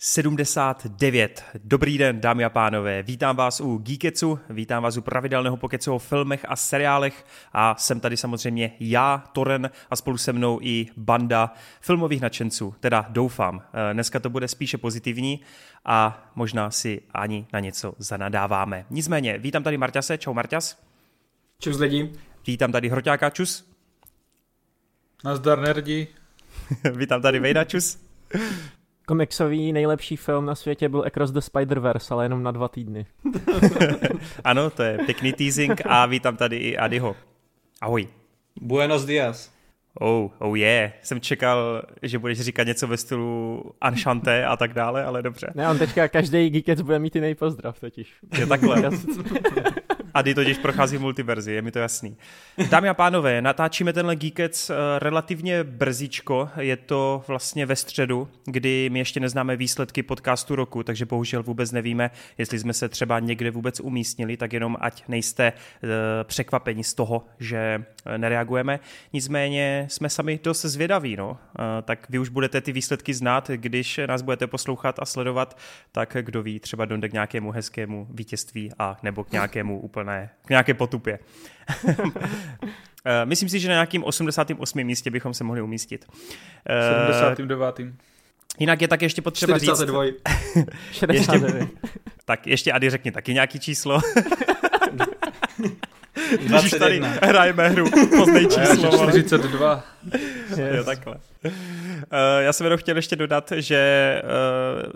79. Dobrý den, dámy a pánové. Vítám vás u Geeketsu, vítám vás u pravidelného pokecu o filmech a seriálech a jsem tady samozřejmě já, Toren a spolu se mnou i banda filmových nadšenců, teda doufám. Eh, dneska to bude spíše pozitivní a možná si ani na něco zanadáváme. Nicméně, vítám tady Marťase, čau Marťas. Čus lidi. Vítám tady Hroťáka, čus. Nazdar nerdi. vítám tady Vejda, čus. Komiksový nejlepší film na světě byl Across the Spider-Verse, ale jenom na dva týdny. ano, to je pěkný teasing a vítám tady i Adyho. Ahoj. Buenos dias. Oh, oh yeah. Jsem čekal, že budeš říkat něco ve stylu Enchanté a tak dále, ale dobře. Ne, on teďka každý Geekets bude mít jiný pozdrav totiž. Je takhle. Ady totiž prochází multiverzi, je mi to jasný. Dámy a pánové, natáčíme tenhle Geekec eh, relativně brzíčko, je to vlastně ve středu, kdy my ještě neznáme výsledky podcastu roku, takže bohužel vůbec nevíme, jestli jsme se třeba někde vůbec umístnili, tak jenom ať nejste uh, překvapeni z toho, že eh, nereagujeme. Nicméně jsme sami dost zvědaví, no. Tak vy už budete ty výsledky znát, když nás budete poslouchat a sledovat, tak kdo ví, třeba dojde k nějakému hezkému vítězství a nebo k nějakému úplné, k nějaké potupě. Myslím si, že na nějakým 88. místě bychom se mohli umístit. 79. Jinak je tak ještě potřeba 42. říct... 69. ještě, tak ještě Ady řekni taky nějaký číslo. Když už tady hrajeme hru, poznej číslo. 42. Yes. Jo, takhle. Uh, já jsem jenom chtěl ještě dodat, že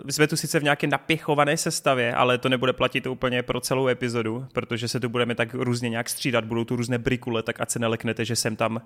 uh, jsme tu sice v nějaké napěchované sestavě, ale to nebude platit úplně pro celou epizodu, protože se tu budeme tak různě nějak střídat, budou tu různé brikule, tak ať se neleknete, že sem tam uh,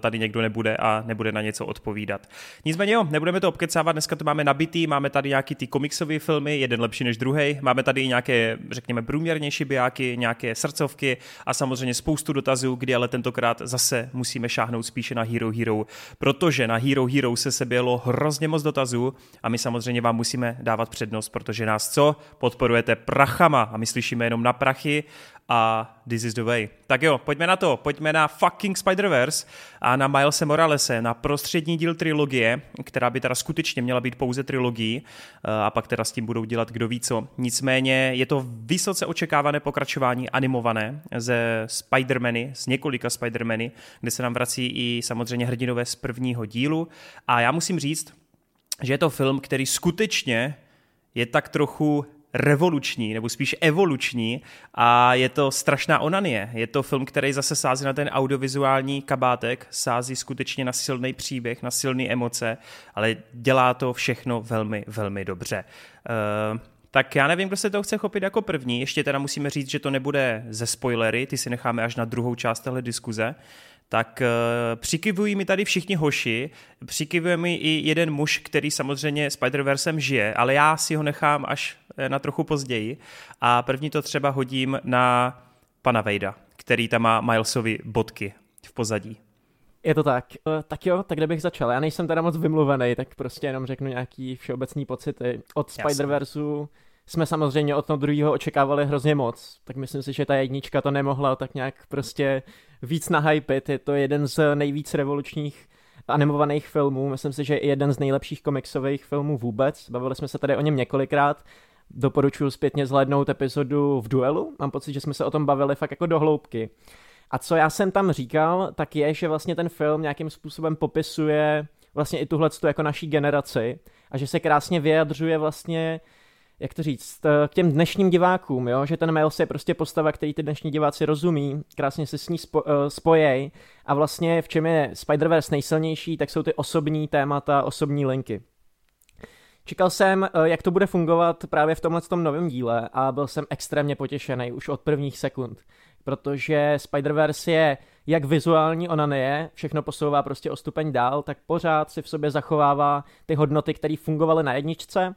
tady někdo nebude a nebude na něco odpovídat. Nicméně jo, nebudeme to obkecávat, dneska to máme nabitý, máme tady nějaký ty komiksové filmy, jeden lepší než druhý, máme tady i nějaké, řekněme, průměrnější bijáky, nějaké srdcovky a samozřejmě spoustu dotazů, kdy ale tentokrát zase musíme šáhnout spíše na Hero Hero, protože na Hero Hero se sebělo hrozně moc dotazů a my samozřejmě vám musíme dávat přednost, protože nás co? Podporujete prachama a my slyšíme jenom na prachy a This is the way. Tak jo, pojďme na to, pojďme na fucking Spider-Verse a na Milese Moralese, na prostřední díl trilogie, která by teda skutečně měla být pouze trilogií eh, a pak teda s tím budou dělat kdo ví co. Nicméně je to vysoce očekávané pokračování animované ze Spider-Many, z několika Spider-Many, kde se nám vrací i samozřejmě hrdinové z prvního dílu a já musím říct, že je to film, který skutečně je tak trochu revoluční, nebo spíš evoluční a je to strašná onanie. Je to film, který zase sází na ten audiovizuální kabátek, sází skutečně na silný příběh, na silné emoce, ale dělá to všechno velmi, velmi dobře. Uh, tak já nevím, kdo se toho chce chopit jako první. Ještě teda musíme říct, že to nebude ze spoilery, ty si necháme až na druhou část téhle diskuze tak uh, přikivují mi tady všichni hoši, přikivuje mi i jeden muž, který samozřejmě Spider-Versem žije, ale já si ho nechám až eh, na trochu později a první to třeba hodím na pana Vejda, který tam má Milesovi bodky v pozadí. Je to tak. Uh, tak jo, tak kde bych začal? Já nejsem teda moc vymluvený, tak prostě jenom řeknu nějaký všeobecný pocity. Od Spider-Versu jsme samozřejmě od toho druhého očekávali hrozně moc, tak myslím si, že ta jednička to nemohla tak nějak prostě víc nahypit. Je to jeden z nejvíc revolučních animovaných filmů, myslím si, že je jeden z nejlepších komiksových filmů vůbec. Bavili jsme se tady o něm několikrát. Doporučuji zpětně zhlédnout epizodu v duelu. Mám pocit, že jsme se o tom bavili fakt jako do hloubky. A co já jsem tam říkal, tak je, že vlastně ten film nějakým způsobem popisuje vlastně i tuhle jako naší generaci a že se krásně vyjadřuje vlastně jak to říct, k těm dnešním divákům, jo? že ten Miles je prostě postava, který ty dnešní diváci rozumí, krásně se s ní spo, uh, spojej a vlastně v čem je Spider-Verse nejsilnější, tak jsou ty osobní témata, osobní linky. Čekal jsem, eh, jak to bude fungovat právě v tomhle tom novém díle a byl jsem extrémně potěšený už od prvních sekund, protože Spider-Verse je jak vizuální ona je, všechno posouvá prostě o stupeň dál, tak pořád si v sobě zachovává ty hodnoty, které fungovaly na jedničce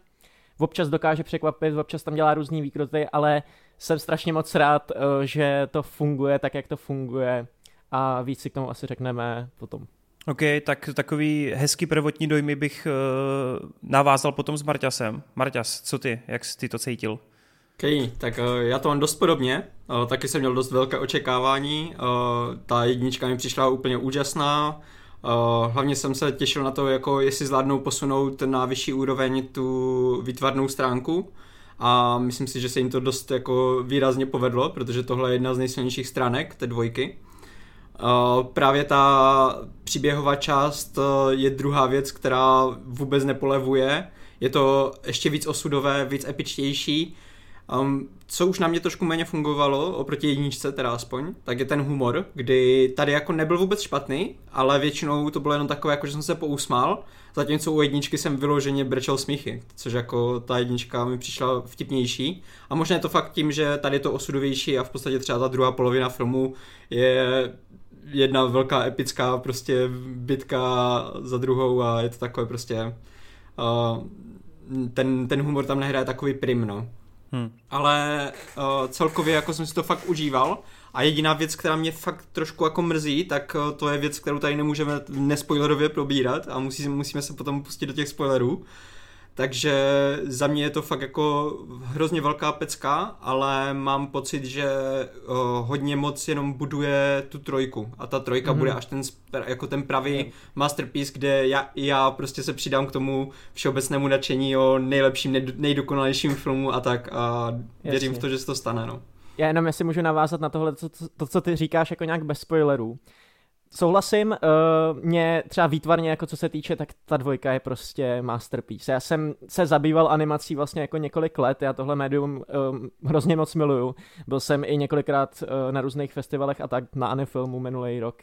občas dokáže překvapit, občas tam dělá různý výkroty, ale jsem strašně moc rád, eh, že to funguje tak, jak to funguje a víc si k tomu asi řekneme potom. OK, tak takový hezký prvotní dojmy bych uh, navázal potom s Marťasem. Marťas, co ty, jak jsi ty to cítil? OK, tak uh, já to mám dost podobně, uh, taky jsem měl dost velké očekávání, uh, ta jednička mi přišla úplně úžasná, Uh, hlavně jsem se těšil na to, jako jestli zvládnou posunout na vyšší úroveň tu výtvarnou stránku a myslím si, že se jim to dost jako výrazně povedlo, protože tohle je jedna z nejsilnějších stránek té dvojky. Uh, právě ta příběhová část uh, je druhá věc, která vůbec nepolevuje. Je to ještě víc osudové, víc epičtější Um, co už na mě trošku méně fungovalo, oproti jedničce teda aspoň, tak je ten humor, kdy tady jako nebyl vůbec špatný, ale většinou to bylo jenom takové, jako že jsem se pousmál, zatímco u jedničky jsem vyloženě brečel smíchy, což jako ta jednička mi přišla vtipnější. A možná je to fakt tím, že tady je to osudovější a v podstatě třeba ta druhá polovina filmu je jedna velká epická prostě bitka za druhou a je to takové prostě uh, ten, ten humor tam nehraje takový prim, no. Hmm. Ale uh, celkově jako jsem si to fakt užíval a jediná věc, která mě fakt trošku jako mrzí, tak uh, to je věc, kterou tady nemůžeme nespoilerově probírat a musí, musíme se potom pustit do těch spoilerů. Takže za mě je to fakt jako hrozně velká pecka, ale mám pocit, že uh, hodně moc jenom buduje tu trojku a ta trojka mm-hmm. bude až ten jako ten pravý mm. masterpiece, kde já, já prostě se přidám k tomu všeobecnému nadšení o nejlepším, nejdokonalejším filmu a tak a věřím Jasně. v to, že se to stane, no. Já jenom jestli můžu navázat na tohle, to, to, co ty říkáš jako nějak bez spoilerů. Souhlasím, uh, mě třeba výtvarně, jako co se týče, tak ta dvojka je prostě masterpiece. Já jsem se zabýval animací vlastně jako několik let, já tohle médium um, hrozně moc miluju. Byl jsem i několikrát uh, na různých festivalech a tak na Anifilmu minulý rok.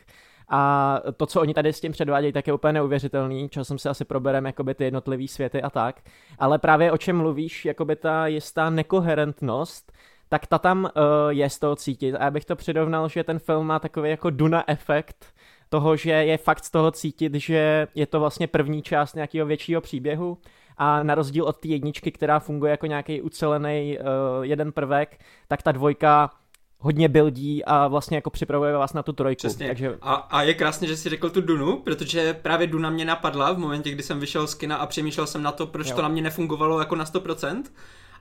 A to, co oni tady s tím předvádějí, tak je úplně neuvěřitelný. Časem se asi probereme jakoby ty jednotlivý světy a tak. Ale právě o čem mluvíš, jakoby ta jistá nekoherentnost, tak ta tam uh, je z toho cítit. A já bych to přirovnal, že ten film má takový jako Duna efekt, toho, že je fakt z toho cítit, že je to vlastně první část nějakého většího příběhu a na rozdíl od té jedničky, která funguje jako nějaký ucelený uh, jeden prvek, tak ta dvojka hodně buildí a vlastně jako připravuje vás na tu trojku. Přesně. Takže... A, a je krásně, že jsi řekl tu Dunu, protože právě Duna mě napadla v momentě, kdy jsem vyšel z kina a přemýšlel jsem na to, proč jo. to na mě nefungovalo jako na 100%.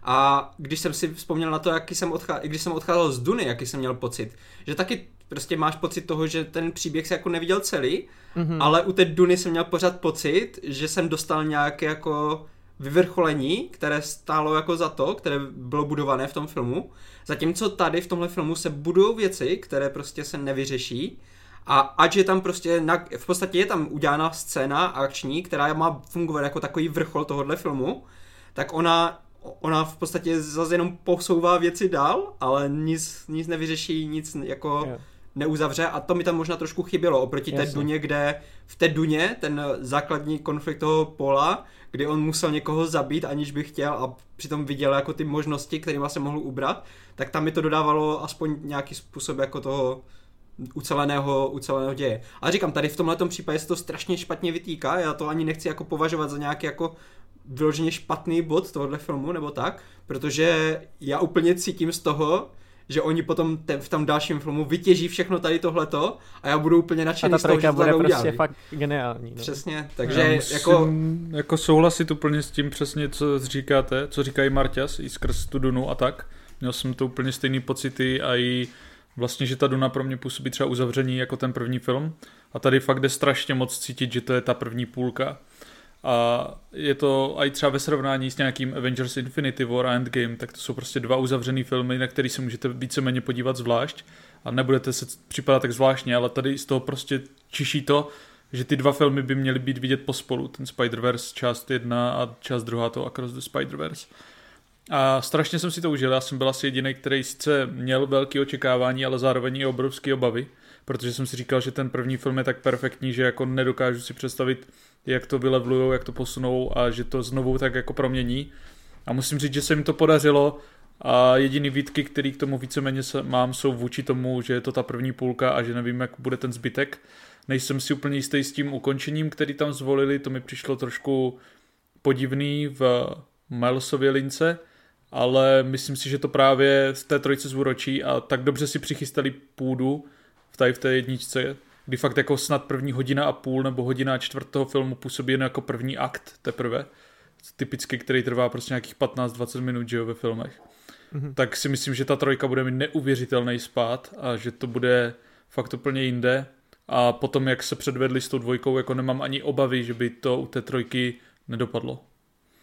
A když jsem si vzpomněl na to, jaký jsem odcházel, když jsem odcházel z Duny, jaký jsem měl pocit, že taky prostě máš pocit toho, že ten příběh se jako neviděl celý, mm-hmm. ale u té Duny jsem měl pořád pocit, že jsem dostal nějaké jako vyvrcholení, které stálo jako za to, které bylo budované v tom filmu. Zatímco tady v tomhle filmu se budou věci, které prostě se nevyřeší. A ať je tam prostě, na, v podstatě je tam udělána scéna akční, která má fungovat jako takový vrchol tohohle filmu, tak ona ona v podstatě zase jenom posouvá věci dál, ale nic, nic nevyřeší, nic jako yeah. neuzavře a to mi tam možná trošku chybělo oproti Jasně. té Duně, kde v té Duně ten základní konflikt toho Pola, kdy on musel někoho zabít, aniž by chtěl a přitom viděl jako ty možnosti, kterými se mohl ubrat, tak tam mi to dodávalo aspoň nějaký způsob jako toho uceleného, uceleného děje. Ale říkám, tady v tomhle případě se to strašně špatně vytýká, já to ani nechci jako považovat za nějaký jako vyloženě špatný bod tohohle filmu nebo tak, protože já úplně cítím z toho, že oni potom te, v tom dalším filmu vytěží všechno tady tohleto a já budu úplně nadšený z toho, že to bude prostě udělali. fakt geniální. No. Přesně, takže jako... jako souhlasit úplně s tím přesně, co říkáte, co říkají Marťas i skrz tu Dunu a tak. Měl jsem to úplně stejný pocity a i vlastně, že ta Duna pro mě působí třeba uzavření jako ten první film. A tady fakt jde strašně moc cítit, že to je ta první půlka. A je to i třeba ve srovnání s nějakým Avengers Infinity War a Endgame, tak to jsou prostě dva uzavřený filmy, na který se můžete víceméně podívat zvlášť. A nebudete se připadat tak zvláštně, ale tady z toho prostě čiší to, že ty dva filmy by měly být vidět pospolu, ten Spider-Verse část jedna a část druhá to Across the Spider-Verse. A strašně jsem si to užil, já jsem byl asi jediný, který sice měl velké očekávání, ale zároveň i obrovské obavy, protože jsem si říkal, že ten první film je tak perfektní, že jako nedokážu si představit, jak to vylevlujou, jak to posunou a že to znovu tak jako promění. A musím říct, že se mi to podařilo a jediný výtky, který k tomu víceméně mám, jsou vůči tomu, že je to ta první půlka a že nevím, jak bude ten zbytek. Nejsem si úplně jistý s tím ukončením, který tam zvolili, to mi přišlo trošku podivný v Milesově lince, ale myslím si, že to právě z té trojice zúročí a tak dobře si přichystali půdu v tady v té jedničce, kdy fakt jako snad první hodina a půl nebo hodina a čtvrt toho filmu působí jen jako první akt teprve, typicky, který trvá prostě nějakých 15-20 minut, že jo, ve filmech. Mm-hmm. Tak si myslím, že ta trojka bude mít neuvěřitelný spát a že to bude fakt úplně jinde. a potom, jak se předvedli s tou dvojkou, jako nemám ani obavy, že by to u té trojky nedopadlo.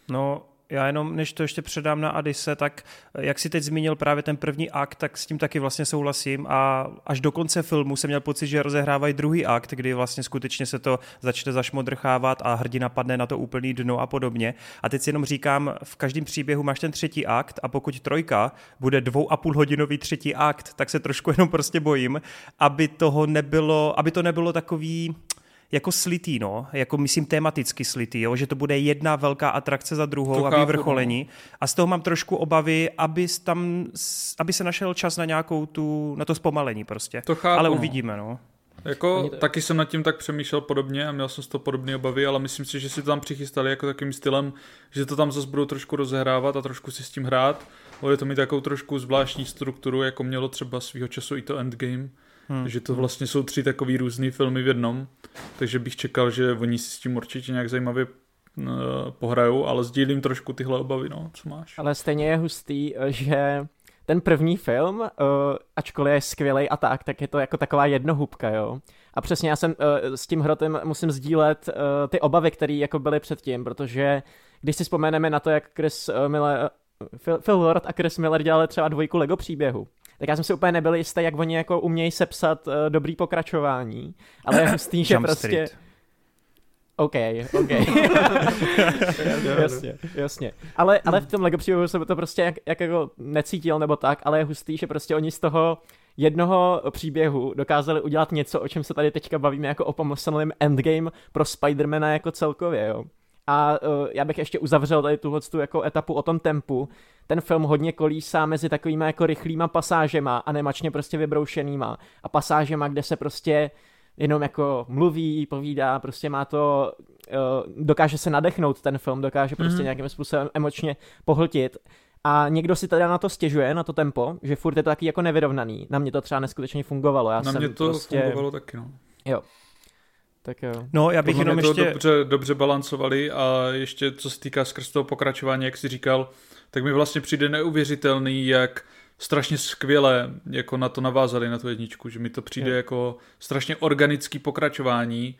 No, já jenom, než to ještě předám na Adise, tak jak si teď zmínil právě ten první akt, tak s tím taky vlastně souhlasím a až do konce filmu jsem měl pocit, že rozehrávají druhý akt, kdy vlastně skutečně se to začne zašmodrchávat a hrdina padne na to úplný dno a podobně. A teď si jenom říkám, v každém příběhu máš ten třetí akt a pokud trojka bude dvou a půl hodinový třetí akt, tak se trošku jenom prostě bojím, aby toho nebylo, aby to nebylo takový, jako slitý, no, jako myslím tematicky slitý, jo, že to bude jedna velká atrakce za druhou to a vyvrcholení. No. A z toho mám trošku obavy, aby, tam, aby se našel čas na nějakou tu, na to zpomalení prostě. To chápu, Ale no. uvidíme, no. Jako, to... taky jsem nad tím tak přemýšlel podobně a měl jsem z toho podobné obavy, ale myslím si, že si to tam přichystali jako takým stylem, že to tam zase budou trošku rozehrávat a trošku si s tím hrát. Bude to mít takovou trošku zvláštní strukturu, jako mělo třeba svýho času i to Endgame Hmm. že to vlastně jsou tři takový různý filmy v jednom, takže bych čekal, že oni si s tím určitě nějak zajímavě uh, pohrajou, ale sdílím trošku tyhle obavy, no, co máš. Ale stejně je hustý, eh, že ten první film, uh, ačkoliv je skvělý a tak, tak je to jako taková jednohubka, jo. A přesně já jsem uh, s tím hrotem musím sdílet uh, ty obavy, které jako byly předtím, protože když si vzpomeneme na to, jak Chris Miller, Phil, Phil Lord a Chris Miller dělali třeba dvojku Lego příběhu, tak já jsem si úplně nebyl jistý, jak oni jako umějí sepsat uh, dobrý pokračování, ale je hustý, že prostě... Street. OK, OK. jasně, jasně. Ale, ale v tom Lego příběhu jsem to prostě jak, jak jako necítil nebo tak, ale je hustý, že prostě oni z toho jednoho příběhu dokázali udělat něco, o čem se tady teďka bavíme jako o pomyslném endgame pro Spidermana jako celkově, jo. A uh, já bych ještě uzavřel tady tuhle tu jako etapu o tom tempu. Ten film hodně kolísá mezi takovými jako rychlýma pasážema, animačně prostě vybroušenýma a pasážema, kde se prostě jenom jako mluví, povídá, prostě má to, uh, dokáže se nadechnout ten film, dokáže prostě mm-hmm. nějakým způsobem emočně pohltit. A někdo si teda na to stěžuje, na to tempo, že furt je to taky jako nevyrovnaný. Na mě to třeba neskutečně fungovalo. Já na jsem mě to prostě... fungovalo taky, no. Jo, tak jo. No, já bych jenom to ještě... dobře, dobře balancovali a ještě co se týká skrz toho pokračování, jak jsi říkal, tak mi vlastně přijde neuvěřitelný, jak strašně skvěle jako na to navázali, na tu jedničku, že mi to přijde je. jako strašně organický pokračování,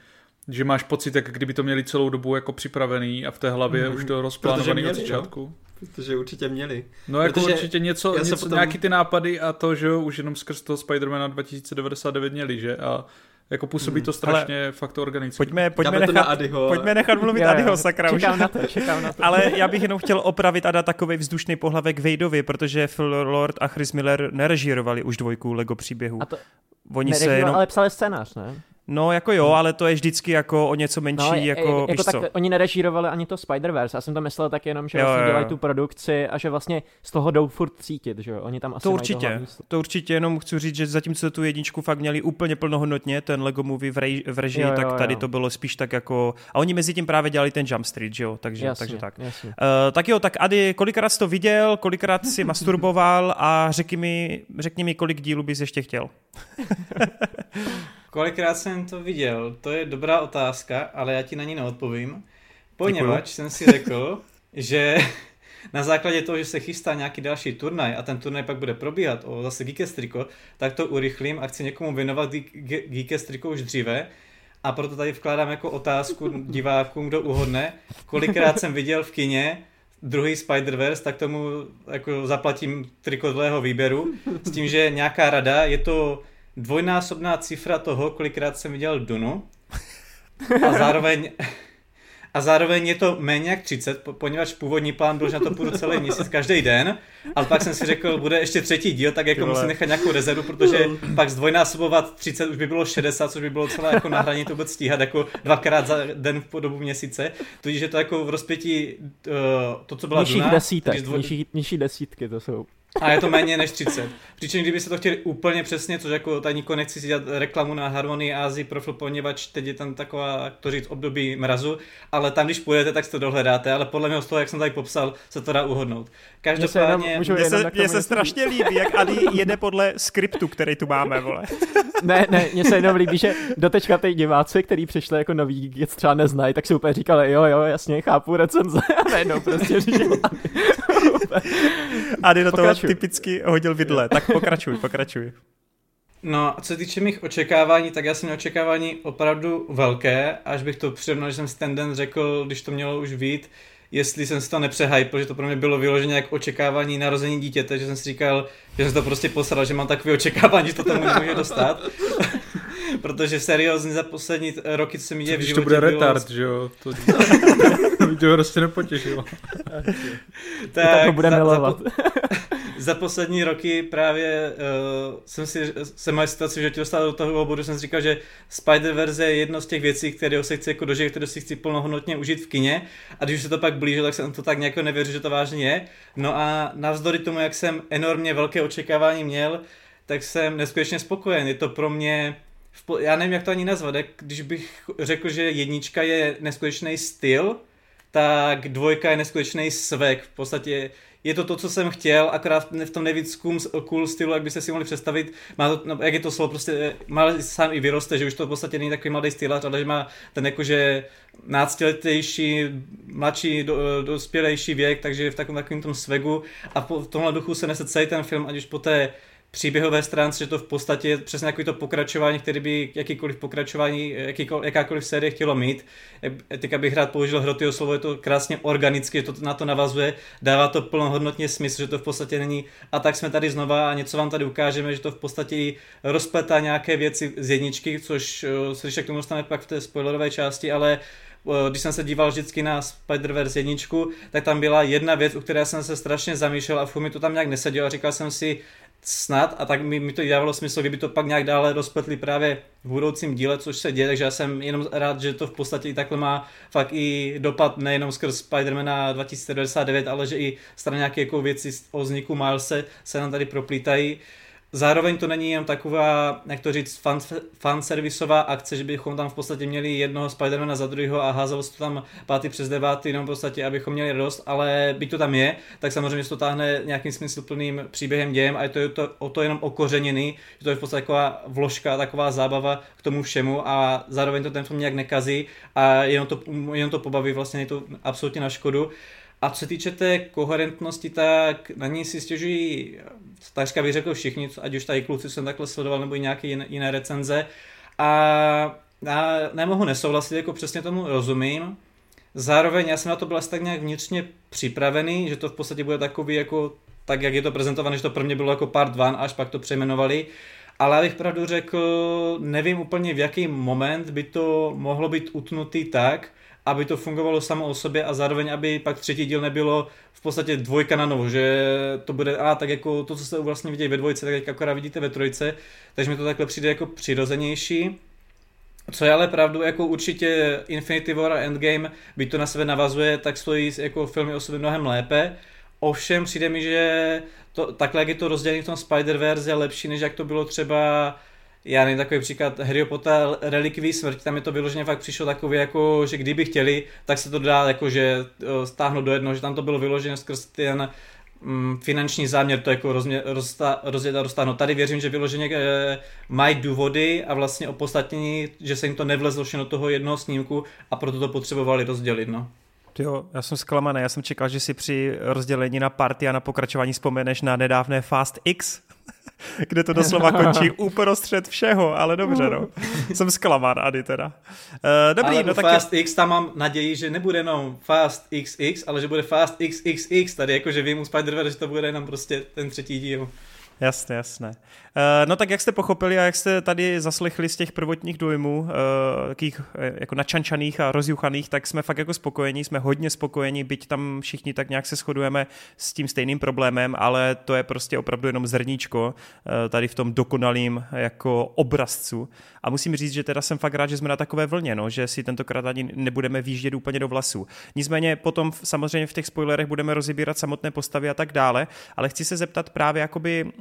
že máš pocit, jak kdyby to měli celou dobu jako připravený a v té hlavě mm, už to rozplánovaný od začátku. No? Protože určitě měli. No jako Protože určitě něco, něco potom... nějaký ty nápady a to, že už jenom skrz toho Spidermana 2099 měli, že? A jako působí hmm. to strašně Ale fakt organicky. Pojďme, pojďme, nechat, na Adyho. pojďme nechat mluvit Adyho, sakra. Čekám už. na to, čekám na to. Ale já bych jenom chtěl opravit a dát takový vzdušný pohlavek Vadeovi, protože Phil Lord a Chris Miller nerežírovali už dvojku Lego příběhu. A to... Oni se jenom... ale psali scénář, ne? No jako jo, ale to je vždycky jako o něco menší, no, jako, jako tak, co? Oni nerežírovali ani to Spider-Verse, já jsem to myslel tak jenom, že jo, vlastně jo, dělají tu produkci a že vlastně z toho jdou furt cítit, že jo, oni tam asi To určitě, to, to určitě, jenom chci říct, že zatímco tu jedničku fakt měli úplně plnohodnotně, ten Lego Movie v, rej, v režii, jo, jo, tak tady jo. to bylo spíš tak jako, a oni mezi tím právě dělali ten Jump Street, že jo, takže, jasně, takže tak. Jasně. Uh, tak jo, tak Ady, kolikrát jsi to viděl, kolikrát si masturboval a řekni mi, řekni mi, kolik dílů bys ještě chtěl. Kolikrát jsem to viděl? To je dobrá otázka, ale já ti na ní neodpovím. Poněvadž jsem si řekl, že na základě toho, že se chystá nějaký další turnaj a ten turnaj pak bude probíhat o zase Geekestriko, tak to urychlím a chci někomu věnovat Geekestriko už dříve. A proto tady vkládám jako otázku divákům, kdo uhodne, kolikrát jsem viděl v kině druhý Spider-Verse, tak tomu jako zaplatím trikodlého výběru. S tím, že nějaká rada, je to dvojnásobná cifra toho, kolikrát jsem viděl Dunu. A zároveň, a zároveň je to méně jak 30, poněvadž původní plán byl, že na to půjdu celý měsíc každý den, ale pak jsem si řekl, bude ještě třetí díl, tak jako musím nechat nějakou rezervu, protože pak zdvojnásobovat 30 už by bylo 60, což by bylo celé jako na hraní to vůbec stíhat, jako dvakrát za den v dobu měsíce. Tudíž je to jako v rozpětí uh, to, co byla nižších Duna. Desítek, dvoj... nižší, nižší desítky to jsou. A je to méně než 30. Přičemž kdyby se to chtěli úplně přesně, což jako tady nikoho nechci si dělat reklamu na Harmonii Ázii profil, poněvadž teď je tam taková, to říct, období mrazu, ale tam, když půjdete, tak si to dohledáte, ale podle mě z toho, jak jsem tady popsal, se to dá uhodnout. Každopádně... Mně se, mně se strašně líbí, jak Adi jede podle skriptu, který tu máme, vole. ne, ne, mně se jenom líbí, že dotečka ty diváci, který přišli jako nový, je třeba neznají, tak si úplně říkali, jo, jo, jasně, chápu recenze. A najednou prostě říkal, Adi do toho typicky hodil vidle. Tak pokračuj, pokračuj. No a co se týče mých očekávání, tak já jsem měl očekávání opravdu velké, až bych to přirovnal, že jsem si ten den řekl, když to mělo už vít, jestli jsem si to nepřehypl, protože to pro mě bylo vyloženě jak očekávání narození dítěte, že jsem si říkal, že jsem to prostě posral, že mám takové očekávání, že to tomu nemůže dostat. Protože seriózně za poslední roky, co se mi děje v životě to bude bylo... retard, že jo? To, to ho prostě nepotěšilo. tak, tak to bude za, milovat. Za, za poslední roky právě uh, jsem si, jsem mal situaci, že tě dostal do toho bodu, jsem si říkal, že Spider-Verse je jedno z těch věcí, které se chci jako dožít, které si chci plnohodnotně užít v kině a když se to pak blížilo, tak jsem to tak nějak nevěřil, že to vážně je. No a navzdory tomu, jak jsem enormně velké očekávání měl, tak jsem neskutečně spokojen. Je to pro mě já nevím, jak to ani nazvat, když bych řekl, že jednička je neskutečný styl, tak dvojka je neskutečný svek. V podstatě je to to, co jsem chtěl, akorát v tom nejvíc cool stylu, jak byste si mohli představit. Má to, no, jak je to slovo, prostě má sám i vyroste, že už to v podstatě není takový mladý stylař, ale že má ten jakože náctiletejší, mladší, do, dospělejší věk, takže v takovém takovém tom svegu a po, v tomhle duchu se nese celý ten film, ať už po té příběhové stránce, že to v podstatě je přesně takový to pokračování, který by jakýkoliv pokračování, jakýkoliv, jakákoliv série chtělo mít. Teď bych rád použil hrotyho slovo, je to krásně organicky, to na to navazuje, dává to plnohodnotně smysl, že to v podstatě není a tak jsme tady znova a něco vám tady ukážeme, že to v podstatě i rozpletá nějaké věci z jedničky, což eh, se když k tomu dostane pak v té spoilerové části, ale eh, když jsem se díval vždycky na Spider-Verse jedničku, tak tam byla jedna věc, u které jsem se strašně zamýšlel a v mi to tam nějak nesedělo a říkal jsem si, snad a tak mi, mi to dávalo smysl, kdyby to pak nějak dále rozpletli právě v budoucím díle, což se děje, takže já jsem jenom rád, že to v podstatě i takhle má fakt i dopad nejenom skrz Spidermana 2099, ale že i strany nějaké jako věci o vzniku Milese se nám tady proplítají. Zároveň to není jen taková, jak to říct, fan, fanservisová akce, že bychom tam v podstatě měli jednoho Spidermana za druhého a házelo se to tam pátý přes devátý, jenom v podstatě, abychom měli radost, ale byť to tam je, tak samozřejmě se to táhne nějakým smysluplným příběhem dějem a je to, je to o to jenom okořeněný, že to je v podstatě taková vložka, taková zábava k tomu všemu a zároveň to ten film nějak nekazí a jenom to, jenom to pobaví, vlastně je to absolutně na škodu. A co se týče té koherentnosti, tak na ní si stěžují takřka bych řekl všichni, ať už tady kluci jsem takhle sledoval, nebo i nějaké jiné, recenze. A já nemohu nesouhlasit, jako přesně tomu rozumím. Zároveň já jsem na to byl tak nějak vnitřně připravený, že to v podstatě bude takový jako tak, jak je to prezentované, že to pro mě bylo jako part 1, až pak to přejmenovali. Ale abych pravdu řekl, nevím úplně v jaký moment by to mohlo být utnutý tak, aby to fungovalo samo o sobě a zároveň, aby pak třetí díl nebylo v podstatě dvojka na novo, že to bude, a tak jako to, co jste vlastně viděli ve dvojce, tak jak akorát vidíte ve trojce, takže mi to takhle přijde jako přirozenější. Co je ale pravdu, jako určitě Infinity War a Endgame, by to na sebe navazuje, tak stojí jako filmy o sobě mnohem lépe. Ovšem přijde mi, že to, takhle jak je to rozdělené v tom Spider-Verse je lepší, než jak to bylo třeba já nevím, takový příklad Harry Potter Relikví smrti, tam je to vyloženě fakt přišlo takové jako, že kdyby chtěli, tak se to dá jako, že stáhnout do jednoho, že tam to bylo vyložené skrz ten mm, finanční záměr to jako rozjet a roztáhnout. Tady věřím, že vyloženě e, mají důvody a vlastně opodstatnění, že se jim to nevlezlo do toho jednoho snímku a proto to potřebovali rozdělit. No. Jo, já jsem zklamaný, já jsem čekal, že si při rozdělení na party a na pokračování vzpomeneš na nedávné Fast X, kde to doslova končí uprostřed všeho, ale dobře, no. Jsem zklamán, Ady teda. Uh, dobrý, ale no tak... Fast X tam mám naději, že nebude jenom Fast XX, ale že bude Fast XXX, tady jakože vím u Spider-Verse, že to bude jenom prostě ten třetí díl. Jasně, jasné. Eh, no tak jak jste pochopili a jak jste tady zaslechli z těch prvotních dojmů, eh, takých eh, jako načančaných a rozjuchaných, tak jsme fakt jako spokojení, jsme hodně spokojení, byť tam všichni tak nějak se shodujeme s tím stejným problémem, ale to je prostě opravdu jenom zrníčko tady v tom dokonalým jako obrazcu. A musím říct, že teda jsem fakt rád, že jsme na takové vlně, no, že si tentokrát ani nebudeme výjíždět úplně do vlasů. Nicméně potom samozřejmě v těch spoilerech budeme rozebírat samotné postavy a tak dále, ale chci se zeptat právě jakoby,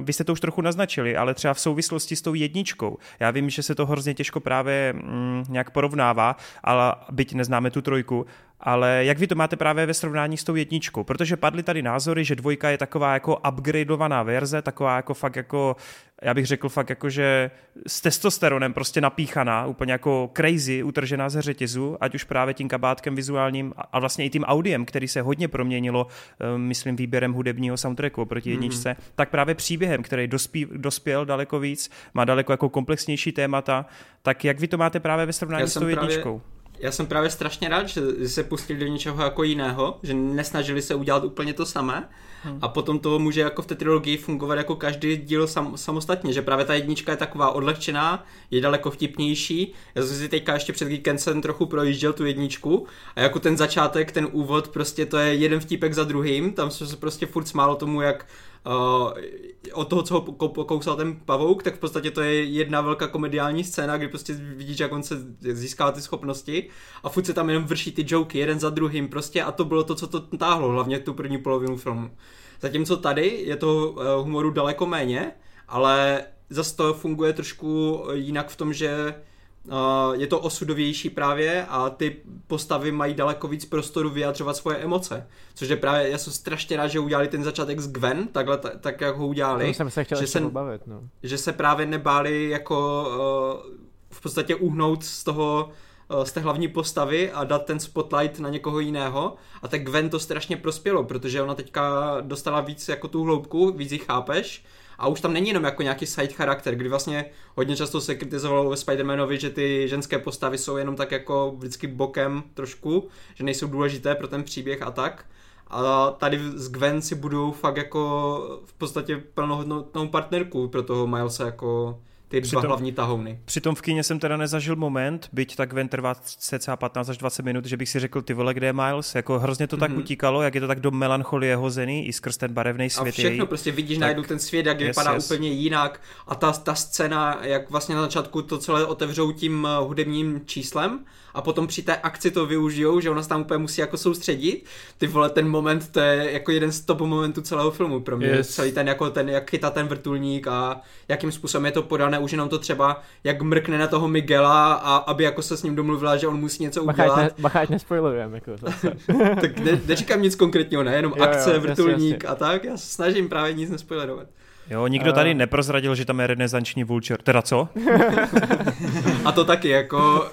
vy jste to už trochu naznačili, ale třeba v souvislosti s tou jedničkou. Já vím, že se to hrozně těžko právě mm, nějak porovnává, ale byť neznáme tu trojku, ale jak vy to máte právě ve srovnání s tou jedničkou? Protože padly tady názory, že dvojka je taková jako upgradeovaná verze, taková jako fakt jako, já bych řekl fakt jako, že s testosteronem prostě napíchaná, úplně jako crazy, utržená ze řetězu, ať už právě tím kabátkem vizuálním a vlastně i tím audiem, který se hodně proměnilo, eh, myslím, výběrem hudebního soundtracku proti mhm. jedničce, mm-hmm. tak právě příběhem, který dospí, dospěl daleko víc, má daleko jako komplexnější témata, tak jak vy to máte právě ve srovnání s tou jedničkou? Právě já jsem právě strašně rád, že se pustili do něčeho jako jiného, že nesnažili se udělat úplně to samé hmm. a potom to může jako v té trilogii fungovat jako každý díl sam, samostatně, že právě ta jednička je taková odlehčená, je daleko vtipnější. Já jsem si teďka ještě před víkendem trochu projížděl tu jedničku a jako ten začátek, ten úvod, prostě to je jeden vtipek za druhým, tam se prostě furt smálo tomu, jak uh, od toho, co ho pokousal ten pavouk, tak v podstatě to je jedna velká komediální scéna, kdy prostě vidíš, jak on se získá ty schopnosti a furt se tam jenom vrší ty joky jeden za druhým prostě a to bylo to, co to táhlo, hlavně tu první polovinu filmu. Zatímco tady je to uh, humoru daleko méně, ale zase to funguje trošku jinak v tom, že je to osudovější právě a ty postavy mají daleko víc prostoru vyjadřovat svoje emoce. Což je právě, já jsem strašně rád, že udělali ten začátek s Gwen, takhle, tak, tak jak ho udělali. To jsem se chtěl že se, pobavit, no. Že se právě nebáli jako uh, v podstatě uhnout z toho uh, z té hlavní postavy a dát ten spotlight na někoho jiného. A tak Gwen to strašně prospělo, protože ona teďka dostala víc jako tu hloubku, víc ji chápeš a už tam není jenom jako nějaký side charakter, kdy vlastně hodně často se kritizovalo ve Spider-Manovi, že ty ženské postavy jsou jenom tak jako vždycky bokem trošku, že nejsou důležité pro ten příběh a tak. A tady s Gwen si budou fakt jako v podstatě plnohodnotnou partnerku pro toho Milesa jako ty dva přitom, hlavní tahouny. Přitom v kyně jsem teda nezažil moment, byť tak ven trvá cca 15 až 20 minut, že bych si řekl, ty vole, kde je Miles? Jako hrozně to mm-hmm. tak mhm. utíkalo, jak je to tak do melancholie hozený i skrz ten barevný svět. A všechno, jej. prostě vidíš tak, najednou ten svět, jak yes, vypadá yes. úplně jinak a ta, ta scéna, jak vlastně na začátku to celé otevřou tím eh, hudebním číslem a potom při té akci to využijou, že ona se tam úplně musí jako soustředit. Ty vole, ten moment, to je jako jeden z top momentů celého filmu pro mě. Yes. Celý ten, jako ten, jak chytá ten vrtulník a jakým způsobem je to podané, už jenom to třeba, jak mrkne na toho Miguela a aby jako se s ním domluvila, že on musí něco udělat. Bacha, ne, bacha nespoilujem, jako Tak ne, neříkám nic konkrétního, ne, jenom jo, akce, jo, vrtulník jasně, jasně. a tak, já se snažím právě nic nespoilerovat. Jo, nikdo tady neprozradil, že tam je renesanční vulture. Teda co? A to taky, jako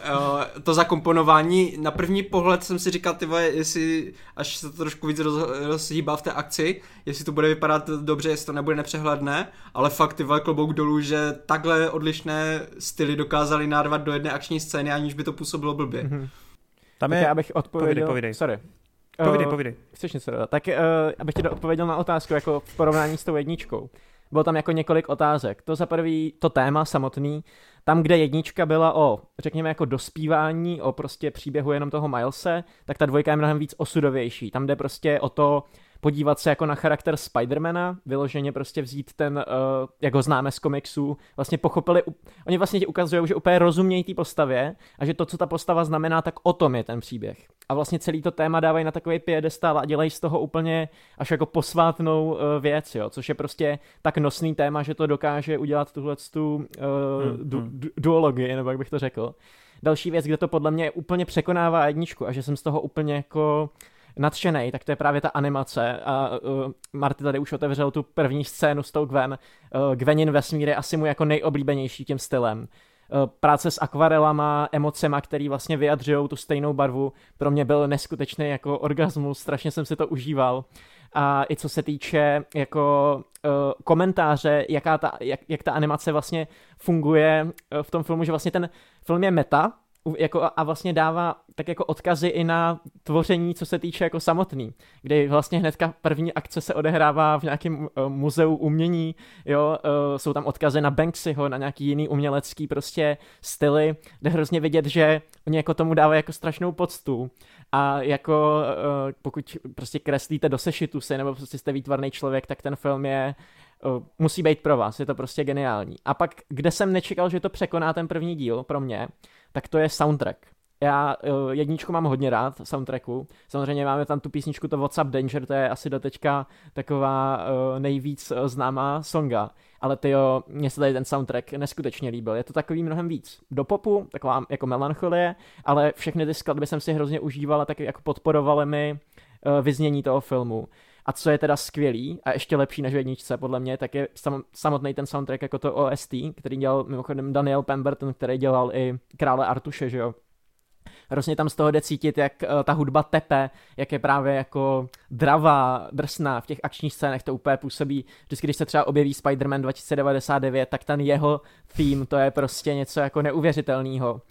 to zakomponování, na první pohled jsem si říkal, ty vole, jestli až se to trošku víc roz, rozhýbá v té akci, jestli to bude vypadat dobře, jestli to nebude nepřehledné, ale fakt ty vole klobouk dolů, že takhle odlišné styly dokázali nárvat do jedné akční scény, aniž by to působilo blbě. Mm-hmm. Tam je... Tak abych odpověděl... Povídej, povídej. Sorry. Povídej, povídej. Chceš něco dodat? Tak uh, abych ti odpověděl na otázku jako v porovnání s tou jedničkou. Bylo tam jako několik otázek. To za prvý, to téma samotný, tam, kde jednička byla o, řekněme, jako dospívání, o prostě příběhu jenom toho Milese, tak ta dvojka je mnohem víc osudovější. Tam jde prostě o to, podívat se jako na charakter Spidermana, vyloženě prostě vzít ten, uh, jak ho známe z komiksů, vlastně pochopili, oni vlastně ti ukazují, že úplně rozumějí té postavě a že to, co ta postava znamená, tak o tom je ten příběh. A vlastně celý to téma dávají na takový piedestal a dělají z toho úplně až jako posvátnou uh, věc, jo, což je prostě tak nosný téma, že to dokáže udělat tuhle tu uh, hmm, du- hmm. du- duologii, nebo jak bych to řekl. Další věc, kde to podle mě úplně překonává jedničku a že jsem z toho úplně jako nadšený, tak to je právě ta animace. A uh, Marty tady už otevřel tu první scénu s tou Gwen. Uh, Gwenin vesmír je asi mu jako nejoblíbenější tím stylem. Uh, práce s akvarelama, emocema, který vlastně vyjadřují tu stejnou barvu, pro mě byl neskutečný jako orgasmus, strašně jsem si to užíval. A i co se týče jako uh, komentáře, jaká ta, jak, jak ta animace vlastně funguje v tom filmu, že vlastně ten film je meta, jako a vlastně dává tak jako odkazy i na tvoření, co se týče jako samotný, kdy vlastně hnedka první akce se odehrává v nějakém uh, muzeu umění, jo, uh, jsou tam odkazy na Banksyho, na nějaký jiný umělecký prostě styly, kde hrozně vidět, že oni jako tomu dávají jako strašnou poctu a jako uh, pokud prostě kreslíte do sešitu si, nebo prostě jste výtvarný člověk, tak ten film je musí být pro vás, je to prostě geniální. A pak, kde jsem nečekal, že to překoná ten první díl pro mě, tak to je soundtrack. já uh, jedničku mám hodně rád, soundtracku. Samozřejmě máme tam tu písničku to WhatsApp Danger, to je asi doteďka taková uh, nejvíc uh, známá songa. Ale ty jo, mně se tady ten soundtrack neskutečně líbil. Je to takový mnohem víc do popu, taková jako melancholie, ale všechny ty skladby jsem si hrozně užívala, tak jako podporovaly mi vyznění toho filmu. A co je teda skvělý a ještě lepší než v jedničce, podle mě, tak je sam, samotný ten soundtrack jako to OST, který dělal mimochodem Daniel Pemberton, který dělal i Krále Artuše, že jo. Hrozně tam z toho jde cítit, jak uh, ta hudba tepe, jak je právě jako dravá, drsná v těch akčních scénách, to úplně působí. Vždycky, když se třeba objeví Spider-Man 2099, tak ten jeho theme, to je prostě něco jako neuvěřitelného.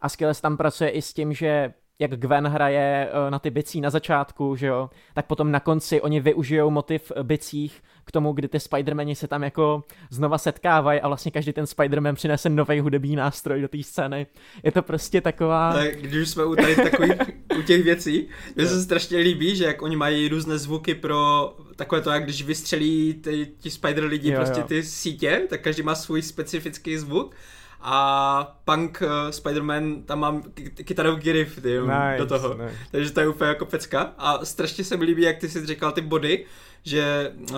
A skvěle se tam pracuje i s tím, že jak Gwen hraje eh, na ty bicí na začátku, že jo, tak potom na konci oni využijou motiv bicích k tomu, kdy ty Spidermani se tam jako znova setkávají a vlastně každý ten Spiderman přinese nový hudební nástroj do té scény. Je to prostě taková... Tak když jsme u tady takových, u těch věcí, mně se strašně líbí, že jak oni mají různé zvuky pro takové to, jak když vystřelí ty, ti Spider lidi jo, prostě jo. ty sítě, tak každý má svůj specifický zvuk a Punk uh, Spider-Man, tam mám kytarový riff ty, nice, do toho. Nice. Takže to je úplně jako pecka. A strašně se mi líbí, jak ty jsi říkal ty body, že uh,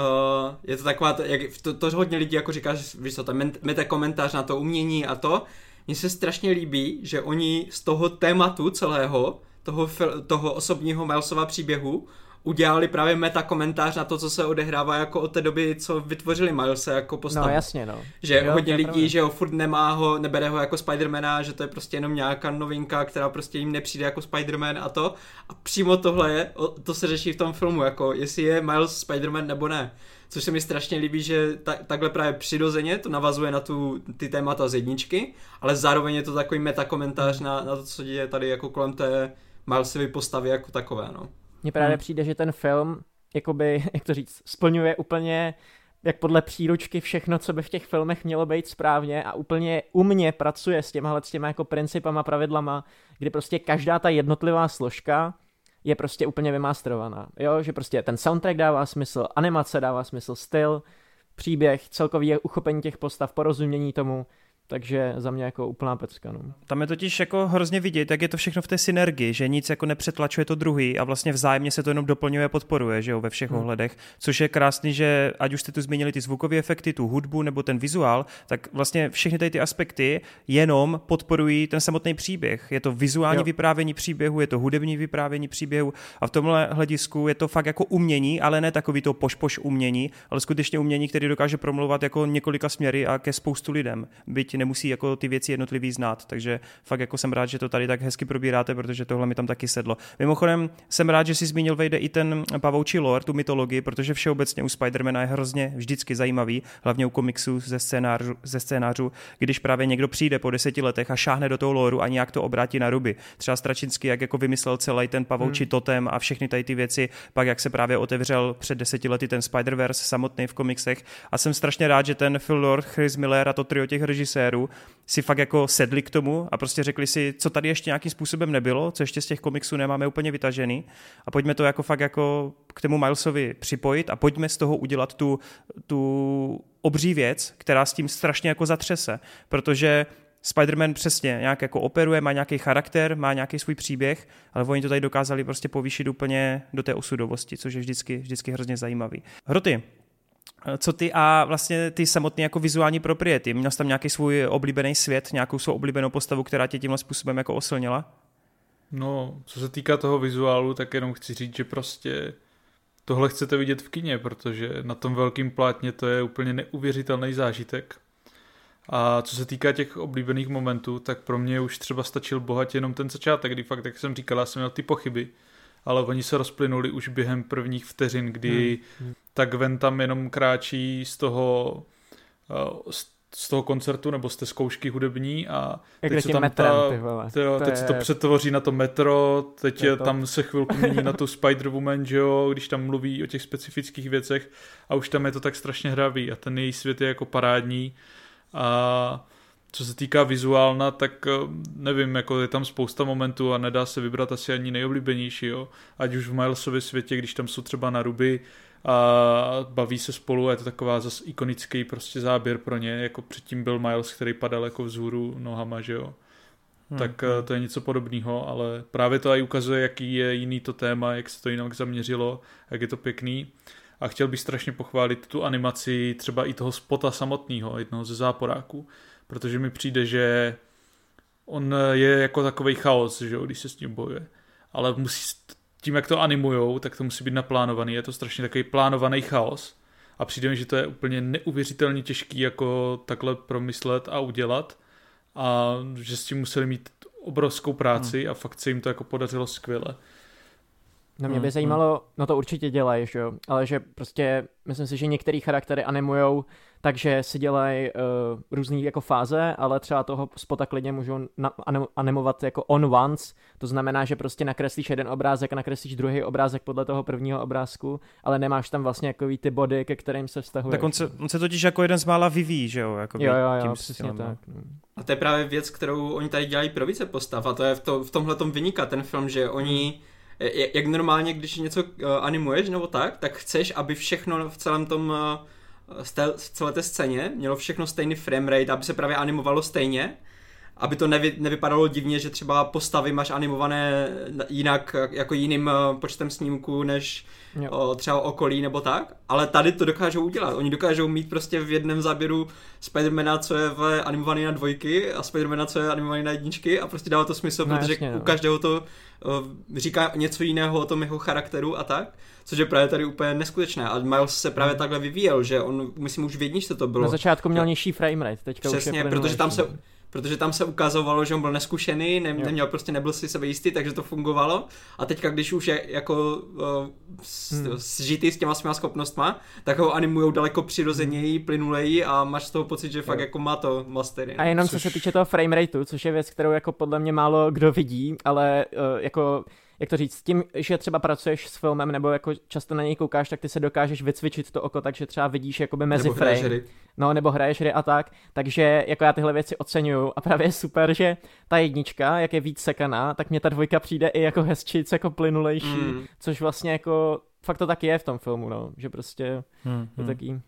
je to taková, jak to, to hodně lidí jako říká, že víš co, tam mete komentář na to umění a to. Mně se strašně líbí, že oni z toho tématu celého, toho, toho osobního Milesova příběhu, udělali právě meta komentář na to, co se odehrává jako od té doby, co vytvořili Milese jako postavu. No jasně, no. Že jo, hodně lidí, pravda. že ho furt nemá ho, nebere ho jako Spidermana, že to je prostě jenom nějaká novinka, která prostě jim nepřijde jako Spiderman a to. A přímo tohle je, to se řeší v tom filmu, jako jestli je Miles Spiderman nebo ne. Což se mi strašně líbí, že ta, takhle právě přirozeně to navazuje na tu, ty témata z jedničky, ale zároveň je to takový meta komentář na, na to, co děje tady jako kolem té Milesovy postavy jako takové, no. Mně právě hmm. přijde, že ten film, jakoby, jak to říct, splňuje úplně jak podle příručky všechno, co by v těch filmech mělo být správně a úplně u mě pracuje s těma, s těma jako principama, pravidlama, kdy prostě každá ta jednotlivá složka je prostě úplně vymástrovaná. Jo, že prostě ten soundtrack dává smysl, animace dává smysl, styl, příběh, celkový uchopení těch postav, porozumění tomu, takže za mě jako úplná pecka. No. Tam je totiž jako hrozně vidět, jak je to všechno v té synergii, že nic jako nepřetlačuje to druhý a vlastně vzájemně se to jenom doplňuje a podporuje, že jo, ve všech hmm. ohledech, což je krásný, že ať už jste tu zmínili ty zvukové efekty, tu hudbu nebo ten vizuál, tak vlastně všechny tady ty aspekty jenom podporují ten samotný příběh. Je to vizuální jo. vyprávění příběhu, je to hudební vyprávění příběhu a v tomhle hledisku je to fakt jako umění, ale ne takový to poš-poš umění, ale skutečně umění, který dokáže promluvat jako několika směry a ke spoustu lidem. Byť nemusí jako ty věci jednotlivý znát, takže fakt jako jsem rád, že to tady tak hezky probíráte, protože tohle mi tam taky sedlo. Mimochodem jsem rád, že si zmínil vejde i ten pavoučí lore, tu mytologii, protože všeobecně u Spidermana je hrozně vždycky zajímavý, hlavně u komiksů ze scénářů, ze scénářů, když právě někdo přijde po deseti letech a šáhne do toho loru a nějak to obrátí na ruby. Třeba Stračinský, jak jako vymyslel celý ten pavoučí hmm. totem a všechny tady ty věci, pak jak se právě otevřel před deseti lety ten Spider-Verse samotný v komiksech. A jsem strašně rád, že ten Phil Lord, Chris Miller a to trio těch režisérů aktérů si fakt jako sedli k tomu a prostě řekli si, co tady ještě nějakým způsobem nebylo, co ještě z těch komiksů nemáme úplně vytažený. A pojďme to jako fakt jako k tomu Milesovi připojit a pojďme z toho udělat tu, tu obří věc, která s tím strašně jako zatřese, protože Spider-Man přesně nějak jako operuje, má nějaký charakter, má nějaký svůj příběh, ale oni to tady dokázali prostě povýšit úplně do té osudovosti, což je vždycky, vždycky hrozně zajímavý. Hroty, co ty a vlastně ty samotné jako vizuální propriety? Měl jsi tam nějaký svůj oblíbený svět, nějakou svou oblíbenou postavu, která tě tímhle způsobem jako oslnila? No, co se týká toho vizuálu, tak jenom chci říct, že prostě tohle chcete vidět v kině, protože na tom velkém plátně to je úplně neuvěřitelný zážitek. A co se týká těch oblíbených momentů, tak pro mě už třeba stačil bohatě jenom ten začátek, kdy fakt, jak jsem říkal, já jsem měl ty pochyby, ale oni se rozplynuli už během prvních vteřin, kdy hmm. Tak Ven tam jenom kráčí z toho uh, z toho koncertu nebo z té zkoušky hudební a Jak teď se tam metrem, ta, ty vole. Tyjo, teď je... se to přetvoří na to metro, teď je tam se chvilku mění na tu Spider-Woman, že jo, když tam mluví o těch specifických věcech a už tam je to tak strašně hravý a ten její svět je jako parádní a co se týká vizuálna, tak eh, nevím, jako je tam spousta momentů a nedá se vybrat asi ani nejoblíbenější, jo. Ať už v Milesově světě, když tam jsou třeba na ruby a baví se spolu a je to taková zase ikonický prostě záběr pro ně, jako předtím byl Miles, který padal jako vzhůru nohama, že jo. hmm. tak uh, to je něco podobného, ale právě to i ukazuje, jaký je jiný to téma, jak se to jinak zaměřilo, jak je to pěkný. A chtěl bych strašně pochválit tu animaci třeba i toho spota samotného, jednoho ze záporáků, protože mi přijde, že on je jako takový chaos, že jo, když se s tím bojuje. Ale musí, tím, jak to animujou, tak to musí být naplánovaný. Je to strašně takový plánovaný chaos. A přijde mi, že to je úplně neuvěřitelně těžký jako takhle promyslet a udělat. A že s tím museli mít obrovskou práci hmm. a fakt se jim to jako podařilo skvěle. No mě by hmm, zajímalo, no to určitě dělají, že jo, ale že prostě myslím si, že některé charaktery animujou takže si dělají uh, různé jako fáze, ale třeba toho spota klidně můžou na, animovat jako on once, to znamená, že prostě nakreslíš jeden obrázek a nakreslíš druhý obrázek podle toho prvního obrázku, ale nemáš tam vlastně jako ty body, ke kterým se vztahuje. Tak on se, on se totiž jako jeden z mála vyvíjí, že jo? Jako jo, jo, jo, tím přesně stylem, no. tak. No. A to je právě věc, kterou oni tady dělají pro více postav a to je v, to, v tomhle tom vyniká ten film, že oni jak normálně, když něco uh, animuješ nebo tak, tak chceš, aby všechno v celém tom v celé té scéně mělo všechno stejný framerate, aby se právě animovalo stejně, aby to nevy, nevypadalo divně, že třeba postavy máš animované jinak, jako jiným eh, počtem snímků, než o, třeba okolí nebo tak, ale tady to dokážou udělat. Oni dokážou mít prostě v jednom záběru Spidermana, co je v animovaný na dvojky a Spidermana, co je animovaný na jedničky a prostě dává to smysl, no, protože jasně, u no. každého to uh, říká něco jiného o tom jeho charakteru a tak, což je právě tady úplně neskutečné. A Miles se právě hmm. takhle vyvíjel, že on, myslím, už v jedničce to bylo. Na začátku měl nižší framerate, teďka Přesně, už je protože tam se, protože tam se ukazovalo, že on byl neskušený, ne, neměl prostě, nebyl si sebe jistý, takže to fungovalo. A teďka, když už je jako uh, s, hmm. sžitý s těma svýma schopnostma, tak ho animujou daleko přirozeněji, plynuleji a máš z toho pocit, že jo. fakt jako má to mastery. A jenom což... co se týče toho framerateu, což je věc, kterou jako podle mě málo kdo vidí, ale uh, jako jak to říct, tím, že třeba pracuješ s filmem nebo jako často na něj koukáš, tak ty se dokážeš vycvičit to oko, takže třeba vidíš jakoby mezi nebo frame. Hry. No, nebo hraješ hry a tak, takže jako já tyhle věci oceňuju a právě je super, že ta jednička, jak je víc sekaná, tak mě ta dvojka přijde i jako hezčic, jako plynulejší, mm. což vlastně jako fakt to tak je v tom filmu, no, že prostě mm, je mm. taký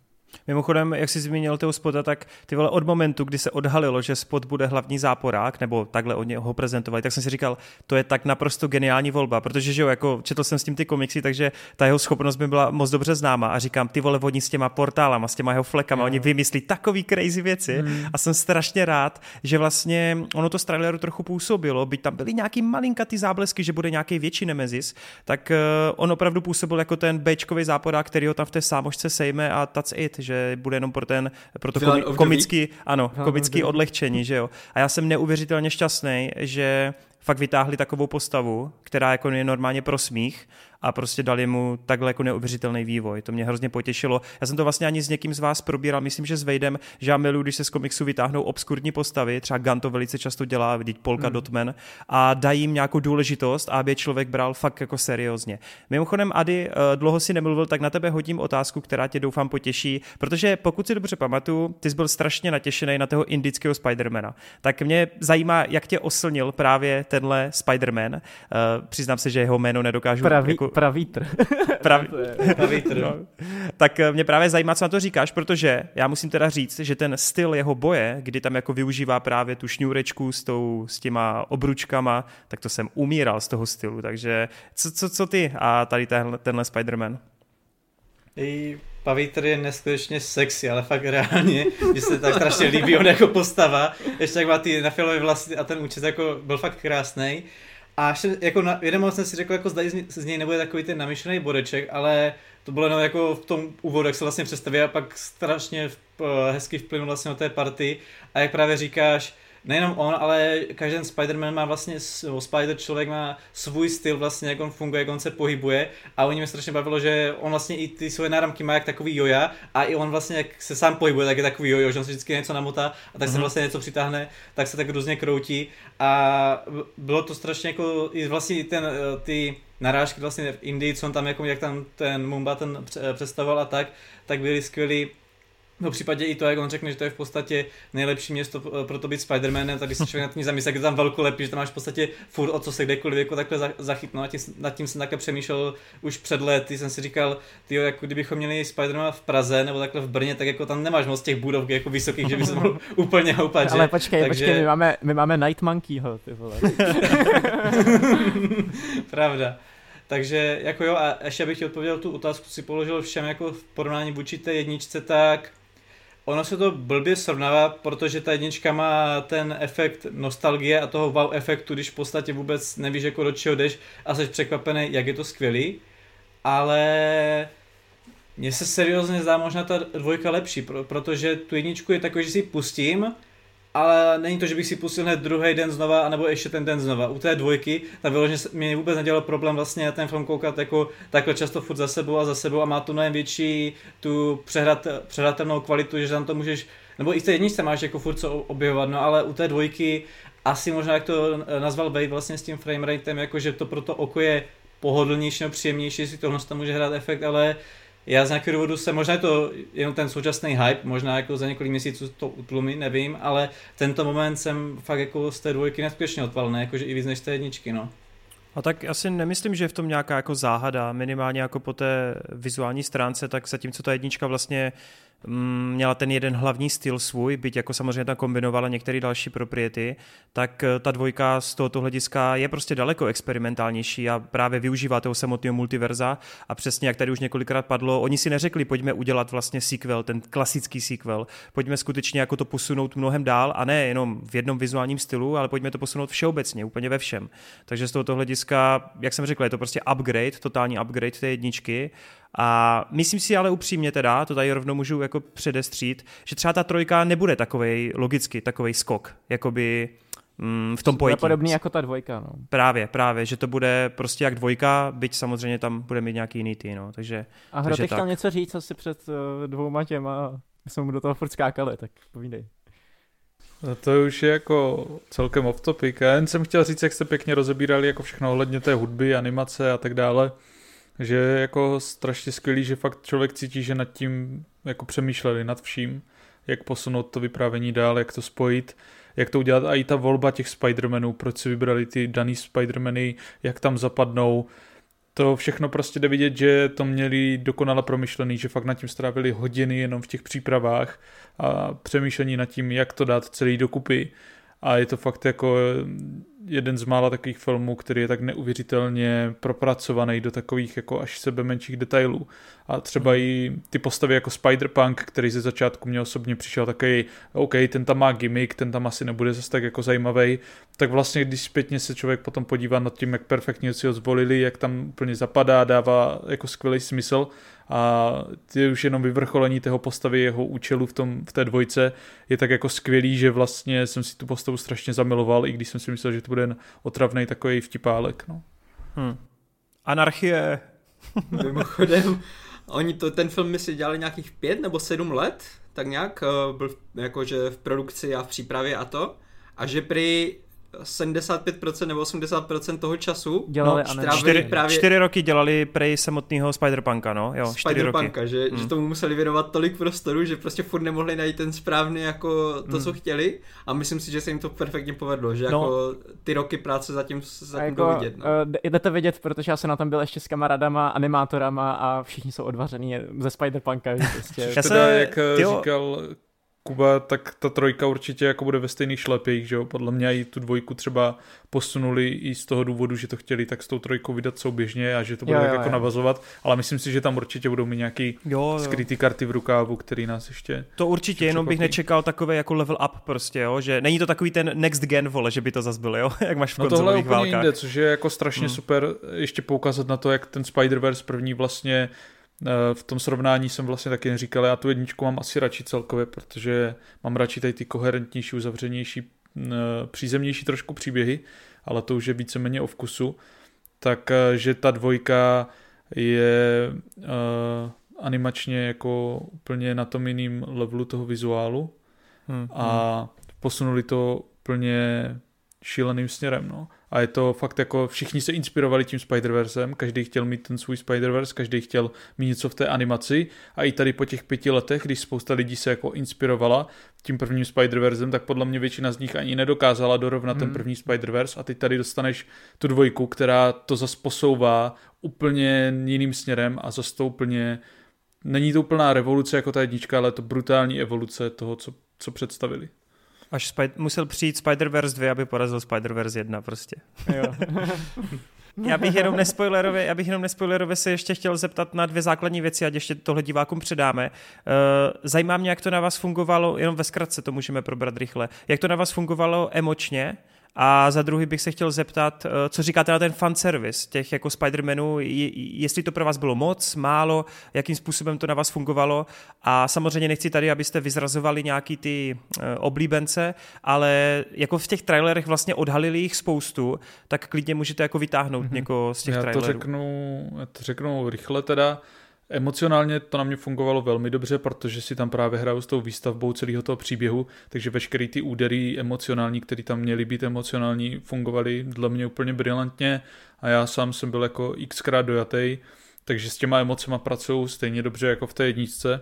Mimochodem, jak jsi zmínil toho spota, tak ty vole od momentu, kdy se odhalilo, že spot bude hlavní záporák, nebo takhle od něho prezentovali, tak jsem si říkal, to je tak naprosto geniální volba, protože že jo, jako četl jsem s tím ty komiksy, takže ta jeho schopnost by byla moc dobře známa a říkám, ty vole vodní s těma portálama, s těma jeho flekama, jo. oni vymyslí takový crazy věci hmm. a jsem strašně rád, že vlastně ono to z traileru trochu působilo, byť tam byly nějaký malinkatý záblesky, že bude nějaký větší nemezis, tak uh, on opravdu působil jako ten Bčkový záporák, který ho tam v té sámošce sejme a that's it, že bude jenom pro ten, pro to komi, komický, ano, komický odlehčení, že jo. A já jsem neuvěřitelně šťastný, že fakt vytáhli takovou postavu, která jako je normálně pro smích a prostě dali mu takhle jako neuvěřitelný vývoj. To mě hrozně potěšilo. Já jsem to vlastně ani s někým z vás probíral, myslím, že s Vejdem, že já miluji, když se z komiksu vytáhnou obskurní postavy, třeba Gun to velice často dělá, vidíte Polka mm. Dotman, a dají jim nějakou důležitost, aby je člověk bral fakt jako seriózně. Mimochodem, Ady, eh, dlouho si nemluvil, tak na tebe hodím otázku, která tě doufám potěší, protože pokud si dobře pamatuju, ty jsi byl strašně natěšený na toho indického Spidermana. Tak mě zajímá, jak tě oslnil právě tenhle Spiderman. Uh, přiznám se, že jeho jméno nedokážu Pravý, jako pravítr. Praví... pravítr. no. Tak eh, mě právě zajímá, co na to říkáš, protože já musím teda říct, že ten styl jeho boje, kdy tam jako využívá právě tu šňůrečku s, tou, s těma obručkama, tak to jsem umíral z toho stylu, takže co, co, co ty a tady tenhle, tenhle Spider-Man? I Pavítr je neskutečně sexy, ale fakt reálně, mi se tak strašně líbí on jako postava, ještě jak má ty na filové vlasy a ten účet jako byl fakt krásný. A ještě, jako na, jeden moment jsem si řekl, jako zda z, z něj nebude takový ten namyšlený bodeček, ale to bylo jenom jako v tom úvodu, jak se vlastně představí a pak strašně v, uh, hezky vplynul vlastně do té party. A jak právě říkáš, nejenom on, ale každý Spider-Man má vlastně, Spider člověk má svůj styl vlastně, jak on funguje, jak on se pohybuje a oni mě strašně bavilo, že on vlastně i ty svoje náramky má jak takový joja a i on vlastně, jak se sám pohybuje, tak je takový jojo, že on se vždycky něco namotá a tak mm-hmm. se mhm. vlastně něco přitáhne, tak se tak různě kroutí a bylo to strašně jako, i vlastně ten, eh, ty narážky vlastně v Indii, co on tam jako, jak tam ten Mumba ten představoval a tak, tak byly skvělý No v případě i to, jak on řekne, že to je v podstatě nejlepší město pro to být Spider-Manem, tak když se člověk nad tím zamyslí, tak je tam velkou lepší, že tam máš v podstatě furt o co se kdekoliv jako takhle zachytnout. Nad tím, nad tím jsem také přemýšlel už před lety, jsem si říkal, tyjo, jako kdybychom měli Spider-Mana v Praze nebo takhle v Brně, tak jako tam nemáš moc těch budov jako vysokých, že by se mohl úplně houpat, Ale počkej, Takže... počkej, my máme, my máme Night Monkeyho, ty vole. Pravda. Takže jako jo, a ještě abych ti odpověděl tu otázku, si položil všem jako v porovnání vůči té jedničce, tak ono se to blbě srovnává, protože ta jednička má ten efekt nostalgie a toho wow efektu, když v podstatě vůbec nevíš, jako do čeho jdeš a jsi překvapený, jak je to skvělý. Ale mně se seriózně zdá možná ta dvojka lepší, protože tu jedničku je takový, že si pustím ale není to, že bych si pustil hned druhý den znova, anebo ještě ten den znova. U té dvojky, tam vyloženě mě vůbec nedělal problém vlastně ten film koukat jako takhle často furt za sebou a za sebou a má tu mnohem větší tu přehrat, přehratelnou kvalitu, že tam to můžeš, nebo i v té jedničce máš jako furt co objevovat, no ale u té dvojky asi možná, jak to nazval Bej vlastně s tím frameratem, jako že to pro to oko je pohodlnější, příjemnější, si tohle tam může hrát efekt, ale já z nějakého důvodu se, možná je to jenom ten současný hype, možná jako za několik měsíců to utlumí, nevím, ale tento moment jsem fakt jako z té dvojky neskutečně odpalný, jakože i víc než z té jedničky, no. A tak já si nemyslím, že je v tom nějaká jako záhada, minimálně jako po té vizuální stránce, tak zatímco ta jednička vlastně měla ten jeden hlavní styl svůj, byť jako samozřejmě tam kombinovala některé další propriety, tak eh, ta dvojka z tohoto hlediska je prostě daleko experimentálnější a právě využívá toho samotného multiverza. A přesně jak tady už několikrát padlo, oni si neřekli, pojďme udělat vlastně sequel, ten klasický sequel, pojďme skutečně jako to posunout mnohem dál a ne jenom v jednom vizuálním stylu, ale pojďme to posunout všeobecně, úplně ve všem. Takže z tohoto hlediska, jak jsem řekl, je to prostě upgrade, totální upgrade té jedničky a myslím si ale upřímně teda, to tady rovnou můžu jako předestřít, že třeba ta trojka nebude takovej logicky, takovej skok, jakoby mm, v tom pojetí. podobný jako ta dvojka, no. Právě, právě, že to bude prostě jak dvojka, byť samozřejmě tam bude mít nějaký jiný tý, no, takže A Hro, ty chtěl něco říct asi před uh, dvouma těma, my jsme mu do toho furt skákali, tak povídej. No to už je jako celkem off topic. Já jen jsem chtěl říct, jak jste pěkně rozebírali jako všechno ohledně té hudby, animace a tak dále že je jako strašně skvělý, že fakt člověk cítí, že nad tím jako přemýšleli, nad vším, jak posunout to vyprávění dál, jak to spojit, jak to udělat. A i ta volba těch Spider-Manů, proč si vybrali ty daný Spider-Many, jak tam zapadnou, to všechno prostě jde vidět, že to měli dokonale promyšlený, že fakt nad tím strávili hodiny jenom v těch přípravách a přemýšlení nad tím, jak to dát celý dokupy. A je to fakt jako jeden z mála takových filmů, který je tak neuvěřitelně propracovaný do takových jako až sebe menších detailů. A třeba mm. i ty postavy jako Spider-Punk, který ze začátku mě osobně přišel takový, OK, ten tam má gimmick, ten tam asi nebude zase tak jako zajímavý, tak vlastně když zpětně se člověk potom podívá nad tím, jak perfektně si ho zvolili, jak tam úplně zapadá, dává jako skvělý smysl, a ty už jenom vyvrcholení tého postavy, jeho účelu v, tom, v té dvojce je tak jako skvělý, že vlastně jsem si tu postavu strašně zamiloval, i když jsem si myslel, že to bude otravný takový vtipálek. No. Hmm. Anarchie. Mimochodem, oni to, ten film my si dělali nějakých pět nebo sedm let, tak nějak eh, byl jakože v produkci a v přípravě a to. A že prý 75% nebo 80% toho času dělali no, čtyři, právě... čtyři roky dělali prej samotného Spider-Punka, no, jo, čtyři Spider-Punka, roky. že, hmm. že tomu museli věnovat tolik prostoru, že prostě furt nemohli najít ten správný jako to, hmm. co chtěli a myslím si, že se jim to perfektně povedlo, že no. jako ty roky práce zatím, zatím jako, vidět. No. Uh, jde to vidět, protože já jsem na tom byl ještě s kamarádama, animátorama a všichni jsou odvaření ze Spider-Punka. Prostě... já se, jak jo. říkal Kuba, tak ta trojka určitě jako bude ve stejných šlepích, že jo? Podle mě i tu dvojku třeba posunuli i z toho důvodu, že to chtěli tak s tou trojkou vydat souběžně a že to bude jo, tak jo, jako jo. navazovat, ale myslím si, že tam určitě budou mít nějaký jo, jo. skrytý karty v rukávu, který nás ještě... To určitě, jenom bych nečekal takové jako level up prostě, jo? že není to takový ten next gen, vole, že by to zase bylo, jo? jak máš v No tohle úplně válkách. jinde, což je jako strašně hmm. super ještě poukázat na to, jak ten Spider-Verse první vlastně v tom srovnání jsem vlastně taky říkal, já tu jedničku mám asi radši celkově, protože mám radši tady ty koherentnější, uzavřenější, přízemnější trošku příběhy, ale to už je víceméně o vkusu. Takže ta dvojka je uh, animačně jako úplně na tom jiným levelu toho vizuálu hmm, a posunuli to úplně šíleným směrem, no. A je to fakt jako, všichni se inspirovali tím Spider-Versem, každý chtěl mít ten svůj Spider-Verse, každý chtěl mít něco v té animaci a i tady po těch pěti letech, když spousta lidí se jako inspirovala tím prvním Spider-Versem, tak podle mě většina z nich ani nedokázala dorovnat hmm. ten první Spider-Verse a teď tady dostaneš tu dvojku, která to zase posouvá úplně jiným směrem a zase to úplně není to úplná revoluce jako ta jednička, ale je to brutální evoluce toho, co, co představili. Až Spy- musel přijít Spider-Verse 2, aby porazil Spider-Verse 1 prostě. Jo. já bych jenom nespoilerově, já bych jenom nespoilerově se ještě chtěl zeptat na dvě základní věci, ať ještě tohle divákům předáme. Uh, zajímá mě, jak to na vás fungovalo, jenom ve zkratce to můžeme probrat rychle, jak to na vás fungovalo emočně, a za druhý bych se chtěl zeptat, eh, co říkáte na ten fanservice těch jako Spider-Manů, jestli to pro vás bylo moc, málo, jakým způsobem to na vás fungovalo a samozřejmě nechci tady, abyste vyzrazovali nějaký ty eh, oblíbence, ale jako v těch trailerech vlastně odhalili jich spoustu, tak klidně můžete jako vytáhnout mm-hmm. někoho z těch já trailerů. To řeknu, já to řeknu rychle teda. Emocionálně to na mě fungovalo velmi dobře, protože si tam právě hraju s tou výstavbou celého toho příběhu, takže veškeré ty údery emocionální, které tam měly být emocionální, fungovaly dle mě úplně brilantně a já sám jsem byl jako xkrát dojatý, takže s těma emocema pracuju stejně dobře jako v té jedničce.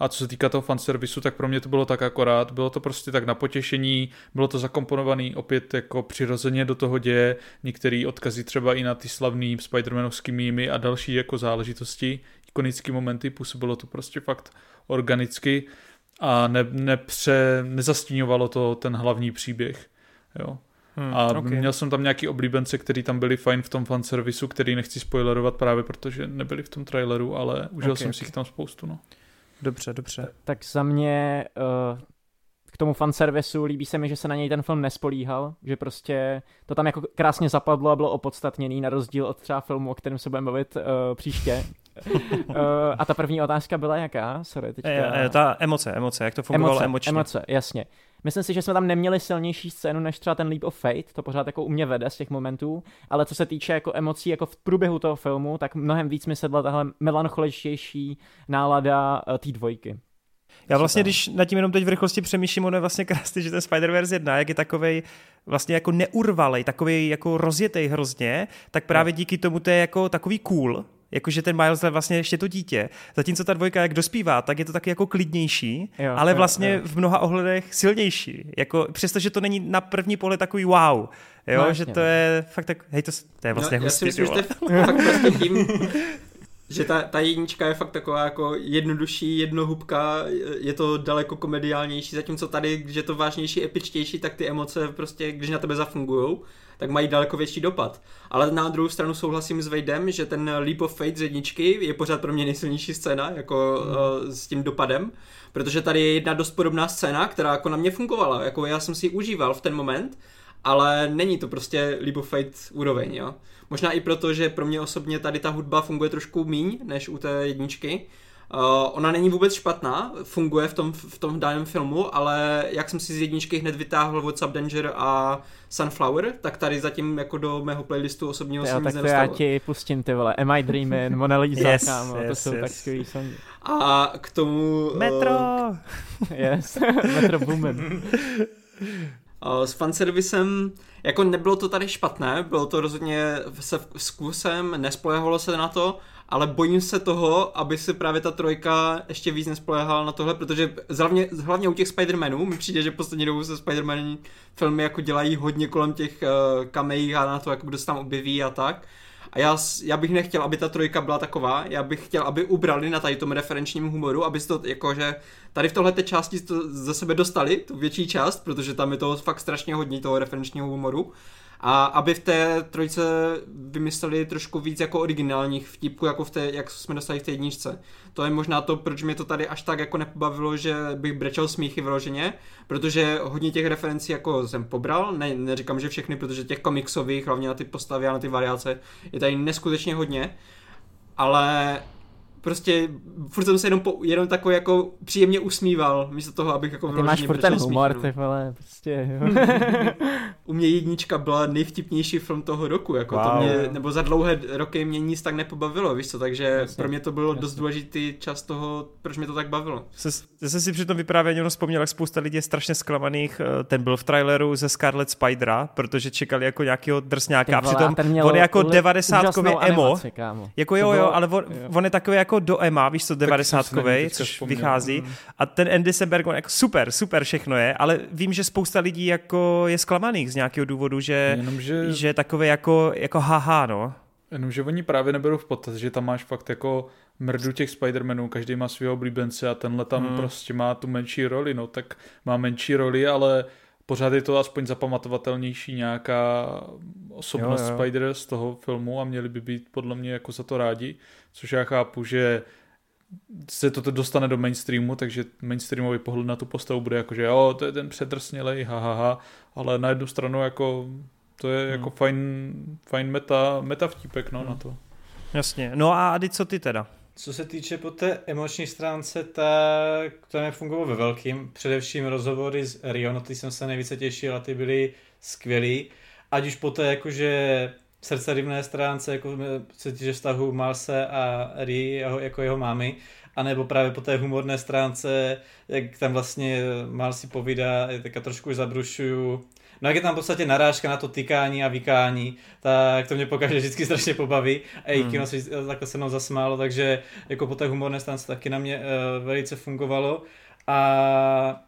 A co se týká toho fanservisu, tak pro mě to bylo tak akorát, bylo to prostě tak na potěšení, bylo to zakomponované opět jako přirozeně do toho děje, některé odkazy třeba i na ty slavný Spider-Manovský mýmy a další jako záležitosti, ikonické momenty, působilo to prostě fakt organicky a ne, nepře, nezastíňovalo to ten hlavní příběh. Jo. Hmm, a okay. měl jsem tam nějaký oblíbence, který tam byli fajn v tom fanservisu, který nechci spoilerovat právě, protože nebyli v tom traileru, ale užil okay, jsem okay. si jich tam spoustu. No. Dobře, dobře. Tak za mě uh, k tomu fanservisu líbí se mi, že se na něj ten film nespolíhal, že prostě to tam jako krásně zapadlo a bylo opodstatněný, na rozdíl od třeba filmu, o kterém se budeme bavit uh, příště. Uh, a ta první otázka byla jaká? Sorry, teďka... Je, je, ta emoce, emoce, jak to fungovalo emoce, emočně. Emoce, jasně. Myslím si, že jsme tam neměli silnější scénu než třeba ten Leap of Fate, to pořád jako u mě vede z těch momentů, ale co se týče jako emocí jako v průběhu toho filmu, tak mnohem víc mi sedla tahle melancholičtější nálada té dvojky. Já vlastně, když nad tím jenom teď v rychlosti přemýšlím, ono je vlastně krásný, že ten Spider-Verse 1, jak je takovej vlastně jako neurvalej, takový jako rozjetej hrozně, tak právě díky tomu to je jako takový cool, jakože ten Miles je vlastně ještě to dítě. Zatímco ta dvojka, jak dospívá, tak je to taky jako klidnější, jo, ale vlastně jo, jo. v mnoha ohledech silnější. Jako, přestože to není na první pohled takový wow, jo, no, že to je fakt tak, hej, to, to je vlastně no, hustý, já si myslím, že to je fakt prostě tím, že ta, ta jednička je fakt taková jako jednodušší, jednohubka, je to daleko komediálnější, zatímco tady, když je to vážnější, epičtější, tak ty emoce prostě, když na tebe zafungujou, tak mají daleko větší dopad. Ale na druhou stranu souhlasím s Vejdem, že ten Leap of Fate z jedničky je pořád pro mě nejsilnější scéna, jako mm. uh, s tím dopadem, protože tady je jedna dost podobná scéna, která jako na mě fungovala, jako já jsem si ji užíval v ten moment, ale není to prostě Leap of Fate úroveň, jo. Možná i proto, že pro mě osobně tady ta hudba funguje trošku míň než u té jedničky. Uh, ona není vůbec špatná, funguje v tom, v tom daném filmu, ale jak jsem si z jedničky hned vytáhl What's Up Danger a Sunflower, tak tady zatím jako do mého playlistu osobního jsem tak to já ti pustím ty vole, Am I Dreaming, Mona Lisa, yes, kámo, yes, to jsou yes. tak skvělý songy. A k tomu... Metro! Uh, yes, Metro Boomin. s fanservisem, jako nebylo to tady špatné, bylo to rozhodně se zkusem, nespolehalo se na to, ale bojím se toho, aby se právě ta trojka ještě víc nespolehala na tohle, protože hlavně, hlavně u těch Spider-Manů mi přijde, že poslední dobou se Spider-Man filmy jako dělají hodně kolem těch uh, kamejí a na to, jak kdo se tam objeví a tak. A já, já bych nechtěl, aby ta trojka byla taková, já bych chtěl, aby ubrali na tady tom referenčním humoru, aby to jakože tady v tohle části to ze sebe dostali, tu větší část, protože tam je toho fakt strašně hodně toho referenčního humoru a aby v té trojce vymysleli trošku víc jako originálních vtipků, jako v té, jak jsme dostali v té jedničce. To je možná to, proč mě to tady až tak jako nepobavilo, že bych brečel smíchy vyloženě, protože hodně těch referencí jako jsem pobral, ne, neříkám, že všechny, protože těch komiksových, hlavně na ty postavy a na ty variace, je tady neskutečně hodně, ale prostě furt jsem se jenom, po, jenom takový jako příjemně usmíval, místo toho, abych jako Ty máš furt ten humor, ty vole, prostě. U mě jednička byla nejvtipnější film toho roku, jako wow. to mě, nebo za dlouhé roky mě nic tak nepobavilo, víš co, takže jasně, pro mě to bylo jasně. dost důležitý čas toho, proč mě to tak bavilo. Já jsem si při tom vyprávění jenom vzpomněl, jak spousta lidí je strašně zklamaných, eh, ten byl v traileru ze Scarlet Spidera, protože čekali jako nějakého drsňáka a přitom on je jako 90 emo, animaci, jako jo, jo, ale on, jo. on je takový jako do ema, víš co, 90 což vzpomněl. vychází mm. a ten Andy Samberg, on jako super, super všechno je, ale vím, že spousta lidí jako je zklamaných z nějakého důvodu, že, Jenomže... že takové jako, jako haha, no. Jenomže oni právě neberou v potaz, že tam máš fakt jako mrdu těch Spider-Manů, každý má svého oblíbence a tenhle tam hmm. prostě má tu menší roli, no tak má menší roli, ale pořád je to aspoň zapamatovatelnější nějaká osobnost jo, jo. Spider z toho filmu a měli by být podle mě jako za to rádi, což já chápu, že se to dostane do mainstreamu, takže mainstreamový pohled na tu postavu bude jako, že jo, to je ten předrsnělej, ha, ha, ha, ale na jednu stranu jako to je jako hmm. jako fajn, fajn meta, meta vtípek no, hmm. na to. Jasně. No a Adi, co ty teda? Co se týče po té emoční stránce, tak to nefungovalo ve velkým. Především rozhovory s Rio, na ty jsem se nejvíce těšil a ty byly skvělý. Ať už po té jakože srdcerivné stránce, jako se týče vztahu Malse a Ri jeho, jako jeho mámy, anebo právě po té humorné stránce, jak tam vlastně Mal si povídá, tak trošku zabrušuju No jak je tam v podstatě narážka na to tykání a vykání, tak to mě pokaždé vždycky strašně pobaví a i hmm. kino se takhle se mnou zasmálo, takže jako po té humorné stance taky na mě uh, velice fungovalo. A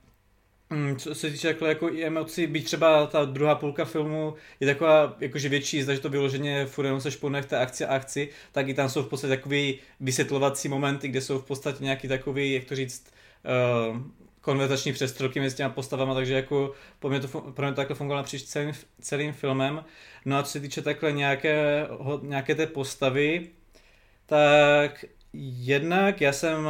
Mm, co se týče jako, jako i emocí, byť třeba ta druhá půlka filmu je taková jakože větší, zda, že to vyloženě furt jenom se špone v té akci a akci, tak i tam jsou v podstatě takový vysvětlovací momenty, kde jsou v podstatě nějaký takový, jak to říct, uh, konverzační přestřelky mezi těma postavama, takže jako pro mě to, pro mě to takhle fungovalo napříč celým, celým filmem. No a co se týče takhle nějaké, nějaké té postavy, tak Jednak já jsem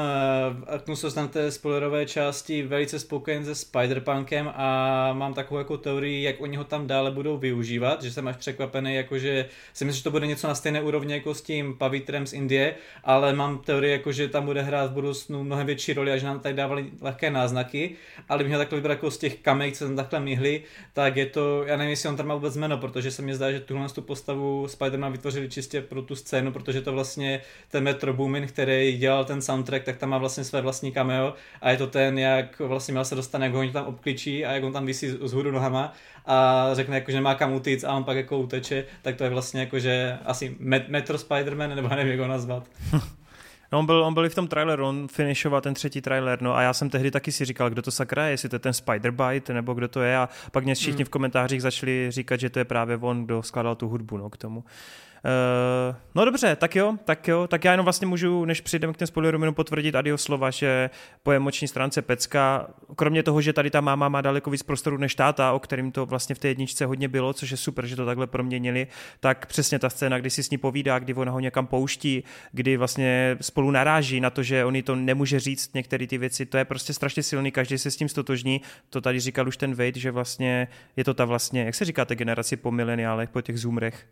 v Knusos na té spoilerové části velice spokojen se Spider-Punkem a mám takovou jako teorii, jak oni ho tam dále budou využívat, že jsem až překvapený, jakože si myslím, že to bude něco na stejné úrovni jako s tím Pavitrem z Indie, ale mám teorii, jako, že tam bude hrát v budoucnu mnohem větší roli a že nám tady dávali lehké náznaky, ale bych měl takhle vybrat jako z těch kamek, co tam takhle myhli, tak je to, já nevím, jestli on tam má vůbec jméno, protože se mi zdá, že tuhle tu postavu Spider-Man vytvořili čistě pro tu scénu, protože to vlastně ten Metro Boomin, který dělal ten soundtrack, tak tam má vlastně své vlastní cameo a je to ten, jak vlastně měl se dostane, jak ho oni tam obkličí a jak on tam vysí z hůru nohama a řekne jako, že nemá kam utíct a on pak jako uteče, tak to je vlastně jako, že asi Metro Spider-Man, nebo nevím, jak ho nazvat. No, on byl, on byl v tom traileru, on finishoval ten třetí trailer, no a já jsem tehdy taky si říkal, kdo to sakra je, jestli to je ten Spider-Bite, nebo kdo to je a pak mě všichni mm. v komentářích začali říkat, že to je právě on, kdo skládal tu hudbu, no, k tomu. Uh, no dobře, tak jo, tak jo, tak já jenom vlastně můžu, než přijdeme k těm spoilerům, jenom potvrdit Adio slova, že po emoční stránce Pecka, kromě toho, že tady ta máma má daleko víc prostoru než táta, o kterým to vlastně v té jedničce hodně bylo, což je super, že to takhle proměnili, tak přesně ta scéna, kdy si s ní povídá, kdy ona ho někam pouští, kdy vlastně spolu naráží na to, že oni to nemůže říct některé ty věci, to je prostě strašně silný, každý se s tím stotožní, to tady říkal už ten Wade, že vlastně je to ta vlastně, jak se říká, generaci po mileniálech, po těch zoomrech,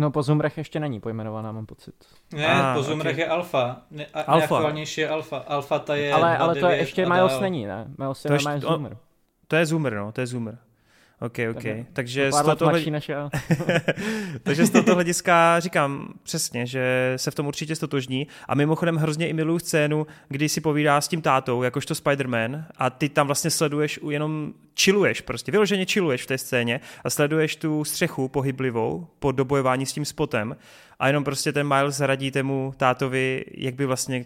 No po Zumrech ještě není pojmenovaná, mám pocit. Ne, ah, po Zumrech okay. je Alfa. Ne, a, alfa. Nejaktuálnější je Alfa. Alfa ta je Ale, ale to je ještě Miles není, ne? Miles je, je Zoomer. To je Zoomer, no, to je Zoomer. OK, OK. Takže, Takže z tohoto, než já. Takže z tohoto hlediska říkám přesně, že se v tom určitě stotožní. A mimochodem hrozně i miluju scénu, kdy si povídá s tím tátou, jakožto Spider-Man, a ty tam vlastně sleduješ jenom chilluješ, prostě vyloženě chilluješ v té scéně a sleduješ tu střechu pohyblivou po dobojování s tím spotem a jenom prostě ten Miles radí tému tátovi, jak by vlastně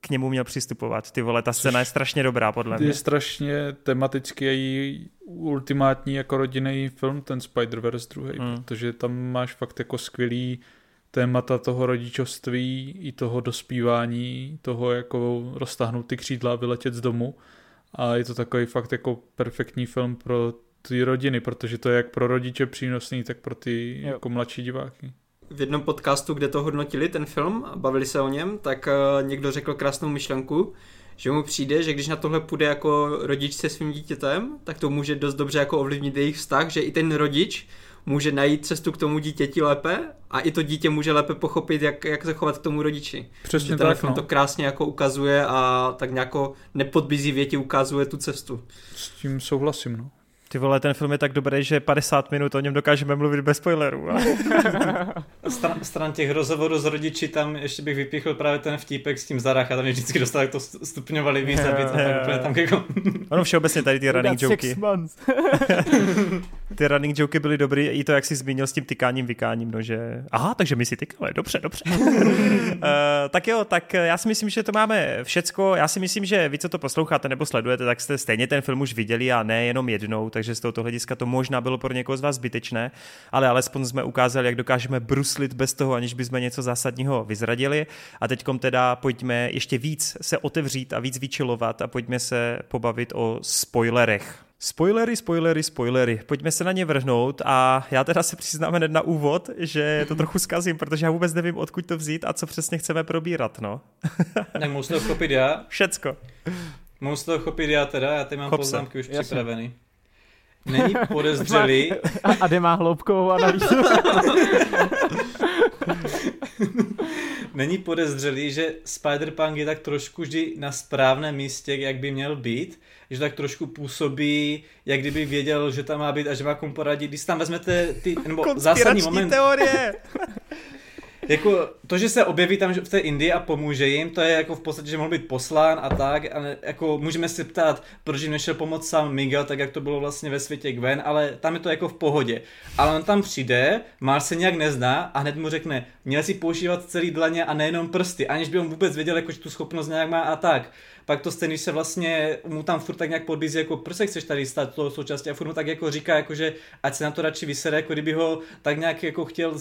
k němu měl přistupovat. Ty vole, ta scéna je strašně dobrá, podle mě. Je strašně tematický a ultimátní jako rodinný film, ten Spider-Verse druhý, hmm. protože tam máš fakt jako skvělý témata toho rodičovství i toho dospívání, toho jako roztáhnout ty křídla a vyletět z domu a je to takový fakt jako perfektní film pro ty rodiny, protože to je jak pro rodiče přínosný, tak pro ty jo. jako mladší diváky v jednom podcastu, kde to hodnotili, ten film, a bavili se o něm, tak uh, někdo řekl krásnou myšlenku, že mu přijde, že když na tohle půjde jako rodič se svým dítětem, tak to může dost dobře jako ovlivnit jejich vztah, že i ten rodič může najít cestu k tomu dítěti lépe a i to dítě může lépe pochopit, jak, jak se chovat k tomu rodiči. Přesně že ten tak, film no. to krásně jako ukazuje a tak nějako nepodbizí ti ukazuje tu cestu. S tím souhlasím, no. Ty vole, ten film je tak dobrý, že 50 minut o něm dokážeme mluvit bez spoilerů. Stran, stran těch rozhovorů s rodiči, tam ještě bych vypíchl právě ten vtípek s tím Zarach a tam je vždycky dostal, jak to stupňovali víc a víc a tak úplně tam jako... Ono všeobecně tady ty running Six joky. Ty running joky byly dobrý, i to, jak jsi zmínil s tím tykáním, vykáním, no že... Aha, takže my si tykáme, dobře, dobře. uh, tak jo, tak já si myslím, že to máme všecko. Já si myslím, že vy, co to posloucháte nebo sledujete, tak jste stejně ten film už viděli a ne jenom jednou, takže z tohoto hlediska to možná bylo pro někoho z vás zbytečné, ale alespoň jsme ukázali, jak dokážeme bruslit bez toho, aniž bychom něco zásadního vyzradili. A teďkom teda pojďme ještě víc se otevřít a víc vyčilovat a pojďme se pobavit o spoilerech. Spoilery, spoilery, spoilery. Pojďme se na ně vrhnout a já teda se přiznám hned na úvod, že to trochu zkazím, protože já vůbec nevím, odkud to vzít a co přesně chceme probírat, no. tak mohu se to chopit já. Všecko. Se to chopit já teda, já tady mám Chop se. poznámky už Jasně. připravený. Není podezřelý, A Ady má hloubkovou analýzu. není podezřelý, že Spider-Punk je tak trošku vždy na správném místě, jak by měl být, že tak trošku působí, jak kdyby věděl, že tam má být a že má komu poradit. Když tam vezmete ty, nebo zásadní Konspirační moment, teorie. jako to, že se objeví tam v té Indii a pomůže jim, to je jako v podstatě, že mohl být poslán a tak, ale jako můžeme si ptát, proč jim nešel pomoct sám Miguel, tak jak to bylo vlastně ve světě Gwen, ale tam je to jako v pohodě. Ale on tam přijde, Mars se nějak nezná a hned mu řekne, měl si používat celý dlaně a nejenom prsty, aniž by on vůbec věděl, jako, že tu schopnost nějak má a tak. Pak to stejný, se vlastně mu tam furt tak nějak podbízí, jako proč se chceš tady stát toho součástí a furt mu tak jako říká, jako, že ať se na to radši vysere, jako kdyby ho tak nějak jako chtěl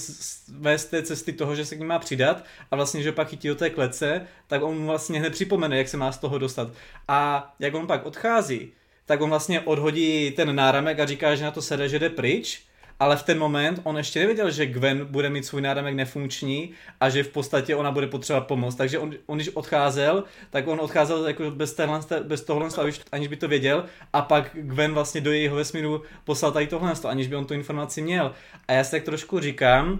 vést té cesty toho, že se k ním má přidat a vlastně, že pak chytí do té klece, tak on mu vlastně hned připomene, jak se má z toho dostat. A jak on pak odchází, tak on vlastně odhodí ten náramek a říká, že na to sede, že jde pryč, ale v ten moment on ještě nevěděl, že Gwen bude mít svůj náramek nefunkční a že v podstatě ona bude potřebovat pomoc. Takže on, on když odcházel, tak on odcházel jako bez, téhle, bez tohle, aniž by to věděl a pak Gwen vlastně do jejího vesmíru poslal tady tohle, aniž by on tu informaci měl. A já si tak trošku říkám,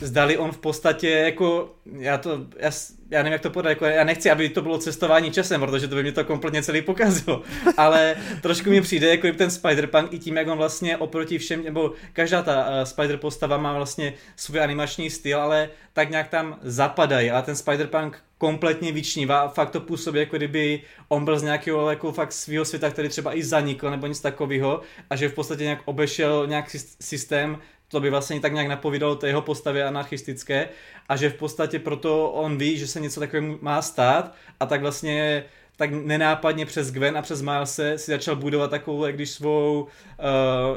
zdali on v podstatě jako, já to, já, já nevím jak to podat, jako já nechci, aby to bylo cestování časem, protože to by mě to kompletně celý pokazilo, ale trošku mi přijde, jako ten Spider-Punk i tím, jak on vlastně oproti všem, nebo každá ta uh, Spider postava má vlastně svůj animační styl, ale tak nějak tam zapadají a ten Spider-Punk kompletně vyčnívá a fakt to působí, jako kdyby on byl z nějakého jako fakt svého světa, který třeba i zanikl nebo nic takového a že v podstatě nějak obešel nějak sys- systém, to by vlastně tak nějak napovídalo té jeho postavě anarchistické a že v podstatě proto on ví, že se něco takového má stát a tak vlastně tak nenápadně přes Gwen a přes Milese si začal budovat takovou, jak když svou, uh,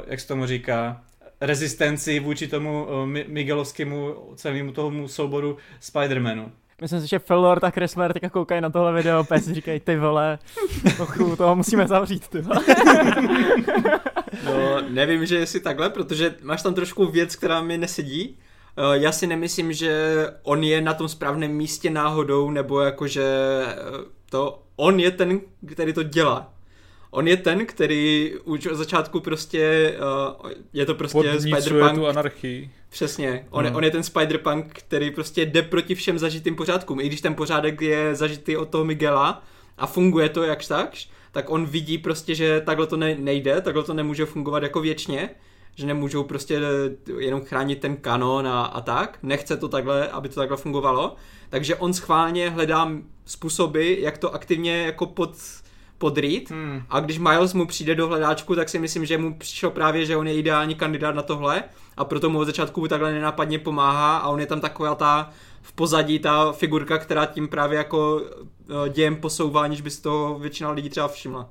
jak se tomu říká, rezistenci vůči tomu uh, Mi- Miguelovskému celému tomu souboru Spider-Manu. Myslím si, že Phil Lord a Mare teďka koukají na tohle video, si říkají, ty vole, ochu, toho musíme zavřít, ty vole. No, nevím, že jestli takhle, protože máš tam trošku věc, která mi nesedí. Eh, Já si nemyslím, že on je na tom správném místě náhodou, nebo jakože eh, to, on je ten, který to dělá. On je ten, který už od začátku prostě, eh, je to prostě Spider-Punk, tu anarchii. přesně, on, Hmm. on je ten Spider-Punk, který prostě jde proti všem zažitým pořádkům, i když ten pořádek je zažitý od toho Miguela a funguje to jakž takž, tak on vidí prostě, že takhle to ne, nejde, takhle to nemůže fungovat jako věčně, že nemůžou prostě jenom chránit ten kanon a, a tak, nechce to takhle, aby to takhle fungovalo, takže on schválně hledá způsoby, jak to aktivně jako pod, podrýt Hmm. a když Miles mu přijde do hledáčku, tak si myslím, že mu přišlo právě, že on je ideální kandidát na tohle a proto mu od začátku takhle nenápadně pomáhá a on je tam taková ta v pozadí ta figurka, která tím právě jako eh, dějem posouvá, aniž by si toho většina lidí třeba všimla.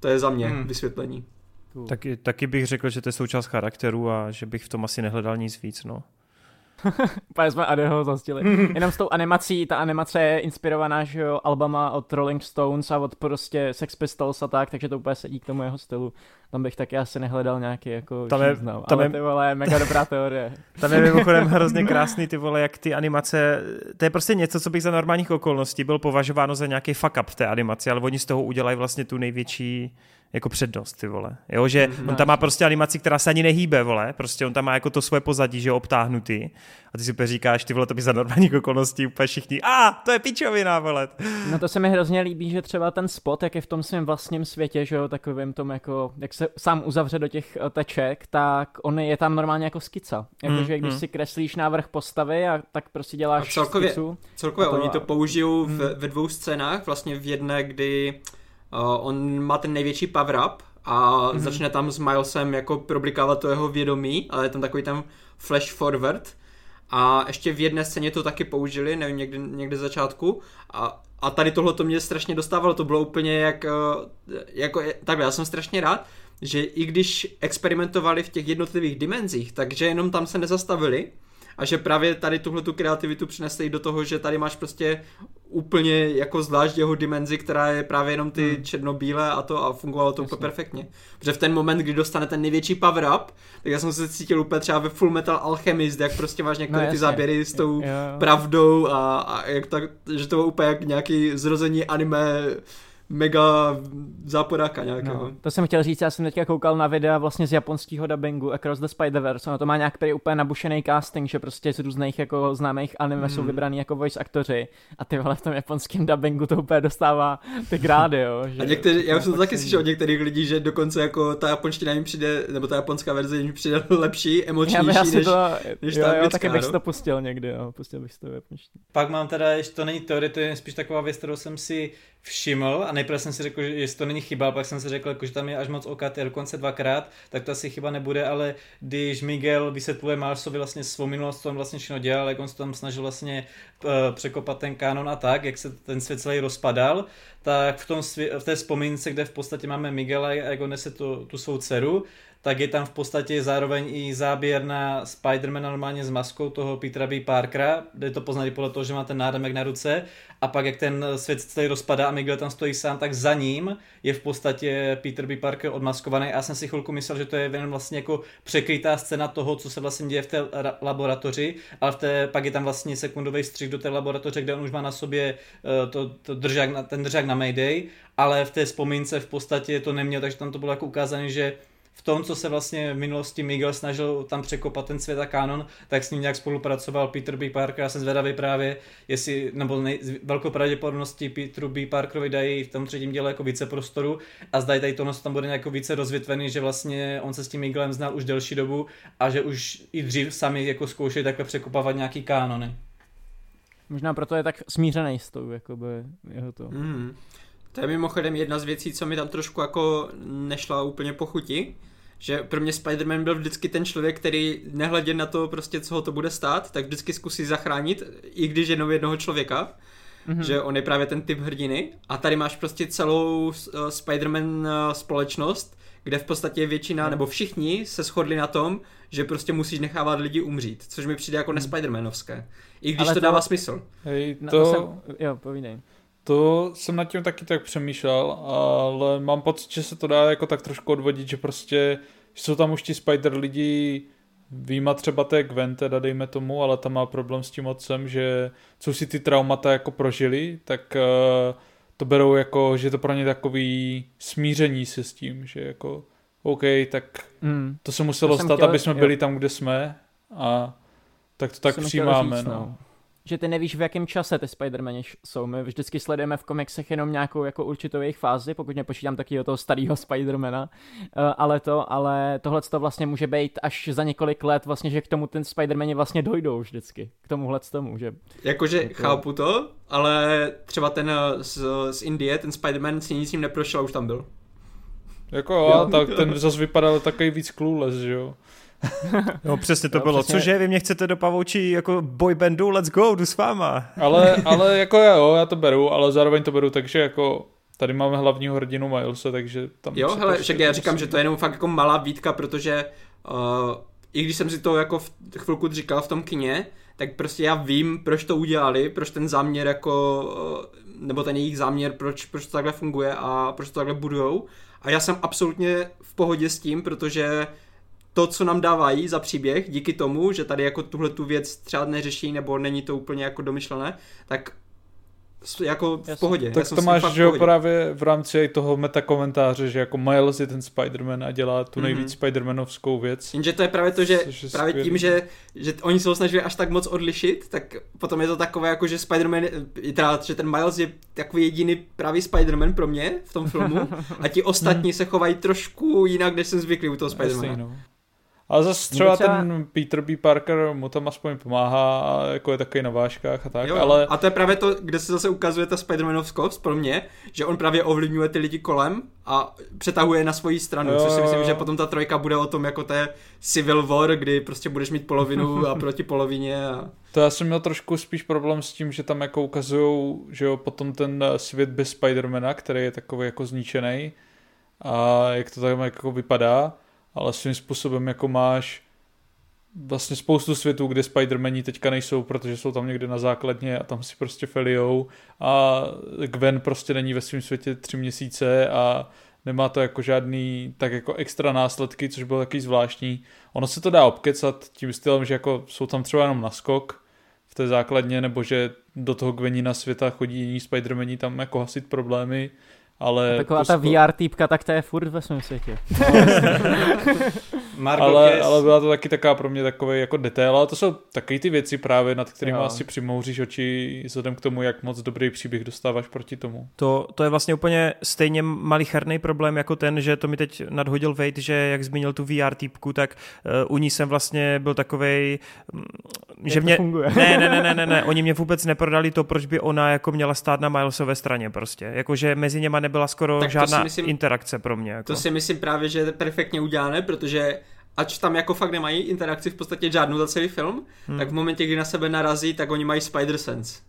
To je za mě Hmm. vysvětlení. Taky, taky bych řekl, že to je součást charakteru a že bych v tom asi nehledal nic víc, no. Úplně jsme Adeho zastili. Jenom s tou animací, ta animace je inspirovaná, že jo, albama od Rolling Stones a od prostě Sex Pistols a tak, takže to úplně sedí k tomu jeho stylu. tam bych taky asi nehledal nějaký jako tam je, znal. tam Ale je, ty vole, mega dobrá teorie. Tam je mimochodem hrozně krásný ty vole, jak ty animace, to je prostě něco, co bych za normálních okolností byl považováno za nějaký fuck up v té animaci, ale oni z toho udělají vlastně tu největší jako přednost, ty vole. Jo, že mm, on tam má prostě animaci, která se ani nehýbe, vole, prostě on tam má jako to svoje pozadí, že je obtáhnutý. A ty si úplně říkáš, ty vole, to by za normálních okolností úplně všichni, a to je pičovina, vole. No to se mi hrozně líbí, že třeba ten spot, jak je v tom svém vlastním světě, že jo, takovým tom jako, jak se sám uzavře do těch eh, teček, tak on je tam normálně jako skica. Jakože mm, když mm. si kreslíš návrh postavy a tak prostě děláš a celkově, skicu. Celkově to, oni to použijou mm. ve, ve dvou scénách, vlastně v jedné, kdy on má ten největší power up a mm-hmm. začne tam s Milesem jako problikávat to jeho vědomí, ale je tam takový ten flash forward a ještě v jedné scéně to taky použili, nevím, někde, někde začátku a, a tady tohle to mě strašně dostávalo, to bylo úplně jak, jako, takhle, já jsem strašně rád, že i když experimentovali v těch jednotlivých dimenzích, takže jenom tam se nezastavili, a že právě tady tuhle tu kreativitu přinesli do toho, že tady máš prostě úplně jako zvlášť jeho dimenzi, která je právě jenom ty hmm. černobílé a to a fungovalo to Jasně. úplně perfektně. Protože v ten moment, kdy dostane ten největší power up, tak já jsem se cítil úplně třeba ve Full Metal Alchemist, jak prostě máš některé no, ty záběry s tou jo. pravdou a, a jak tak, že to bylo úplně jak nějaký zrození anime mega záporáka nějakého. No, to jsem chtěl říct, já jsem teďka koukal na videa vlastně z japonského dubbingu Across the Spider-Verse, ono to má nějak tady úplně nabušený casting, že prostě z různých jako známých anime mm. jsou hmm. vybraný jako voice aktoři a ty vole v tom japonském dubbingu to úplně dostává ty grády, jo. Že a někteří, já už jsem to taky slyšel od některých lidí, že dokonce jako ta japonština jim přijde, nebo ta japonská verze jim přijde lepší, emočnější, já než, to, než jo, ta jo, taky bych si to pustil někdy, jo, pustil bych si to v japonštině. Pak mám teda, ještě to není teorie, to je spíš taková věc, kterou jsem si všiml a nejprve jsem si řekl, že jestli to není chyba, pak jsem si řekl, jako, že tam je až moc okat, dokonce dvakrát, tak to asi chyba nebude, ale když Miguel vysvětluje Marsovi vlastně svou minulost, co on vlastně všechno dělal, jak on se tam snažil vlastně uh, překopat ten kanon a tak, jak se ten svět celý rozpadal, tak v, tom svě- v té vzpomínce, kde v podstatě máme Miguela, jak on nese tu, tu svou dceru, tak je tam v podstatě zároveň i záběr na Spidermana normálně s maskou toho Petra B. Parkera, kde to poznali podle toho, že má ten nádomek na ruce a pak jak ten svět celý rozpadá a Miguel tam stojí sám, tak za ním je v podstatě Peter B. Parker odmaskovaný a já jsem si chvilku myslel, že to je jen vlastně jako překrytá scéna toho, co se vlastně děje v té laboratoři, ale v té, pak je tam vlastně sekundový střih do té laboratoře, kde on už má na sobě uh, to, to držák, ten držák na Mayday, ale v té vzpomínce v podstatě to neměl, takže tam to bylo jako ukázané, že v tom, co se vlastně v minulosti Miguel snažil tam překopat ten svět a kanon, tak s ním nějak spolupracoval Peter B. Parker. Já jsem zvědavý právě, jestli, nebo nej, velkou pravděpodobností Peter B. Parkerovi dají v tom třetím díle jako více prostoru a zdají tady to tam bude nějak více rozvětvený, že vlastně on se s tím Miguelem znal už delší dobu a že už i dřív sami jako zkoušeli takhle překopávat nějaký kánony. Možná proto je tak smířený s tou, jakoby, jeho to. Mm. To je mimochodem jedna z věcí, co mi tam trošku jako nešla úplně po chuti, že pro mě Spider-Man byl vždycky ten člověk, který nehledě na to prostě, co ho to bude stát, tak vždycky zkusí zachránit, i když jenom jednoho člověka, mm-hmm. že on je právě ten typ hrdiny a tady máš prostě celou uh, Spider-Man uh, společnost, kde v podstatě většina, mm. nebo všichni se shodli na tom, že prostě musíš nechávat lidi umřít, což mi přijde jako mm. nespidermanovské. I když to, to dává smysl. Hej, to... to jsem... Jo, povídej. To jsem nad tím taky tak přemýšlel, ale mám pocit, že se to dá jako tak trošku odvodit, že prostě jsou tam už ti Spider lidi výjima třeba té Gwen, teda dejme tomu, ale tam má problém s tím otcem, že co si ty traumata jako prožili, tak uh, to berou jako, že to pro ně takový smíření se s tím, že jako OK, tak mm. to se muselo to stát, chtěl, aby jsme jo. byli tam, kde jsme a tak to tak přijímáme. Říct, no. no že ty nevíš, v jakém čase ty Spider-Mani jsou. My vždycky sledujeme v komiksech jenom nějakou jako určitou jejich fázi, pokud nepočítám taky o toho starého Spider-Mana, uh, ale to, ale tohle to vlastně může být až za několik let vlastně, že k tomu ten Spider-Mani vlastně dojdou vždycky, k tomuhle tomu, že... Jakože jako... chápu to, ale třeba ten eh, z, z Indie, ten Spider-Man si nic neprošel a už tam byl. Jako jo, tak ten zase vypadal takový víc clueless, že jo. No přesně to no, bylo. Přesně. Cože, vy mě chcete do pavoučí jako boybandu, let's go, jdu s váma. Ale, ale jako jo, já to beru, ale zároveň to beru takže jako tady máme hlavního hrdinu Milese, takže tam... Jo, hele, však já říkám, že to je jenom fakt jako malá výtka, protože uh, i když jsem si to jako v chvilku říkal v tom kině, tak prostě já vím, proč to udělali, proč ten záměr jako, eh, nebo ten jejich záměr, proč, proč to takhle funguje a proč to takhle budujou. A já jsem absolutně v pohodě s tím, protože to, co nám dávají za příběh, díky tomu, že tady jako tuhle tu věc třeba neřeší, nebo není to úplně jako domyšlené, tak jako v pohodě. Tak to máš, že jo, právě v rámci i toho metakomentáře, že jako Miles je ten Spider-Man a dělá tu nejvíc mm-hmm. Spider-Manovskou věc. Jenže to je právě to, že právě skvělý. tím, že, že oni se ho snažili až tak moc odlišit, tak potom je to takové jako, že Spider-Man, teda, že ten Miles je takový jediný pravý Spider-Man pro mě v tom filmu a ti ostatní se chovají trošku jinak, než jsem zvyklý u toho Spider-Mana. No. Ale zase třeba, třeba ten Peter B. Parker mu tam aspoň pomáhá a jako je takový na váškách a tak, jo, ale... A to je právě to, kde se zase ukazuje ta Spider-Manovskost pro mě, že on právě ovlivňuje ty lidi kolem a přetahuje na svoji stranu, jo, což si myslím, že potom ta trojka bude o tom jako té Civil War, kdy prostě budeš mít polovinu a proti polovině a... To já jsem měl trošku spíš problém s tím, že tam jako ukazují, že jo, potom ten svět bez Spidermana, který je takový jako zničený a jak to tam jako vypadá ale svým způsobem jako máš vlastně spoustu světů, kde Spider-Mani teďka nejsou, protože jsou tam někde na základně a tam si prostě feliou a Gwen prostě není ve svém světě tři měsíce a nemá to jako žádný tak jako extra následky, což bylo taky zvláštní. Ono se to dá obkecat tím stylem, že jako jsou tam třeba jenom naskok v té základně, nebo že do toho Gwenina světa chodí jiní Spider-Mani tam jako hasit problémy, ale a taková ta VR týpka, tak to je furt ve svém světě. No, ale, ale byla to taky taková pro mě takový jako detail, ale to jsou taky ty věci právě, nad kterými asi přimouříš oči vzhledem k tomu, jak moc dobrý příběh dostáváš proti tomu. To, to je vlastně úplně stejně malicherný problém jako ten, že to mi teď nadhodil Vejt, že jak zmínil tu VR týpku, tak uh, u ní jsem vlastně byl takovej, um, že mě... Ne, ne, ne, ne, ne, ne, oni mě vůbec neprodali to, proč by ona jako měla stát na Milesové straně prostě. Jakože mezi něma nebyla skoro tak žádná myslím, interakce pro mě. Jako. To si myslím právě, že je perfektně udělané, protože ač tam jako fakt nemají interakci v podstatě žádnou za celý film, hmm. tak v momentě, kdy na sebe narazí, tak oni mají spider sense.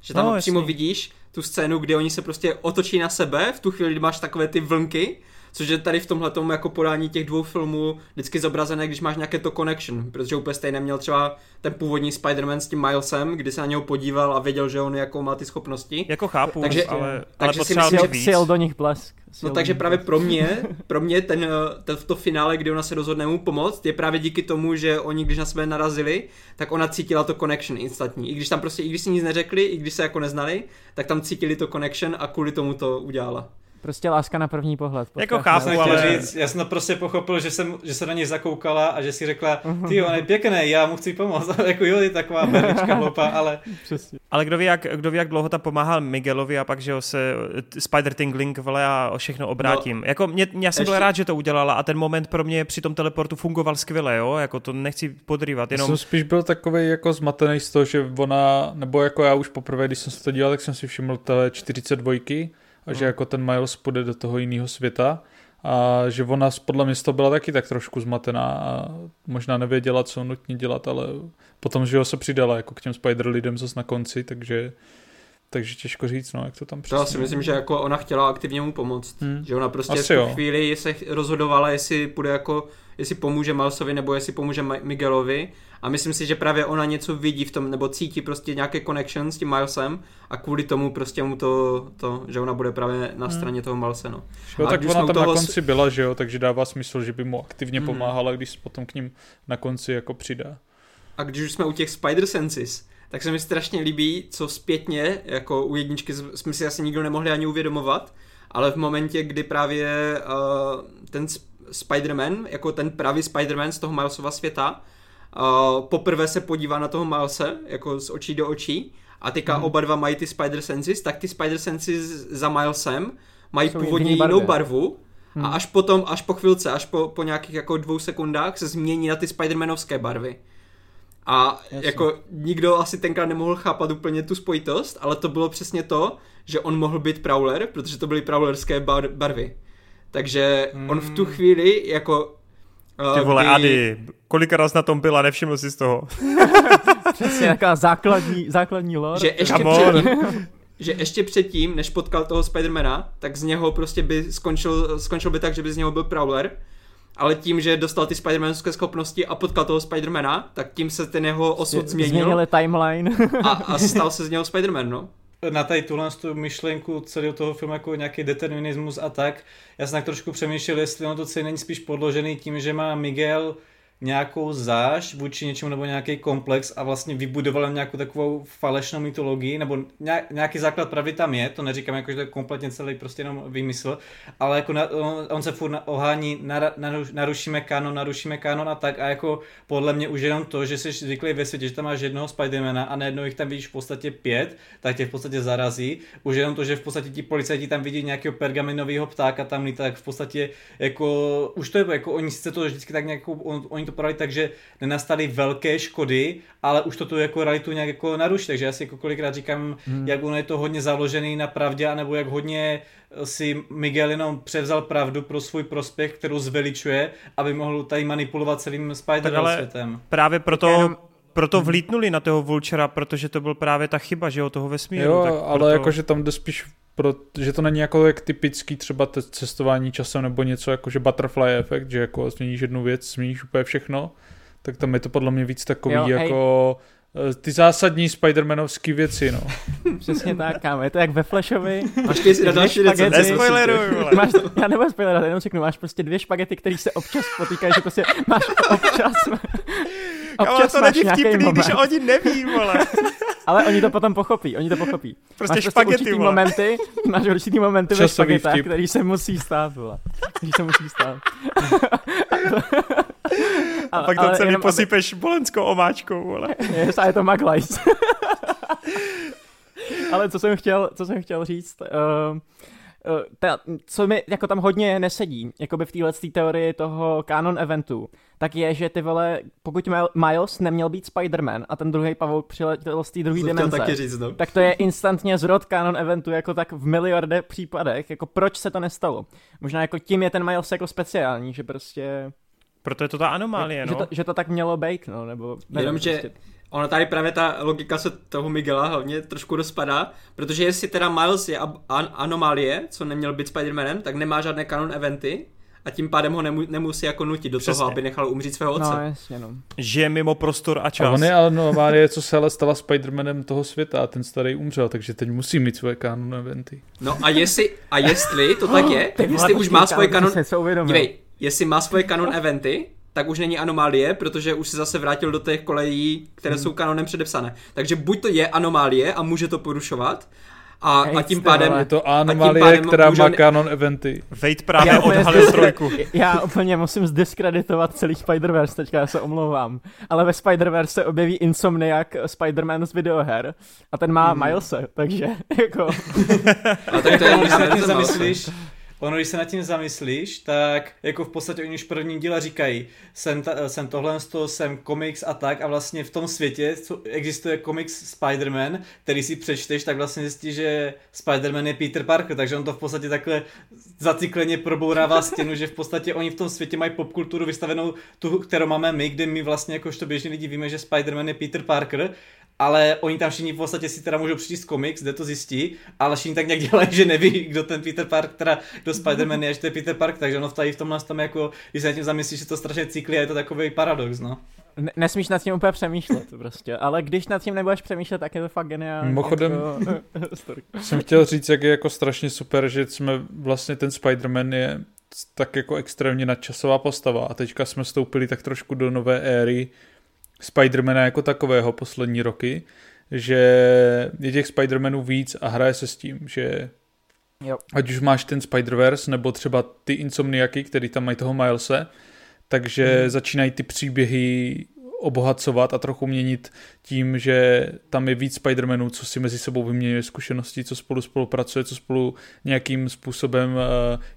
Že tam no, přímo jasný. vidíš tu scénu, kdy oni se prostě otočí na sebe, v tu chvíli, kdy máš takové ty vlnky což je tady v tomhle jako podání těch dvou filmů vždycky zobrazené, když máš nějaké to connection, protože úplně stejně měl třeba ten původní Spider-Man s tím Milesem, kdy se na něho podíval a věděl, že on jako má ty schopnosti. Jako chápu, takže, ale, takže ale si myslím, že víc. do nich blesk. No takže právě pro mě, pro mě ten, ten, to finále, kdy ona se rozhodne mu pomoct, je právě díky tomu, že oni, když na sebe narazili, tak ona cítila to connection instantní. I když tam prostě, i když si nic neřekli, i když se jako neznali, tak tam cítili to connection a kvůli tomu to udělala. Prostě láska na první pohled. Jako chápu, ale... Říct, já jsem to prostě pochopil, že, jsem, že se na něj zakoukala a že si řekla, ty on je pěkný, já mu chci pomoct. jako jo, je taková berlička hloupá, ale... Přesně. Ale kdo ví, jak, kdo ví, jak dlouho ta pomáhal Miguelovi a pak, že ho se Spider Tingling vole a o všechno obrátím. No, jako mě, já jsem ještě... byl rád, že to udělala a ten moment pro mě při tom teleportu fungoval skvěle, jo, jako to nechci podrývat, jenom... Jsem spíš byl takový jako zmatený z toho, že ona, nebo jako já už poprvé, když jsem se to dělal, tak jsem si všiml té 42 a že jako ten Miles půjde do toho jiného světa a že ona podle mě to byla taky tak trošku zmatená a možná nevěděla, co nutně dělat, ale potom, že ho se přidala jako k těm Spider lidem zase na konci, takže takže těžko říct, no, jak to tam přesně. To si myslím, že jako ona chtěla aktivně mu pomoct. Hmm. Že ona prostě Asi v tu jo. chvíli se rozhodovala, jestli půjde jako, jestli pomůže Milesovi nebo jestli pomůže Miguelovi. A myslím si, že právě ona něco vidí v tom, nebo cítí prostě nějaké connection s tím Milesem a kvůli tomu prostě mu to, to že ona bude právě na hmm. straně hmm. toho Milese, no. Jo, tak ona tam toho... na konci byla, že jo, takže dává smysl, že by mu aktivně hmm. pomáhala, když potom k ním na konci jako přidá. A když už jsme u těch Spider Senses, tak se mi strašně líbí, co zpětně, jako u jedničky jsme si asi nikdo nemohli ani uvědomovat, ale v momentě, kdy právě uh, ten Spider-Man, jako ten pravý Spider-Man z toho Milesova světa, uh, poprvé se podívá na toho Milese, jako z očí do očí, a teďka hmm. oba dva mají ty Spider Senses, tak ty Spider Senses za Milesem mají Jsou původně jinou barvu, hmm. a až potom, až po chvilce, až po, po nějakých jako dvou sekundách se změní na ty Spider-Manovské barvy. A Jasně. jako nikdo asi tenkrát nemohl chápat úplně tu spojitost, ale to bylo přesně to, že on mohl být Prowler, protože to byly Prowlerské bar- barvy. Takže hmm. on v tu hmm. chvíli jako... Uh, Ty vole, kdy... Ady, kolikrát na tom byla, nevšiml si z toho. Přesně, taková základní, základní lore. Že ještě, předtím, že ještě předtím, než potkal toho Spidermana, tak z něho prostě by skončil, skončil by tak, že by z něho byl Prowler ale tím, že dostal ty Spider-Manské schopnosti a potkal toho Spidermana, tak tím se ten jeho osud změnil. Změnili timeline. a, a stal se z něho Spider-Man, no. Na tady tuhle tu myšlenku celého toho filmu jako nějaký determinismus a tak, já jsem tak trošku přemýšlel, jestli ono to celé není spíš podložený tím, že má Miguel nějakou záž vůči něčemu nebo nějaký komplex a vlastně vybudoval nějakou takovou falešnou mytologii, nebo nějaký základ pravdy tam je, to neříkám jako, že to je kompletně celý prostě jenom vymysl, ale jako na, on, on se furt ohání, nar, narušíme kanon, narušíme kanon a tak a jako podle mě už jenom to, že jsi zvyklý ve světě, že tam máš jednoho Spidermana a najednou jich tam vidíš v podstatě pět, tak tě v podstatě zarazí. Už jenom to, že v podstatě ti policajti tam vidí nějakého pergaminového ptáka tam tak v podstatě jako, už to je jako oni sice to vždycky tak nějakou, on, oni to podali tak, že nenastaly velké škody, ale už to tu jako realitu nějak jako naruší, takže já si jako kolikrát říkám, hmm. jak ono je to hodně založený na pravdě, anebo jak hodně si Miguel jenom převzal pravdu pro svůj prospěch, kterou zveličuje, aby mohl tady manipulovat celým spider světem. Právě proto jenom proto vlítnuli na toho Vulčera, protože to byl právě ta chyba, že jo, toho vesmíru. Jo, tak ale proto... jakože tam jde spíš protože to není jako jak typický třeba cestování časem nebo něco jako že butterfly efekt, že jako změníš jednu věc, změníš úplně všechno, tak tam je to podle mě víc takový jo, jako hej. Eh, ty zásadní Spidermanovský věci, no. Přesně tak, kámo, je to jak ve Flashovi. Máš ty na další Nespoileruj, máš, Já nebudu spoilerovat, jenom řeknu, máš prostě dvě špagety, které se občas potýkají, že prostě máš občas... občas to není vtipný, moment. když oni neví, vole. Ale oni to potom pochopí, oni to pochopí. Prostě máš špagety, prostě určitý momenty, máš určitý momenty ve špagetách, který se musí stát, vole. Který se musí stát. a, a pak to celý posypeš aby... bolenskou omáčkou, vole. Yes, a je to Maglajs. ale co jsem chtěl, co jsem chtěl říct, uh, ta, co mi jako tam hodně nesedí, jako by v téhle teorii toho canon eventu, tak je, že ty vole, pokud Miles neměl být Spider-Man a ten druhý pavouk přiletěl z té druhé dimenze, taky říct, no. tak to je instantně zrod canon eventu jako tak v miliardě případech, jako proč se to nestalo. Možná jako tím je ten Miles jako speciální, že prostě... Proto je to ta anomálie, no. Že to, že to tak mělo být, no, nebo... Jenom, že prostě... Ono tady právě ta logika se toho Miguela hlavně trošku rozpadá, protože jestli teda Miles je an- anomálie, co neměl být Spider-Manem, tak nemá žádné kanon eventy, a tím pádem ho nemu, nemusí jako nutit do Přesně. toho, aby nechal umřít svého otce. No, jasně, no. Žije mimo prostor a čas. A on je ale anomálie, co se ale stala Spider-Manem toho světa a ten starý umřel, takže teď musí mít svoje kanon eventy. No a jestli, a jestli to tak je, jestli už má svoje kanon... Dívej, jestli má svoje kanon eventy, tak už není anomálie, protože už se zase vrátil do těch kolejí, které hmm. jsou kanonem předepsané. Takže buď to je anomálie a může to porušovat, a, a tím pádem... Je to anomálie, která může... má kanon eventy. Vejt právě odhalil trojku. Já úplně musím zdiskreditovat celý Spider-Verse, teďka já se omlouvám. Ale ve Spider-Verse se objeví Insomniac Spider-Man z videoher a ten má hmm. Milese, takže jako... a tak to je, když se zamyslíš, ono, když se nad tím zamyslíš, tak jako v podstatě oni už v prvním díle říkají, jsem, ta, jsem tohle, jsem komiks a tak. A vlastně v tom světě co, existuje komiks Spider-Man, který si přečteš, tak vlastně zjistíš, že Spider-Man je Peter Parker, takže on to v podstatě takhle zacikleně probourává stěnu, že v podstatě oni v tom světě mají popkulturu vystavenou tu, kterou máme my, kde my vlastně jakožto běžní lidi víme, že Spider-Man je Peter Parker. Ale oni tam všichni v podstatě si teda můžou přečíst komiks, kde to zjistí, ale všichni tak nějak dělají, že neví, kdo ten Peter Park, teda kdo Spider-Man je, že to je Peter Park, takže ono tady v tomhle tam jako, když se nad tím zamyslíš, že to strašně cyklí a je to takový paradox, no. N- nesmíš nad tím úplně přemýšlet prostě, ale když nad tím nebudeš přemýšlet, tak je to fakt geniální. Mimochodem, jako... jsem chtěl říct, jak je jako strašně super, že jsme vlastně ten Spider-Man je tak jako extrémně nadčasová postava a teďka jsme stoupili tak trošku do nové éry, Spidermana jako takového poslední roky, že je těch Spidermanů víc a hraje se s tím, že jo. ať už máš ten Spider-Verse nebo třeba ty Insomniaky, který tam mají toho Milese, takže hmm. začínají ty příběhy obohacovat a trochu měnit tím, že tam je víc Spider-Manů, co si mezi sebou vyměňuje zkušenosti, co spolu spolupracuje, co spolu nějakým způsobem uh,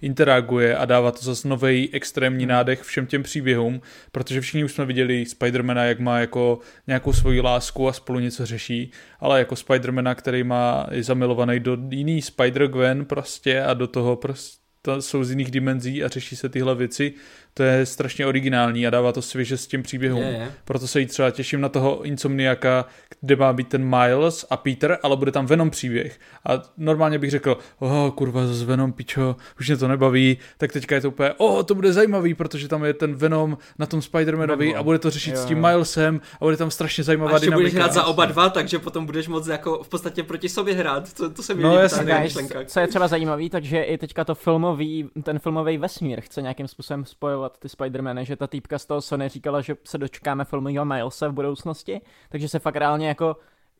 interaguje a dává to zase nový extrémní hmm. nádech všem těm příběhům, protože všichni už jsme viděli Spider-Mana, jak má jako nějakou svoji lásku a spolu něco řeší, ale jako Spider-Mana, který má je zamilovaný do jiný Spider-Gwen prostě a do toho prostě to jsou z jiných dimenzí a řeší se tyhle věci. To je strašně originální a dává to svěže s tím příběhům. Je, je. Proto se jí třeba těším na toho Insomniaka, kde má být ten Miles a Peter, ale bude tam Venom příběh. A normálně bych řekl, oh, kurva, s Venom, pičo, už mě to nebaví. Tak teďka je to úplně, oh, to bude zajímavý, protože tam je ten Venom na tom Spider-Manovi a bude to řešit Jo, s tím. Milesem a bude tam strašně zajímavá A ještě budeš dynamika. hrát za oba dva, takže potom budeš moc jako v podstatě proti sobě hrát. To, to se mi No, líbí, co je třeba zajímavý, takže i teďka to filmový, ten filmový vesmír chce nějakým způsobem spojovat ty Spider-Many, že ta týpka z toho Sony říkala, že se dočkáme filmového Milese v budoucnosti, takže se fakt reálně jako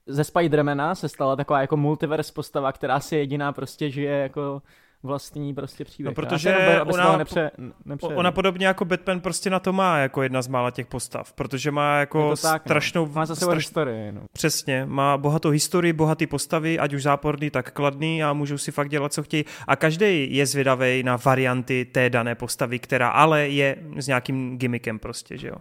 ze Spidermana se stala taková jako multiverse postava, která si jediná prostě žije jako vlastní prostě příběh. No, protože se ona- nepře, nepře, Ona podobně jako Batman prostě na to má jako jedna z mála těch postav, protože má jako tak, no. strašnou, má za sebou straš- historii. No. Přesně, má bohatou historii, bohatý postavy, ať už záporný, tak kladný a můžou si fakt dělat, co chtějí. A každý je zvědavý na varianty té dané postavy, která ale je s nějakým gimmickem prostě, že jo.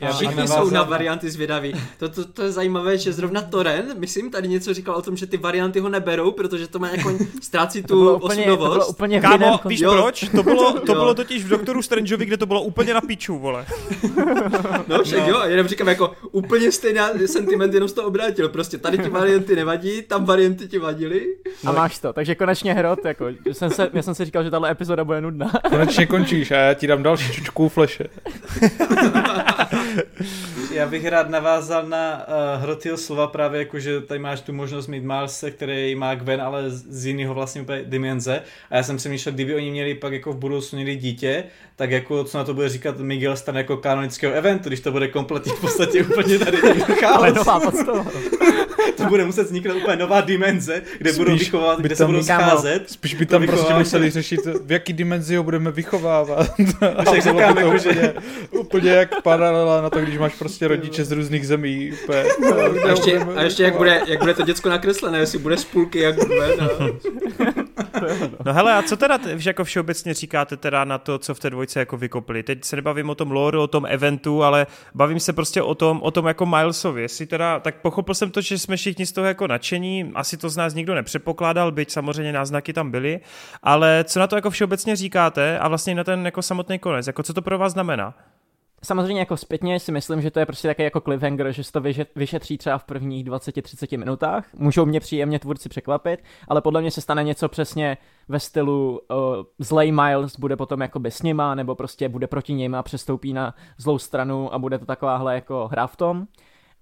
Já bych Všichni navázal jsou na varianty zvědaví. To, to, to je zajímavé, že zrovna Toren, myslím, tady něco říkal o tom, že ty varianty ho neberou, protože to má jako ztrácí To tu úplně, to bylo osudovost. úplně Kámo, víš Jo. proč? To bylo, to Jo. bylo totiž v Doktoru Strangeovi, kde to bylo úplně na piču, vole. No však No. jo, jenom říkám jako úplně stejný sentiment, jenom toho obrátil. Prostě tady ti varianty nevadí, tam varianty ti vadily. A máš to, takže konečně hrot, jako, že jsem se, já jsem si říkal, že tahle epizoda bude nudná. Konečně končíš a já ti dám další čučku fleše. Já bych rád navázal na uh, Hrotyho slova právě jako, že tady máš tu možnost mít Milese, který má Gwen, ale z jiného vlastně úplně dimenze. A já jsem si myslel, kdyby oni měli pak jako v budoucnu měli dítě, tak jako co na to bude říkat Miguel Stan jako kanonického eventu, když to bude kompletně v podstatě úplně tady Ale chaos. postava. To bude muset vzniknout úplně nová dimenze, kde Spíš budou vychovávat, kde se budou scházet. Spíš by tam prostě museli řešit, v jaký dimenzi ho budeme vychovávat. A by říkám, to jako, že- úplně, úplně jak paralela na to, když máš prostě rodiče z různých zemí. Úplně, A ještě, a ještě jak, bude, jak bude to děcko nakreslené, jestli bude z půlky jak Gwen. A... No hele, a co teda jako všeobecně říkáte teda na to, co v té dvojce jako vykopli? Teď se nebavím o tom lore, o tom eventu, ale bavím se prostě o tom, o tom jako Milesovi. Jestli teda, tak pochopil jsem to, že jsme všichni z toho jako nadšení, asi to z nás nikdo nepředpokládal, byť samozřejmě náznaky tam byly, ale co na to jako všeobecně říkáte a vlastně na ten jako samotný konec, jako co to pro vás znamená? Samozřejmě jako zpětně si myslím, že to je prostě takový jako cliffhanger, že se to vyšetří třeba v prvních 20-30 minutách. Můžou mě příjemně tvůrci překvapit, ale podle mě se stane něco přesně ve stylu uh, zlej Miles bude potom jakoby s nima, nebo prostě bude proti nim a přestoupí na zlou stranu a bude to takováhle jako hra v tom.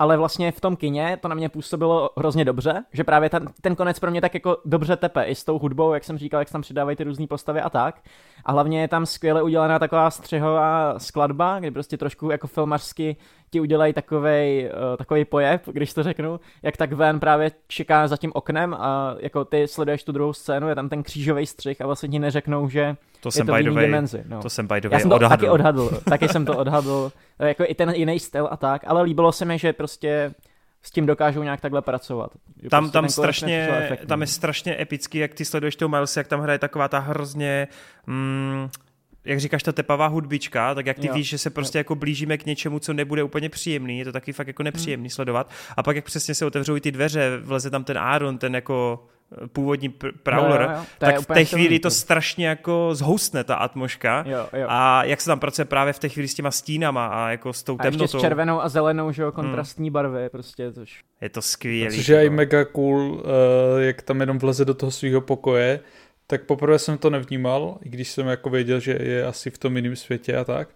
Ale vlastně v tom kině to na mě působilo hrozně dobře, že právě ten, ten konec pro mě tak jako dobře tepe i s tou hudbou, jak jsem říkal, jak se tam přidávají ty různé postavy a tak. A hlavně je tam skvěle udělaná taková střehová skladba, kdy prostě trošku jako filmařsky ti udělají takovej, uh, takovej pojeb, když to řeknu, jak tak ven právě čeká za tím oknem a jako ty sleduješ tu druhou scénu, je tam ten křížový střih a vlastně ti neřeknou, že To je jsem to v by the jiný way, dimenzi. No. to jsem by the Já way jsem to odhadl. taky odhadl, taky jsem to odhadl, Eh, jako i ten jiný styl a tak, ale líbilo se mi, že prostě s tím dokážou nějak takhle pracovat. Že Tam, prostě tam, strašně, tam je strašně epický, jak ty sleduješ toho Milesa, jak tam hraje taková ta hrozně... Mm, jak říkáš, ta tepavá hudbička, tak jak ty Jo. víš, že se prostě jako blížíme k něčemu, co nebude úplně příjemný, je to taky fakt jako nepříjemný sledovat. A pak jak přesně se otevřou ty dveře, vleze tam ten Aaron, ten jako eh, původní pr- Prowler, Jo, jo, jo. Tak v té chvíli to strašně jako zhoustne ta atmoška. Jo, jo. A jak se tam pracuje právě v té chvíli s těma stínama a jako s tou A ještě temnotou. s červenou a zelenou, že jo, kontrastní barvy, prostě, což... Je to skvělý. Což je i mega cool, uh, jak tam jenom vleze do toho svého pokoje. Tak poprvé jsem to nevnímal, i když jsem jako věděl, že je asi v tom jiném světě a tak.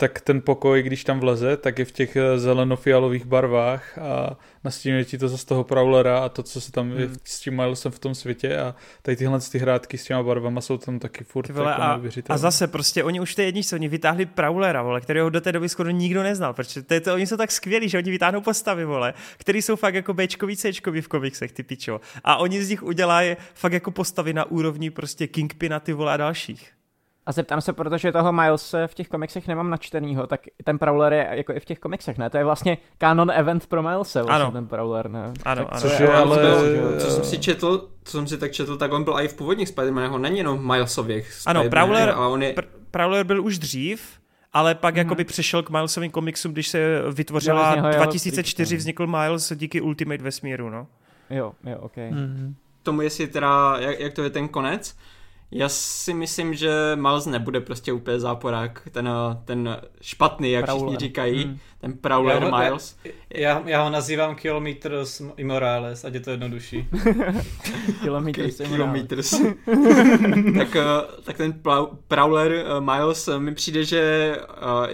Tak ten pokoj, když tam vleze, tak je v těch eh, zelenofialových barvách a nastínuje ti to zase toho Prowlera a to, co se tam je Hmm. s tím Milesem v tom světě a tady tyhle ty hrátky s těma barvama jsou tam taky furt Ty vole, jako a, a zase prostě oni už té jedničce, oni vytáhli Prowlera, vole, kterého do té doby skoro nikdo neznal, protože to je to, oni jsou tak skvělí, že oni vytáhnou postavy, vole, který jsou fakt jako Bčkový, Cčkový v komiksech, ty pičo. A oni z nich udělají fakt jako postavy na úrovni prostě Kingpina, ty vole a dalších. A zeptám se, protože toho Milese v těch komiksech nemám načtenýho, tak ten Prowler je jako i v těch komiksech, ne? To je vlastně canon event pro Milese, vlastně Ano. ten Prowler, ne? Ano, tak ano. co Což je Ale ale... co, jsem si četl, co jsem si tak četl, tak on byl i v původních Spider-Manech, on není jenom Milesových Ano, Prowler, ale on je, pr- Prowler byl už dřív, ale pak Mhm. jakoby přešel k Milesovým komiksům, když se vytvořila něho jeho 2004, stříčka. vznikl Miles díky Ultimate vesmíru, no. Jo, jo, ok. Mhm. tomu, jestli teda, jak, jak to je ten konec, Já si myslím, že Miles nebude prostě úplně záporák, ten, ten špatný, jak Prowler. všichni říkají, hmm. ten Prowler já ho, Miles. Já, já ho nazývám Kilometers Immorales, ať je to jednodušší. kilometers okay, Kilometers. tak, eh, tak ten Prowler uh, Miles mi přijde, že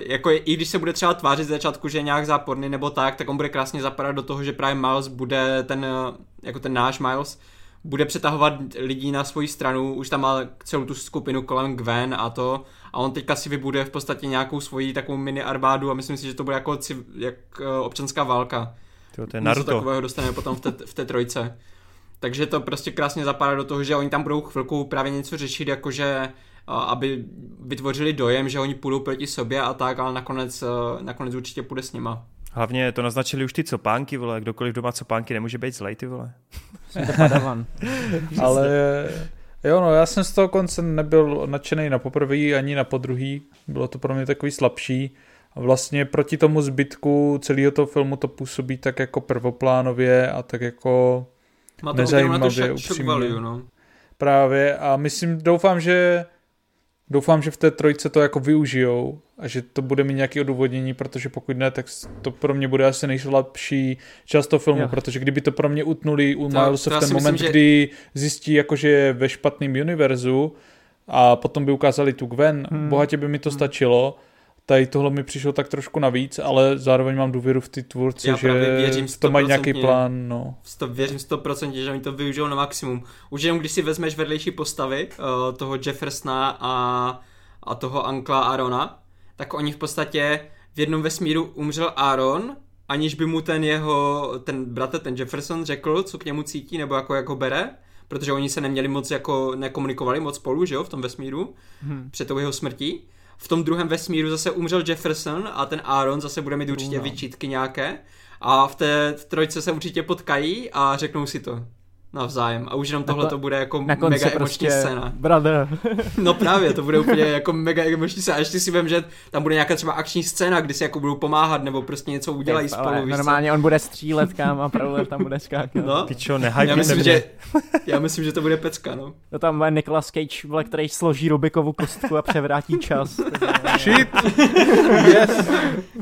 jako je, i když se bude třeba tvářit z začátku, že je nějak záporný nebo tak, tak on bude krásně zapadat do toho, že právě Miles bude ten, jako ten náš Miles, bude přetahovat lidí na svoji stranu, už tam má celou tu skupinu kolem Gwen a to a on teďka si vybuduje v podstatě nějakou svoji takovou mini armádu a myslím si, že to bude jako jak uh, občanská válka. To, to je Naruto. Něco takového dostaneme potom v té, v té trojce. Takže to prostě krásně zapadá do toho, že oni tam budou chvilku právě něco řešit, jakože uh, aby vytvořili dojem, že oni půjdou proti sobě a tak, ale nakonec, uh, nakonec určitě půjde s nima. Hlavně to naznačili už ty copánky, vole. Kdokoliv doma copánky nemůže být zlej, ty vole. Ale jo, no já jsem z toho konce nebyl nadšený na poprvé ani na podruhý. Bylo to pro mě takový slabší. A vlastně proti tomu zbytku celého toho filmu to působí tak jako prvoplánově a tak jako Má to nezajímavě, upřímně. Value, no. Právě a myslím, doufám, že doufám, že v té trojce to jako využijou a že to bude mít nějaké odůvodnění, protože pokud ne, tak to pro mě bude asi nejslabší část toho filmu, jo. protože kdyby to pro mě utnuli u Milese v ten moment, myslím, že... kdy zjistí, jako, že je ve špatném univerzu a potom by ukázali tu Gwen, hmm. bohatě by mi to hmm. stačilo, Tady tohle mi přišlo tak trošku navíc, ale zároveň mám důvěru v ty tvůrce, Já že věřím to mají nějaký plán. No. To věřím 100%, že oni to využijou na maximum. Už jenom když si vezmeš vedlejší postavy, uh, toho Jeffersona a, a toho Ankla Arona, tak oni v podstatě v jednom vesmíru umřel Aaron, aniž by mu ten jeho, ten bratr, ten Jefferson řekl, co k němu cítí, nebo jako, jako bere, protože oni se neměli moc jako, nekomunikovali moc spolu, že jo, v tom vesmíru, hmm. před tou jeho smrtí. V tom druhém vesmíru zase umřel Jefferson a ten Aaron zase bude mít určitě no. vyčítky nějaké. A v té trojce se určitě potkají a řeknou si to navzájem. A už jenom tohle to bude jako na mega emoční prostě scéna. Brother. no právě, to bude úplně jako mega emoční scéna. A ještě si vím, že tam bude nějaká třeba akční scéna, kdy si jako budou pomáhat nebo prostě něco udělají Jep, spolu. Normálně co? on bude střílet kam a Prowler tam bude skákat. No, Pičo, já myslím, že, já myslím, že to bude pecka, no. To tam bude Nicolas Cage, vole, který složí Rubikovu kostku a převrátí čas. Shit! yes!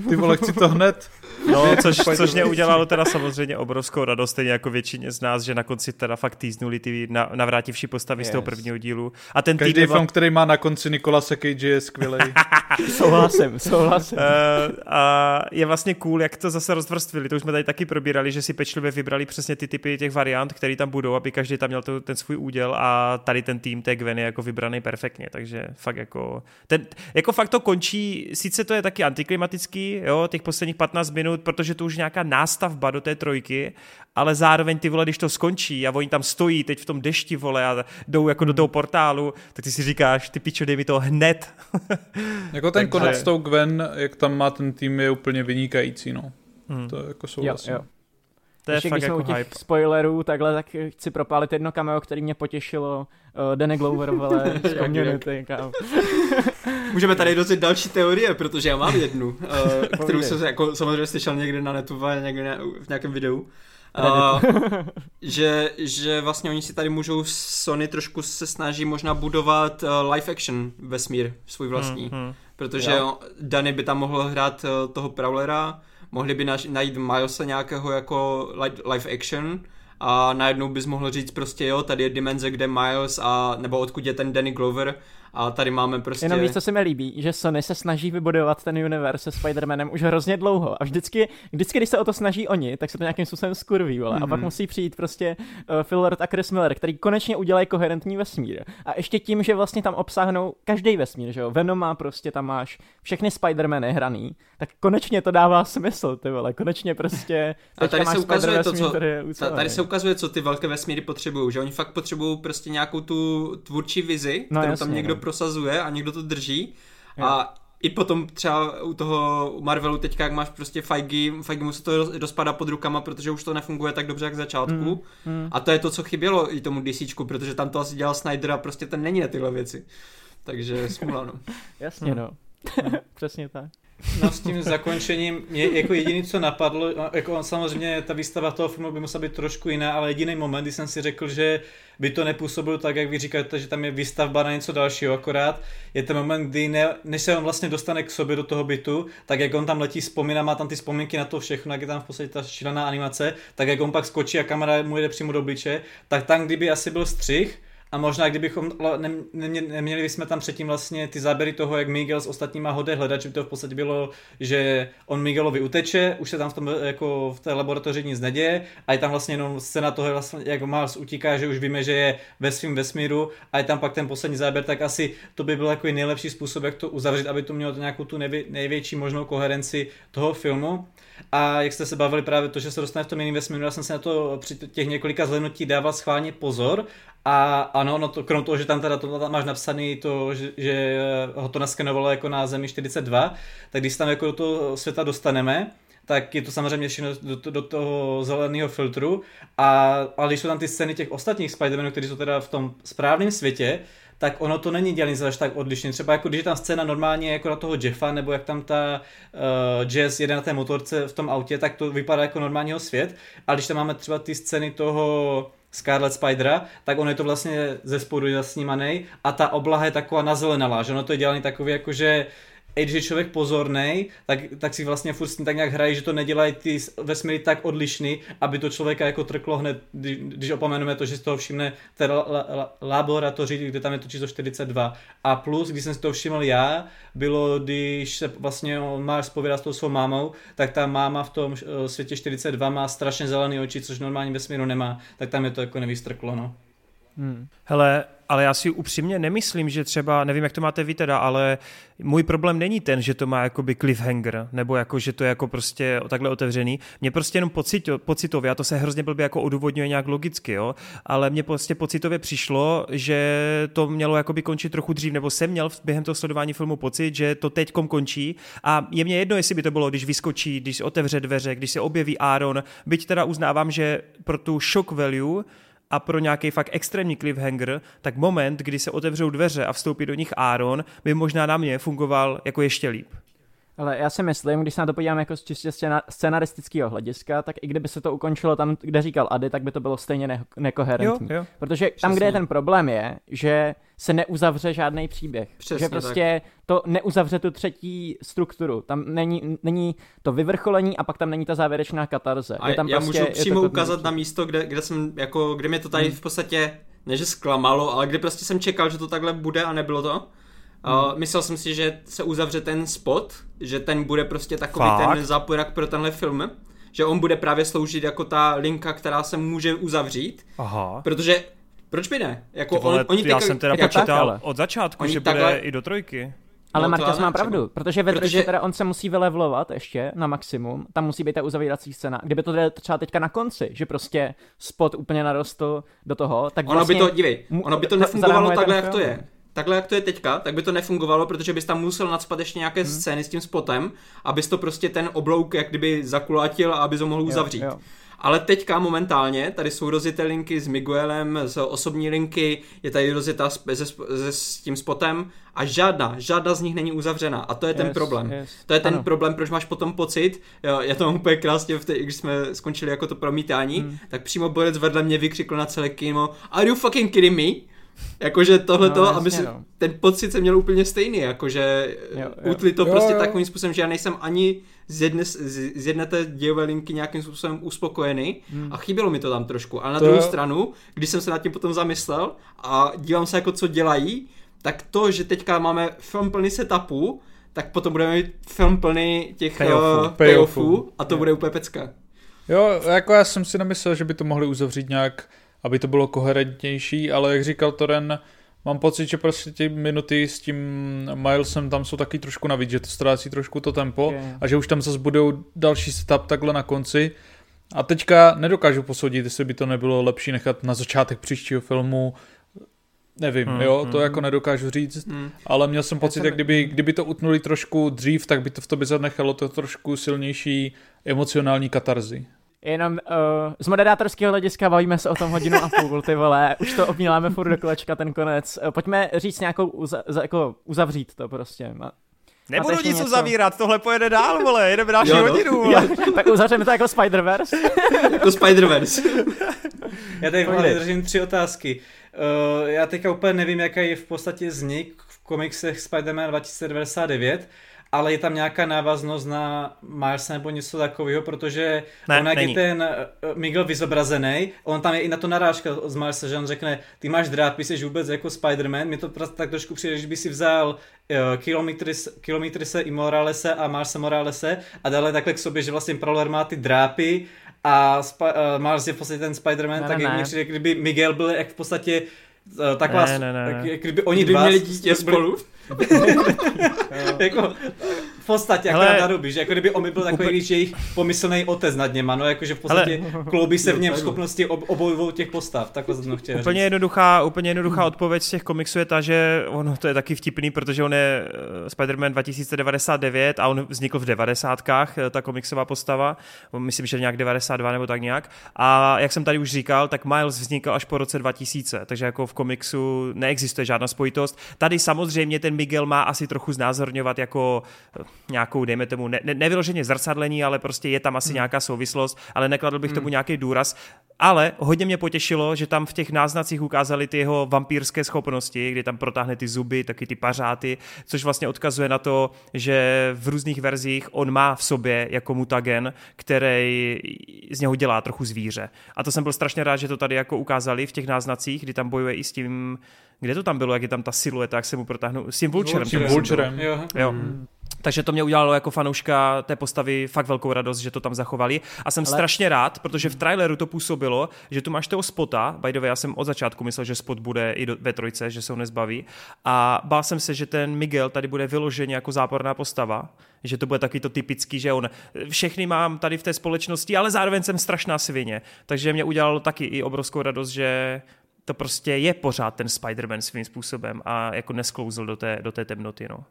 Ty vole, chci to hned. No, což, což mě udělalo teda samozřejmě obrovskou radost, stejně jako většině z nás, že na konci teda fakt týznuli ty navrátivší postavy yes. z toho prvního dílu. A ten Každý film, který má na konci Nikolase Cage je skvělý. souhlasím, souhlasím. Uh, a je vlastně cool, jak to zase rozvrstvili. To už jsme tady taky probírali, že si pečlivě vybrali přesně ty typy těch variant, které tam budou, aby každý tam měl to, ten svůj úděl a tady ten tým té Gwen je jako vybraný perfektně, takže fakt jako, ten, jako fakt to končí, sice to je taky antiklimatický, jo, těch posledních 15 minut, protože to už nějaká nástavba do té trojky, ale zároveň ty vole, když to skončí a oni tam stojí teď v tom dešti, vole, a jdou jako do toho portálu, tak ty si říkáš, ty pičo, dej mi to hned. jako ten Takže... konec s tou Gwen, jak tam má ten tým, je úplně vynikající, no. Hmm. To je jako souhlasím. Jo, jo. To je Ještě fakt když jako jsme u těch hype. spoilerů, takhle, tak chci propálit jedno cameo, který mě potěšilo. Uh, Danny Glover, vole, z Community, Můžeme tady rozjet další teorie, protože já mám jednu, uh, kterou jsem jako samozřejmě slyšel někde na netu, někde v nějakém videu. Uh, že, že vlastně oni si tady můžou Sony trošku se snaží možná budovat uh, live action vesmír svůj vlastní, hmm, hmm. protože jo. Danny by tam mohl hrát uh, toho Prowlera, mohli by naš, najít Milesa nějakého jako live action a najednou bys mohl říct prostě jo, tady je dimenze, kde Miles a nebo odkud je ten Danny Glover a tady máme prostě... Jenom víc, co se mi líbí, že Sony se snaží vybudovat ten universe se Spider-Manem už hrozně dlouho a vždycky, vždycky, když se o to snaží oni, tak se to nějakým způsobem skurví, vole. Mm-hmm. A pak mhm. musí přijít prostě uh, Phil Lord a Chris Miller, který konečně udělají koherentní vesmír. A ještě tím, že vlastně tam obsáhnou každý vesmír, že jo. Venom má prostě, tam máš všechny Spider-Many hraný, tak konečně to dává smysl, ty vole. Konečně prostě a tady se ukazuje to, co, tady se ukazuje, co ty velké vesmíry potřebují, že oni fakt potřebují prostě nějakou tu tvůrčí vizi, no, kterou jasně, tam někdo no prosazuje a někdo to drží. Jo. A i potom třeba u toho Marvelu teďka, jak máš prostě Feige, Feige mu se to rozpadá pod rukama, protože už to nefunguje tak dobře jak v začátku. Mm, mm. A to je to, co chybělo i tomu DC, protože tam to asi dělal Snyder a prostě ten není na tyhle věci. Takže smůla, no. Jasně, no. Přesně tak. No s tím zakončením mě jako jediný, co napadlo, jako samozřejmě ta výstava toho filmu by musela být trošku jiná, ale jediný moment, kdy jsem si řekl, že by to nepůsobilo tak, jak vy říkáte, že tam je výstavba na něco dalšího, akorát je ten moment, kdy ne, než se on vlastně dostane k sobě do toho bytu, tak jak on tam letí vzpomíná, má tam ty vzpomínky na to všechno, jak je tam v podstatě ta šílená animace, tak jak on pak skočí a kamera mu jde přímo do obliče, tak tam kdyby asi byl střih, a možná kdybychom neměli, neměli jsme tam předtím vlastně ty záběry toho, jak Miguel s ostatníma hode hledat, že by to v podstatě bylo, že on Miguelovi uteče, už se tam v, tom, jako v té laboratoři nic neděje a je tam vlastně jenom scéna toho, vlastně, jak Miles utíká, že už víme, že je ve svém vesmíru a je tam pak ten poslední záběr, tak asi to by byl jako nejlepší způsob, jak to uzavřít, aby to mělo nějakou tu nejvě, největší možnou koherenci toho filmu. A jak jste se bavili právě to, že se dostane v tom jiném vesmíru, já jsem se na to při těch několika zhlednutí dával schválně pozor a ano, no to, krom toho, že tam teda to, tam máš napsaný to, že, že ho to naskenovalo jako na Zemi 42, tak když tam jako do toho světa dostaneme, tak je to samozřejmě všechno do, do toho zeleného filtru. A, ale když jsou tam ty scény těch ostatních Spider-Manů, kteří jsou teda v tom správném světě, tak ono to není dělaný zase tak odlišně. Třeba jako když je tam scéna normálně jako na toho Jeffa, nebo jak tam ta uh, Jazz jede na té motorce v tom autě, tak to vypadá jako normálního svět. A když tam máme třeba ty scény toho Scarlet Spidera, tak on je to vlastně ze spodu zasnímaný a ta oblaha je taková nazelenalá, že ono to je dělaný takový jako, že i když je člověk pozorný, tak, tak si vlastně furt tak nějak hrají, že to nedělají ty vesmíry tak odlišný, aby to člověka jako trklo hned, když, opomeneme to, že z toho všimne té la, la, la, laboratoři, kde tam je to číslo 42. A plus, když jsem si to všiml já, bylo, když se vlastně Mars povídá s tou svou mámou, tak ta máma v tom eh, světě 42 má strašně zelený oči, což normálně vesmíru nemá, tak tam je to jako nevystrklo, no. Hmm. Hele, ale já si upřímně nemyslím, že třeba, nevím, jak to máte vy teda, ale můj problém není ten, že to má jakoby cliffhanger, nebo jako, že to je jako prostě takhle otevřený. Mě prostě jenom pocit, pocitově, a to se hrozně blbě jako odůvodňuje nějak logicky, jo, ale mně prostě pocitově přišlo, že to mělo jakoby končit trochu dřív, nebo jsem měl během toho sledování filmu pocit, že to teďkom končí a je mě jedno, jestli by to bylo, když vyskočí, když otevře dveře, když se objeví Aaron, byť teda uznávám, že pro tu shock value a pro nějaký fakt extrémní cliffhanger, tak moment, kdy se otevřou dveře a vstoupí do nich Aaron, by možná na mě fungoval jako ještě líp. Ale já si myslím, když se na to podívám jako z čistě scenaristického hlediska, tak i kdyby se to ukončilo tam, kde říkal Ady, tak by to bylo stejně ne- nekoherentní. Jo, jo. Protože Přesně. tam, kde je ten problém, je, že se neuzavře žádný příběh. Přesně že prostě tak. to neuzavře tu třetí strukturu. Tam není, není to vyvrcholení a pak tam není ta závěrečná katarze. A tam já prostě, můžu přímo ukázat na místo, kde, kde jsem, jako, kde mě to tady hmm. v podstatě, ne že zklamalo, ale kde prostě jsem čekal, že to takhle bude a nebylo to. Uh, myslel jsem si, že se uzavře ten spot, že ten bude prostě takový Fakt? ten záporak pro tenhle film, že on bude právě sloužit jako ta linka, která se může uzavřít, Aha. protože proč by ne? Jako vole, on, oni já jsem teda jako počítal tak, od začátku, že takhle... bude i do trojky. Ale no, Marťas má pravdu, protože ve protože... teda on se musí vylevlovat ještě na maximum, tam musí být ta uzavírací scéna. Kdyby to třeba teďka na konci, že prostě spot úplně narostl do toho, tak Ono vlastně... by to, dívej, ono by to nefungovalo takhle, jak to je takhle, jak to je teďka, tak by to nefungovalo, protože bys tam musel nadspat ještě nějaké hmm. scény s tím spotem, abys to prostě ten oblouk jak kdyby zakulatil a abys ho mohl uzavřít. Jo, jo. Ale teďka momentálně, tady jsou rozjeté linky s Miguelem, z osobní linky, je tady rozjetá se, se, s tím spotem a žádná, žádná z nich není uzavřena a to je yes, ten problém. Yes. To je ten ano. problém, proč máš potom pocit, jo, já to mám úplně krásně, v té, když jsme skončili jako to promítání, hmm. tak přímo borec vedle mě vykřikl na celé kino, are you fucking kidding me? Jakože tohle to, no, aby si, no. ten pocit jsem měl úplně stejný, jakože utli to jo, prostě jo. takovým způsobem, že já nejsem ani z jedné, z jedné té dějové linky nějakým způsobem uspokojený hmm. a chybělo mi to tam trošku. A na to druhou jo. stranu, když jsem se nad tím potom zamyslel a dívám se jako co dělají, tak to, že teďka máme film plný setupů, tak potom budeme mít film plný těch payoffů, uh, payoffů a to jo. bude úplně pecka. Jo, jako já jsem si nemyslel, že by to mohli uzavřít nějak aby to bylo koherentnější, ale jak říkal Toren, mám pocit, že prostě ty minuty s tím Milesem tam jsou taky trošku navíc, že to ztrácí trošku to tempo okay. a že už tam zase budou další setup takhle na konci. A teďka nedokážu posoudit, jestli by to nebylo lepší nechat na začátek příštího filmu Nevím, hmm, jo, to hmm. jako nedokážu říct, hmm. ale měl jsem pocit, jak kdyby, kdyby to utnuli trošku dřív, tak by to v tobě zanechalo to trošku silnější emocionální katarzy. Jenom uh, z moderátorského hlediska bavíme se o tom hodinu a půl, ty vole, už to obníláme furt do kolečka ten konec. Uh, pojďme říct nějakou, uza, za, jako uzavřít to prostě. Nebudu nic něco? uzavírat, tohle pojede dál, vole, jedeme další no. hodinu, vole. tak uzavřeme to jako Spider-Verse. jako Spider-Verse. Já tady držím tři otázky. Uh, já teďka úplně nevím, jaký je v podstatě vznik v komiksech Spider-Man 2099, ale je tam nějaká návaznost na Mars nebo něco takového, protože ne, on, jak není. je ten eh, Miguel vyzobrazený, on tam je i na to narážka z Marsa, že on řekne, ty máš drápy, jsi vůbec jako Spider-Man, mi to prostě tak trošku přijde, že by si vzal uh, kilometry, se i Moralese a Marse Moralese a dále takhle k sobě, že vlastně Prowler má ty drápy a Sp- uh, Mars je v podstatě ten Spider-Man, ne, tak ne, jak přijde, kdyby Miguel byl jak v podstatě uh, taková, ne, ne, ne, tak, jak kdyby oni kdyby dva měli dítě spolu. jako, v podstatě jako na doby, že jako kdyby on byl takový, když jejich pomyslný otec nad něma, no jakože v podstatě Hele. kloubí se v něm schopnosti ob, obou těch postav, takhle jsem chtěl úplně říct. jednoduchá, úplně jednoduchá odpověď z těch komiksů je ta, že ono to je taky vtipný, protože on je eh, Spider-Man 2099 a on vznikl v 90. Eh, ta komiksová postava, myslím, že nějak 92 nebo tak nějak. A jak jsem tady už říkal, tak Miles vznikl až po roce 2000, takže jako v komiksu neexistuje žádná spojitost. Tady samozřejmě ten Miguel má asi trochu znázorňovat jako eh, nějakou, dejme tomu, ne, ne, nevyloženě zrcadlení, ale prostě je tam asi hmm. nějaká souvislost, ale nekladl bych hmm. tomu nějaký důraz. Ale hodně mě potěšilo, že tam v těch náznacích ukázali ty jeho vampírské schopnosti, kdy tam protáhne ty zuby, taky ty pařáty, což vlastně odkazuje na to, že v různých verzích on má v sobě jako mutagen, který z něho dělá trochu zvíře. A to jsem byl strašně rád, že to tady jako ukázali v těch náznacích, kdy tam bojuje i s tím kde to tam bylo, jak je tam ta silueta, jak se mu protáhnu, s tím Vulturem. S tím Vulturem. Jo. jo. Hmm. Takže to mě udělalo jako fanouška té postavy fakt velkou radost, že to tam zachovali. A jsem Ale... strašně rád, protože v traileru to působilo, že tu máš toho spota. By the way, já jsem od začátku myslel, že spot bude i do, ve trojce, že se ho nezbaví. A bál jsem se, že ten Miguel tady bude vyloženě jako záporná postava, že to bude taky to typický, že on všechny mám tady v té společnosti, ale zároveň jsem strašná svině. Takže mě udělalo taky i obrovskou radost, že to prostě je pořád ten Spider-Man svým způsobem a jako nesklouzl do té, do té temnoty, no.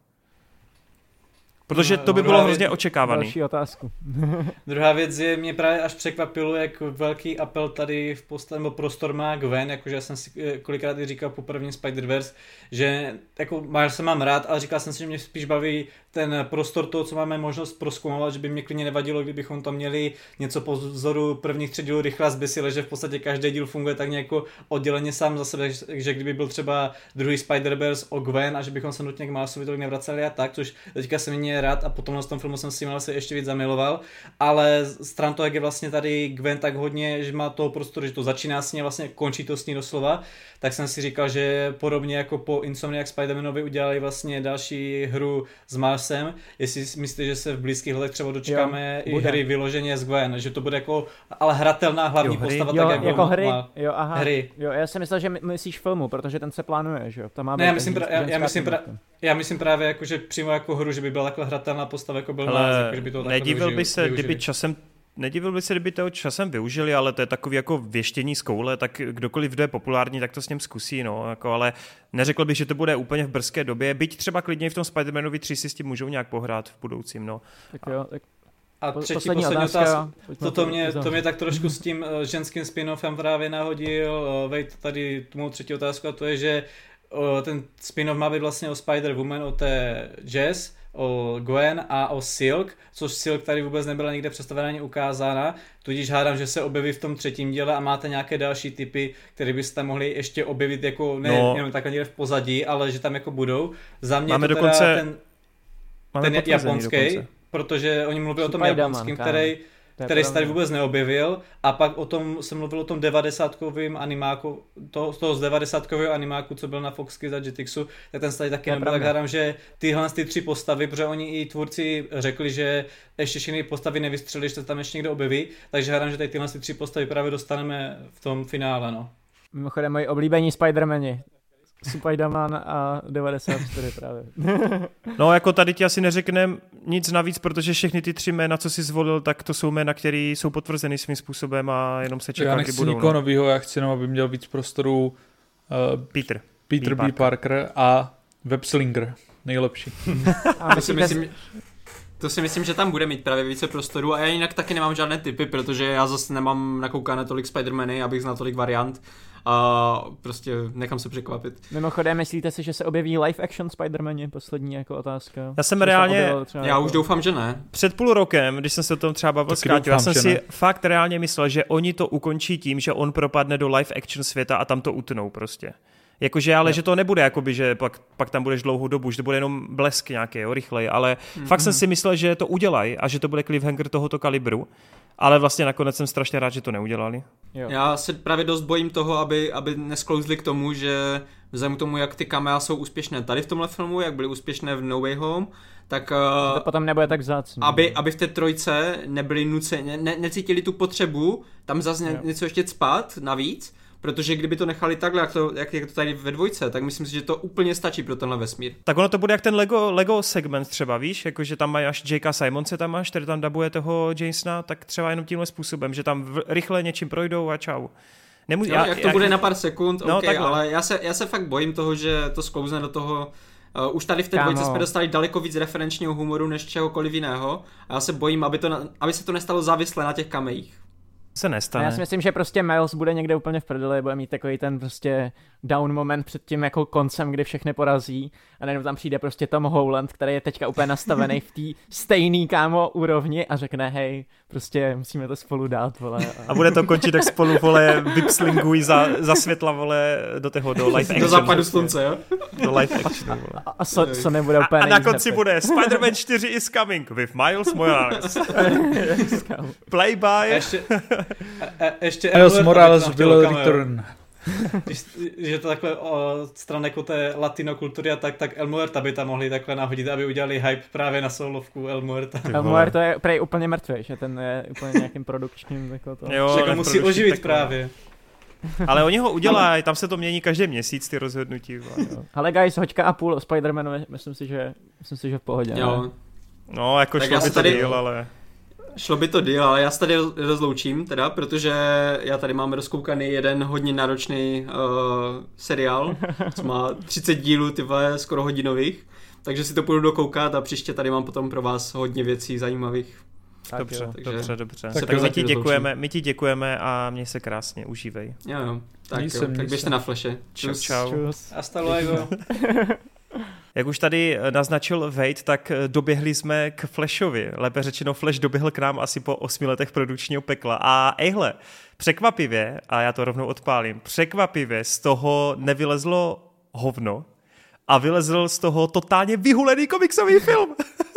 Protože to by bylo hrozně očekávaný. Další otázku. Druhá věc je, mě právě až překvapilo, jak velký apel tady v postavu, nebo prostor má Gwen, jakože já jsem si eh, kolikrát i říkal po prvním Spider-Verse, že jako Miles se mám rád, ale říkal jsem si, že mě spíš baví ten prostor toho, co máme možnost proskoumovat, že by mě klidně nevadilo, kdybychom tam měli něco po vzoru prvních třech dílů rychle zbysile, že v podstatě každý díl funguje tak nějak odděleně sám za sebe, že kdyby byl třeba druhý Spider-Verse o Gwen a že bychom se nutně k Milesovi tolik nevraceli a tak, což teďka se mě rád a potom na tom filmu jsem si se ještě víc zamiloval, ale stran toho, jak je vlastně tady Gwen tak hodně, že má toho prostoru, že to začíná s ní vlastně končí to s ní doslova, tak jsem si říkal, že podobně jako po Insomniac Spider-Manovi udělali vlastně další hru s Marsem, jestli myslíte, že se v blízkých letech třeba dočkáme jo, i hry vyloženě s Gwen, že to bude jako ale hratelná hlavní jo, postava, jo, tak jak jako hry, má. jo, aha. hry. Jo, já jsem myslel, že myslíš filmu, protože ten se plánuje, že jo? Tam má ne, já myslím, pra, já, já, myslím pra, já myslím právě jako, že přímo jako hru, že by byla takhle hratelná postava, jako byl jako, že by to nedivil by se, využili. kdyby časem Nedivil by se, kdyby to časem využili, ale to je takový jako věštění z koule, tak kdokoliv, kdo je populární, tak to s ním zkusí, no, jako, ale neřekl bych, že to bude úplně v brzké době, byť třeba klidně v tom Spider-Manovi 3 si s tím můžou nějak pohrát v budoucím, no. Tak jo, tak a třetí, poslední, poslední otázka. To, to, mě, to mě tak trošku s tím uh, ženským spin-offem právě nahodil. Uh, Vejt tady tu mou třetí otázku a to je, že uh, ten spin-off má být vlastně o Spider-Woman, o té Jazz, o Gwen a o Silk, což Silk tady vůbec nebyla nikde představena ani ukázána, tudíž hádám, že se objeví v tom třetím díle a máte nějaké další typy, které byste mohli ještě objevit jako ne no. jenom takhle někde v pozadí, ale že tam jako budou. Za mě Máme to teda dokonce... ten, Máme ten japonský, dokonce. protože oni mluví o tom japonském, který který se tady vůbec neobjevil a pak o tom jsem mluvil o tom 90-kovým animáku, to, toho z 90 animáku, co byl na Foxky za Jetixu, tak ten se tady taky nebyl, tak hádám, že tyhle ty tři postavy, protože oni i tvůrci řekli, že ještě všechny postavy nevystřelili, že se tam ještě někdo objeví, takže hádám, že tady tyhle ty tři postavy právě dostaneme v tom finále, no. Mimochodem, moji oblíbení Spider-Mani. Spider-Man a 94 právě. no jako tady ti asi neřekneme nic navíc, protože všechny ty tři jména, co jsi zvolil, tak to jsou jména, které jsou potvrzeny svým způsobem a jenom se čeká, Já nechci budou. nikoho no. novýho, já chci jenom, aby měl víc prostoru uh, Peter. Peter B. B. Parker. A Webslinger. Nejlepší. a myslíte, myslím, To si myslím, že tam bude mít právě více prostoru a já jinak taky nemám žádné typy, protože já zase nemám nakoukané tolik Spider-Many, abych znal tolik variant a prostě nechám se překvapit. Mimochodem, myslíte si, že se objeví live action Spider-Man? Poslední jako otázka. Já jsem reálně, já jako... už doufám, že ne. Před půl rokem, když jsem se o tom třeba bavil s já jsem si ne. fakt reálně myslel, že oni to ukončí tím, že on propadne do live action světa a tam to utnou prostě. Jakože, ale ne. že to nebude, jakoby, že pak, pak tam budeš dlouhou dobu, že to bude jenom blesk nějaký, jo, rychlej, ale mm-hmm. fakt jsem si myslel, že to udělají a že to bude cliffhanger tohoto kalibru, ale vlastně nakonec jsem strašně rád, že to neudělali. Jo. Já se právě dost bojím toho, aby, aby nesklouzli k tomu, že vzhledem k tomu, jak ty kamea jsou úspěšné tady v tomhle filmu, jak byly úspěšné v No Way Home, tak uh, to potom nebude tak vzácný. Aby, aby v té trojce nebyli nuceni, ne, necítili tu potřebu tam zase něco ještě spat navíc, protože kdyby to nechali takhle, jak to, jak, jak to tady ve dvojce, tak myslím si, že to úplně stačí pro tenhle vesmír. Tak ono to bude jak ten Lego, Lego segment třeba, víš, jakože tam mají až J.K. Simonse tam máš, který tam dabuje toho Jasona, tak třeba jenom tímhle způsobem, že tam v, rychle něčím projdou a čau. Nemůžu, já, jak to já, bude na pár sekund, no, okay, ale já se, já se fakt bojím toho, že to sklouzne do toho, Uh, už tady v té dvojce jsme dostali daleko víc referenčního humoru než čehokoliv jiného a já se bojím, aby, to, aby se to nestalo závislé na těch kamejích se nestane. Já si myslím, že prostě Miles bude někde úplně v prdeli, bude mít takový ten prostě down moment před tím jako koncem, kdy všechny porazí a najednou tam přijde prostě Tom Holland, který je teďka úplně nastavený v té stejný kámo úrovni a řekne hej, prostě musíme to spolu dát, vole. A bude to končit, tak spolu, vole, vypslingují za, za světla, vole, do toho, do live action. Do západu slunce, jo? Do live action, vole. A, a co nebude úplně A, a na konci nepět. bude Spider-Man 4 is coming with Miles Morales. Play by... A ještě, a, a ještě Miles Morales will return. Když, že to takhle o, stran jako té latino kultury a tak, tak El Muerta by tam mohli takhle nahodit, aby udělali hype právě na solovku El Muerta. El Muerta je prej úplně mrtvý, že ten je úplně nějakým produkčním jako to. Jo, že musí oživit takové. právě. Ale oni ho udělají, tam se to mění každý měsíc, ty rozhodnutí. Ale guys, hoďka a půl o Spider-Manu, myslím si, že, myslím si, že v pohodě. Jo. Ne? No, jako tak šlo by to tady... díl, ale... Šlo by to díl, ale já se tady rozloučím teda, protože já tady mám rozkoukaný jeden hodně náročný uh, seriál, co má 30 dílů, ty vole, skoro hodinových, takže si to půjdu dokoukat a příště tady mám potom pro vás hodně věcí zajímavých. Tak dobře, jo. Takže dobře, dobře. Tak my ti děkujeme, my ti děkujeme a měj se krásně, užívej. Jo, jo. Tak, jo, tak běžte na fleše. Čus. Čau, čau. Čus. Hasta luego. Jak už tady eh, naznačil Wade, tak eh, doběhli jsme k Flashovi. Lépe řečeno, Flash doběhl k nám asi po osmi letech produkčního pekla. A ejhle, překvapivě, a já to rovnou odpálím, překvapivě z toho nevylezlo hovno, a vylezl z toho totálně vyhulený komiksový film.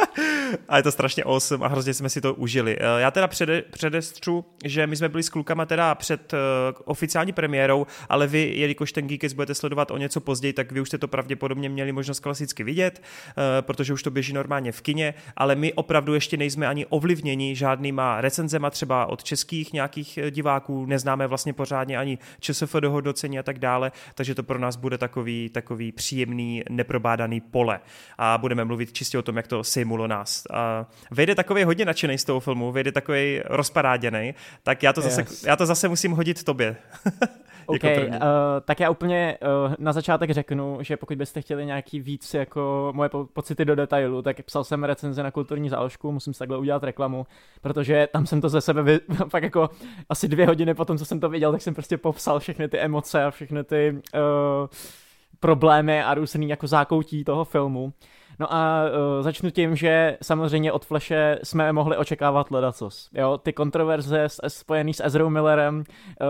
a je to strašně awesome a hrozně jsme si to užili. Eh, já teda přede, předestřu, že my jsme byli s klukama teda před uh, oficiální premiérou, ale vy, jelikož ten Geekes budete sledovat o něco později, tak vy už jste to pravděpodobně měli možnost klasicky vidět, uh, protože už to běží normálně v kině, ale my opravdu ještě nejsme ani ovlivněni žádnýma recenzema třeba od českých nějakých diváků, neznáme vlastně pořádně ani ČSF dohodnocení a tak dále, takže to pro nás bude takový, takový příjemný, neprobádaný pole. A budeme mluvit čistě o tom, jak to simulo nás. A vejde takový hodně nadšený z toho filmu, vejde takový rozparáděný, tak já to, zase, yes. já to zase musím hodit tobě. OK, uh, tak já úplně uh, na začátek řeknu, že pokud byste chtěli nějaký víc jako moje po- pocity do detailu, tak psal jsem recenze na kulturní záložku, musím si takhle udělat reklamu, protože tam jsem to ze sebe vy- fakt jako asi dvě hodiny potom, co jsem to viděl, tak jsem prostě popsal všechny ty emoce a všechny ty uh, problémy a různý jako zákoutí toho filmu. No a uh, začnu tím, že samozřejmě od Flashe jsme mohli očekávat ledacos. Jo, ty kontroverze s, spojený s Ezrou Millerem, uh,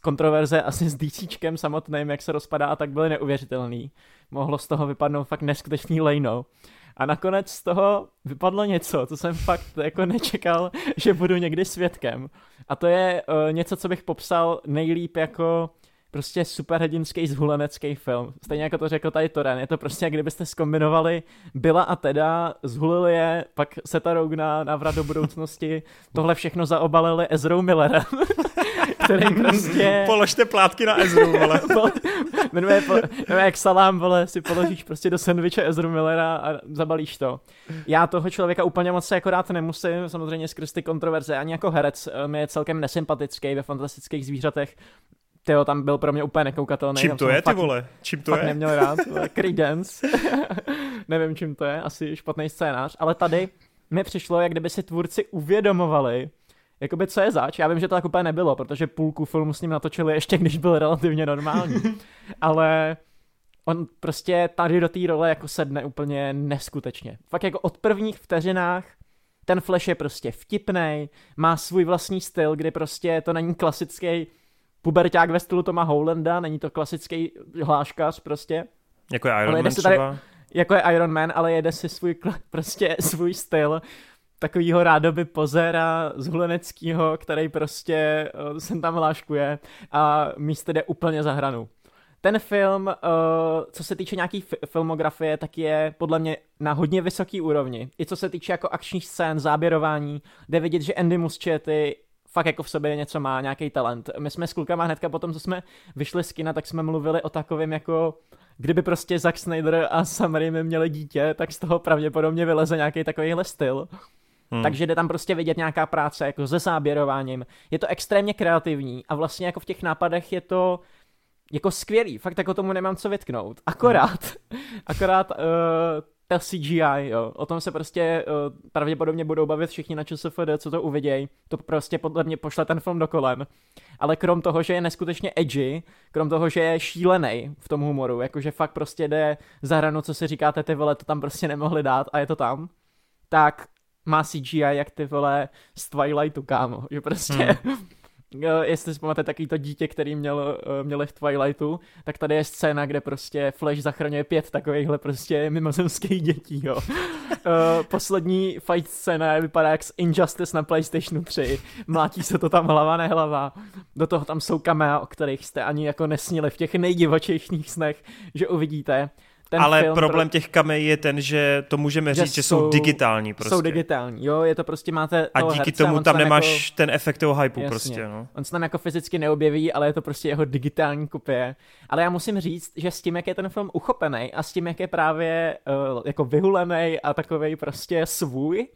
kontroverze asi s DCčkem samotným, jak se rozpadá a tak byly neuvěřitelný. Mohlo z toho vypadnout fakt neskutečný lejno. A nakonec z toho vypadlo něco, co jsem fakt jako nečekal, že budu někdy svědkem. A to je uh, něco, co bych popsal nejlíp jako prostě superhrdinský zhulenecký film. Stejně jako to řekl tady Toren, je to prostě jak kdybyste skombinovali Byla a Teda, zhulili je, pak Seta Rogna, návrat do budoucnosti, tohle všechno zaobalili Ezrou Millerem, který prostě... Položte plátky na Ezru, vole. jmenuje, jmenuje jak salám, vole, si položíš prostě do sandviče Ezru Millera a zabalíš to. Já toho člověka úplně moc se jako rád nemusím, samozřejmě skrz ty kontroverze, ani jako herec eh, mi je celkem nesympatický ve fantastických zvířatech, Tyjo, tam byl pro mě úplně nekoukatelný. Čím to je, ty vole? Čím to fakt je? neměl rád. Credence. Nevím, čím to je, asi špatný scénář, ale tady mi přišlo, jak kdyby si tvůrci uvědomovali, jakoby co je zač. Já vím, že to tak úplně nebylo, protože půlku filmu s ním natočili ještě, když byl relativně normální. Ale on prostě tady do té role jako sedne úplně neskutečně. Fakt jako od prvních vteřinách ten Flash je prostě vtipný, má svůj vlastní styl, kdy prostě to není klasický puberták ve stylu Toma Howlanda, není to klasický hláškař prostě. Jako je Iron Man třeba? Tady, jako je Iron Man, ale jede si svůj, prostě svůj styl takovýho rádoby pozera z Huleneckýho, který prostě uh, sem tam hláškuje a místo jde úplně za hranu. Ten film, uh, co se týče nějaký filmografie, tak je podle mě na hodně vysoký úrovni. I co se týče jako akčních scén, záběrování, jde vidět, že Andy Muschietti fakt jako v sobě něco má, nějaký talent. My jsme s klukama hnedka potom, co jsme vyšli z kina, tak jsme mluvili o takovém jako kdyby prostě Zack Snyder a Sam Raimi měli dítě, tak z toho pravděpodobně vyleze nějaký takovýhle styl. Hmm. Takže jde tam prostě vidět nějaká práce jako se záběrováním. Je to extrémně kreativní a vlastně jako v těch nápadech je to jako skvělý, fakt jako tomu nemám co vytknout. Akorát, hmm. akorát uh, ta CGI, jo. O tom se prostě uh, pravděpodobně budou bavit všichni na ČSFD, co to uvidějí. To prostě podle mě pošle ten film do kolem. Ale krom toho, že je neskutečně edgy, krom toho, že je šílený v tom humoru, jakože fakt prostě jde za hranu, co si říkáte, ty vole, to tam prostě nemohli dát a je to tam, tak má CGI jak ty vole z Twilightu, kámo. Že prostě hmm. Jestli si pamatujete takový to dítě, který měl, eh, měli v Twilightu, tak tady je scéna, kde prostě Flash zachraňuje pět takovýchhle prostě mimozemských dětí, jo. Eh, poslední fight scéna vypadá jak z Injustice na PlayStationu 3. Mlátí se to tam hlava nehlava. Do toho tam jsou kamea, o kterých jste ani jako nesnili v těch nejdivočejších snech, že uvidíte ten Ale film problém pro... těch kamej je ten, že to můžeme říct, že, že jsou, digitální prostě. Jsou digitální, jo, je to prostě máte A díky herce, tomu tam nemáš jako... ten efekt toho hypeu Jasně. prostě, no. On se tam jako fyzicky neobjeví, ale je to prostě jeho digitální kopie. Ale já musím říct, že s tím, jak je ten film uchopený a s tím, jak je právě uh, jako vyhulený a takovej prostě svůj,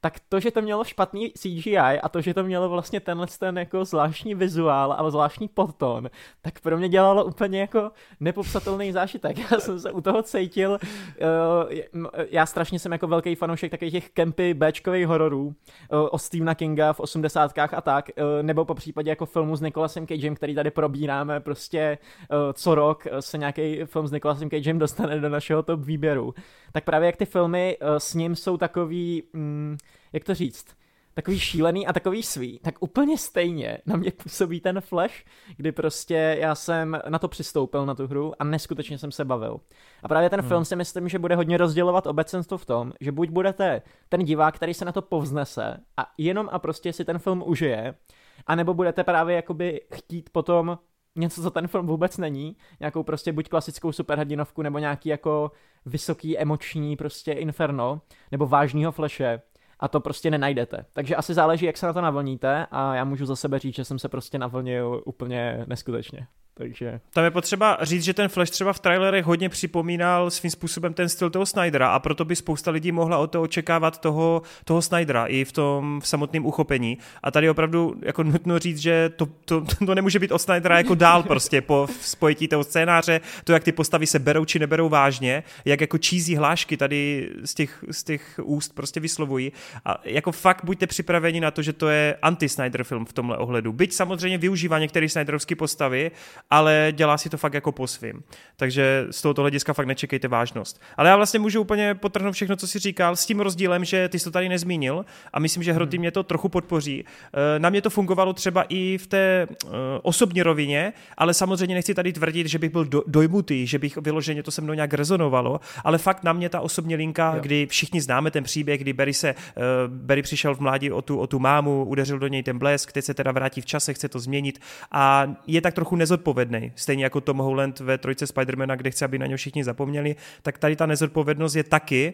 tak to, že to mělo špatný CGI a to, že to mělo vlastně tenhle ten jako zvláštní vizuál a zvláštní podton, tak pro mě dělalo úplně jako nepopsatelný zážitek. Já jsem se u toho cítil, uh, já strašně jsem jako velký fanoušek takových těch kempy Bčkových hororů uh, o Stephena Kinga v osmdesátkách a tak, nebo po případě jako filmu s Nicolasem Cagem, který tady probíráme prostě co rok se nějaký film s Nicolasem Cagem dostane do našeho top výběru. Tak právě jak ty filmy s ním jsou takový, mm, jak to říct, takový šílený a takový svý, tak úplně stejně na mě působí ten Flash, kdy prostě já jsem na to přistoupil na tu hru a neskutečně jsem se bavil. A právě ten hmm. film si myslím, že bude hodně rozdělovat obecenstvo v tom, že buď budete ten divák, který se na to povznese a jenom a prostě si ten film užije, anebo budete právě jakoby chtít potom něco, co ten film vůbec není, nějakou prostě buď klasickou superhrdinovku, nebo nějaký jako vysoký emoční prostě inferno, nebo vážního fleše, a to prostě nenajdete. Takže asi záleží, jak se na to navlníte a já můžu za sebe říct, že jsem se prostě navlnil úplně neskutečně. Takže... Tam je potřeba říct, že ten Flash třeba v trailerech hodně připomínal svým způsobem ten styl toho Snydera a proto by spousta lidí mohla od toho očekávat toho, toho Snydera i v tom v samotném uchopení. A tady opravdu jako nutno říct, že to, to, to nemůže být od Snydera jako dál prostě po spojití toho scénáře, to, jak ty postavy se berou či neberou vážně, jak jako čízí hlášky tady z těch, z těch úst prostě vyslovují. A jako fakt buďte připraveni na to, že to je anti-Snyder film v tomhle ohledu. Byť samozřejmě využívá některé Snyderovské postavy, ale dělá si to fakt jako po svým. Takže z tohoto hlediska fakt nečekejte vážnost. Ale já vlastně můžu úplně potrhnout všechno, co si říkal, s tím rozdílem, že ty jsi to tady nezmínil a myslím, že Hroty hmm. mě to trochu podpoří. Eh, na mě to fungovalo třeba i v té eh, osobní rovině, ale samozřejmě nechci tady tvrdit, že bych byl do, dojmutý, že bych vyloženě to se mnou nějak rezonovalo, ale fakt na mě ta osobní linka, jo. kdy všichni známe ten příběh, kdy Barry se, uh, Barry přišel v mládí o tu, o tu mámu, udeřil do něj ten blesk, teď se teda vrátí v čase, chce to změnit a je tak trochu nezodpovědný nezodpovědný. Stejně jako Tom Holland ve trojce Spidermana, kde chce, aby na něj všichni zapomněli, tak tady ta nezodpovědnost je taky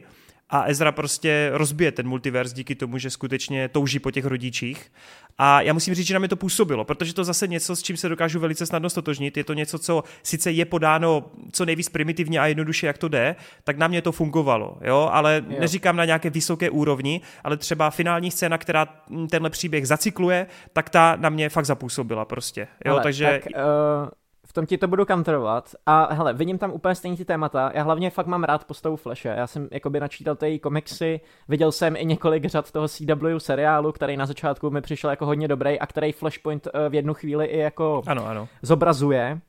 a Ezra prostě rozbije ten multivers díky tomu, že skutečně touží po těch rodičích. A já musím říct, že na mě to působilo, protože to zase něco, s čím se dokážu velice snadno stotožnit. Je to něco, co sice je podáno co nejvíc primitivně a jednoduše, jak to jde, tak na mě to fungovalo. Jo? Ale jo. neříkám na nějaké vysoké úrovni, ale třeba finální scéna, která tenhle příběh zacykluje, tak ta na mě fakt zapůsobila prostě. Jo? Ale, Takže... Tak, uh tom ti to budu kantrovat. A hele, vidím tam úplně stejný ty témata. Já hlavně fakt mám rád postavu Flashe. Já jsem jakoby načítal ty komiksy, viděl jsem i několik řad toho CW seriálu, který na začátku mi přišel jako hodně dobrý a který Flashpoint eh, v jednu chvíli i jako ano, ano. zobrazuje.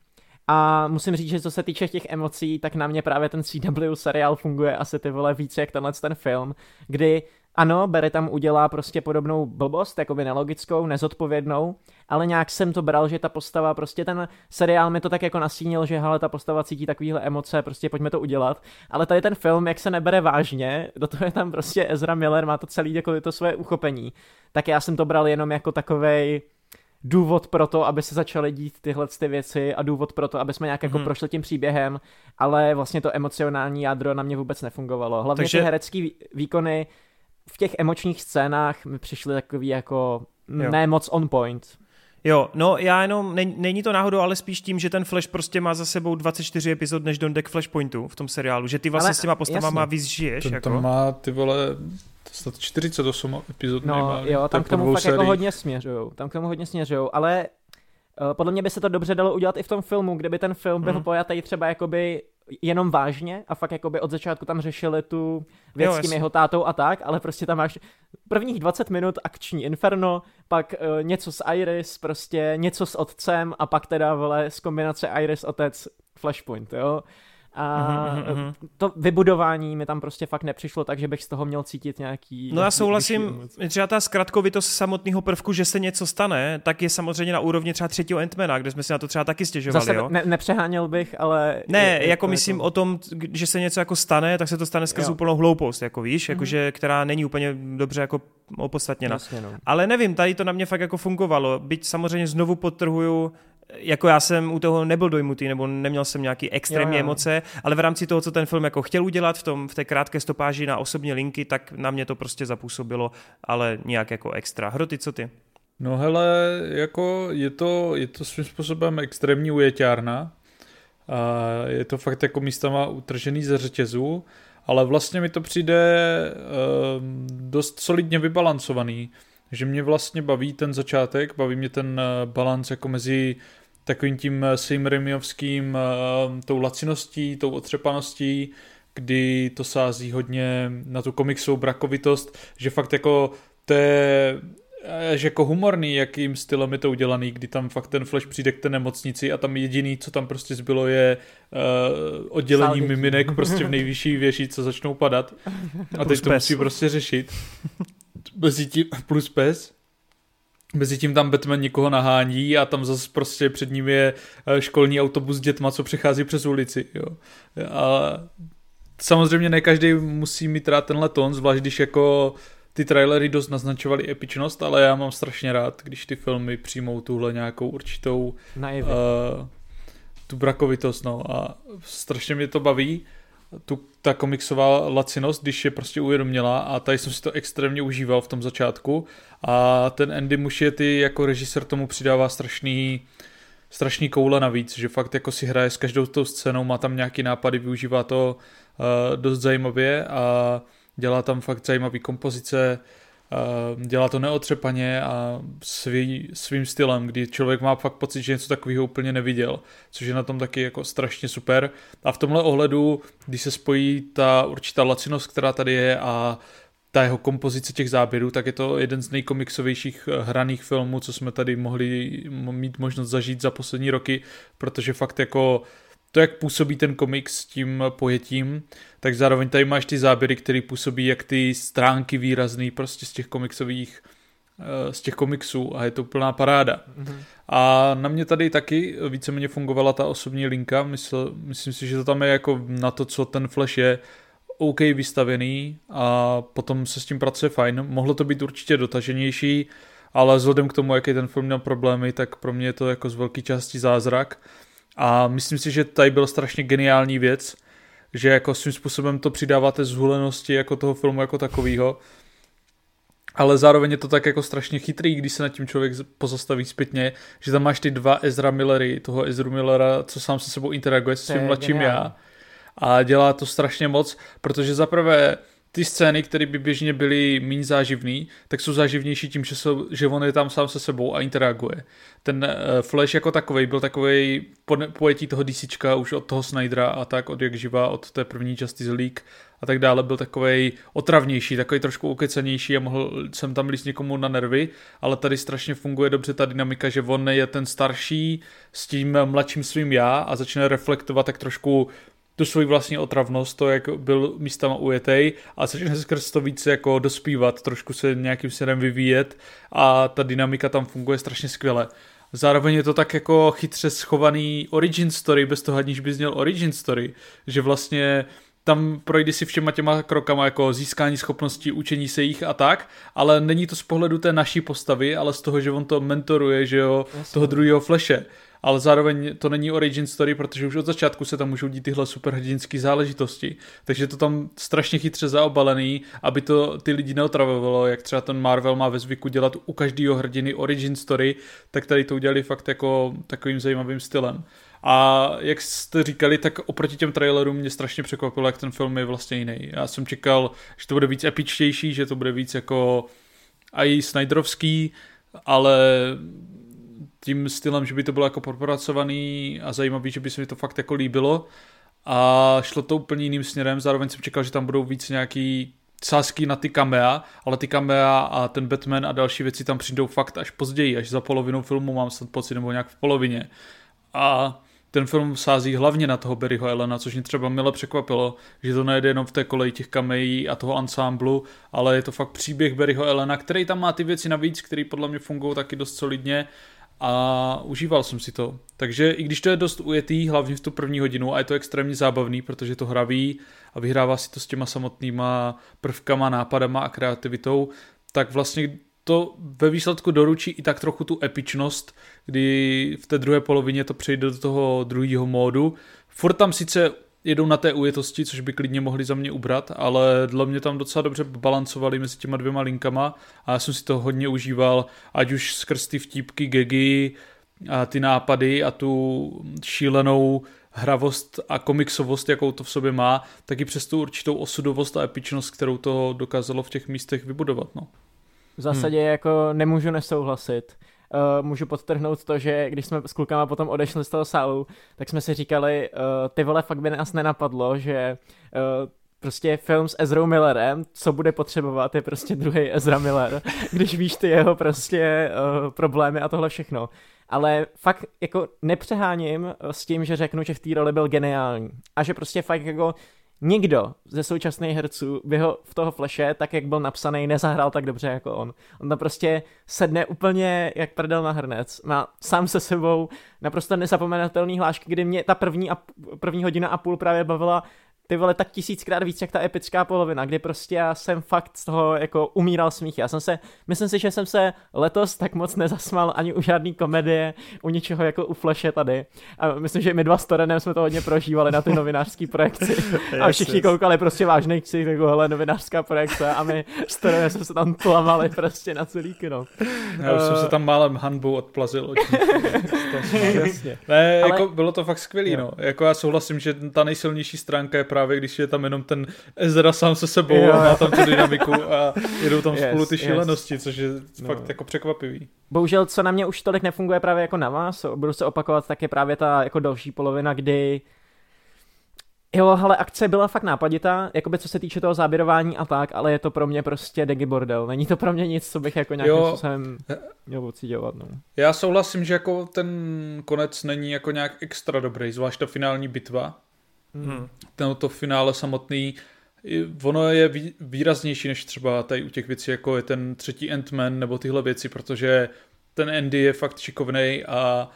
A musím říct, že co se týče těch emocí, tak na mě právě ten CW seriál funguje asi ty vole víc jak tenhle ten film, kdy ano, Barry tam udělá prostě podobnou blbost, jakoby nelogickou, nezodpovědnou, ale nějak jsem to bral, že ta postava, prostě ten seriál mi to tak jako nastínil, že hele, ta postava cítí takovýhle emoce, prostě pojďme to udělat. Ale tady ten film, jak se nebere vážně, do toho je tam prostě Ezra Miller, má to celý jako to své uchopení, tak já jsem to bral jenom jako takovej důvod pro to, aby se začaly dít tyhle ty věci a důvod pro to, aby jsme nějak jako hmm. prošli tím příběhem, ale vlastně to emocionální jádro na mě vůbec nefungovalo. Hlavně Takže... ty herecké výkony v těch emočních scénách mi přišly takový jako jo. ne moc on point. Jo, no já jenom, ne, není to náhodou, ale spíš tím, že ten Flash prostě má za sebou 24 epizod, než dojde k Flashpointu v tom seriálu, že ty vlastně ale, s těma postavama víc žiješ. Ten, jako? Tam má ty vole snad 48 epizod No minimálně, jo, tam k tomu fakt jako hodně směřují, tam k tomu hodně směřují, ale uh, podle mě by se to dobře dalo udělat i v tom filmu, kdyby ten film byl mm. pojatý třeba jakoby jenom vážně a fakt jakoby od začátku tam řešili tu věc jo, s tím jeho tátou a tak, ale prostě tam máš prvních 20 minut akční inferno, pak uh, něco s Iris, prostě něco s otcem a pak teda vole z kombinace Iris otec Flashpoint, jo. A mm-hmm. to vybudování mi tam prostě fakt nepřišlo, takže bych z toho měl cítit nějaký... No já souhlasím, třeba ta zkratkovitost samotného prvku, že se něco stane, tak je samozřejmě na úrovni třeba třetího Entmana, kde jsme si na to třeba taky stěžovali, Zase jo? Ne, nepřeháněl bych, ale... Ne, je, jako myslím jako... o tom, že se něco jako stane, tak se to stane skrz úplnou hloupost, jako víš, mm-hmm. jakože, která není úplně dobře jako opodstatněna. Jasně, no. Ale nevím, tady to na mě fakt jako fungovalo, byť samozřejmě znovu podtrhuju, jako já jsem u toho nebyl dojmutý, nebo neměl jsem nějaký extrémní jo, jo. emoce, ale v rámci toho, co ten film jako chtěl udělat v, tom, v té krátké stopáži na osobní linky, tak na mě to prostě zapůsobilo, ale nějak jako extra. Hroty, co ty? No hele, jako je to, je to svým způsobem extrémní ujeťárna. A je to fakt jako místama utržený ze řetězů, ale vlastně mi to přijde um, dost solidně vybalancovaný že mě vlastně baví ten začátek, baví mě ten eh, balans jako mezi takovým tím eh, Seymouriovským eh, tou laciností, tou otřepaností, kdy to sází hodně na tu komiksovou brakovitost, že fakt jako to je že jako humorný, jakým stylem je to udělaný, kdy tam fakt ten Flash přijde k té nemocnici a tam jediný, co tam prostě zbylo, je uh, oddělení Sáldětí. miminek prostě v nejvyšší věži, co začnou padat. A teď to musí prostě řešit. Mezi tím, plus pes, Mezi tím tam Batman někoho nahání a tam zase prostě před ním je eh, školní autobus s dětma, co přechází přes ulici. Jo. A samozřejmě ne každý musí mít rád tenhle tón, zvlášť když jako ty trailery dost naznačovaly epičnost, ale já mám strašně rád, když ty filmy přijmou tuhle nějakou určitou uh, tu brakovitost, no a strašně mě to baví tu, ta komiksová lacinost, když je prostě uvědoměla a tady jsem si to extrémně užíval v tom začátku. A ten Andy Muschietti jako režisér tomu přidává strašný strašný koule navíc, že fakt jako si hraje s každou tou scénou, má tam nějaký nápady, využívá to uh, dost zajímavě a dělá tam fakt zajímavé kompozice, dělá to neotřepaně a svý, svým stylem, kdy člověk má fakt pocit, že něco takového úplně neviděl, což je na tom taky jako strašně super. A v tomhle ohledu, když se spojí ta určitá lacinost, která tady je a ta jeho kompozice těch záběrů, tak je to jeden z nejkomiksovějších eh, hraných filmů, co jsme tady mohli mít možnost zažít za poslední roky, protože fakt jako to, jak působí ten komiks s tím pojetím, tak zároveň tady máš ty záběry, které působí jak ty stránky výrazný prostě z těch komiksových eh, z těch komiksů a je to úplná paráda. Mm-hmm. A na mě tady taky víceméně fungovala ta osobní linka, Mysl, myslím si, že to tam je jako na to, co ten Flash je, OK vystavený a potom se s tím pracuje fajn. Mohlo to být určitě dotaženější, ale vzhledem k tomu, jaký ten film měl problémy, tak pro mě je to jako z velké části zázrak. A myslím si, že tady byl strašně geniální věc, že jako svým způsobem to přidáváte zhulenosti jako toho filmu jako takového. Ale zároveň je to tak jako strašně chytrý, když se nad tím člověk pozastaví zpětně, že tam máš ty dva Ezra Millery, toho Ezra Millera, co sám se sebou interaguje s svým mladším já. A dělá to strašně moc, protože zaprvé ty scény, které by běžně byly méně záživný, tak jsou záživnější tím, že, jsou, že on je tam sám se sebou a interaguje. Ten uh, Flash jako takový byl takový pojetí toho DCčka už od toho Snydera a tak, od jak živá, od té první Justice League a tak dále, byl takový otravnější, takový trošku ukecenější a mohl jsem tam líst někomu na nervy, ale tady strašně funguje dobře ta dynamika, že on je ten starší s tím mladším svým já a začne reflektovat tak trošku tu svoji vlastní otravnost, to, jak byl místama ujetej a začne skrz to více jako dospívat, trošku se nějakým směrem vyvíjet a ta dynamika tam funguje strašně skvěle. Zároveň je to tak jako chytře schovaný origin story, bez toho aniž bys měl origin story, že vlastně tam projde si všema těma krokama jako získání schopností, učení se jich a tak, ale není to z pohledu té naší postavy, ale z toho, že on to mentoruje, že jo, Jasně. toho druhého fleše ale zároveň to není origin story, protože už od začátku se tam můžou dít tyhle superhrdinské záležitosti. Takže to tam strašně chytře zaobalený, aby to ty lidi neotravovalo, jak třeba ten Marvel má ve zvyku dělat u každého hrdiny origin story, tak tady to udělali fakt jako takovým zajímavým stylem. A jak jste říkali, tak oproti těm trailerům mě strašně překvapilo, jak ten film je vlastně jiný. Já jsem čekal, že to bude víc epičtější, že to bude víc jako i Snyderovský, ale tím stylem, že by to bylo jako propracovaný a zajímavý, že by se mi to fakt jako líbilo. A šlo to úplně jiným směrem, zároveň jsem čekal, že tam budou víc nějaký sázky na ty kamea, ale ty kamea a ten Batman a další věci tam přijdou fakt až později, až za polovinou filmu mám snad pocit, nebo nějak v polovině. A ten film sází hlavně na toho Barryho Elena, což mě třeba mile překvapilo, že to nejde jenom v té koleji těch kamejí a toho ansámblu, ale je to fakt příběh Barryho Elena, který tam má ty věci navíc, které podle mě fungují taky dost solidně a užíval jsem si to. Takže i když to je dost ujetý, hlavně v tu první hodinu a je to extrémně zábavný, protože to hraví a vyhrává si to s těma samotnýma prvkama, nápadama a kreativitou, tak vlastně to ve výsledku doručí i tak trochu tu epičnost, kdy v té druhé polovině to přejde do toho druhého módu. Furt tam sice jedou na té ujetosti, což by klidně mohli za mě ubrat, ale dle mě tam docela dobře balancovali mezi těma dvěma linkama a já jsem si to hodně užíval, ať už skrz ty vtípky, gegy, a ty nápady a tu šílenou hravost a komiksovost, jakou to v sobě má, tak i přes tu určitou osudovost a epičnost, kterou to dokázalo v těch místech vybudovat. No. V zásadě hmm. jako nemůžu nesouhlasit uh, můžu podtrhnout to, že když jsme s klukama potom odešli z toho sálu, tak jsme si říkali, uh, ty vole, fakt by nás nenapadlo, že uh, prostě film s Ezrou Millerem, co bude potřebovat, je prostě druhý Ezra Miller, když víš ty jeho prostě uh, problémy a tohle všechno. Ale fakt jako nepřeháním s tím, že řeknu, že v té roli byl geniální. A že prostě fakt jako nikdo ze současných herců by ho v toho fleše, tak jak byl napsaný, nezahrál tak dobře jako on. On tam prostě sedne úplně jak prdel na hrnec. Má sám se sebou naprosto nezapomenutelný hlášky, kdy mě ta první, a, první hodina a půl právě bavila ty vole tak tisíckrát víc, jak ta epická polovina, kdy prostě já jsem fakt z toho jako umíral smích. Já jsem se, myslím si, že jsem se letos tak moc nezasmal ani u žádný komedie, u ničeho jako u Flashe tady. A myslím, že my dva s Torenem jsme to hodně prožívali na ty novinářské projekci. a všichni koukali prostě vážný ksich, jako hele, novinářská projekce a my s Torenem jsme se tam plamali prostě na celý kino. Já už uh... jsem se tam málem hanbou odplazil Jasně. Ne, Ale... jako bylo to fakt skvělý, no. Jako já souhlasím, že ta nejsilnější stránka je právě, když je tam jenom ten Ezra sám se sebou jo. a má tam tu dynamiku a jedou tam yes, spolu ty šílenosti, yes. což je no. fakt jako překvapivý. Bohužel, co na mě už tolik nefunguje právě jako na vás, budu se opakovat, tak je právě ta jako další polovina, kdy Jo, ale akce byla fakt nápaditá, jakoby co se týče toho záběrování a tak, ale je to pro mě prostě degi bordel. Není to pro mě nic, co bych jako nějakým jo. způsobem měl pocitovat. No. Já souhlasím, že jako ten konec není jako nějak extra dobrý, zvlášť ta finální bitva, Hmm. Ten to finále samotný, ono je výraznější než třeba tady u těch věcí, jako je ten třetí Ant-Man nebo tyhle věci, protože ten Andy je fakt šikovný a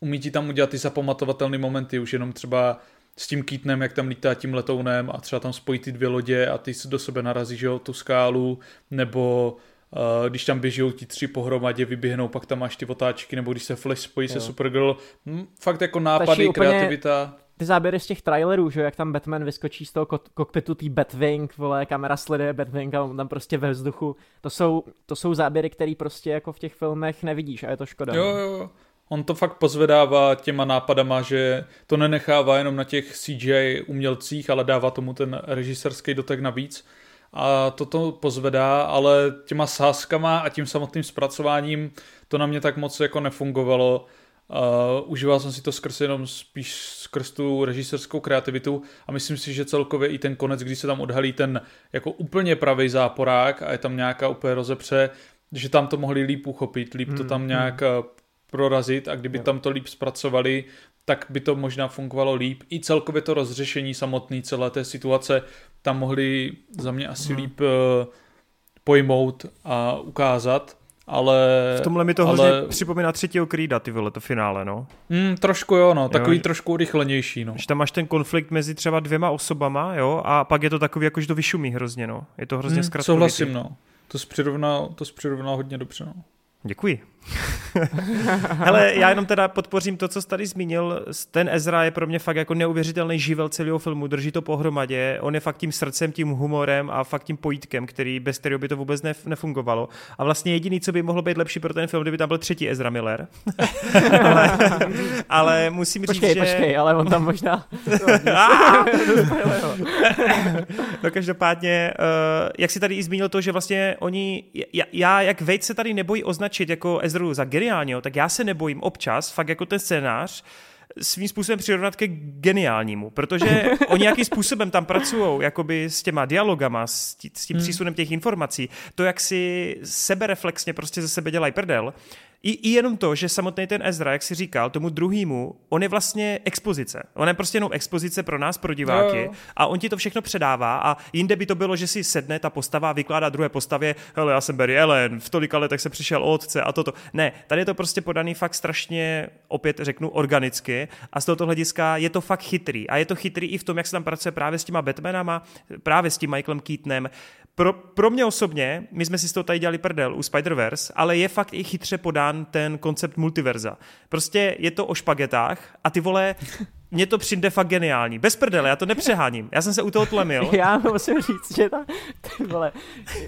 umí ti tam udělat ty zapamatovatelné momenty, už jenom třeba s tím kýtnem, jak tam lítá tím letounem a třeba tam spojí ty dvě lodě a ty do sebe narazí, že jo, tu skálu, nebo uh, když tam běží ti tři pohromadě, vyběhnou, pak tam máš ty otáčky, nebo když se Flash spojí jo. se Supergirl, hm, fakt jako nápady, Tačí kreativita. Úplně ty záběry z těch trailerů, že jak tam Batman vyskočí z toho kokpitu tý Batwing, vole, kamera sleduje Batwing a on tam prostě ve vzduchu. To jsou, to jsou záběry, které prostě jako v těch filmech nevidíš a je to škoda. Jo, no. jo, On to fakt pozvedává těma nápadama, že to nenechává jenom na těch CGI umělcích, ale dává tomu ten režiserský dotek navíc. a toto pozvedá, ale těma sázkama a tím samotným zpracováním to na mě tak moc jako nefungovalo. Uh, užíval jsem si to skrz jenom spíš skrz tu režiserskou kreativitu a myslím si, že celkově i ten konec, když se tam odhalí ten jako úplně pravý záporák a je tam nějaká úplně rozepře, že tam to mohli líp uchopit, líp to tam hmm, nějak hmm. prorazit a kdyby tam to líp zpracovali, tak by to možná fungovalo líp. I celkově to rozřešení samotné celé té situace tam mohli za mě asi hmm. líp uh, pojmout a ukázat ale... V tomhle mi to ale... hrozně připomíná třetího Creeda, ty vole, to finále, no. Mm, trošku jo, no, takový jo, trošku rychlenější, no. Že tam máš ten konflikt mezi třeba dvěma osobama, jo, a pak je to takový, jakože to vyšumí hrozně, no. Je to hrozně mm, zkratkovitý. Souhlasím, no. To jsi přirovnal, to jsi přirovnal hodně dobře, no. Děkuji. Hele, já jenom teda podpořím to, co jsi tady zmínil. Ten Ezra je pro mě fakt jako neuvěřitelný živel celého filmu, drží to pohromadě. On je fakt tím srdcem, tím humorem a fakt tím pojítkem, který bez kterého by to vůbec nef- nefungovalo. A vlastně jediný, co by mohlo být lepší pro ten film, kdyby tam byl třetí Ezra Miller. ale, ale musím počkej, říct, počkej, že... Počkej, ale on tam možná... no každopádně, uh, jak si tady i zmínil to, že vlastně oni, já, já jak Vejt se tady nebojí označit jako Ezru za geniálního, tak já se nebojím občas, fakt jako ten scénář, svým způsobem přirovnat ke geniálnímu, protože oni nějakým způsobem tam pracují jakoby s těma dialogama, s, tí, s tím hmm. přísunem těch informací, to, jak si sebereflexně prostě ze sebe dělají prdel, i, I jenom to, že samotný ten Ezra, jak si říkal, tomu druhému, on je vlastně expozice. On je prostě jenom expozice pro nás, pro diváky no. a on ti to všechno předává a jinde by to bylo, že si sedne ta postava a vykládá druhé postavě, hele, já jsem Barry Ellen, v tolika letech se přišel o otce a toto. Ne, tady je to prostě podaný fakt strašně, opět řeknu, organicky a z tohoto hlediska je to fakt chytrý a je to chytrý i v tom, jak se tam pracuje právě s těma Batmanama, právě s tím Michaelem Keatonem, pro, pro mě osobně, my jsme si z toho tady dělali prdel u Spider-Verse, ale je fakt i chytře podán ten koncept multiverza. Prostě je to o špagetách a ty vole, mně to přijde fakt geniální. Bez prdele, já to nepřeháním. Já jsem se u toho tlemil. Já musím říct, že ta, ty vole,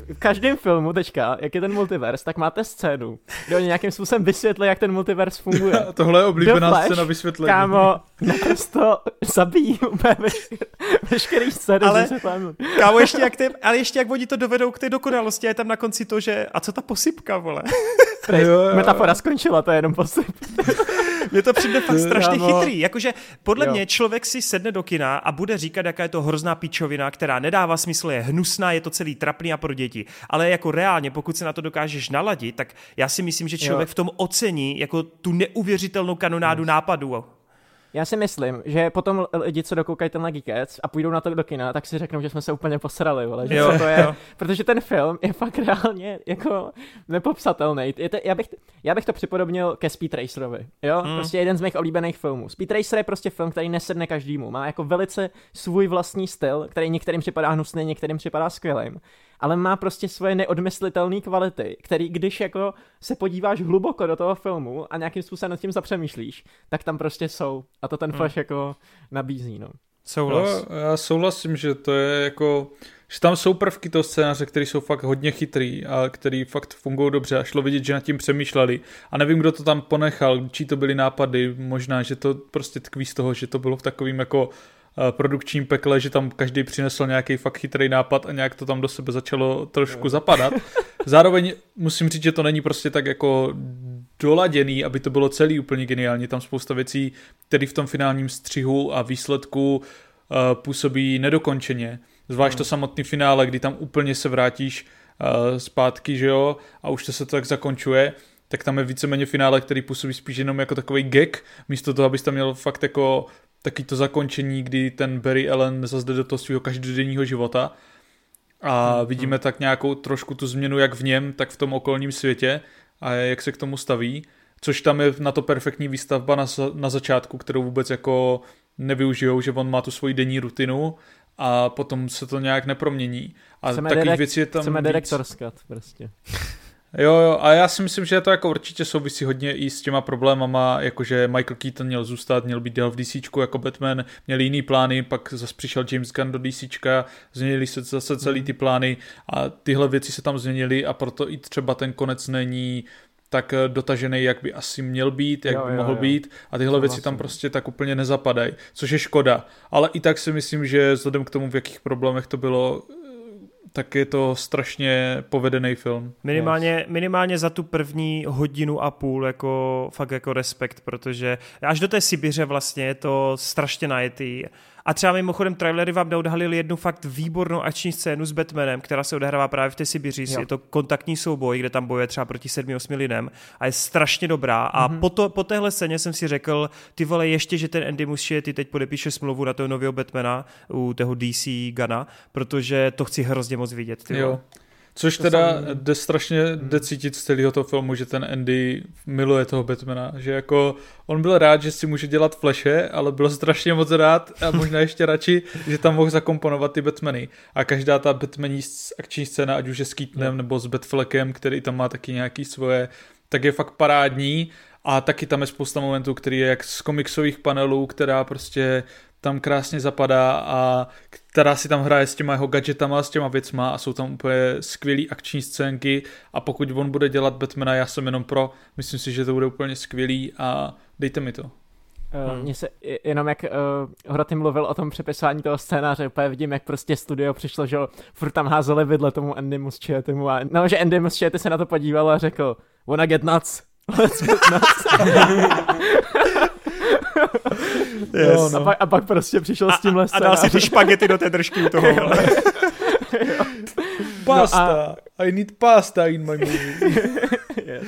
v každém filmu teďka, jak je ten multivers, tak máte scénu, kde oni nějakým způsobem vysvětlí, jak ten multivers funguje. Tohle je oblíbená Flash, scéna vysvětlení. Kámo, naprosto zabíjí úplně veškerý scény. Ale, kámo, ještě jak, ty, ale ještě jak oni to dovedou k té dokonalosti, je tam na konci to, že a co ta posypka, vole? Prej, jo, jo. Metafora skončila, to je jenom posyp. Mně to přijde fakt strašně chytrý. Jakože podle jo. mě člověk si sedne do kina a bude říkat, jaká je to hrozná pičovina, která nedává smysl, je hnusná, je to celý trapný a pro děti. Ale jako reálně, pokud se na to dokážeš naladit, tak já si myslím, že člověk jo. v tom ocení jako tu neuvěřitelnou kanonádu nápadů. Já si myslím, že potom lidi, co dokoukají tenhle Geekets a půjdou na to do kina, tak si řeknou, že jsme se úplně posrali, vole, že jo, to je, jo. protože ten film je fakt reálně jako nepopsatelný. Je to, já, bych, já bych to připodobnil ke Speed Racerovi, jo, mm. prostě jeden z mých oblíbených filmů. Speed Racer je prostě film, který nesedne každému, má jako velice svůj vlastní styl, který některým připadá hnusný, některým připadá skvělým ale má prostě svoje neodmyslitelné kvality, který když jako se podíváš hluboko do toho filmu a nějakým způsobem nad tím zapřemýšlíš, tak tam prostě jsou. A to ten hmm. Flash jako nabízí, no. Souhlas. No, já souhlasím, že to je jako, že tam jsou prvky toho scénáře, které jsou fakt hodně chytrý a který fakt fungují dobře a šlo vidět, že nad tím přemýšleli. A nevím, kdo to tam ponechal, čí to byly nápady, možná, že to prostě tkví z toho, že to bylo v takovým jako produkčním pekle, že tam každý přinesl nějaký fakt chytrý nápad a nějak to tam do sebe začalo trošku zapadat. Zároveň musím říct, že to není prostě tak jako doladěný, aby to bylo celý úplně geniální. Tam spousta věcí, které v tom finálním střihu a výsledku uh, působí nedokončeně. Zvlášť to hmm. samotný finále, kdy tam úplně se vrátíš uh, zpátky, že jo, a už to se tak zakončuje, tak tam je víceméně finále, který působí spíš jenom jako takový gag, místo toho, abys tam měl fakt jako taky to zakončení, kdy ten Barry Allen zazde do toho svého každodenního života a hmm. vidíme tak nějakou trošku tu změnu jak v něm, tak v tom okolním světě a jak se k tomu staví, což tam je na to perfektní výstavba na, na začátku, kterou vůbec jako nevyužijou, že on má tu svoji denní rutinu a potom se to nějak nepromění. A chceme takových direkt, věcí je tam Chceme direktorskat prostě. Jo, jo, a já si myslím, že to jako určitě souvisí hodně i s těma problémama, jakože Michael Keaton měl zůstat, měl být dál v DC jako Batman, měl jiný plány, pak zase přišel James Gunn do DC, změnili se zase celý ty plány a tyhle věci se tam změnily a proto i třeba ten konec není tak dotažený, jak by asi měl být, jak jo, by jo, mohl jo. být a tyhle věci tam prostě tak úplně nezapadají, což je škoda. Ale i tak si myslím, že vzhledem k tomu, v jakých problémech to bylo tak je to strašně povedený film. Minimálně, yes. minimálně za tu první hodinu a půl jako fakt jako respekt, protože až do té Sibiře vlastně je to strašně najetý a třeba mimochodem trailery vám neodhalili jednu fakt výbornou akční scénu s Batmanem, která se odehrává právě v té Sibiři. Je to kontaktní souboj, kde tam bojuje třeba proti 7-8 lidem a je strašně dobrá. A mm-hmm. po, to, po téhle scéně jsem si řekl, ty vole, ještě, že ten Andy Muschietti teď podepíše smlouvu na toho nového Batmana u toho DC Gana, protože to chci hrozně moc vidět. Ty jo. Což to teda sam... jde strašně hmm. jde cítit z celého toho filmu, že ten Andy miluje toho Batmana, že jako on byl rád, že si může dělat fleše, ale byl strašně moc rád a možná ještě radši, že tam mohl zakomponovat ty Batmany. A každá ta Batmaní akční scéna, ať už je s Keatonem nebo s Batfleckem, který tam má taky nějaký svoje, tak je fakt parádní a taky tam je spousta momentů, který je jak z komiksových panelů, která prostě tam krásně zapadá a která si tam hraje s těma jeho gadgetama, s těma věcma a jsou tam úplně skvělé akční scénky a pokud on bude dělat Batmana, já jsem jenom pro, myslím si, že to bude úplně skvělý a dejte mi to. Uh, hmm. Mně se jenom jak uh, Hroty mluvil o tom přepisování toho scénáře, úplně vidím, jak prostě studio přišlo, že furt tam házeli vidle tomu Andy Muschietimu a no, že Andy Muschietti se na to podíval a řekl, wanna get nuts? Let's get nuts. yes. no, no. A, pak, a pak prostě přišel a, s tímhle A, a dal si ty špagety do té držky u toho. pasta. No a... I need pasta in my movie. yes.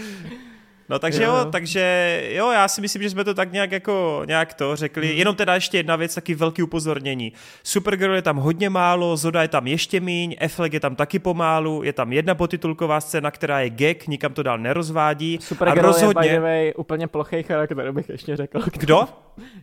No takže jo. jo, takže jo, já si myslím, že jsme to tak nějak jako nějak to řekli. Hmm. Jenom teda ještě jedna věc, taky velký upozornění. Supergirl je tam hodně málo, Zoda je tam ještě míň, Affleck je tam taky pomálu, je tam jedna potitulková scéna, která je gag, nikam to dál nerozvádí. Supergirl a rozhodně... je by way, úplně plochý charakter, bych ještě řekl. Kdo?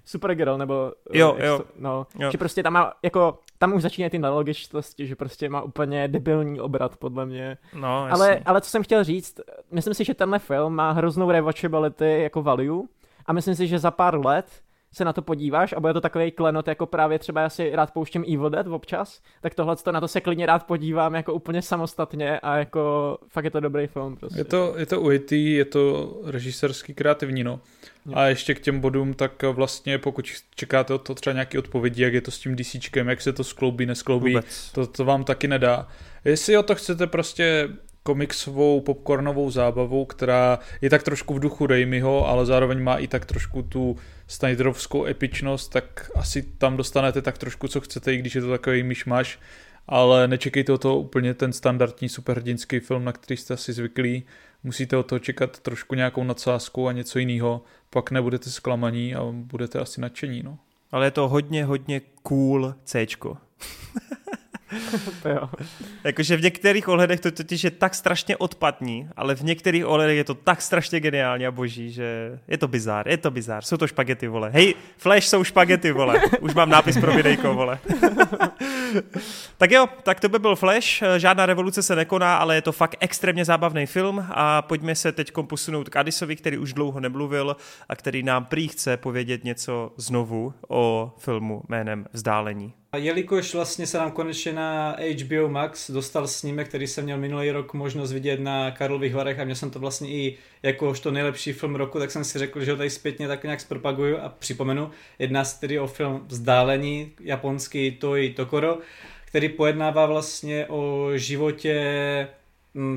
Supergirl, nebo... Jo, jo. To, no, jo. že prostě tam má, jako, tam už začínají ty nelogičtosti, že prostě má úplně debilní obrat, podle mě. No, ale, ale co jsem chtěl říct, myslím si, že tenhle film má hroznou rewatchability jako value a myslím si, že za pár let se na to podíváš a bude to takový klenot, jako právě třeba já si rád pouštím Evil Dead občas, tak tohle to na to se klidně rád podívám jako úplně samostatně a jako fakt je to dobrý film. Prostě. Je to, je to uitý, je to režisérský kreativní, no. Jo. A ještě k těm bodům, tak vlastně pokud čekáte od toho třeba nějaký odpovědi, jak je to s tím DCčkem, jak se to skloubí, neskloubí, to, to vám taky nedá. Jestli o to chcete prostě komiksovou popcornovou zábavou, která je tak trošku v duchu Raimiho, ale zároveň má i tak trošku tu Snyderovskou epičnost, tak asi tam dostanete tak trošku, co chcete, i když je to takový myšmaš, ale nečekejte o to úplně ten standardní superhrdinský film, na který jste asi zvyklí. Musíte o toho čekat trošku nějakou nadsázku a něco jiného, pak nebudete zklamaní a budete asi nadšení. No. Ale je to hodně, hodně cool Cčko. Jakože v některých ohledech to totiž je tak strašně odpadní, ale v některých ohledech je to tak strašně geniální a boží, že je to bizár, je to bizár. Jsou to špagety, vole. Hej, Flash jsou špagety, vole. Už mám nápis pro videjko, vole. tak jo, tak to by byl Flash. Žádná revoluce se nekoná, ale je to fakt extrémně zábavný film a pojďme se teď posunout k Adisovi, který už dlouho nemluvil a který nám prý chce povědět něco znovu o filmu jménem Vzdálení. A jelikož vlastně se nám konečně na HBO Max dostal snímek, který jsem měl minulý rok možnost vidět na Karlových Varech a měl jsem to vlastně i jakožto nejlepší film roku, tak jsem si řekl, že ho tady zpětně tak nějak zpropaguju a připomenu. Jedná se tedy o film Vzdálení, japonský Toy Tokoro, který pojednává vlastně o životě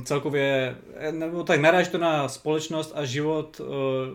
celkově, eh, nebo tak naráží to na společnost a život eh,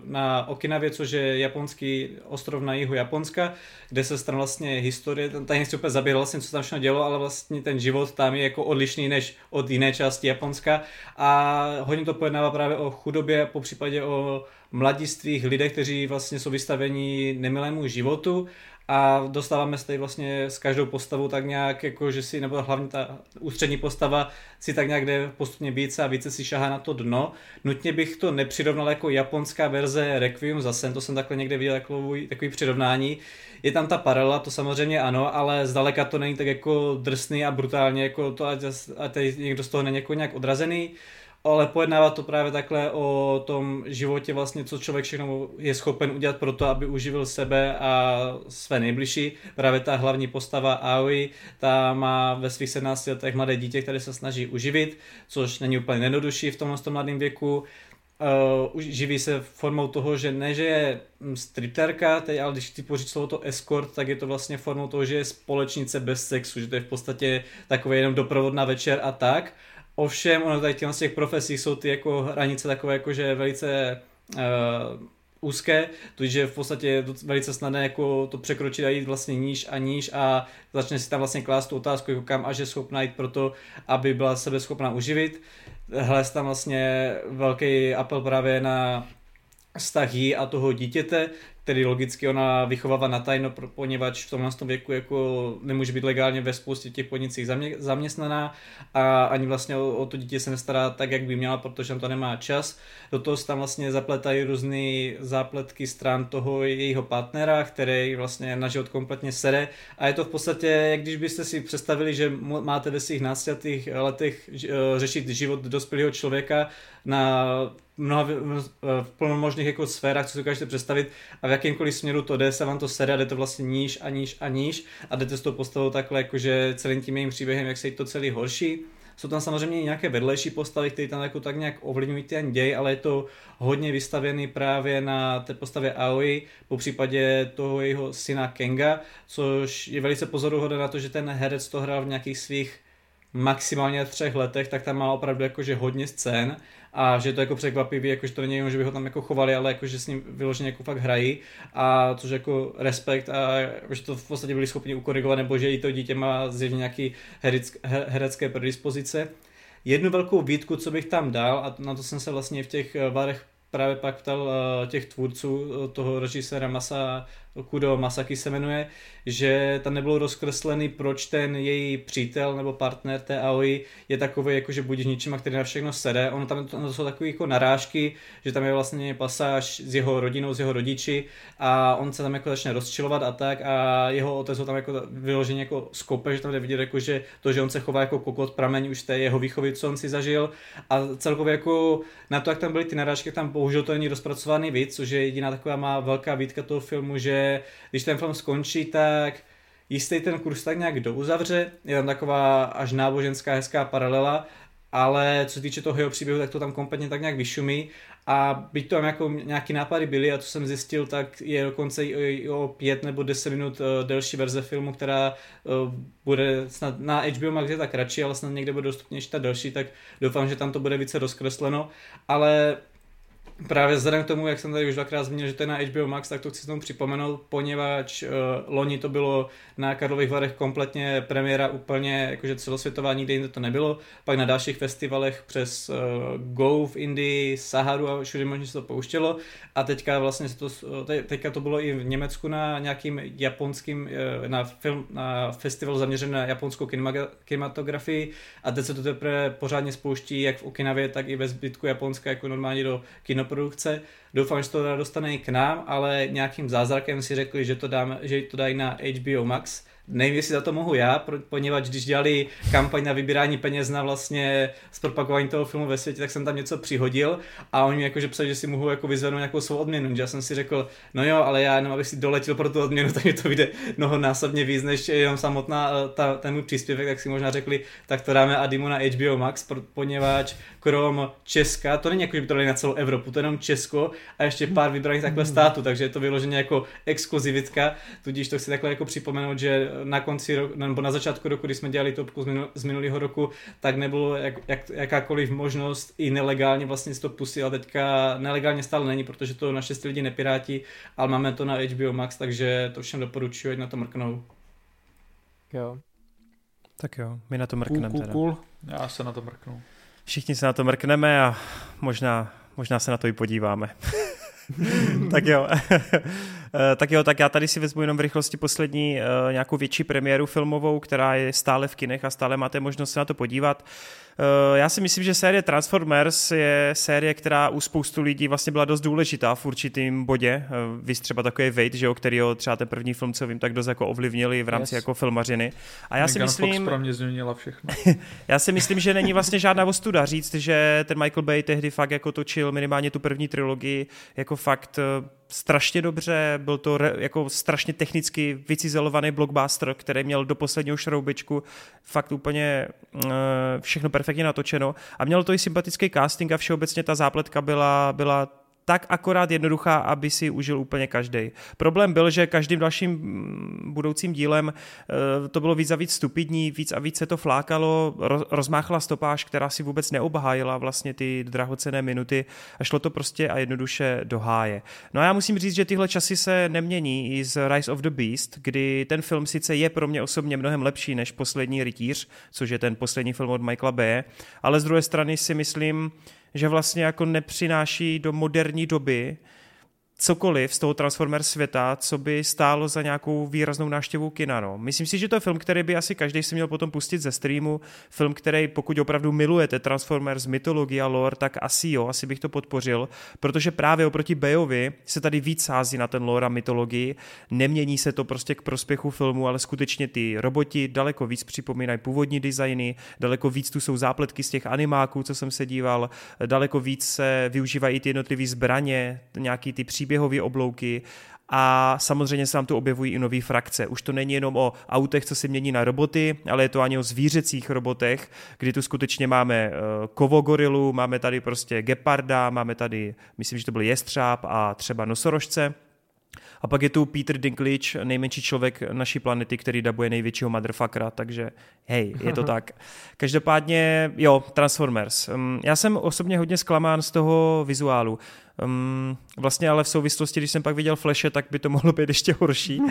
na Okinavě, což je japonský ostrov na jihu Japonska, kde se stane vlastně historie, tady nechci úplně zabírat vlastně, co tam všechno dělo, ale vlastně ten život tam je jako odlišný než od jiné části Japonska. A hodně to pojednává právě o chudobě, po případě o mladistvých lidech, kteří vlastně jsou vystaveni nemilému životu a dostáváme se tady vlastně s každou postavou tak nějak, jako že si, nebo hlavně ta ústřední postava si tak nějak jde postupně více a více si šahá na to dno. Nutně bych to nepřirovnal jako japonská verze Requiem za sen, to jsem takhle někde viděl takový, takový přirovnání. Je tam ta paralela, to samozřejmě ano, ale zdaleka to není tak jako drsný a brutálně, jako to, ať, ať někdo z toho není jako nějak odrazený ale pojednává to právě takhle o tom životě vlastně, co člověk všechno je schopen udělat pro to, aby uživil sebe a své nejbližší. Právě ta hlavní postava Aoi, ta má ve svých 17 letech mladé dítě, které se snaží uživit, což není úplně jednodušší v tomhle mladém věku uh, živí se formou toho, že ne, že je stripterka, teď, ale když ty poříct slovo to escort, tak je to vlastně formou toho, že je společnice bez sexu, že to je v podstatě takový jenom doprovodná večer a tak. Ovšem, ono tady z těch profesí jsou ty jako hranice takové jako, že velice uh, úzké, tudíž v podstatě je velice snadné jako to překročit a jít vlastně níž a níž a začne si tam vlastně klást tu otázku, jako kam až je schopná jít pro to, aby byla sebe schopná uživit. Hle, tam vlastně velký apel právě na vztah jí a toho dítěte, který logicky ona vychovává na tajno, poněvadž v tomhle věku jako nemůže být legálně ve spoustě těch podnicích zaměstnaná a ani vlastně o, o to dítě se nestará tak, jak by měla, protože on to nemá čas. Do toho se tam vlastně zapletají různé zápletky stran toho jejího partnera, který vlastně na život kompletně sere a je to v podstatě, jak když byste si představili, že máte ve svých náctiatých letech e, řešit život dospělého člověka na mnoha, v plnomožných jako sférách, co si dokážete představit a v jakýmkoliv směru to jde, se vám to sere a jde to vlastně níž a níž a níž a jdete s tou postavou takhle jakože celým tím jejím příběhem, jak se jí to celý horší. Jsou tam samozřejmě i nějaké vedlejší postavy, které tam jako tak nějak ovlivňují ten děj, ale je to hodně vystavěný právě na té postavě Aoi, po případě toho jeho syna Kenga, což je velice pozoruhodné na to, že ten herec to hrál v nějakých svých maximálně třech letech, tak tam má opravdu jakože hodně scén a že to jako překvapivý, jako že to není jenom, že by ho tam jako chovali, ale jako, že s ním vyloženě jako fakt hrají a což jako respekt a jako, že to v podstatě byli schopni ukorigovat, nebo že i to dítě má zjevně nějaký herec, herecké predispozice. Jednu velkou výtku, co bych tam dal, a na to jsem se vlastně v těch varech právě pak ptal eh, těch tvůrců eh, toho režiséra Masa Kudo Masaki se jmenuje, že tam nebylo rozkreslený, proč ten její přítel nebo partner té Aoi je takový, jako že budíš ničím, který na všechno sede. Ono tam to jsou takové jako narážky, že tam je vlastně pasáž s jeho rodinou, s jeho rodiči a on se tam jako začne rozčilovat a tak a jeho otec ho tam jako vyloženě jako skope, že tam jde vidět jako, že to, že on se chová jako kokot prameň už té jeho výchovy, co on si zažil a celkově jako na to, jak tam byly ty narážky, tam bohužel to není rozpracovaný víc, což je jediná taková má velká výtka toho filmu, že když ten film skončí, tak jistý ten kurz tak nějak douzavře, je tam taková až náboženská hezká paralela, ale co se týče toho jeho příběhu, tak to tam kompletně tak nějak vyšumí. A byť to tam jako nějaký nápady byly a co jsem zjistil, tak je dokonce i o pět nebo deset minut uh, delší verze filmu, která uh, bude snad na HBO Max je tak kratší, ale snad někde bude dostupnější ta delší, tak doufám, že tam to bude více rozkresleno, ale Právě vzhledem k tomu, jak jsem tady už dvakrát zmínil, že to je na HBO Max, tak to chci tomu připomenout, poněvadž uh, loni to bylo na Karlových Varech kompletně premiéra úplně jakože celosvětová, nikde jinde to nebylo. Pak na dalších festivalech přes uh, Go v Indii, Saharu a všude možně se to pouštělo. A teďka vlastně se to, te, teďka to bylo i v Německu na nějakým japonským, na, film, na festival zaměřený na japonskou kinematografii a teď se to teprve pořádně spouští jak v Okinavě, tak i ve zbytku Japonska jako normálně do kino produkce. Doufám, že to dostane i k nám, ale nějakým zázrakem si řekli, že to, dáme, že to dají na HBO Max nevím, jestli za to mohu já, poněvadž když dělali kampaň na vybírání peněz na vlastně zpropagování toho filmu ve světě, tak jsem tam něco přihodil a oni mi jakože psali, že si mohu jako vyzvednout nějakou svou odměnu, já jsem si řekl, no jo, ale já jenom abych si doletěl pro tu odměnu, tak mi to vyjde mnohonásobně víc, než jenom samotná eh, ta, ten můj příspěvek, tak si možná řekli, tak to dáme Adimu na HBO Max, poněvadž krom Česka, to není jako, že by to dali na celou Evropu, to je jenom Česko a ještě pár vybraných takhle států, takže je to vyloženě jako exkluzivitka, tudíž to chci takhle jako připomenout, že na konci roku, nebo na začátku roku, kdy jsme dělali topku z minulého roku, tak nebylo jak, jak, jakákoliv možnost i nelegálně vlastně si to pustit, ale teďka nelegálně stále není, protože to naše lidi nepirátí, ale máme to na HBO Max, takže to všem doporučuji, ať na to mrknou. Jo. Tak jo, my na to mrkneme cool, cool, cool. Já se na to mrknu. Všichni se na to mrkneme a možná, možná se na to i podíváme. tak jo. Eh, tak jo, tak já tady si vezmu jenom v rychlosti poslední uh, nějakou větší premiéru filmovou, která je stále v kinech a stále máte možnost se na to podívat. Uh, já si myslím, že série Transformers je série, která u spoustu lidí vlastně byla dost důležitá v určitým bodě. Vy třeba takový Wade, že jo, který třeba ten první film, co vím, tak dost jako ovlivnili v rámci yes. jako filmařiny. A já Megan si myslím... Fox pro mě změnila všechno. já si myslím, že není vlastně žádná ostuda říct, že ten Michael Bay tehdy fakt jako točil minimálně tu první trilogii jako fakt strašně dobře, byl to re, jako strašně technicky vycizelovaný blockbuster, který měl do posledního šroubičku fakt úplně uh, všechno perfektně natočeno. A mělo to i sympatický casting a všeobecně ta zápletka byla, byla tak akorát jednoduchá, aby si užil úplně každý. Problém byl, že každým dalším mm, budoucím dílem eh, to bylo víc a víc stupidní, víc a víc se to flákalo, rozmáchla stopáž, která si vůbec neobhájila vlastně ty drahocené minuty a šlo to prostě a jednoduše do háje. No a já musím říct, že tyhle časy se nemění i z Rise of the Beast, kdy ten film sice je pro mě osobně mnohem lepší než Poslední rytíř, což je ten poslední film od Michaela B., ale z druhé strany si myslím, že vlastně jako nepřináší do moderní doby cokoliv z toho Transformers světa, co by stálo za nějakou výraznou návštěvu kina. No. Myslím si, že to je film, který by asi každý si měl potom pustit ze streamu. Film, který pokud opravdu milujete Transformers, mytologie a lore, tak asi jo, asi bych to podpořil, protože právě oproti Bayovi se tady víc sází na ten lore a mytologii. Nemění se to prostě k prospěchu filmu, ale skutečně ty roboti daleko víc připomínají původní designy, daleko víc tu jsou zápletky z těch animáků, co jsem se díval, daleko víc se využívají ty jednotlivé zbraně, nějaký ty příběhy příběhové oblouky a samozřejmě se tam tu objevují i nové frakce. Už to není jenom o autech, co se mění na roboty, ale je to ani o zvířecích robotech, kdy tu skutečně máme eh, kovogorilu, máme tady prostě geparda, máme tady, myslím, že to byl jestřáb a třeba nosorožce. A pak je tu Peter Dinklage, nejmenší člověk naší planety, který dabuje největšího motherfuckera, takže hej, je to tak. Každopádně, jo, Transformers. Mm, já jsem osobně hodně zklamán z toho vizuálu. Um, vlastně ale v souvislosti, když jsem pak viděl Flashe, tak by to mohlo být ještě horší.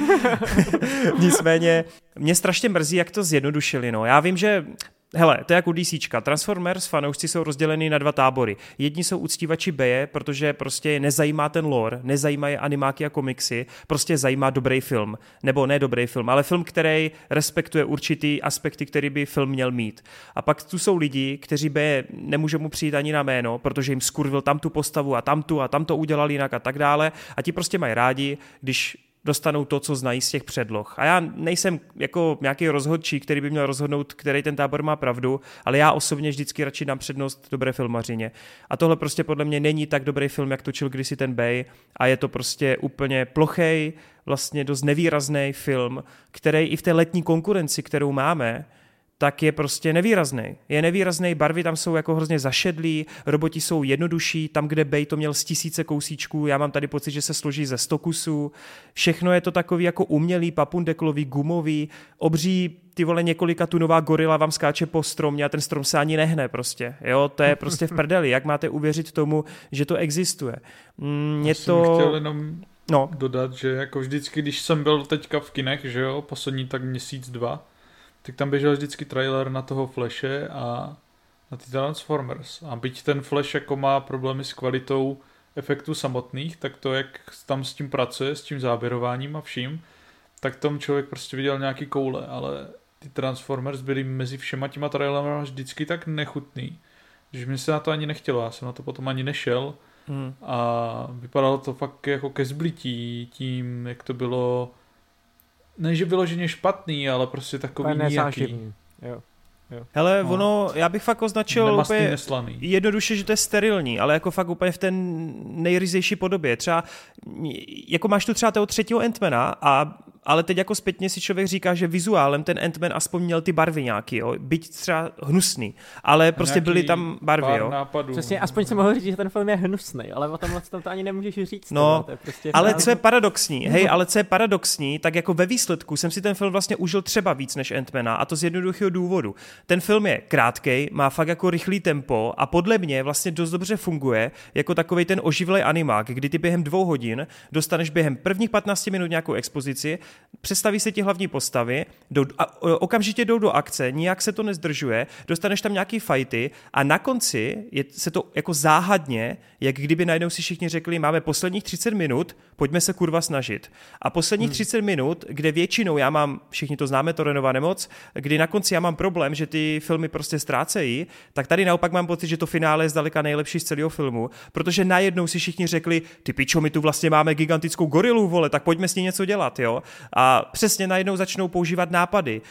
Nicméně, mě strašně mrzí, jak to zjednodušili. No. Já vím, že Hele, to je jako DC. Transformers fanoušci jsou rozděleni na dva tábory. Jedni jsou uctívači Beje, protože prostě nezajímá ten lore, nezajímají animáky a komiksy, prostě zajímá dobrý film. Nebo ne dobrý film, ale film, který respektuje určitý aspekty, který by film měl mít. A pak tu jsou lidi, kteří Beje nemůže mu přijít ani na jméno, protože jim skurvil tam tu postavu a tam tu a tam to udělal jinak a tak dále. A ti prostě mají rádi, když dostanou to, co znají z těch předloh. A já nejsem jako nějaký rozhodčí, který by měl rozhodnout, který ten tábor má pravdu, ale já osobně vždycky radši dám přednost dobré filmařině. A tohle prostě podle mě není tak dobrý film, jak točil kdysi ten Bay a je to prostě úplně plochej, vlastně dost nevýrazný film, který i v té letní konkurenci, kterou máme, tak je prostě nevýrazný. Je nevýrazný, barvy tam jsou jako hrozně zašedlí, roboti jsou jednodušší, tam, kde Bej to měl z tisíce kousíčků, já mám tady pocit, že se složí ze sto kusů. Všechno je to takový jako umělý, papundeklový, gumový, obří ty vole několika tunová gorila vám skáče po stromě a ten strom se ani nehne prostě. Jo, to je prostě v prdeli. Jak máte uvěřit tomu, že to existuje? Mm, je to... chtěl jenom no. dodat, že jako vždycky, když jsem byl teďka v kinech, že jo, poslední tak měsíc, dva, tak tam běžel vždycky trailer na toho Flashe a na ty Transformers. A byť ten Flash jako má problémy s kvalitou efektů samotných, tak to, jak tam s tím pracuje, s tím záběrováním a vším, tak tam člověk prostě viděl nějaký koule, ale ty Transformers byly mezi všema těma trailerama vždycky tak nechutný, že mi se na to ani nechtělo, já jsem na to potom ani nešel hmm. a vypadalo to fakt jako ke zblití tím, jak to bylo ne, že vyloženě špatný, ale prostě takový nějaký. Jo. Jo. Hele, no. ono, já bych fakt označil Nemastný, úplně neslaný. jednoduše, že to je sterilní, ale jako fakt úplně v té nejryzejší podobě. Třeba, jako máš tu třeba toho třetího Entmana a ale teď jako zpětně si člověk říká, že vizuálem ten Ant-Man aspoň měl ty barvy nějaký, jo, byť třeba hnusný, ale prostě byly tam barvy, jo. Nápadů. Přesně, aspoň jsem mohl říct, že ten film je hnusný, ale o tomhle tam to ani nemůžeš říct. No, to je prostě ale co je paradoxní, hej, ale co je paradoxní, tak jako ve výsledku jsem si ten film vlastně užil třeba víc než Ant-Mana a to z jednoduchého důvodu. Ten film je krátký, má fakt jako rychlý tempo a podle mě vlastně dost dobře funguje jako takový ten oživlý animák, kdy ty během dvou hodin dostaneš během prvních 15 minut nějakou expozici, představí se ti hlavní postavy, jdou, a, okamžitě jdou do akce, nijak se to nezdržuje, dostaneš tam nějaký fighty a na konci je, se to jako záhadně, jak kdyby najednou si všichni řekli, máme posledních 30 minut, pojďme se kurva snažit. A posledních hmm. 30 minut, kde většinou já mám, všichni to známe, to Renová nemoc, kdy na konci já mám problém, že ty filmy prostě ztrácejí, tak tady naopak mám pocit, že to finále je zdaleka nejlepší z celého filmu, protože najednou si všichni řekli, ty pičo, my tu vlastně máme gigantickou gorilu, vole, tak pojďme s ní něco dělat, jo a přesně najednou začnou používat nápady.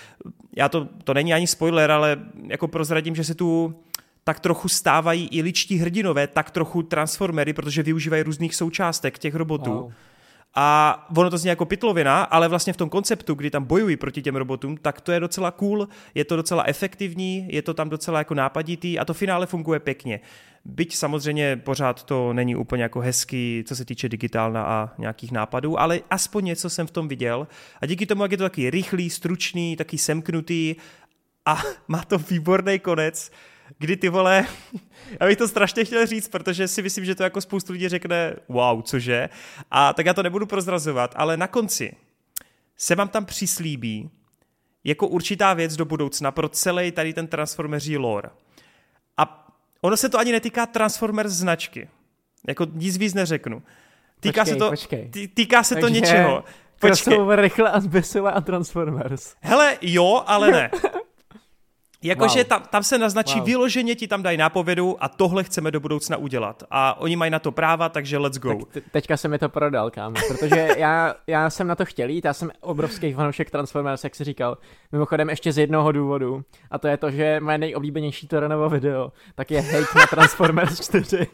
Já to, to není ani spoiler, ale jako prozradím, že se tu tak trochu stávají i ličtí hrdinové, tak trochu transformery, protože využívají různých součástek těch robotů. Wow. A ono to zní jako pitlovina, ale vlastně v tom konceptu, kdy tam bojují proti těm robotům, tak to je docela cool, je to docela efektivní, je to tam docela jako nápaditý a to finále funguje pěkně. Byť samozřejmě pořád to není úplně jako hezký, co se týče digitálna a nějakých nápadů, ale aspoň něco jsem v tom viděl. A díky tomu, jak je to taky rychlý, stručný, taky semknutý a má to výborný konec, kdy ty vole, já bych to strašně chtěl říct, protože si myslím, že to jako spoustu lidí řekne, wow, cože, a tak já to nebudu prozrazovat, ale na konci se vám tam přislíbí jako určitá věc do budoucna pro celý tady ten Transformeří lore. A ono se to ani netýká Transformers značky. Jako nic víc neřeknu. Týká počkej, se to, počkej. Tý, týká se Takže to něčeho. Počkej. Crossover rychle a zbysile a Transformers. Hele, jo, ale ne. Jakože Wow. tam, tam se naznačí, Wow. vyloženě ti tam dají nápovědu a tohle chceme do budoucna udělat. A oni mají na to práva, takže let's go. Tak te- teďka se mi to prodal, kámo, protože já, já jsem na to chtěl jít, já jsem obrovský fanoušek Transformers, jak jsi říkal. Mimochodem ještě z jednoho důvodu, a to je to, že moje nejoblíbenější Torenovo video, tak je hate na Transformers 4.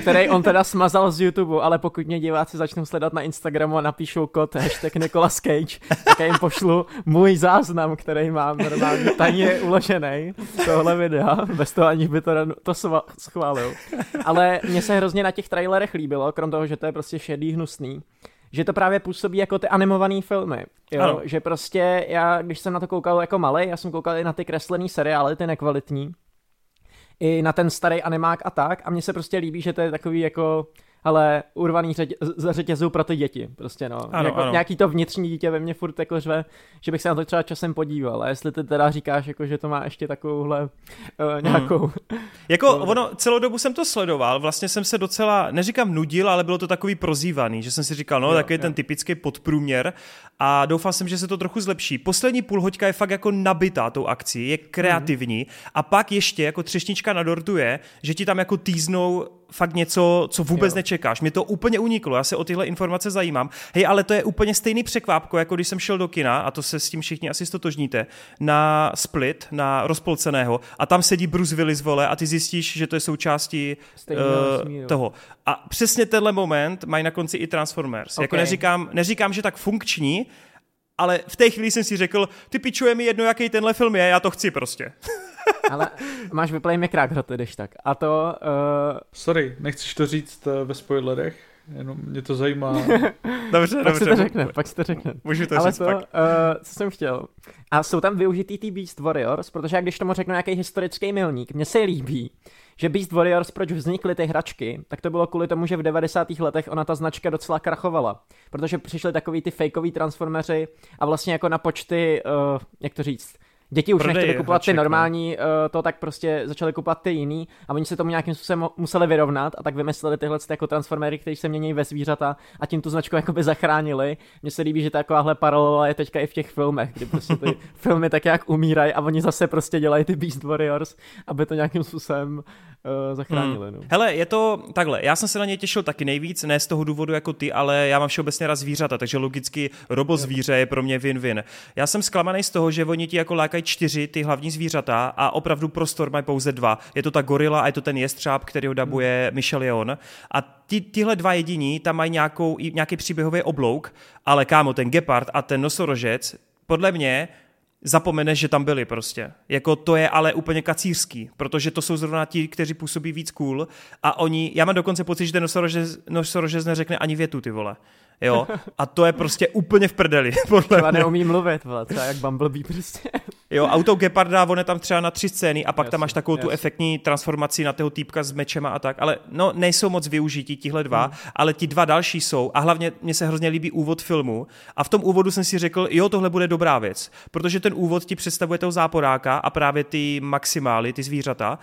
který on teda smazal z YouTube, ale pokud mě diváci začnou sledovat na Instagramu a napíšou kód hashtag Nicolas Cage, tak já jim pošlu můj záznam, který mám normálně tajně uložený tohle videa, bez toho aniž by to, to schválil. Ale mně se hrozně na těch trailerech líbilo, krom toho, že to je prostě šedý, hnusný, že to právě působí jako ty animované filmy. Jo? Ano. Že prostě já, když jsem na to koukal jako malý, já jsem koukal i na ty kreslený seriály, ty nekvalitní, i na ten starý animák a tak. A mně se prostě líbí, že to je takový jako ale urvaný řetě, z řetězů pro ty děti, prostě no. Ano, jako, ano. Nějaký to vnitřní dítě ve mně furt jako řve, že bych se na to třeba časem podíval. A jestli ty teda říkáš, jako, že to má ještě takovouhle uh, nějakou... Jako No. ono, celou dobu jsem to sledoval, vlastně jsem se docela, neříkám nudil, ale bylo to takový prozývaný, že jsem si říkal, no Jo, takový jo. ten typický podprůměr a doufal jsem, že se to trochu zlepší. Poslední půl hoďka je fakt jako nabitá tou akcí, je kreativní a pak ještě jako třešnička na dortu je, že ti tam jako týznou fakt něco, co vůbec Jo. nečekáš. Mě to úplně uniklo, já se o tyhle informace zajímám. Hej, ale to je úplně stejný překvápko, jako když jsem šel do kina, a to se s tím všichni asi stotožníte, na Split, na rozpolceného, a tam sedí Bruce Willis, vole, a ty zjistíš, že to je součástí Stejného vesmíru. toho. A přesně tenhle moment mají na konci i Transformers. Jako Ok. neříkám, neříkám, že tak funkční, ale v té chvíli jsem si řekl, ty pičuje mi jedno, jaký tenhle film je, já to chci prostě. Ale máš vyplay mi krák hroty, když tak. A to... Uh, Sorry, nechceš to říct eh, ve spoilerech? Jenom mě to zajímá. Dobře, pak si dobře. to řekne, pak si to řekne. Můžu to Ale říct to, pak. uh, co jsem chtěl. A jsou tam využitý ty Beast Warriors, protože jak když tomu řeknu nějaký historický milník, mně se líbí, že Beast Warriors, proč vznikly ty hračky, tak to bylo kvůli tomu, že v 90. letech ona ta značka docela krachovala. Protože přišly takový ty fakeový transformeři a vlastně jako na počty, uh, jak to říct, Děti už Prodej nechtěli kupovat ty hraček, no. normální, uh, to tak prostě začali kupovat ty jiný a oni se tomu nějakým způsobem museli vyrovnat a tak vymysleli tyhle ty jako transformery, které se mění ve zvířata a tím tu značku jakoby zachránili. Mně se líbí, že takováhle paralela je teďka i v těch filmech, kdy prostě ty filmy tak jak umírají a oni zase prostě dělají ty Beast Warriors, aby to nějakým způsobem uh, zachránili. No. Hele, je to takhle, já jsem se na ně těšil taky nejvíc, ne z toho důvodu jako ty, ale já mám všeobecně rád zvířata, takže logicky robozvíře je pro mě win-win. Já jsem zklamaný z toho, že oni ti jako lákají čtyři ty hlavní zvířata a opravdu prostor mají pouze dva. Je to ta gorila a je to ten jestřáb, který ho dabuje Michel Leon. A ty, tyhle dva jediní tam mají nějakou, nějaký příběhový oblouk, ale kámo, ten gepard a ten nosorožec, podle mě zapomeneš, že tam byli prostě. Jako to je ale úplně kacířský, protože to jsou zrovna ti, kteří působí víc cool a oni, já mám dokonce pocit, že ten nosorožec, nosorožec neřekne ani větu, ty vole. Jo, a to je prostě úplně v prdeli, podle Třeba mě. neumí mluvit, vole, třeba jak Bumblebee prostě. Jo, auto Geparda, on je tam třeba na tři scény a pak tam Jasně, máš takovou tu jasně. efektní transformaci na toho týpka s mečema a tak, ale no nejsou moc využití tihle dva, Hmm. ale ti dva další jsou a hlavně mně se hrozně líbí úvod filmu a v tom úvodu jsem si řekl, jo, tohle bude dobrá věc, protože ten úvod ti představuje toho záporáka a právě ty maximály, ty zvířata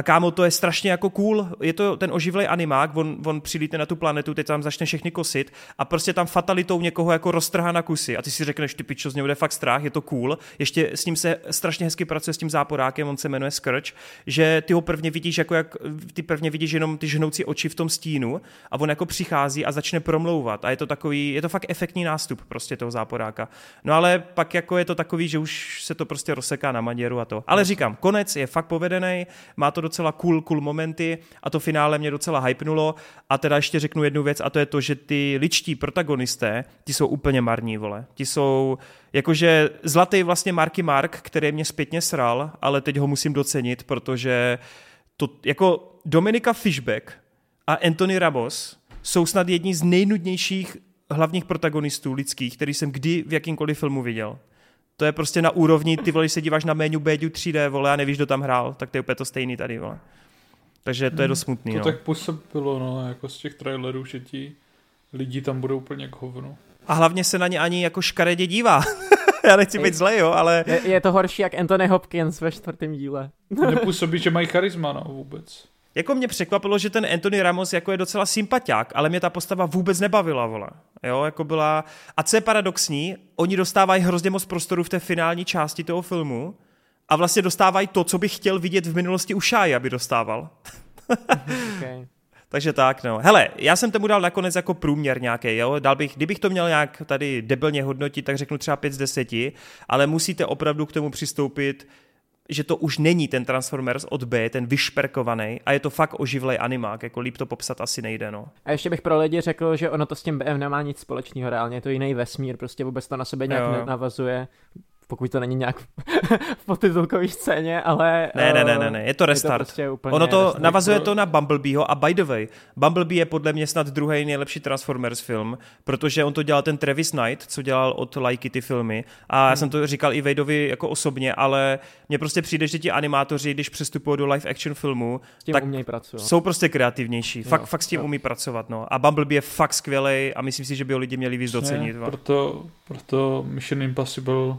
A kámo, to je strašně jako cool, je to ten oživlej animák, on, on přilítne na tu planetu, teď tam začne všechny kosit a prostě tam fatalitou někoho jako roztrhá na kusy a ty si řekneš, ty pičo, z něho bude fakt strach, je to cool. Ještě s ním se strašně hezky pracuje s tím záporákem, on se jmenuje Skrč, že ty ho prvně vidíš, jako jak ty prvně vidíš jenom ty žhnoucí oči v tom stínu a on jako přichází a začne promlouvat a je to takový, je to fakt efektní nástup prostě toho záporáka. No ale pak jako je to takový, že už se to prostě rozseká na maděru a to. Ale říkám, konec je fakt povedený, má to docela cool, cool momenty a to finále mě docela hypnulo a teda ještě řeknu jednu věc a to je to, že ty ličtí protagonisté, ti jsou úplně marní, vole. Ti jsou, jakože zlatý vlastně Marky Mark, který mě zpětně sral, ale teď ho musím docenit, protože to, jako Dominika Fishback a Anthony Ramos jsou snad jedni z nejnudnějších hlavních protagonistů lidských, který jsem kdy v jakýmkoliv filmu viděl. To je prostě na úrovni, ty vole, když se díváš na menu Béďu 3D, vole, a nevíš, kdo tam hrál, tak to je úplně to stejný tady, vole. Takže to je dost smutný, To no. tak působilo, no, jako z těch trailerů, že ti lidi tam budou úplně k hovnu. A hlavně se na ně ani jako škaredě dívá. Já nechci být zlej, jo, ale Je, je to horší jak Anthony Hopkins ve čtvrtém díle. Nepůsobí, že mají charisma, no, vůbec. Jako mě překvapilo, že ten Anthony Ramos jako je docela sympatiák, ale mě ta postava vůbec nebavila, vole. Jo, jako byla... A co je paradoxní, oni dostávají hrozně moc prostoru v té finální části toho filmu a vlastně dostávají to, co bych chtěl vidět v minulosti u Šáji, aby dostával. Okay. Takže tak, no. Hele, já jsem tomu dal nakonec jako průměr nějaký, jo. Dal bych, kdybych to měl nějak tady debilně hodnotit, tak řeknu třeba 5 z 10, ale musíte opravdu k tomu přistoupit, že to už není ten Transformers od B, ten vyšperkovaný, a je to fakt oživlej animák, jako líp to popsat asi nejde, no. A ještě bych pro lidi řekl, že ono to s tím BM nemá nic společného reálně, je to jiný vesmír, prostě vůbec to na sebe nějak Jo. navazuje, pokud to není nějak v podtitulkové scéně, ale... Ne, ne, ne, eh, ne, ne, je to restart. Je to prostě úplně ono to restart. navazuje to na Bumblebeeho a by the way, Bumblebee je podle mě snad druhý nejlepší Transformers film, protože on to dělal ten Travis Knight, co dělal od Lajky ty filmy a Hmm. já jsem to říkal i Vadeovi jako osobně, ale mně prostě přijde, že ti animátoři, když přestupují do live action filmu, S tím tak umějí pracovat. jsou prostě kreativnější. Fakt, Jo, fakt s tím jo. umí pracovat, no. A Bumblebee je fakt skvělej a myslím si, že by ho lidi měli víc docenit. Ne, va. proto, proto Mission Impossible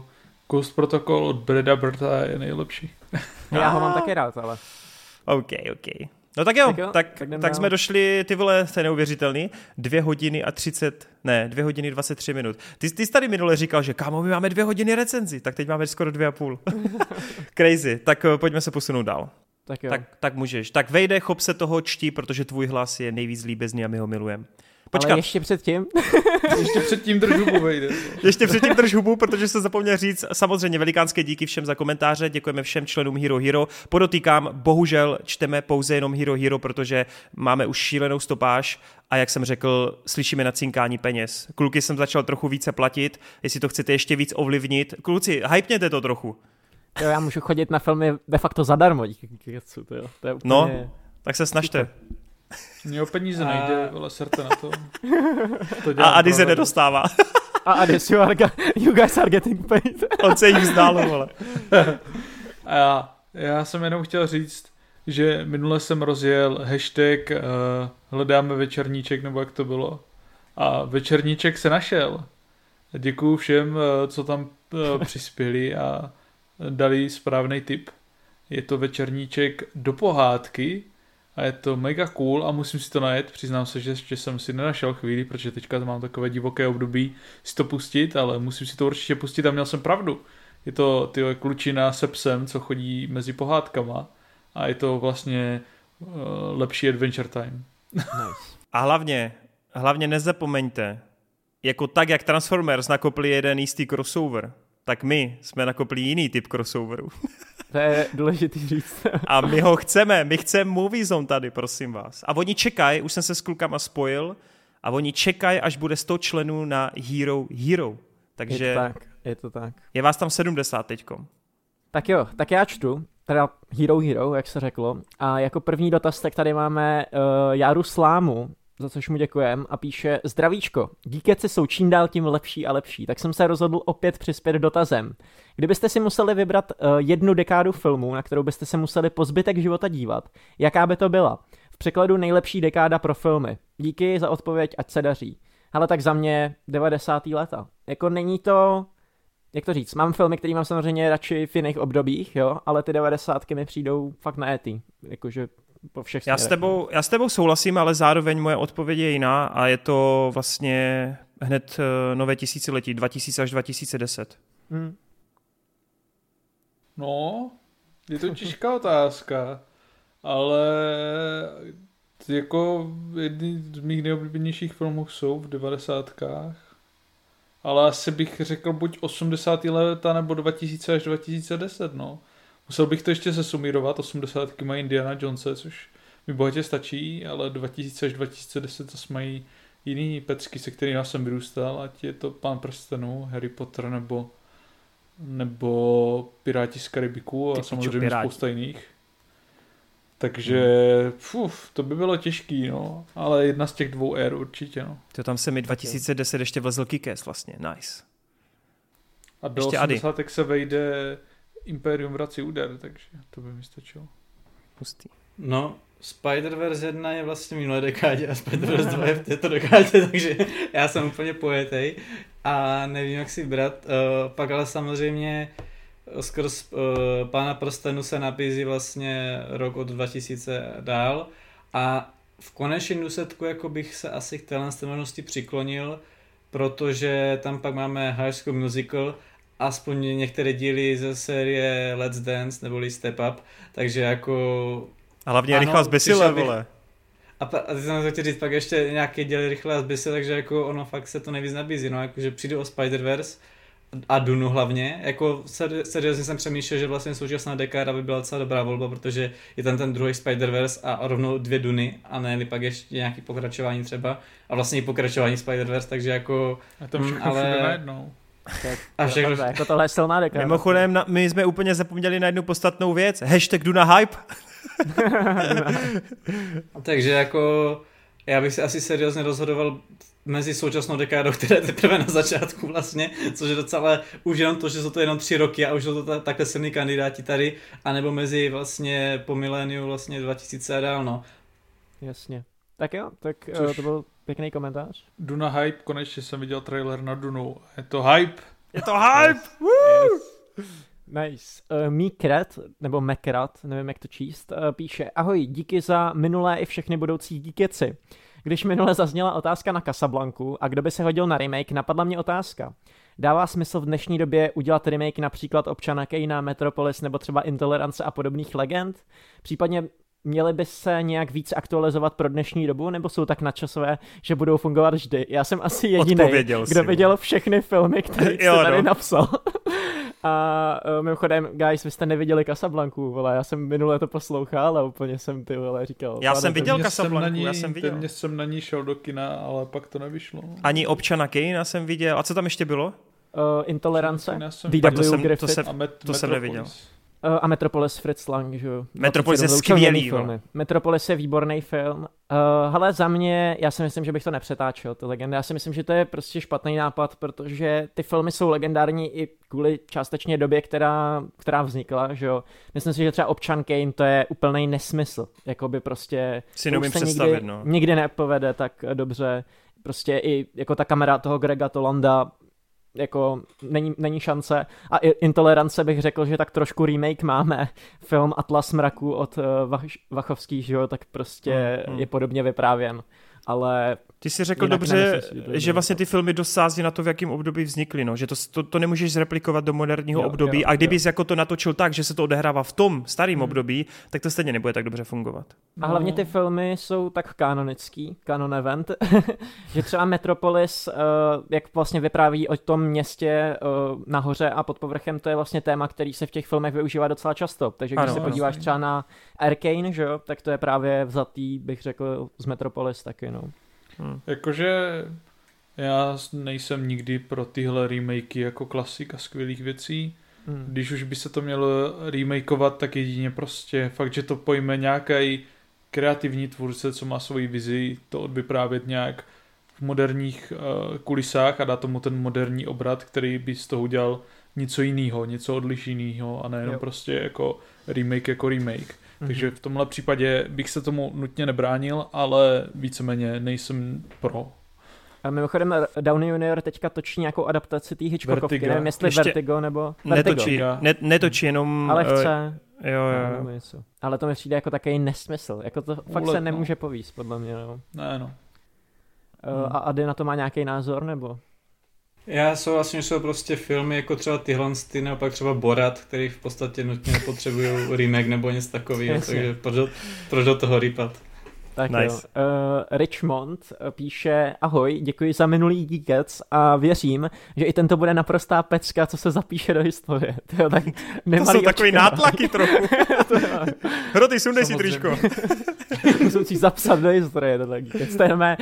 Ghost Protocol od Breda Berta je nejlepší. Já ho mám taky rád, ale... OK, OK. No tak jo, tak, Tak jo, tak, tak tak, jsme došli, ty vole, to je neuvěřitelný, dvě hodiny a 30, ne, dvě hodiny 23 minut. Ty, ty jsi tady minule říkal, že kámo, my máme dvě hodiny recenzi, tak teď máme skoro dvě a půl. Crazy, tak eh, pojďme se posunout dál. Tak jo. Tak, tak můžeš. Tak vejde, chop se toho čtí, protože tvůj hlas je nejvíc líbezný a my ho milujeme. Počkat, Ale ještě předtím, Ještě předtím držu vejde. Ještě předtím drž hubu, protože se zapomněl říct samozřejmě velikánské díky všem za komentáře, děkujeme všem členům Hero Hero. Podotýkám, bohužel čteme pouze jenom Hero Hero, protože máme už šílenou stopáž a jak jsem řekl, slyšíme na cinkání peněz. Kluky jsem začal trochu více platit, jestli to chcete ještě víc ovlivnit. Kluci, hypněte to trochu. jo, já můžu chodit na filmy de facto zadarmo díky to jo. To je úplně... No. Tak se snažte. Mně o peníze A- nejde, ale serte na to. to A Ady se nedostává. A Adis, you, are, you guys are getting paid. On se jich zdálo, vole. A já, já jsem jenom chtěl říct, že minule jsem rozjel hashtag uh, hledáme večerníček, nebo jak to bylo. A večerníček se našel. Děkuju všem, uh, co tam uh, přispěli a dali správný tip. Je to večerníček do pohádky a je to mega cool a musím si to najet. Přiznám se, že ještě jsem si nenašel chvíli, protože teďka mám takové divoké období si to pustit, ale musím si to určitě pustit a měl jsem pravdu. Je to ty klučina se psem, co chodí mezi pohádkama a je to vlastně uh, lepší adventure time. Nice. A hlavně, hlavně nezapomeňte, jako tak, jak Transformers nakopli jeden jistý crossover, tak my jsme nakopli jiný typ crossoveru. To je důležitý říct. A my ho chceme, my chceme Movie Zone tady, prosím vás. A oni čekají, už jsem se s klukama spojil, a oni čekají, až bude 100 členů na Hero Hero. Je Takže to tak, je to tak. je vás tam 70 teďkom. Tak jo, tak já čtu, teda Hero Hero, jak se řeklo. A jako první dotaz tak tady máme uh, Jaru Slámu, za což mu děkujem, a píše Zdravíčko, díkeci jsou čím dál tím lepší a lepší, tak jsem se rozhodl opět přispět dotazem. Kdybyste si museli vybrat uh, jednu dekádu filmů, na kterou byste se museli po zbytek života dívat, jaká by to byla? V překladu nejlepší dekáda pro filmy. Díky za odpověď, ať se daří. Ale tak za mě 90. leta. Jako není to jak to říct, mám filmy, které mám samozřejmě radši v jiných obdobích, jo, ale ty devadesátky mi přijdou fakt na ety, jakože po všech já s, tebou, já s tebou souhlasím, ale zároveň moje odpověď je jiná a je to vlastně hned uh, nové tisíciletí, 2000 až 2010. Hmm. No, je to těžká otázka, ale jako jedny z mých nejoblíbenějších filmů jsou v devadesátkách, ale asi bych řekl buď 80. leta nebo 2000 až 2010, no. Musel bych to ještě sesumírovat, 80. mají Indiana Jonese, což mi bohatě stačí, ale 2000 až 2010 zase mají jiný pecky, se kterými já jsem vyrůstal, ať je to Pán prstenů, Harry Potter nebo nebo Piráti z Karibiku a Ty samozřejmě piráti. spousta jiných. Takže fuf, to by bylo těžký, no. Ale jedna z těch dvou ér určitě, no. To tam se mi 2010 ještě vlezl Kikes vlastně, nice. A do ještě 80. Ady. se vejde Imperium vrací úder, takže to by mi stačilo. Pustý. No, Spider-Verse 1 je vlastně v minulé dekádě a Spider-Verse 2 je v této dekádě, takže já jsem úplně pojetej a nevím, jak si vybrat. Uh, pak ale samozřejmě skrz uh, Pána prstenu se nabízí vlastně rok od 2000 dál a v konečném důsledku jako bych se asi k téhle možnosti přiklonil, protože tam pak máme High School Musical, aspoň některé díly ze série Let's Dance neboli Step Up, takže jako a hlavně ano, rychlá zbysile, bych... vole. A, pa, a ty jsem chtěl říct, pak ještě nějaký děl rychle a zbysile, takže jako ono fakt se to nejvíc nabízí, no, jakože přijde o Spider-Verse a Dunu hlavně, jako seriózně jsem přemýšlel, že vlastně současná dekáda by byla docela dobrá volba, protože je tam ten druhý Spider-Verse a rovnou dvě Duny a ne pak ještě nějaký pokračování třeba a vlastně i pokračování Spider-Verse, takže jako... A to všechno mm, ale... najednou. A všechno... Jako tohle je silná dekáda. Mimochodem, na, my jsme úplně zapomněli na jednu podstatnou věc. Hashtag Duna Hype. Takže jako já bych si asi seriózně rozhodoval mezi současnou dekádou, která je teprve na začátku vlastně, což je docela už jenom to, že jsou to jenom tři roky a už jsou to takhle silní kandidáti tady, anebo mezi vlastně po miléniu vlastně 2000 a dál, no. Jasně. Tak jo, tak eh, což... to byl pěkný komentář. Duna Hype, konečně jsem viděl trailer na Dunu. Je to hype! Je to hype! Yes. Nice. Uh, Mikret, nebo Mekrat, nevím jak to číst, uh, píše Ahoj, díky za minulé i všechny budoucí díkeci. Když minule zazněla otázka na Casablanku a kdo by se hodil na remake, napadla mě otázka. Dává smysl v dnešní době udělat remake například občana Kejna, Metropolis nebo třeba Intolerance a podobných legend? Případně měly by se nějak víc aktualizovat pro dnešní dobu, nebo jsou tak nadčasové, že budou fungovat vždy? Já jsem asi jediný, kdo viděl všechny filmy, které jsi tady no. napsal. A uh, mimochodem, guys, vy jste neviděli Casablanku, vole, já jsem minule to poslouchal a úplně jsem ty vole říkal. Já jsem viděl Casablanku, já jsem viděl. Ten jsem na ní šel do kina, ale pak to nevyšlo. Ani občana Kejna jsem viděl. A co tam ještě bylo? Uh, Intolerance, DW to jsem, to, jsem, to jsem neviděl. Uh, a Metropolis Fritz Lang, že jo. Metropolis je skvělý, film. Metropolis je výborný film. Uh, hele, za mě, já si myslím, že bych to nepřetáčel, ty legendy. Já si myslím, že to je prostě špatný nápad, protože ty filmy jsou legendární i kvůli částečně době, která, která vznikla, že jo. Myslím si, že třeba Občan Kane to je úplný nesmysl. Jakoby prostě... Si neumím představit, nikdy, no. Nikdy nepovede tak dobře. Prostě i jako ta kamera toho Grega Tolanda jako není, není šance. A Intolerance bych řekl, že tak trošku remake máme. Film Atlas mraku od uh, Vach, Vachovských, že jo, tak prostě mm, mm. je podobně vyprávěn ale... Ty jsi řekl dobře, že vlastně ty filmy dosází na to, v jakém období vznikly, no? že to, to, to nemůžeš zreplikovat do moderního jo, období jo, a kdybys jo. jako to natočil tak, že se to odehrává v tom starém hmm. období, tak to stejně nebude tak dobře fungovat. A hlavně ty filmy jsou tak kanonický, kanon event, že třeba Metropolis, uh, jak vlastně vypráví o tom městě uh, nahoře a pod povrchem, to je vlastně téma, který se v těch filmech využívá docela často. Takže když ano, se podíváš třeba na Arcane, že jo, tak to je právě vzatý, bych řekl, z Metropolis taky no. Hmm. Jakože já nejsem nikdy pro tyhle remakey jako klasik a skvělých věcí. Hmm. Když už by se to mělo remakeovat, tak jedině prostě fakt, že to pojme nějaký kreativní tvůrce, co má svoji vizi, to odvyprávět nějak v moderních uh, kulisách a dá tomu ten moderní obrat, který by z toho udělal něco jiného, něco odlišného a nejenom jo. prostě jako remake jako remake. Mm-hmm. Takže v tomhle případě bych se tomu nutně nebránil, ale víceméně nejsem pro. A mimochodem Downey Junior teďka točí nějakou adaptaci té Hitchcockovky, Vertigo. nevím jestli Ještě Vertigo nebo Vertigo. Netočí, ne, netočí jenom... Ale eh, chce. Jo, jo, nebo jo. něco. Ale to mi přijde jako takový nesmysl. Jako to fakt se no. nemůže povíst, podle mě. No. Ne, no. Uh, a Ady na to má nějaký názor, nebo? Já souhlasím, že jsou prostě filmy jako třeba tyhle, ty, nebo pak třeba Borat, který v podstatě nutně nepotřebují remake nebo něco takového, takže proč do, proč do toho rýpat? Tak Nice. jo. Uh, Richmond eh, píše Ahoj, děkuji za minulý Geekets a věřím, že i tento bude naprostá pecka, co se zapíše do historie. Tyjo, tak To jsou takový nátlaky trochu. Hroty, sundej si tričko. Musím si zapsat do historie tenhle je mé,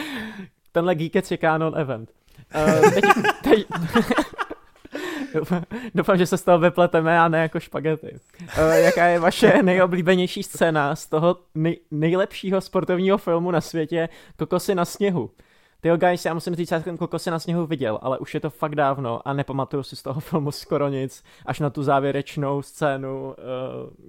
tenhle Geekets je canon event. Uh, teď, teď, doufám, doufám, že se z toho vypleteme a ne jako špagety. Uh, jaká je vaše nejoblíbenější scéna z toho nej, nejlepšího sportovního filmu na světě Kokosy na sněhu? Tyjo, guys, já musím říct, že jsem Kokosy na sněhu viděl, ale už je to fakt dávno a nepamatuju si z toho filmu skoro nic, až na tu závěrečnou scénu, uh,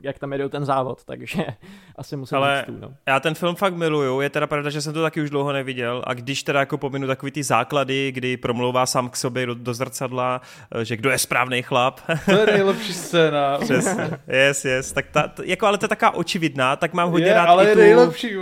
jak tam jedou ten závod, takže asi musím Ale- říct tu, no. Já ten film fakt miluju, je teda pravda, že jsem to taky už dlouho neviděl a když teda jako pominu takový ty základy, kdy promlouvá sám k sobě do, do zrcadla, eh, že kdo je správný chlap, To je nejlepší scéna. Přesně. Yes, yes. Tak ta, jako ale to je taková očividná, tak mám hodně je, rád ale i je tu, nejlepší.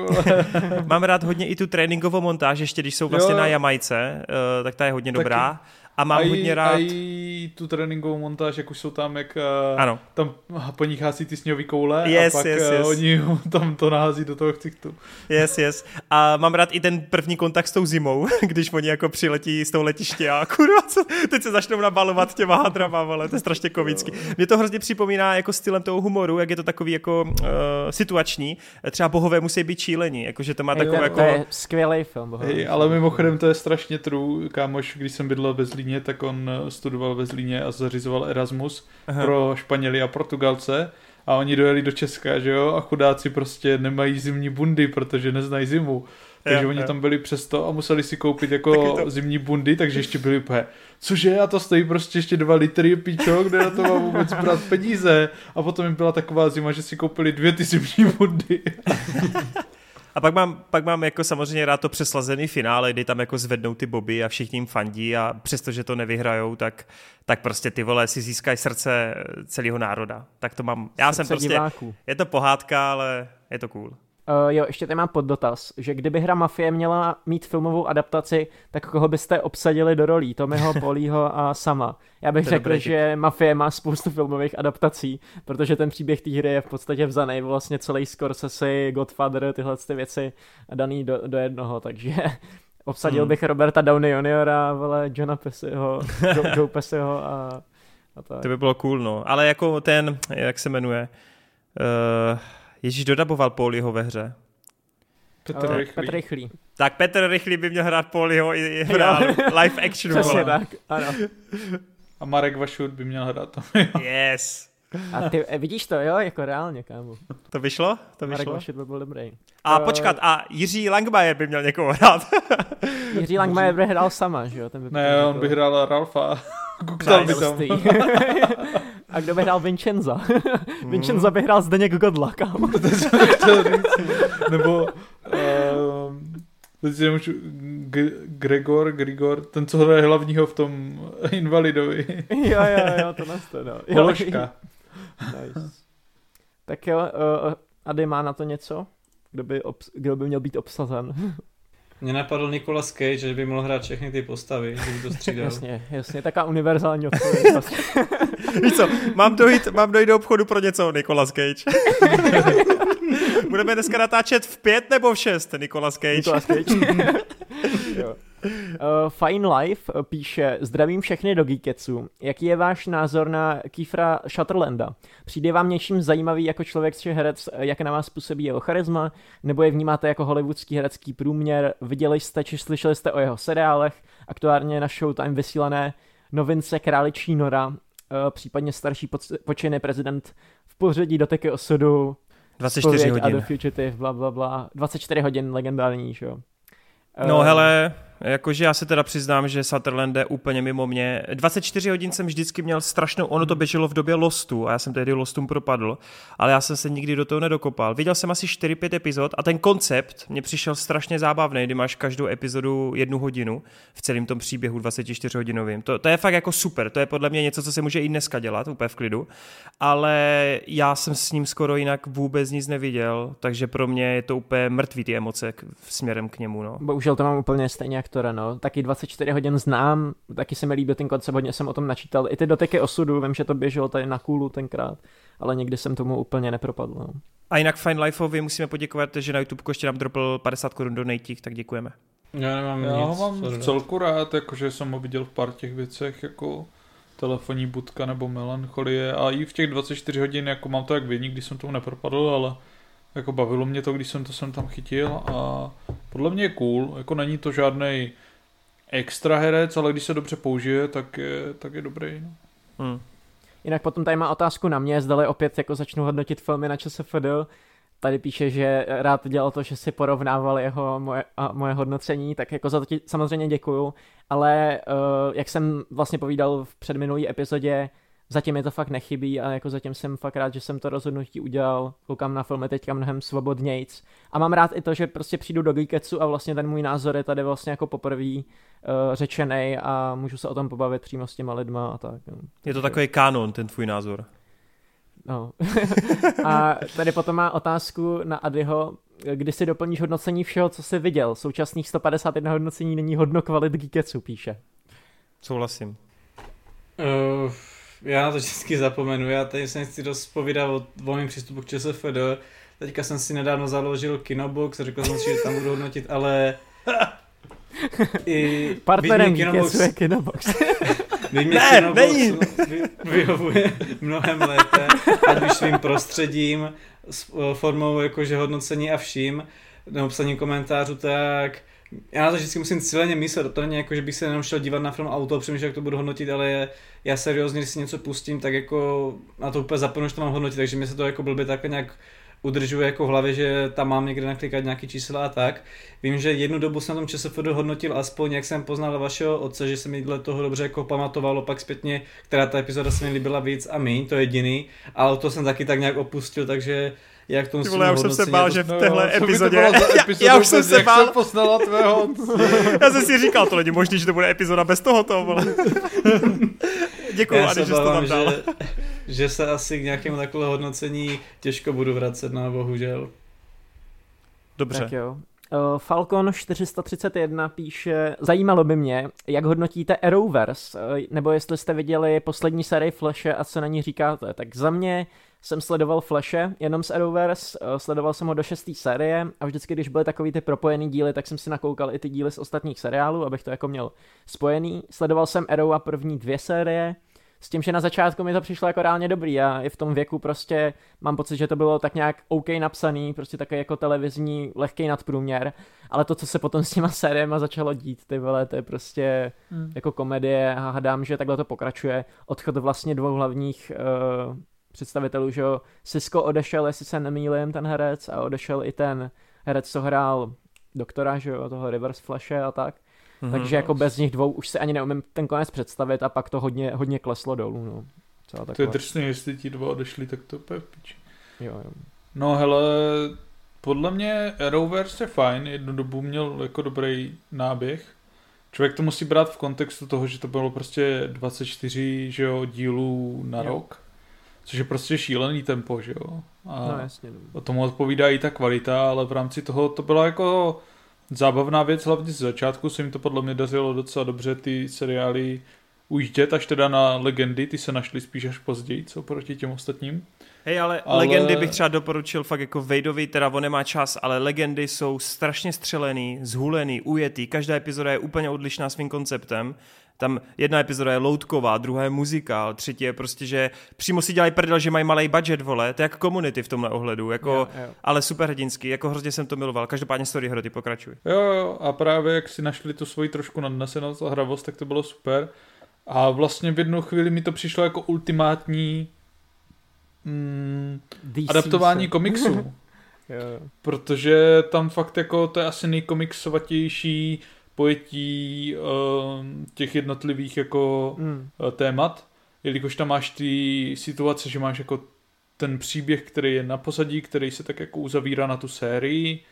mám rád hodně i tu tréninkovou montáž, ještě když jsou vlastně Jo. na Jamajce, uh, tak ta je hodně Taky. dobrá. A mám a i, hodně rád... A i tu tréninkovou montáž, jak už jsou tam, jak uh, Ano. tam po nich hází ty sněhový koule Yes, a pak yes, eh, yes. oni tam to nahází do toho ksichtu. Yes, yes. A mám rád i ten první kontakt s tou zimou, když oni jako přiletí z toho letiště a kurva, co, teď se začnou nabalovat těma hadrama, ale to je strašně komický. Mě to hrozně připomíná jako stylem toho humoru, jak je to takový jako uh, situační. Třeba bohové musí být čílení, jakože to má takovou to, jako... to je skvělý film. bohu. Hej, ale mimochodem to je strašně true. Kámoš, když jsem bydlel ve Zlíně, tak on eh, studoval ve Zlíně a zařizoval Erasmus Aha. pro Španěly a Portugalce. A oni dojeli do Česka, že jo, a chudáci prostě nemají zimní bundy, protože neznají zimu. Takže Jo, oni jo. tam byli přesto a museli si koupit jako to- zimní bundy, takže ještě byli úplně, cože, a to stojí prostě ještě dva litry píčo, kde na to mám vůbec brát peníze. A potom jim byla taková zima, že si koupili dvě ty zimní bundy. A pak mám, pak mám jako samozřejmě rád to přeslazený finále, kdy tam jako zvednou ty boby a všichni jim fandí a přestože to nevyhrajou, tak, tak prostě ty vole si získají srdce celého národa. Tak to mám, já jsem Srdce prostě, diváků. je to pohádka, ale je to cool. Uh, jo, ještě tady mám poddotaz, že kdyby hra Mafie měla mít filmovou adaptaci, tak koho byste obsadili do rolí? Tomiho, Polího a Sama. Já bych To řekl, dobrý že Mafie má spoustu filmových adaptací, protože ten příběh té hry je v podstatě vzaný vlastně celý Scorsese, Godfather, tyhle ty věci daný do, do jednoho, takže obsadil Hmm. bych Roberta Downey Jr., vole, Johna Pessyho, Joe, Joe Pessyho a, a tak. To by bylo cool, no. Ale jako ten, jak se jmenuje, uh, Ježíš dodaboval Pauliho ve hře. Petr Rychlý. Petr Rychlý. Tak Petr Rychlý by měl hrát Pauliho i, i Jo. hrál live action. Přesně tak, ano. A Marek Vašut by měl hrát to. Yes. A ty, eh, vidíš to, jo, jako reálně, kámo. To vyšlo? To Marek vyšlo? Vašit by byl dobrý. A Eh, počkat, a Jiří Langmajer by měl někoho hrát. Jiří Langmajer by hrál sama, že jo? Ten by Ne, on by hrál Ralfa. Kuktal by tam. A kdo by hrál Vincenza? Vincenza by hrál Zdeněk Godla, kámo. chtěl říct. Nebo um, teď si nemůžu, G- Gregor, Grigor, ten, co hraje hlavního v tom Invalidovi. jo, jo, jo, to to, no. Jo, Položka. Nice. Tak jo, uh, Ady má na to něco? Kdo by, obs- kdo by měl být obsazen? Mně napadl Nicolas Cage, že by mohl hrát všechny ty postavy, že by to střídal. jasně, jasně, taká univerzální odpověď. Víš co, mám dojít, mám dojít do obchodu pro něco, Nicolas Cage. Budeme dneska natáčet v pět nebo v šest, Nicolas Cage. Nicolas Cage. jo. Uh, Fine Life uh, píše, zdravím všechny do Geeketsu. Jaký je váš názor na Kiefra Sutherlanda? Přijde vám něčím zajímavý jako člověk či herec, eh, jak na vás působí jeho charisma, nebo je vnímáte jako hollywoodský herecký průměr? Viděli jste či slyšeli jste o jeho seriálech, aktuálně na Showtime vysílané novince Králičí Nora, uh, případně starší počejný prezident v pořadí doteky osudu, 24 Spověď A hodin. The Fugitive, bla, bla, bla. 24 hodin legendární, že jo. No Eh, hele, Jakože já se teda přiznám, že Sutherland je úplně mimo mě. 24 hodin jsem vždycky měl strašnou, ono to běželo v době Lostu a já jsem tehdy Lostům propadl, ale já jsem se nikdy do toho nedokopal. Viděl jsem asi 4-5 epizod a ten koncept mě přišel strašně zábavný, kdy máš každou epizodu jednu hodinu v celém tom příběhu 24 hodinovým. To, to je fakt jako super, to je podle mě něco, co se může i dneska dělat, úplně v klidu, ale já jsem s ním skoro jinak vůbec nic neviděl, takže pro mě je to úplně mrtvý ty emoce k, směrem k němu. No. Bohužel to mám úplně stejně jak to no. Taky 24 hodin znám, taky se mi líbil ten koncept, hodně jsem o tom načítal. I ty doteky osudu, vím, že to běželo tady na kůlu tenkrát, ale nikdy jsem tomu úplně nepropadl. No. A jinak Fine Lifeovi musíme poděkovat, že na YouTube ještě nám dropl 50 korun do nejtík, tak děkujeme. Já nemám Já nic, ho mám v celku rád, jakože jsem ho viděl v pár těch věcech, jako telefonní budka nebo melancholie a i v těch 24 hodin, jako mám to jak vy, nikdy jsem tomu nepropadl, ale jako bavilo mě to, když jsem to jsem tam chytil a podle mě je cool, jako není to žádný extra herec, ale když se dobře použije, tak je, tak je dobrý. No. Hmm. Jinak potom tady má otázku na mě, zdali opět jako začnu hodnotit filmy na ČSFD. Tady píše, že rád dělal to, že si porovnával jeho moje, a moje hodnocení, tak jako za to ti samozřejmě děkuju, ale uh, jak jsem vlastně povídal v předminulý epizodě, zatím mi to fakt nechybí a jako zatím jsem fakt rád, že jsem to rozhodnutí udělal, koukám na filmy teďka mnohem svobodnějc a mám rád i to, že prostě přijdu do Geeketsu a vlastně ten můj názor je tady vlastně jako poprvé uh, řečený a můžu se o tom pobavit přímo s těma lidma a tak. No. Je to takový kanon, ten tvůj názor. No. a tady potom má otázku na Adyho, kdy si doplníš hodnocení všeho, co jsi viděl. Současných 151 hodnocení není hodno kvalit Geeketsu, píše. Souhlasím. Uh, já na to vždycky zapomenu, já tady se nechci dost povídat o volném přístupu k ČSFD. Teďka jsem si nedávno založil Kinobox, řekl jsem si, že tam budu hodnotit, ale i Partnerem Kinobox, je Kinobox. ne, Kinobox není. vyhovuje mnohem lépe, ať už svým prostředím, s formou jakože hodnocení a vším, nebo psaním komentářů, tak já na to vždycky musím cíleně myslet, to není jako, že bych se jenom šel dívat na film auto, přemýšlet, jak to budu hodnotit, ale já seriózně, když si něco pustím, tak jako na to úplně zapomenu, že to mám hodnotit, takže mi se to jako blbě takhle nějak udržuje jako v hlavě, že tam mám někde naklikat nějaký čísla a tak. Vím, že jednu dobu jsem na tom ČSFD hodnotil aspoň, jak jsem poznal vašeho otce, že se mi dle toho dobře jako pamatovalo, pak zpětně, která ta epizoda se mi líbila víc a míň, to je jediný, ale to jsem taky tak nějak opustil, takže jak to musím já už jsem se bál, že v téhle no, epizodě... já, já, už jsem se bál. Jsem poznala tvého Já jsem si říkal, to není možné, že to bude epizoda bez tohoto, vole. Děkuji, Adi, že jsi to tam dal. Že, že se asi k nějakému takové hodnocení těžko budu vracet, no bohužel. Dobře. Tak jo. Uh, Falcon 431 píše, zajímalo by mě, jak hodnotíte Arrowverse, uh, nebo jestli jste viděli poslední sérii Flashe a co na ní říkáte. Tak za mě jsem sledoval Flashe jenom z Arrowverse, uh, sledoval jsem ho do šestý série a vždycky, když byly takový ty propojený díly, tak jsem si nakoukal i ty díly z ostatních seriálů, abych to jako měl spojený. Sledoval jsem Arrow a první dvě série, s tím, že na začátku mi to přišlo jako reálně dobrý a i v tom věku prostě mám pocit, že to bylo tak nějak OK napsaný, prostě takový jako televizní lehký nadprůměr, ale to, co se potom s těma sériema začalo dít, ty vole, to je prostě hmm. jako komedie a hádám, že takhle to pokračuje. Odchod vlastně dvou hlavních uh, představitelů, že jo, Cisco odešel, jestli se nemýlím, ten herec a odešel i ten herec, co hrál doktora, že jo, toho Reverse Flashe a tak. Mm-hmm. Takže jako bez nich dvou už se ani neumím ten konec představit a pak to hodně, hodně kleslo dolů. No. Celá to je drsný, jestli ti dva odešli, tak to je. Jo, jo. No hele, podle mě Arrowverse je fajn, jednu dobu měl jako dobrý náběh. Člověk to musí brát v kontextu toho, že to bylo prostě 24 že jo, dílů na jo. rok. Což je prostě šílený tempo, že jo. A no, jasně. No. O tomu odpovídá i ta kvalita, ale v rámci toho to bylo jako zábavná věc, hlavně z začátku se jim to podle mě dařilo docela dobře ty seriály ujíždět až teda na legendy, ty se našly spíš až později, co proti těm ostatním. Hej, ale, ale, legendy bych třeba doporučil fakt jako Vejdovi, teda on nemá čas, ale legendy jsou strašně střelený, zhulený, ujetý, každá epizoda je úplně odlišná svým konceptem tam jedna epizoda je loutková, druhá je muzikál, třetí je prostě, že přímo si dělají prdel, že mají malý budget, vole, to je jako komunity v tomhle ohledu, jako, jo, jo. ale super hrdinský, jako hrozně jsem to miloval. Každopádně story hroty pokračuj. Jo, jo, a právě jak si našli tu svoji trošku nadnesenost a hravost, tak to bylo super. A vlastně v jednu chvíli mi to přišlo jako ultimátní mm, adaptování komiksu. Protože tam fakt jako to je asi nejkomiksovatější pojetí uh, těch jednotlivých jako Mm. témat, jelikož tam máš ty situace, že máš jako ten příběh, který je na pozadí, který se tak jako uzavírá na tu sérii,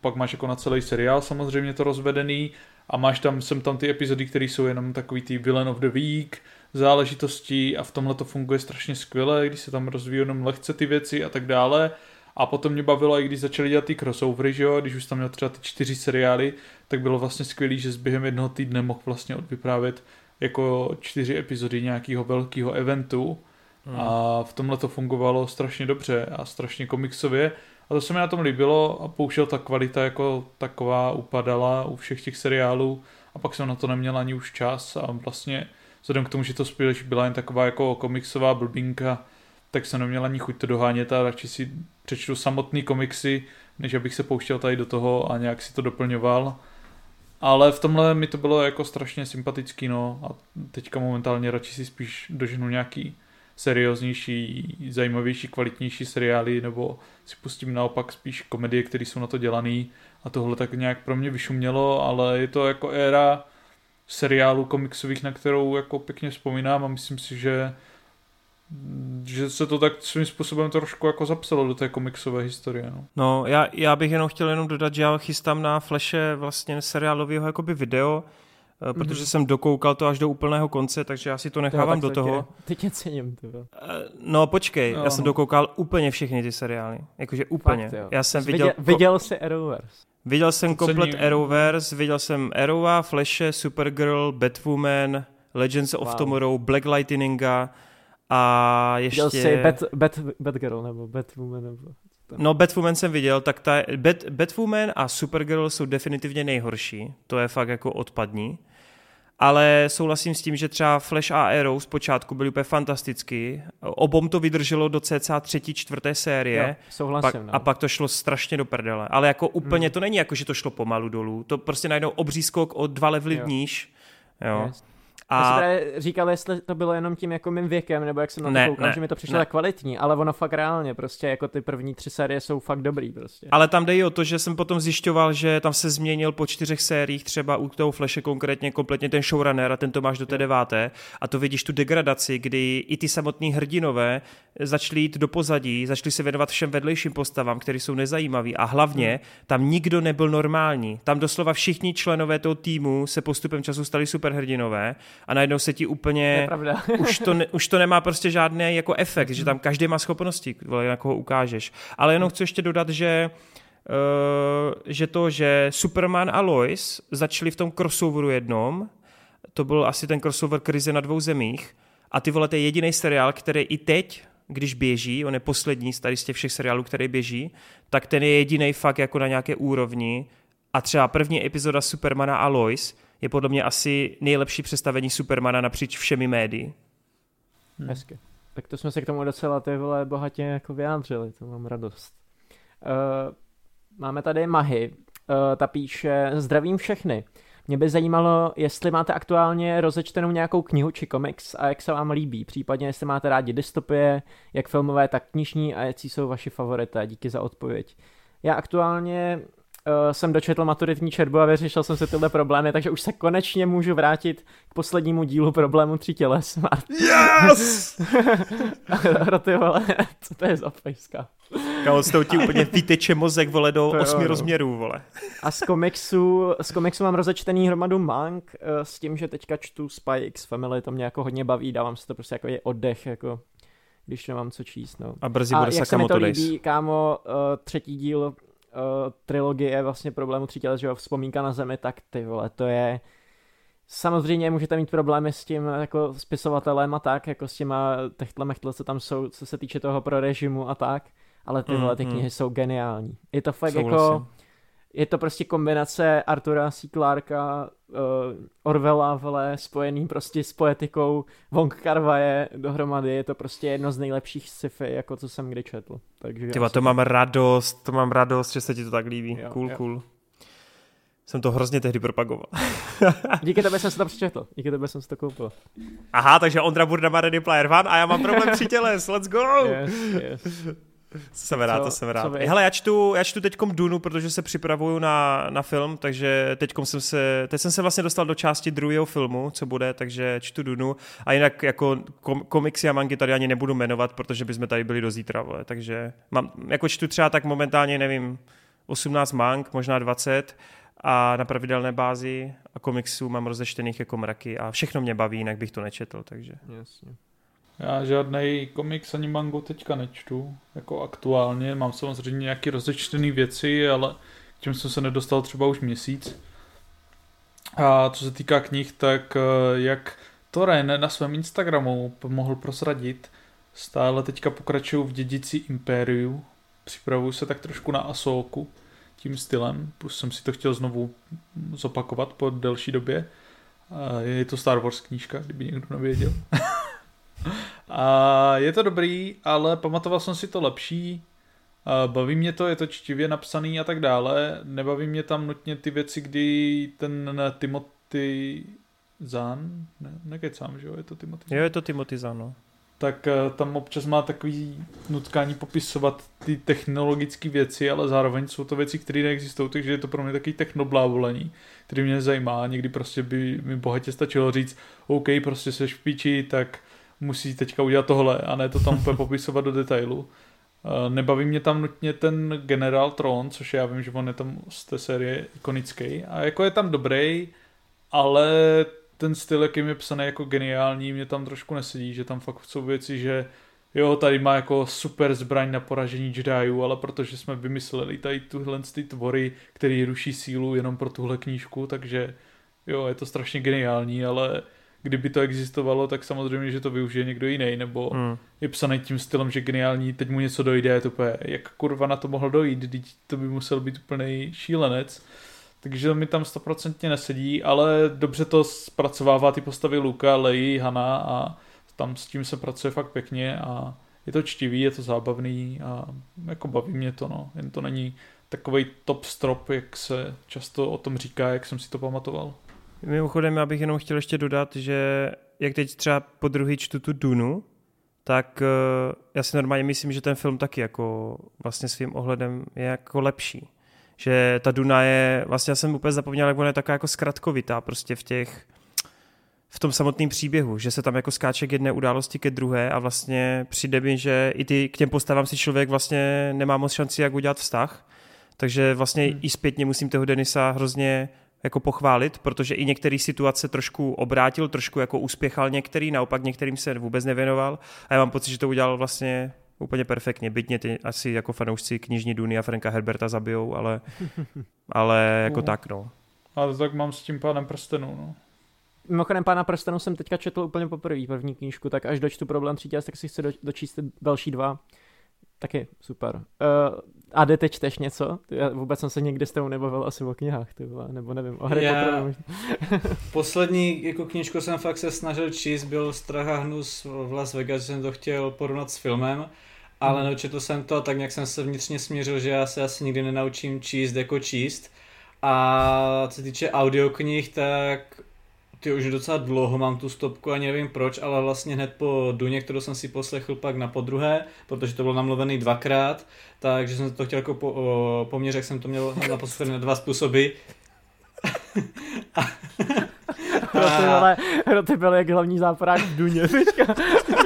pak máš jako na celý seriál samozřejmě to rozvedený a máš tam, sem tam ty epizody, které jsou jenom takový ty villain of the week, záležitosti a v tomhle to funguje strašně skvěle, když se tam rozvíjí jenom lehce ty věci a tak dále. A potom mě bavilo, i když začali dělat ty crossovery, že jo, když už tam měl třeba ty čtyři seriály, tak bylo vlastně skvělý, že s během jednoho týdne mohl vlastně odvyprávět jako čtyři epizody nějakého velkého eventu hmm. a v tomhle to fungovalo strašně dobře a strašně komiksově a to se mi na tom líbilo a pouštěl ta kvalita jako taková upadala u všech těch seriálů a pak jsem na to neměl ani už čas a vlastně vzhledem k tomu, že to spíš byla jen taková jako komiksová blbinka, tak jsem neměl ani chuť to dohánět a radši si přečtu samotný komiksy, než abych se pouštěl tady do toho a nějak si to doplňoval. Ale v tomhle mi to bylo jako strašně sympatický, no. A teďka momentálně radši si spíš doženu nějaký serióznější, zajímavější, kvalitnější seriály, nebo si pustím naopak spíš komedie, které jsou na to dělané a tohle tak nějak pro mě vyšumělo, ale je to jako éra seriálů komiksových, na kterou jako pěkně vzpomínám a myslím si, že že se to tak svým způsobem trošku jako zapsalo do té komiksové historie. No, no já, já bych jenom chtěl jenom dodat, že já chystám na Flashe vlastně seriálového jakoby video, mm-hmm. protože jsem dokoukal to až do úplného konce, takže já si to nechávám jo, do toho. Teď tě cením, to. No počkej, no, já jsem no. dokoukal úplně všechny ty seriály, jakože úplně. Fakt, já jsem viděl... Viděl, viděl jsi Arrowverse? Viděl jsem to komplet cením. Arrowverse, viděl jsem Arrowa, Flashe, Supergirl, Batwoman, Legends of wow. Tomorrow, Black Lightninga, a ještě... Viděl jsi Bat, Bat, Batgirl nebo Batwoman nebo... No Batwoman jsem viděl, tak ta, Bat, Batwoman a Supergirl jsou definitivně nejhorší, to je fakt jako odpadní. Ale souhlasím s tím, že třeba Flash a Arrow zpočátku byly úplně fantastický. Obom to vydrželo do cca třetí, čtvrté série. Jo, souhlasím, pak, no. A pak to šlo strašně do prdele. Ale jako úplně hmm. to není jako, že to šlo pomalu dolů. To prostě najednou obří skok o dva levely níž. Jo. Yes. A... Já jsem právě říkal, jestli to bylo jenom tím jako mým věkem, nebo jak jsem na to ne, koukal, ne, že mi to přišlo tak kvalitní, ale ono fakt reálně, prostě jako ty první tři série jsou fakt dobrý prostě. Ale tam jde i o to, že jsem potom zjišťoval, že tam se změnil po čtyřech sériích, třeba u toho Flashe konkrétně kompletně ten showrunner a ten to máš do té deváté a to vidíš tu degradaci, kdy i ty samotní hrdinové začali jít do pozadí, začali se věnovat všem vedlejším postavám, které jsou nezajímaví a hlavně hmm. tam nikdo nebyl normální. Tam doslova všichni členové toho týmu se postupem času stali superhrdinové a najednou se ti úplně... už, to ne, už to nemá prostě žádný jako efekt, že tam každý má schopnosti, na koho ukážeš. Ale jenom chci ještě dodat, že Uh, že to, že Superman a Lois začali v tom crossoveru jednom, to byl asi ten crossover krize na dvou zemích, a ty vole, to je jediný seriál, který i teď, když běží, on je poslední z tady z těch všech seriálů, který běží, tak ten je jediný fakt jako na nějaké úrovni a třeba první epizoda Supermana a Lois je podle mě asi nejlepší představení Supermana napříč všemi médii. Hmm. Hezky. Tak to jsme se k tomu docela ty vole bohatě jako vyjádřili, to mám radost. Uh, máme tady Mahy, uh, ta píše Zdravím všechny. Mě by zajímalo, jestli máte aktuálně rozečtenou nějakou knihu či komiks a jak se vám líbí, případně jestli máte rádi dystopie, jak filmové, tak knižní a jaký jsou vaši favorité. Díky za odpověď. Já aktuálně uh, jsem dočetl maturitní četbu a vyřešil jsem si tyhle problémy, takže už se konečně můžu vrátit k poslednímu dílu problému tří těles. Yes! ty vole, co to je za fejska? Kámo, s tou ti úplně vyteče mozek, vole, do to osmi jo, rozměrů, vole. A z komiksu, z komiksu mám rozečtený hromadu mang eh, s tím, že teďka čtu Spy X Family, to mě jako hodně baví, dávám si to prostě jako je oddech, jako když nemám co číst, no. A brzy bude Sakamoto Days. líbí, kámo, uh, třetí díl uh, trilogie vlastně problému tři těle, že jo, vzpomínka na zemi, tak ty vole, to je... Samozřejmě můžete mít problémy s tím jako spisovatelem a tak, jako s těma techtle mechtle, co tam jsou, co se týče toho pro režimu a tak, ale tyhle mm, ty knihy mm. jsou geniální. Je to fakt Souhlasím. jako... Je to prostě kombinace Artura C. Clarka, uh, Orwella, vele, spojený prostě s poetikou Wong Karvaje dohromady. Je to prostě jedno z nejlepších sci-fi, jako co jsem kdy četl. Takže Tyba, to mám radost, to mám radost, že se ti to tak líbí. Jo, cool, jo. cool. Jsem to hrozně tehdy propagoval. Díky tebe jsem se to přečetl. Díky tebe jsem si to koupil. Aha, takže Ondra Burda má Ready Player One a já mám problém při těles. Let's go! Yes, yes. Jsem rád, to jsem rád. Hele, já čtu, já čtu teďkom Dunu, protože se připravuju na, na film, takže teďkom jsem se, teď jsem se vlastně dostal do části druhého filmu, co bude, takže čtu Dunu a jinak jako kom, komiksy a mangy tady ani nebudu jmenovat, protože bychom tady byli do zítra, vole. takže mám, jako čtu třeba tak momentálně, nevím, 18 mang, možná 20 a na pravidelné bázi a komiksů mám rozeštěných jako mraky a všechno mě baví, jinak bych to nečetl, takže. Jasně. Já žádný komiks ani mangu teďka nečtu, jako aktuálně. Mám samozřejmě nějaké rozečtené věci, ale tím jsem se nedostal třeba už měsíc. A co se týká knih, tak eh, jak Toren na svém Instagramu mohl prosradit, stále teďka pokračuju v dědici Impériu. Připravuju se tak trošku na Asoku tím stylem, plus jsem si to chtěl znovu zopakovat po delší době. Je to Star Wars knížka, kdyby někdo nevěděl. A je to dobrý, ale pamatoval jsem si to lepší. Baví mě to, je to čtivě napsaný a tak dále. Nebaví mě tam nutně ty věci, kdy ten Timothy Zahn, ne, nekecám, že jo, je to Timothy. Jo, je to Timothy Zahn, no. Tak eh, tam občas má takový nutkání popisovat ty technologické věci, ale zároveň jsou to věci, které neexistují, takže je to pro mě takový technoblávolení, který mě zajímá. Někdy prostě by mi bohatě stačilo říct, OK, prostě seš v piči, tak musí teďka udělat tohle a ne to tam úplně popisovat do detailu. Nebaví mě tam nutně ten General Tron, což já vím, že on je tam z té série ikonický a jako je tam dobrý, ale ten styl, jakým je psaný jako geniální, mě tam trošku nesedí, že tam fakt jsou věci, že jo, tady má jako super zbraň na poražení Jediů, ale protože jsme vymysleli tady tuhle ty tvory, který ruší sílu jenom pro tuhle knížku, takže jo, je to strašně geniální, ale kdyby to existovalo, tak samozřejmě, že to využije někdo jiný, nebo hmm. je psaný tím stylem, že geniální, teď mu něco dojde, je to úplně, jak kurva na to mohl dojít, teď to by musel být úplný šílenec. Takže mi tam stoprocentně nesedí, ale dobře to zpracovává ty postavy Luka, Leji, Hana a tam s tím se pracuje fakt pěkně a je to čtivý, je to zábavný a jako baví mě to, no. Jen to není takový top strop, jak se často o tom říká, jak jsem si to pamatoval. Mimochodem, já bych jenom chtěl ještě dodat, že jak teď třeba po druhý čtu tu Dunu, tak eh, já si normálně myslím, že ten film taky jako vlastně svým ohledem je jako lepší. Že ta Duna je, vlastně já jsem úplně zapomněl, jak ona je taková jako zkratkovitá prostě v těch, v tom samotném příběhu, že se tam jako skáče k jedné události ke druhé a vlastně přijde mi, že i ty, k těm postavám si člověk vlastně nemá moc šanci, jak udělat vztah, takže vlastně hmm. i zpětně musím toho Denisa hrozně jako pochválit, protože i některé situace trošku obrátil, trošku jako uspěchal některý, naopak některým se vůbec nevěnoval a já mám pocit, že to udělal vlastně úplně perfektně. Byť ty asi jako fanoušci knižní Duny a Franka Herberta zabijou, ale, ale jako uh. tak, no. Ale tak mám s tím pánem prstenů, no. Mimochodem pána prstenů jsem teďka četl úplně poprvé první knížku, tak až dočtu problém třetí, tak si chci dočíst další dva. Taky super. Uh, a ty čteš něco? Já vůbec jsem se nikdy s tebou nebavil asi o knihách, ty vole, nebo nevím, o Harry Já... Poslední jako knížku jsem fakt se snažil číst, byl Strach a hnus v Las Vegas, že jsem to chtěl porovnat s filmem, ale hmm. nečetl jsem to a tak nějak jsem se vnitřně smířil, že já se asi nikdy nenaučím číst jako číst. A co se týče audioknih, tak ty už docela dlouho mám tu stopku, ani nevím proč, ale vlastně hned po Duně, kterou jsem si poslechl pak na podruhé, protože to bylo namluvený dvakrát, takže jsem to chtěl jako po, o, poměř, jak jsem to měl naposledy na dva způsoby. a, Hroty, ale Hroty byl jak hlavní záporák v Duně teďka.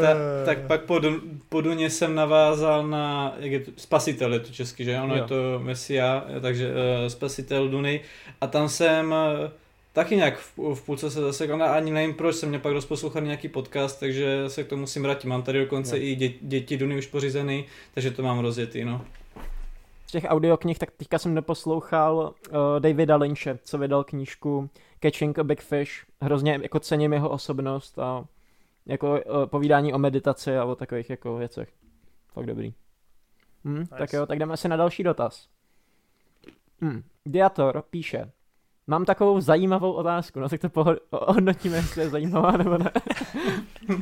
Ta, tak pak po, po Duně jsem navázal na, jak je to, Spasitel je to česky, že? Ono jo. je to Mesia, takže uh, Spasitel Duny. A tam jsem uh, taky nějak v, v půlce se zase, ale ani nevím proč, jsem mě pak dost poslouchal nějaký podcast, takže se k tomu musím vrátit. Mám tady dokonce jo. i dě, děti Duny už pořízený, takže to mám rozjetý, no. Z těch audioknih, tak teďka jsem neposlouchal uh, Davida Lynche, co vydal knížku Catching a Big Fish. Hrozně jako cením jeho osobnost a jako uh, povídání o meditaci a o takových jako věcech. Fakt dobrý. Hm, nice. Tak jo, tak jdeme si na další dotaz. Hm, Diator píše, Mám takovou zajímavou otázku, no tak to pohodnotíme, jestli je zajímavá nebo ne.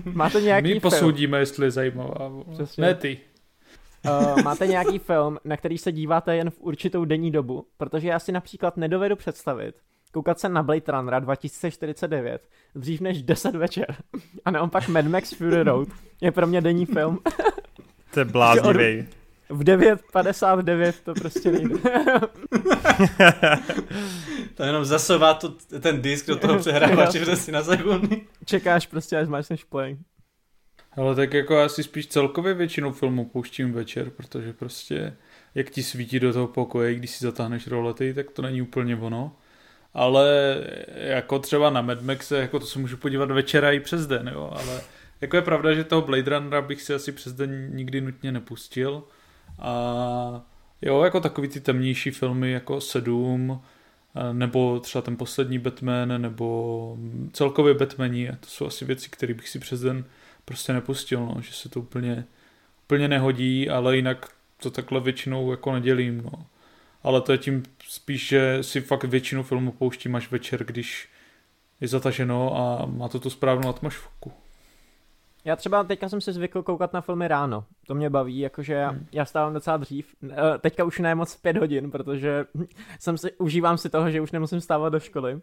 Máte nějaký My posoudíme, film? jestli je zajímavá. Přesně. Ne ty. Uh, máte nějaký film, na který se díváte jen v určitou denní dobu? Protože já si například nedovedu představit, koukat se na Blade Runnera 2049 dřív než 10 večer a naopak Mad Max Fury Road je pro mě denní film. To je bláznivý. V 9.59 to prostě nejde. to jenom zasouvá to, ten disk do toho přehrávače si na sekundy. Čekáš prostě, až máš než play. Ale tak jako já si spíš celkově většinu filmu pouštím večer, protože prostě jak ti svítí do toho pokoje, když si zatáhneš rolety, tak to není úplně ono. Ale jako třeba na Mad Maxe, jako to se můžu podívat večera i přes den, jo, ale jako je pravda, že toho Blade Runnera bych si asi přes den nikdy nutně nepustil. A jo, jako takový ty temnější filmy jako Sedm, nebo třeba ten poslední Batman, nebo celkově Batmaní, to jsou asi věci, které bych si přes den prostě nepustil, no, že se to úplně, úplně nehodí, ale jinak to takhle většinou jako nedělím, no. Ale to je tím spíš, že si fakt většinu filmu pouštím až večer, když je zataženo a má to tu správnou atmosféru. Já třeba teďka jsem si zvykl koukat na filmy ráno. To mě baví, jakože hmm. já stávám docela dřív. Eh, teďka už ne moc pět hodin, protože jsem si, užívám si toho, že už nemusím stávat do školy.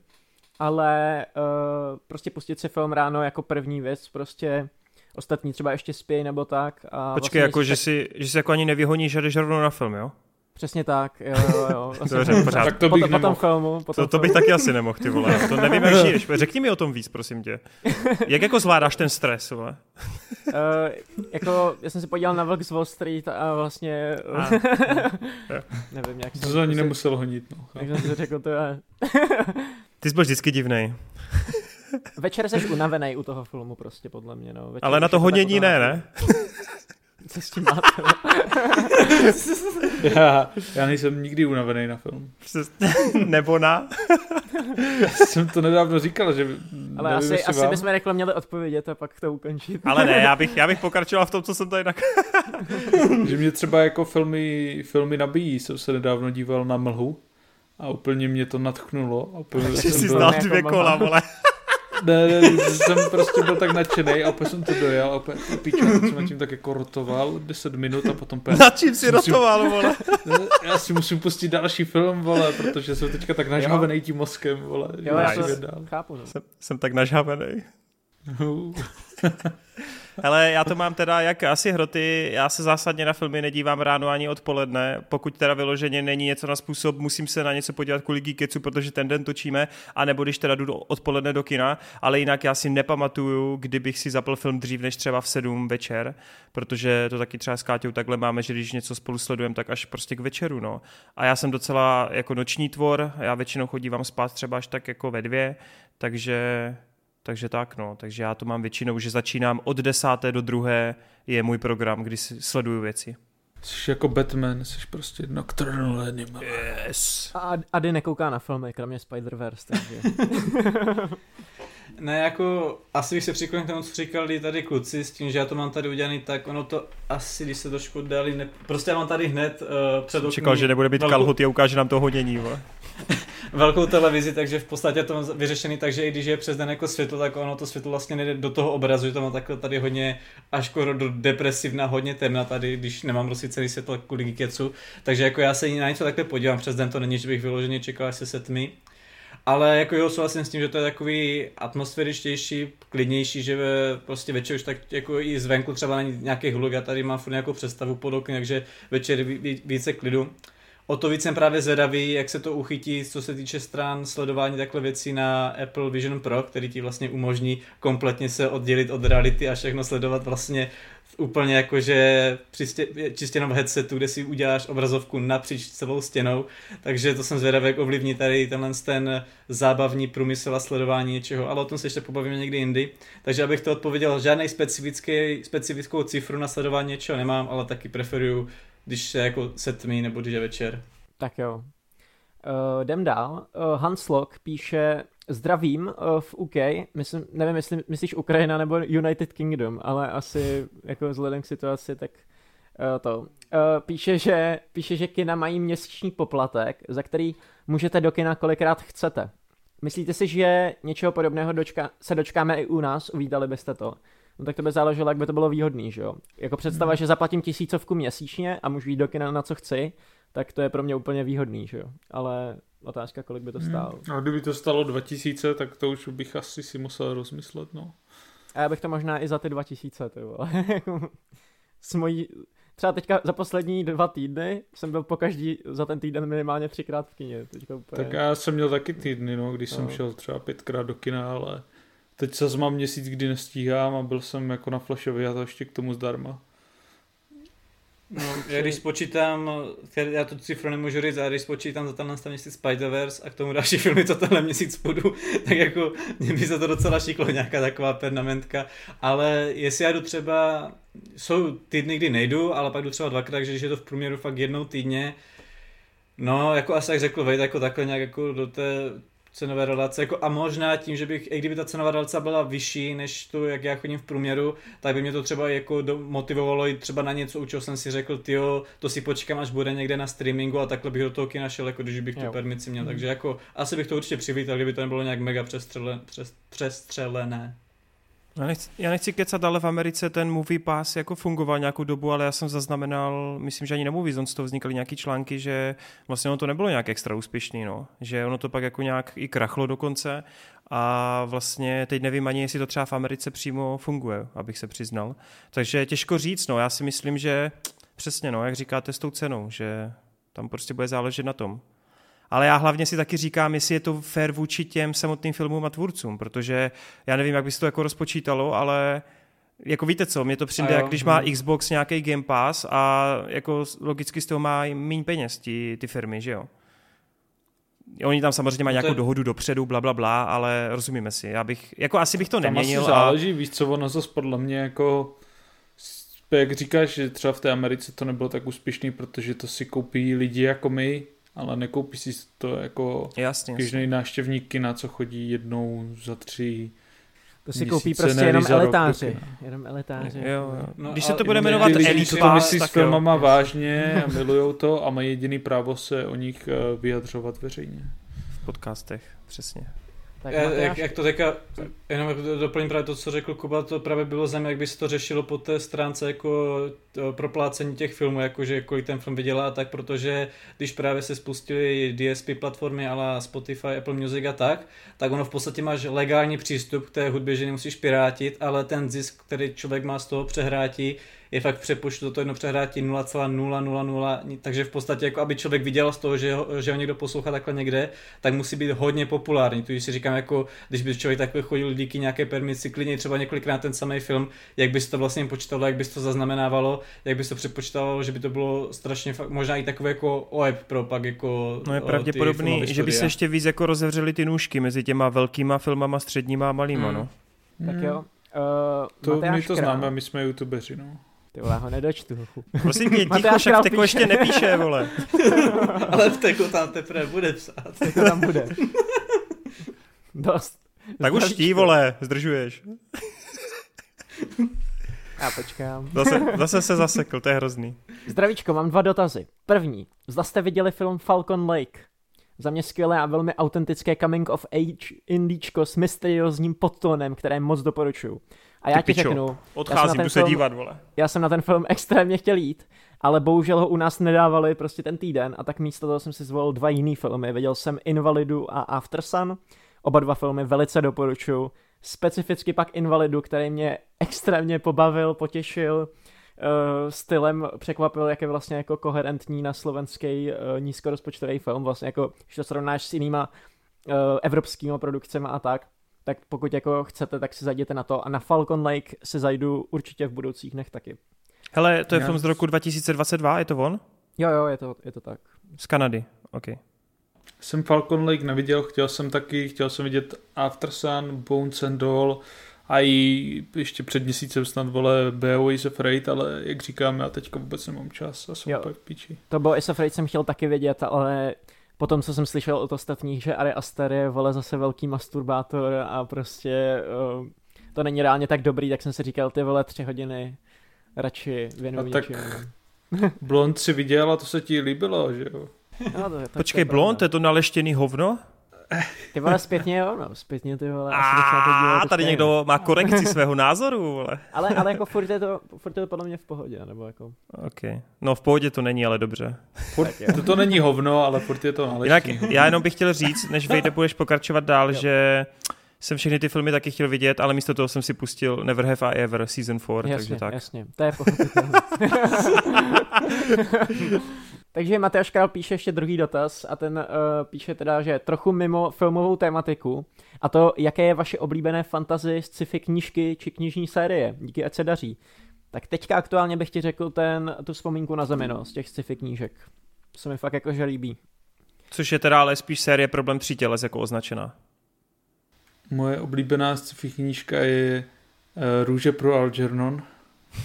Ale uh, prostě pustit si film ráno jako první věc, prostě ostatní třeba ještě spějí nebo tak. A Počkej, vlastně jako, že, tak... si, že si jako ani nevyhoníš a jdeš rovnou na film, jo? Přesně tak, jo, jo, jo. Dobře, pořád. Tak to bych potom, potom filmu. Potom to, to bych taky asi nemohl, ty vole. To nevím, jak žiješ. Řekni mi o tom víc, prosím tě. Jak jako zvládáš ten stres, vole? Uh, jako, já jsem si podíval na Vlk z Wall Street a vlastně... A. nevím, jak To ani nemusel honit, no. Jak jsem si řekl, to je... Ty jsi byl vždycky divnej. Večer jsi unavený u toho filmu prostě, podle mě, no. Večer Ale na to honění ne, ne? Co s tím máte? já, já nejsem nikdy unavený na film. Nebo na? jsem to nedávno říkal, že... Ale nevím, asi, asi bychom rekla měli odpovědět a pak to ukončit. Ale ne, já bych, já bych pokračoval v tom, co jsem tady tak... že mě třeba jako filmy, filmy nabíjí. Jsem se nedávno díval na Mlhu a úplně mě to natchnulo. A úplně že jsi znal dvě kola, vole. Ne, ne, jsem prostě byl tak nadšený a opět jsem to dojel a opět píčo, jsem nad tím tak jako rotoval 10 minut a potom pět. Na čím si rotoval, vole? Já si musím pustit další film, vole, protože jsem teďka tak nažhavený tím moskem, vole. Jo, já to chápu. No. Jsem, jsem tak nažhavený. Ale já to mám teda jak asi hroty, já se zásadně na filmy nedívám ráno ani odpoledne, pokud teda vyloženě není něco na způsob, musím se na něco podívat kvůli Geeketsu, protože ten den točíme, anebo když teda jdu odpoledne do kina, ale jinak já si nepamatuju, kdybych si zapl film dřív než třeba v 7 večer, protože to taky třeba s Káťou takhle máme, že když něco spolu sledujeme, tak až prostě k večeru, no. A já jsem docela jako noční tvor, já většinou chodívám spát třeba až tak jako ve dvě, takže takže tak, no. Takže já to mám většinou, že začínám od desáté do druhé je můj program, kdy sleduju věci. Jsi jako Batman, jsi prostě nocturnal animal. Yes. A Ady nekouká na filmy, kromě Spider-Verse, takže... ne, jako asi bych se přikloněl k tomu, co říkali tady kluci, s tím, že já to mám tady udělaný, tak ono to asi, když se trošku dali, ne... prostě já mám tady hned uh, před okný... Čekal, že nebude být velkou... kalhut a ukáže nám to hodění, vole. velkou televizi, takže v podstatě to mám vyřešený tak, že i když je přes den jako světlo, tak ono to světlo vlastně nejde do toho obrazu, že to má takhle tady hodně až skoro do depresivna, hodně temna tady, když nemám rozsvícený světlo kvůli Geeketsu. Takže jako já se na něco takhle podívám přes den, to není, že bych vyloženě čekal, až se setmi. Ale jako jo, souhlasím s tím, že to je takový atmosféričtější, klidnější, že prostě večer už tak jako i zvenku třeba není nějaký hluk, já tady mám furt nějakou představu pod okny, takže večer více klidu o to víc jsem právě zvědavý, jak se to uchytí, co se týče stran sledování takhle věcí na Apple Vision Pro, který ti vlastně umožní kompletně se oddělit od reality a všechno sledovat vlastně úplně jakože čistě, čistě jenom v headsetu, kde si uděláš obrazovku napříč celou stěnou, takže to jsem zvědavý, jak ovlivní tady tenhle ten zábavní průmysl a sledování něčeho, ale o tom se ještě pobavíme někdy jindy. Takže abych to odpověděl, žádný specifický, specifickou cifru na sledování něčeho nemám, ale taky preferuju když se jako setmí nebo když je večer. Tak jo. Uh, jdem dál. Uh, Hans Lok píše Zdravím uh, v UK, myslím, nevím, jestli myslíš Ukrajina nebo United Kingdom, ale asi jako vzhledem k situaci, tak uh, to. Uh, píše, že, píše, že kina mají měsíční poplatek, za který můžete do kina kolikrát chcete. Myslíte si, že něčeho podobného dočka, se dočkáme i u nás? Uvítali byste to? No tak to by záleželo, jak by to bylo výhodný, že jo. Jako představa, hmm. že zaplatím tisícovku měsíčně a můžu jít do kina na co chci, tak to je pro mě úplně výhodný, že jo. Ale Otázka, kolik by to stálo. Hmm. A kdyby to stalo 2000, tak to už bych asi si musel rozmyslet, no. A já bych to možná i za ty 2000, ty vole. S mojí, třeba teďka za poslední dva týdny jsem byl po každý za ten týden minimálně třikrát v kině. Teďka úplně... Tak já jsem měl taky týdny, no, když no. jsem šel třeba pětkrát do kina, ale teď se mám měsíc, kdy nestíhám a byl jsem jako na Flashovi a to ještě k tomu zdarma. No, já když spočítám, já tu cifru nemůžu říct, ale když spočítám za tenhle měsíc Spider-Verse a k tomu další filmy, co tenhle měsíc půjdu, tak jako mě by se to docela šiklo, nějaká taková pernamentka, ale jestli já jdu třeba, jsou týdny, kdy nejdu, ale pak jdu třeba dvakrát, takže když je to v průměru fakt jednou týdně, no, jako asi jak řekl Vejt, jako takhle nějak jako do té cenové relace. Jako a možná tím, že bych, i kdyby ta cenová relace byla vyšší než tu, jak já chodím v průměru, tak by mě to třeba jako motivovalo jít třeba na něco, u čeho jsem si řekl, tyjo, to si počkám, až bude někde na streamingu a takhle bych do toho kina šel, jako když bych tu jo. permici měl. Mm. Takže jako asi bych to určitě přivítal, kdyby to nebylo nějak mega přestřele, přes, přestřelené. Já nechci, já nechci kecat, ale v Americe ten movie pass jako fungoval nějakou dobu, ale já jsem zaznamenal, myslím, že ani na Movie z toho vznikaly nějaký články, že vlastně ono to nebylo nějak extra úspěšný, no. že ono to pak jako nějak i krachlo dokonce a vlastně teď nevím ani, jestli to třeba v Americe přímo funguje, abych se přiznal. Takže těžko říct, no, já si myslím, že přesně, no, jak říkáte s tou cenou, že tam prostě bude záležet na tom. Ale já hlavně si taky říkám, jestli je to fair vůči těm samotným filmům a tvůrcům, protože já nevím, jak by se to jako rozpočítalo, ale jako víte co, mě to přijde, jak když má Xbox nějaký Game Pass a jako logicky z toho má méně peněz ty, ty firmy, že jo? Oni tam samozřejmě mají no nějakou je... dohodu dopředu, bla, bla, bla, ale rozumíme si. Já bych, jako asi bych to tam neměnil. Asi záleží, a... víš co, ono zase podle mě jako jak říkáš, že třeba v té Americe to nebylo tak úspěšný, protože to si koupí lidi jako my, ale nekoupí si to jako jasně, běžný návštěvník kina, co chodí jednou za tři to si koupí prostě jenom elitáři. Jenom elitáři. Jo, jo. No, Když se to bude jmenovat Elite co to myslí s filmama jo. vážně a milujou to a mají jediný právo se o nich eh, vyjadřovat veřejně. V podcastech, přesně. Tak já, jak, jak, to říká, jenom doplním právě to, co řekl Kuba, to právě bylo zajímavé, jak by se to řešilo po té stránce jako proplácení těch filmů, jakože kolik ten film vydělá a tak, protože když právě se spustili DSP platformy ale Spotify, Apple Music a tak, tak ono v podstatě máš legální přístup k té hudbě, že nemusíš pirátit, ale ten zisk, který člověk má z toho přehrátí, je fakt přepočtu to jedno přehrátí 0,000, takže v podstatě jako aby člověk viděl z toho, že ho, že ho někdo poslouchá takhle někde, tak musí být hodně populární. Tu si říkám jako, když by člověk takhle chodil díky nějaké permici, klidně třeba několikrát ten samý film, jak by se to vlastně počítalo, jak by se to zaznamenávalo, jak by se to přepočítalo, že by to bylo strašně fakt, možná i takové jako OEP pro pak jako No je pravděpodobný, že by se ještě víc jako rozevřely ty nůžky mezi těma velkýma filmama, středníma a malýma, hmm. no. Tak jo. Uh, to my to známe, my jsme youtubeři, no. Ty vole, ho nedočtu. Prosím tě, ticho, však Teko ještě nepíše, vole. Ale v Teku tam teprve bude psát. Teko tam bude. Dost. Tak už tí, vole, zdržuješ. Já počkám. Zase, zase se zasekl, to je hrozný. Zdravíčko, mám dva dotazy. První. Zda jste viděli film Falcon Lake? Za mě skvělé a velmi autentické coming of age indíčko s mysteriózním podtónem, které moc doporučuju. A já ti řeknu... Odcházím, jdu se dívat, vole. Já jsem na ten film extrémně chtěl jít, ale bohužel ho u nás nedávali prostě ten týden a tak místo toho jsem si zvolil dva jiný filmy. Viděl jsem Invalidu a Aftersun. Oba dva filmy velice doporučuji. Specificky pak Invalidu, který mě extrémně pobavil, potěšil, uh, stylem překvapil, jak je vlastně jako koherentní na slovenský uh, nízkorozpočtový film, vlastně jako, když to srovnáš s jinýma uh, evropskými produkcemi a tak, tak pokud jako chcete, tak si zajděte na to a na Falcon Lake si zajdu určitě v budoucích dnech taky. Hele, to je film z roku 2022, je to on? Jo, jo, je to, je to tak. Z Kanady, ok. Jsem Falcon Lake neviděl, chtěl jsem taky, chtěl jsem vidět After Sun, Bones and Doll a i ještě před měsícem snad vole Beowulf Afraid, ale jak říkám, já teďka vůbec nemám čas a jsem jo, pak píči. To bylo Is Afraid jsem chtěl taky vidět, ale potom, co jsem slyšel od ostatních, že Ari Aster je vole zase velký masturbátor a prostě uh, to není reálně tak dobrý, tak jsem si říkal, ty vole tři hodiny radši věnuji tak Blond si viděl a to se ti líbilo, že jo? No, to, to Počkej, Blond, je to naleštěný hovno? Ty vole, zpětně jo, no, zpětně ty vole. A tady někdo má korekci svého názoru, vole. Ale, ale jako furt je, to, furt je to podle mě v pohodě, nebo jako... Ok. No v pohodě to není, ale dobře. Furt, to, to není hovno, ale furt je to Jinak já jenom bych chtěl říct, než vejde, budeš pokračovat dál, jo. že jsem všechny ty filmy taky chtěl vidět, ale místo toho jsem si pustil Never Have I Ever Season 4, jasně, takže tak. Jasně, to je Takže Matyáš Král píše ještě druhý dotaz a ten uh, píše teda, že trochu mimo filmovou tématiku a to, jaké je vaše oblíbené fantazy, sci-fi knížky či knižní série. Díky, ať se daří. Tak teďka aktuálně bych ti řekl ten, tu vzpomínku na zemino z těch sci-fi knížek. To se mi fakt jakože líbí. Což je teda ale spíš série Problém přítěles jako označená. Moje oblíbená sci-fi knížka je uh, Růže pro Algernon.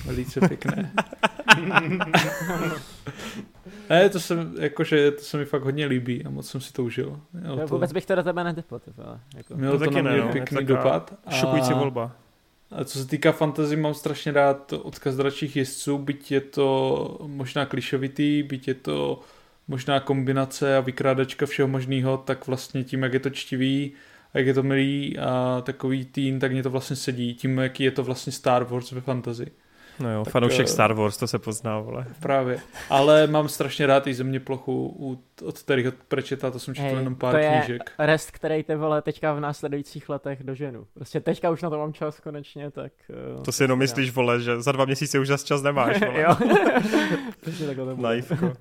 Velice pěkné. ne, to jsem, jakože, to se mi fakt hodně líbí a moc jsem si to užil. Mělo to, vůbec bych to do tebe netypl. Jako. Mělo to, to na mě ne, no. pěkný dopad. A, šokující volba. A co se týká fantasy, mám strašně rád odkaz dračích jezdců, byť je to možná klišovitý, byť je to možná kombinace a vykrádačka všeho možného, tak vlastně tím, jak je to čtivý, a jak je to milý a takový tým, tak mě to vlastně sedí tím, jaký je to vlastně Star Wars ve fantasy. No jo, tak, fanoušek uh, Star Wars, to se pozná, vole. Právě. Ale mám strašně rád i země plochu, od kterých prečeta, to jsem četl hey, jenom pár to je knížek. rest, který ty vole teďka v následujících letech doženu. Prostě teďka už na to mám čas konečně, tak... Uh, to si jenom myslíš, vole, že za dva měsíce už zase čas nemáš, vole. jo. Naivko.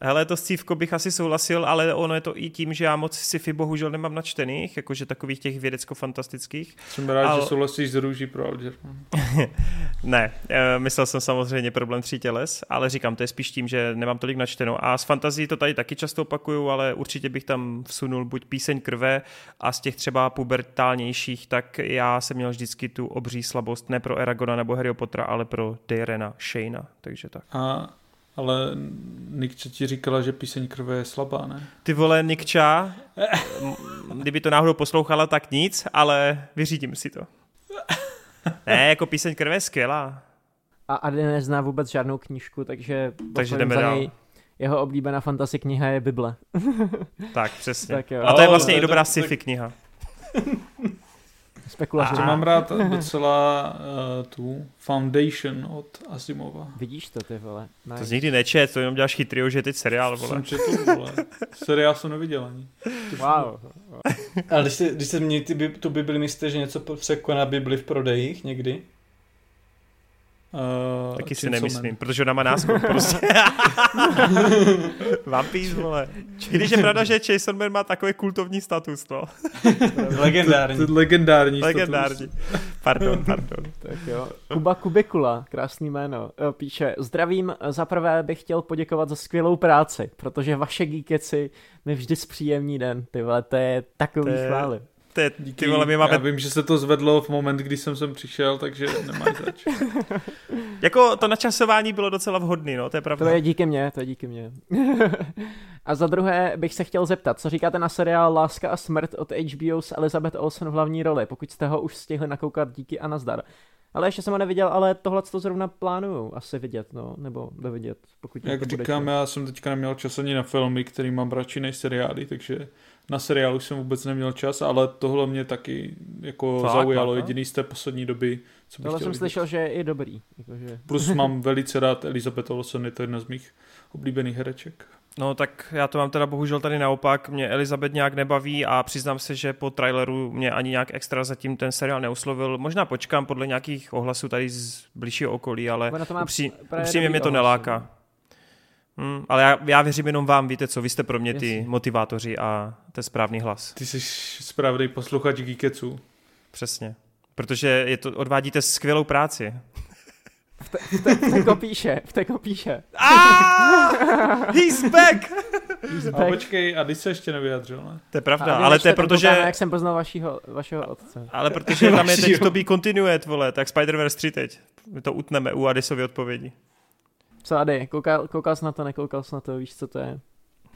Hele, to scívko bych asi souhlasil, ale ono je to i tím, že já moc sci-fi bohužel nemám načtených, jakože takových těch vědecko-fantastických. Jsem rád, ale... že souhlasíš s růží pro Alger. ne, eh, myslel jsem samozřejmě problém tří těles, ale říkám, to je spíš tím, že nemám tolik načteno. A s fantazí to tady taky často opakuju, ale určitě bych tam vsunul buď píseň krve a z těch třeba pubertálnějších, tak já jsem měl vždycky tu obří slabost ne pro Eragona nebo Harry Pottera, ale pro Dairena Shayna, takže tak. A ale Nikča ti říkala, že píseň krve je slabá, ne? Ty vole, Nikča, kdyby to náhodou poslouchala, tak nic, ale vyřídím si to. Ne, jako píseň krve je skvělá. A Ady nezná vůbec žádnou knížku, takže, takže jdeme dál. Něj, jeho oblíbená fantasy kniha je Bible. tak, přesně. tak jo. A to je vlastně oh, i dobrá sci-fi kniha. Spekulace. mám rád docela uh, tu Foundation od Asimova. Vidíš to, ty vole. Nice. To z nikdy nečet, to jenom děláš chytrý, že teď seriál, vole. Jsem četl, vole. Seriál jsem neviděl ani. Wow. Ale když jste, když jste změnili ty, tu Bibli, myslíte, že něco překoná Bibli v prodejích někdy? Uh, Taky si nemyslím, Man. protože ona má náskok prostě. Vampíř, vole. Když je pravda, že Jason Man má takový kultovní status, no. legendární. To, to legendární Legendární. Status. Pardon, pardon. tak jo. Kuba Kubikula, krásný jméno, eh, píše, zdravím, zaprvé bych chtěl poděkovat za skvělou práci, protože vaše geekeci mi vždy zpříjemní den, ty vole, to je takový to je... chvály ty, ty vole, my máme... Já vím, že se to zvedlo v moment, kdy jsem sem přišel, takže nemáš zač. jako to načasování bylo docela vhodný, no, to je pravda. To je díky mně, to je díky mně. a za druhé bych se chtěl zeptat, co říkáte na seriál Láska a smrt od HBO s Elizabeth Olsen v hlavní roli, pokud jste ho už stihli nakoukat, díky a nazdar. Ale ještě jsem ho neviděl, ale tohle to zrovna plánuju asi vidět, no, nebo dovidět, pokud Jak říkám, bude já jsem teďka neměl čas ani na filmy, který mám radši než seriály, takže na seriál už jsem vůbec neměl čas, ale tohle mě taky jako Fakt, zaujalo, no? jediný z té poslední doby, co bych Tohle jsem vidět. slyšel, že je dobrý. Jakože... Plus mám velice rád Elizabeth Olsen, je to jedna z mých oblíbených hereček. No tak já to mám teda bohužel tady naopak, mě Elizabeth nějak nebaví a přiznám se, že po traileru mě ani nějak extra zatím ten seriál neuslovil. Možná počkám podle nějakých ohlasů tady z blížšího okolí, ale upří, upřímně mě to neláká. Hmm, ale já, já věřím jenom vám, víte co, vy jste pro mě ty Jasně. motivátoři a ten správný hlas. Ty jsi správný posluchač Geekeců. Přesně. Protože je to, odvádíte skvělou práci. V, te, v, te, v teko píše, v teko píše. Ah, he's back! He's back. A počkej, a když se ještě nevyjadřil, ne? To je pravda, ale to je protože... Jak jsem poznal vašeho, vašeho otce. Ale protože tam je teď to be continued, vole, tak Spider-Verse 3 teď. My to utneme u Adisovy odpovědi. Co Ady, koukal, koukal jsi na to, nekoukal jsi na to, víš, co to je?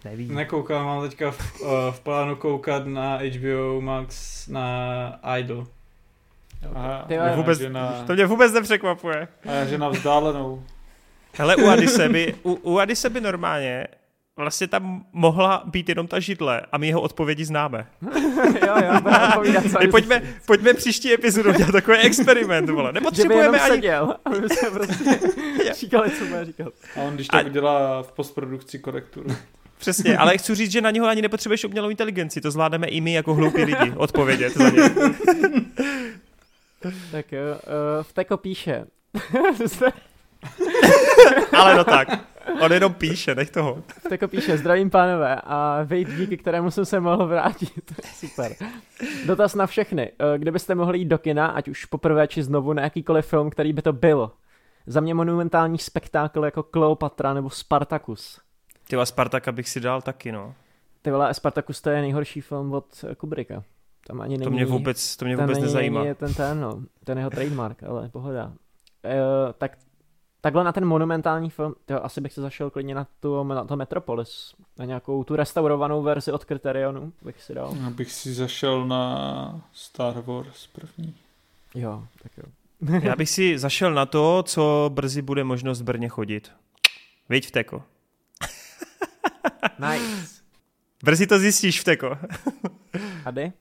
Nevím. Nekoukal, mám teďka v, uh, v plánu koukat na HBO Max na Idol. Aha, Ty, mě vůbec, na... To mě vůbec nepřekvapuje. A že na vzdálenou. Hele, u Adise by, u, u Adise by normálně vlastně tam mohla být jenom ta židle a my jeho odpovědi známe. jo, jo, odpovídat pojďme, pojďme příští epizodu dělat takový experiment, vole. Nepotřebujeme že by ani... seděl a my jsme prostě říkali, co má říkat. A on když tak A- udělá v postprodukci korekturu. Přesně, ale chci říct, že na něho ani nepotřebuješ umělou inteligenci, to zvládneme i my jako hloupí lidi odpovědět za ně. Tak jo, uh, v Teko píše. Ale no tak, on jenom píše, nech toho. v Teko píše, zdravím pánové a vejít díky kterému jsem se mohl vrátit. Super. Dotaz na všechny. Uh, kdybyste mohli jít do kina, ať už poprvé či znovu na jakýkoliv film, který by to byl. Za mě monumentální spektákl jako Kleopatra nebo Spartacus. Ty vás Spartaka bych si dal taky, no. Ty vole, Spartacus to je nejhorší film od eh, Kubricka. Tam ani není... To mě vůbec, to mě vůbec není, nezajímá. Není ten ten, no. Ten jeho trademark, ale pohoda. E, tak takhle na ten monumentální film, tyjo, asi bych se zašel klidně na, tu, na to Metropolis. Na nějakou tu restaurovanou verzi od Criterionu bych si dal. Abych si zašel na Star Wars první. Jo, tak jo. Já bych si zašel na to, co brzy bude možnost v Brně chodit. Víď v Teko. Nice. Brzy to zjistíš v Teko. Ady?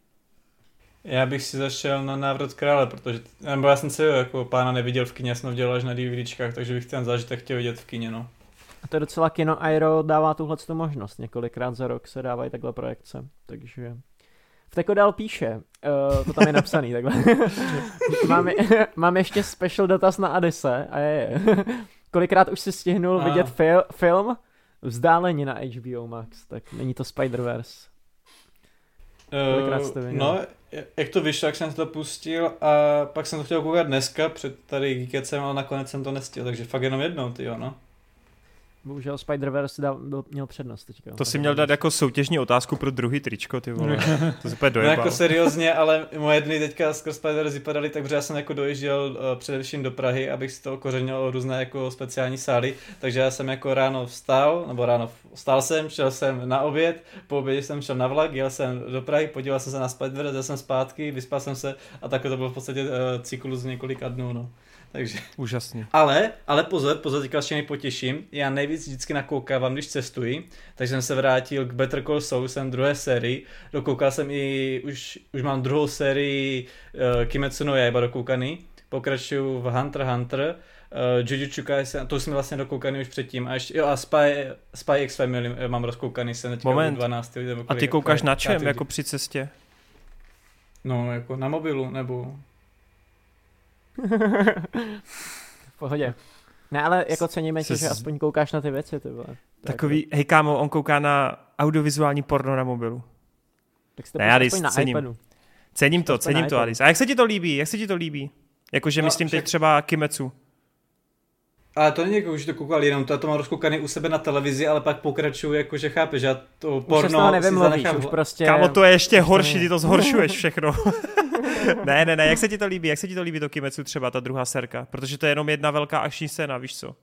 Já bych si zašel na návrat krále, protože, nebo já jsem se jako pána neviděl v kině, já jsem ho dělal až na DVDčkách, takže bych ten zážitek chtěl vidět v kině, no. A to je docela kino Aero dává tuhle tu možnost. Několikrát za rok se dávají takhle projekce. Takže v Teko dál píše, uh, to tam je napsaný takhle. mám, je- mám ještě special dotaz na Adise a je, je. Kolikrát už si stihnul A. vidět fil, film Vzdálení na HBO Max, tak není to Spider-Verse. Kolikrát jste Uh, viděl? no, jak to vyšlo, jak jsem to pustil a pak jsem to chtěl koukat dneska před tady Geekecem, ale nakonec jsem to nestihl, takže fakt jenom jednou, ty jo, no. Bohužel Spider-Verse dal, byl, měl přednost teďka. To si měl dát jako soutěžní otázku pro druhý tričko, ty vole. To se úplně No dojebal. jako seriózně, ale moje dny teďka skrz spider vypadaly tak, že já jsem jako dojížděl uh, především do Prahy, abych si to okořenil různé jako speciální sály, takže já jsem jako ráno vstal, nebo ráno vstal jsem, šel jsem na oběd, po obědě jsem šel na vlak, jel jsem do Prahy, podíval jsem se na spider jel jsem zpátky, vyspal jsem se a takhle to byl v podstatě uh, cyklus několika dnů, no. Takže Úžasný. ale, ale pozor, pozor, teďka ještě nejpotěším. Já nejvíc vždycky nakoukávám, když cestuji, takže jsem se vrátil k Better Call Saul, jsem druhé sérii, dokoukal jsem i, už, už mám druhou sérii uh, Kimetsu no Yaiba dokoukaný, pokračuju v Hunter Hunter, uh, Jujutsu Kaisen, to jsem vlastně dokoukaný už předtím, a ještě, jo a Spy, Spy X Family eh, mám rozkoukaný, jsem teďka Moment. u 12. nebo A kolik, ty koukáš na čem, jako při cestě? No, jako na mobilu, nebo... v pohodě. Ne, ale jako ceníme tě, že aspoň koukáš na ty věci, ty vole. Takový, hej kámo, on kouká na audiovizuální porno na mobilu. Tak si to Ne, aspoň na cením. iPadu. Cením to, cením to, Alice. A jak se ti to líbí? Jak se ti to líbí? Jakože No, myslím teď však- třeba Kimetsu. Ale to není jako, že to koukal jenom, to, já to mám rozkoukaný u sebe na televizi, ale pak pokračuju, jakože chápeš, já to Už porno toho si nevymluvíš, zanechám už prostě... Kámo, to je ještě horší, ty to zhoršuješ všechno. ne, ne, ne, jak se ti to líbí? Jak se ti to líbí to Kimetsu třeba, ta druhá serka? Protože to je jenom jedna velká akční scéna, víš co?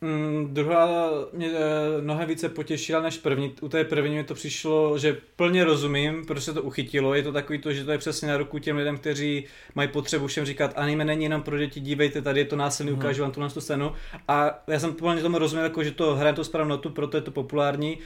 Mm, druhá mě eh, mnohem více potěšila než první. U té první mi to přišlo, že plně rozumím, proč se to uchytilo. Je to takový to, že to je přesně na ruku těm lidem, kteří mají potřebu všem říkat, anime není jenom pro děti, dívejte, tady je to násilný, Mhm. ukážu vám tuhle tu scénu. A já jsem plně tomu rozuměl, jako, že to hraje tu správnou notu, proto je to populární.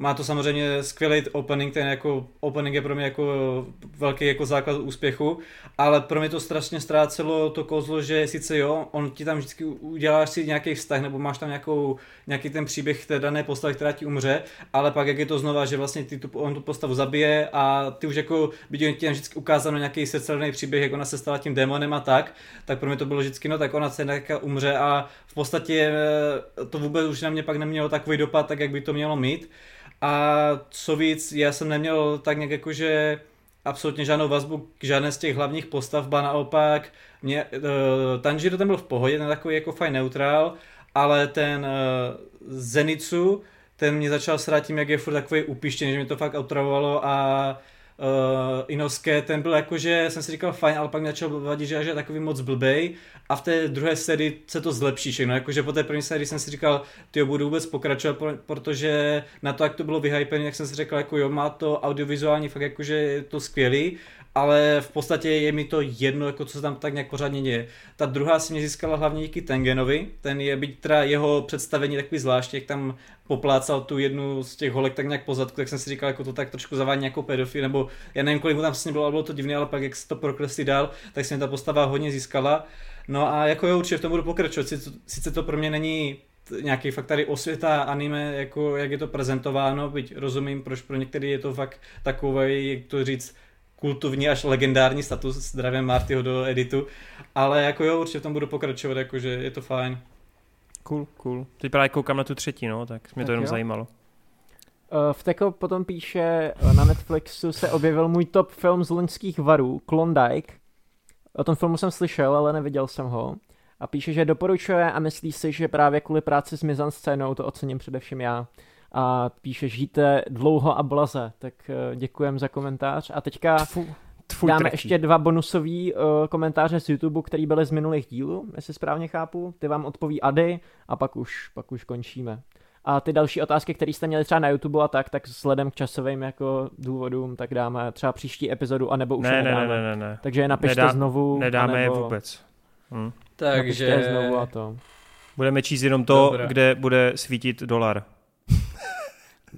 Má to samozřejmě skvělý opening, ten jako opening je pro mě jako velký jako základ úspěchu, ale pro mě to strašně ztrácelo to kouzlo, že sice jo, on ti tam vždycky uděláš si nějaký vztah, nebo máš tam nějakou, nějaký ten příběh té dané postavy, která ti umře, ale pak jak je to znova, že vlastně ty tu, on tu postavu zabije a ty už jako by ti tam vždycky ukázáno nějaký srdcerný příběh, jak ona se stala tím démonem a tak, tak pro mě to bylo vždycky, no tak ona se nějaká umře a v podstatě eh, to vůbec už na mě pak nemělo takový dopad, tak jak by to mělo mít. A co víc, já jsem neměl tak nějak jakože absolutně žádnou vazbu k žádné z těch hlavních postav, ba naopak mě, uh, Tanjiro ten byl v pohodě, ten takový jako fajn neutrál, ale ten uh, Zenitsu, ten mě začal srát tím, jak je furt takový upištěný, že mi to fakt otravovalo a uh, Inosuke, ten byl jakože, jsem si říkal fajn, ale pak mě začal vadit, že je takový moc blbej a v té druhé sérii se to zlepší všechno, jakože po té první sérii jsem si říkal, ty budu vůbec pokračovat, pro- protože na to, jak to bylo vyhypené, jak jsem si řekl, jako jo, má to audiovizuální fakt jakože je to skvělý, ale v podstatě je mi to jedno, jako co se tam tak nějak pořádně děje. Ta druhá si mě získala hlavně díky Tengenovi, ten je, byť teda jeho představení takový zvláštní, jak tam poplácal tu jednu z těch holek tak nějak pozadku, tak jsem si říkal, jako to tak trošku zavání jako pedofil, nebo já nevím, kolik mu tam vlastně bylo, ale bylo to divné, ale pak jak se to prokresli dál, tak se mi ta postava hodně získala. No a jako jo, určitě v tom budu pokračovat, sice to pro mě není nějaký fakt tady osvěta anime, jako jak je to prezentováno, byť rozumím, proč pro některý je to fakt takový, jak to říct, kultovní až legendární status, zdravím Martyho do editu, ale jako jo, určitě v tom budu pokračovat, jakože je to fajn. Cool, cool. Teď právě koukám na tu třetí, no, tak mě to tak jenom jo. zajímalo. Uh, v Teko potom píše, eh, na Netflixu se objevil můj top film z loňských varů, Klondike. O tom filmu jsem slyšel, ale neviděl jsem ho. A píše, že doporučuje a myslí si, že právě kvůli práci s scénou to ocením především já a píše, žijte dlouho a blaze, tak uh, děkujem za komentář. A teďka Tfu, dáme trefí. ještě dva bonusové uh, komentáře z YouTube, které byly z minulých dílů, jestli správně chápu. Ty vám odpoví Ady a pak už, pak už končíme. A ty další otázky, které jste měli třeba na YouTube a tak, tak vzhledem k časovým jako důvodům, tak dáme třeba příští epizodu, anebo už ne, je nedáme. Ne, ne, ne, ne. Takže je napište Nedá, znovu. Nedáme anebo... je vůbec. Hm. Takže... znovu a to. Budeme číst jenom to, Dobré. kde bude svítit dolar.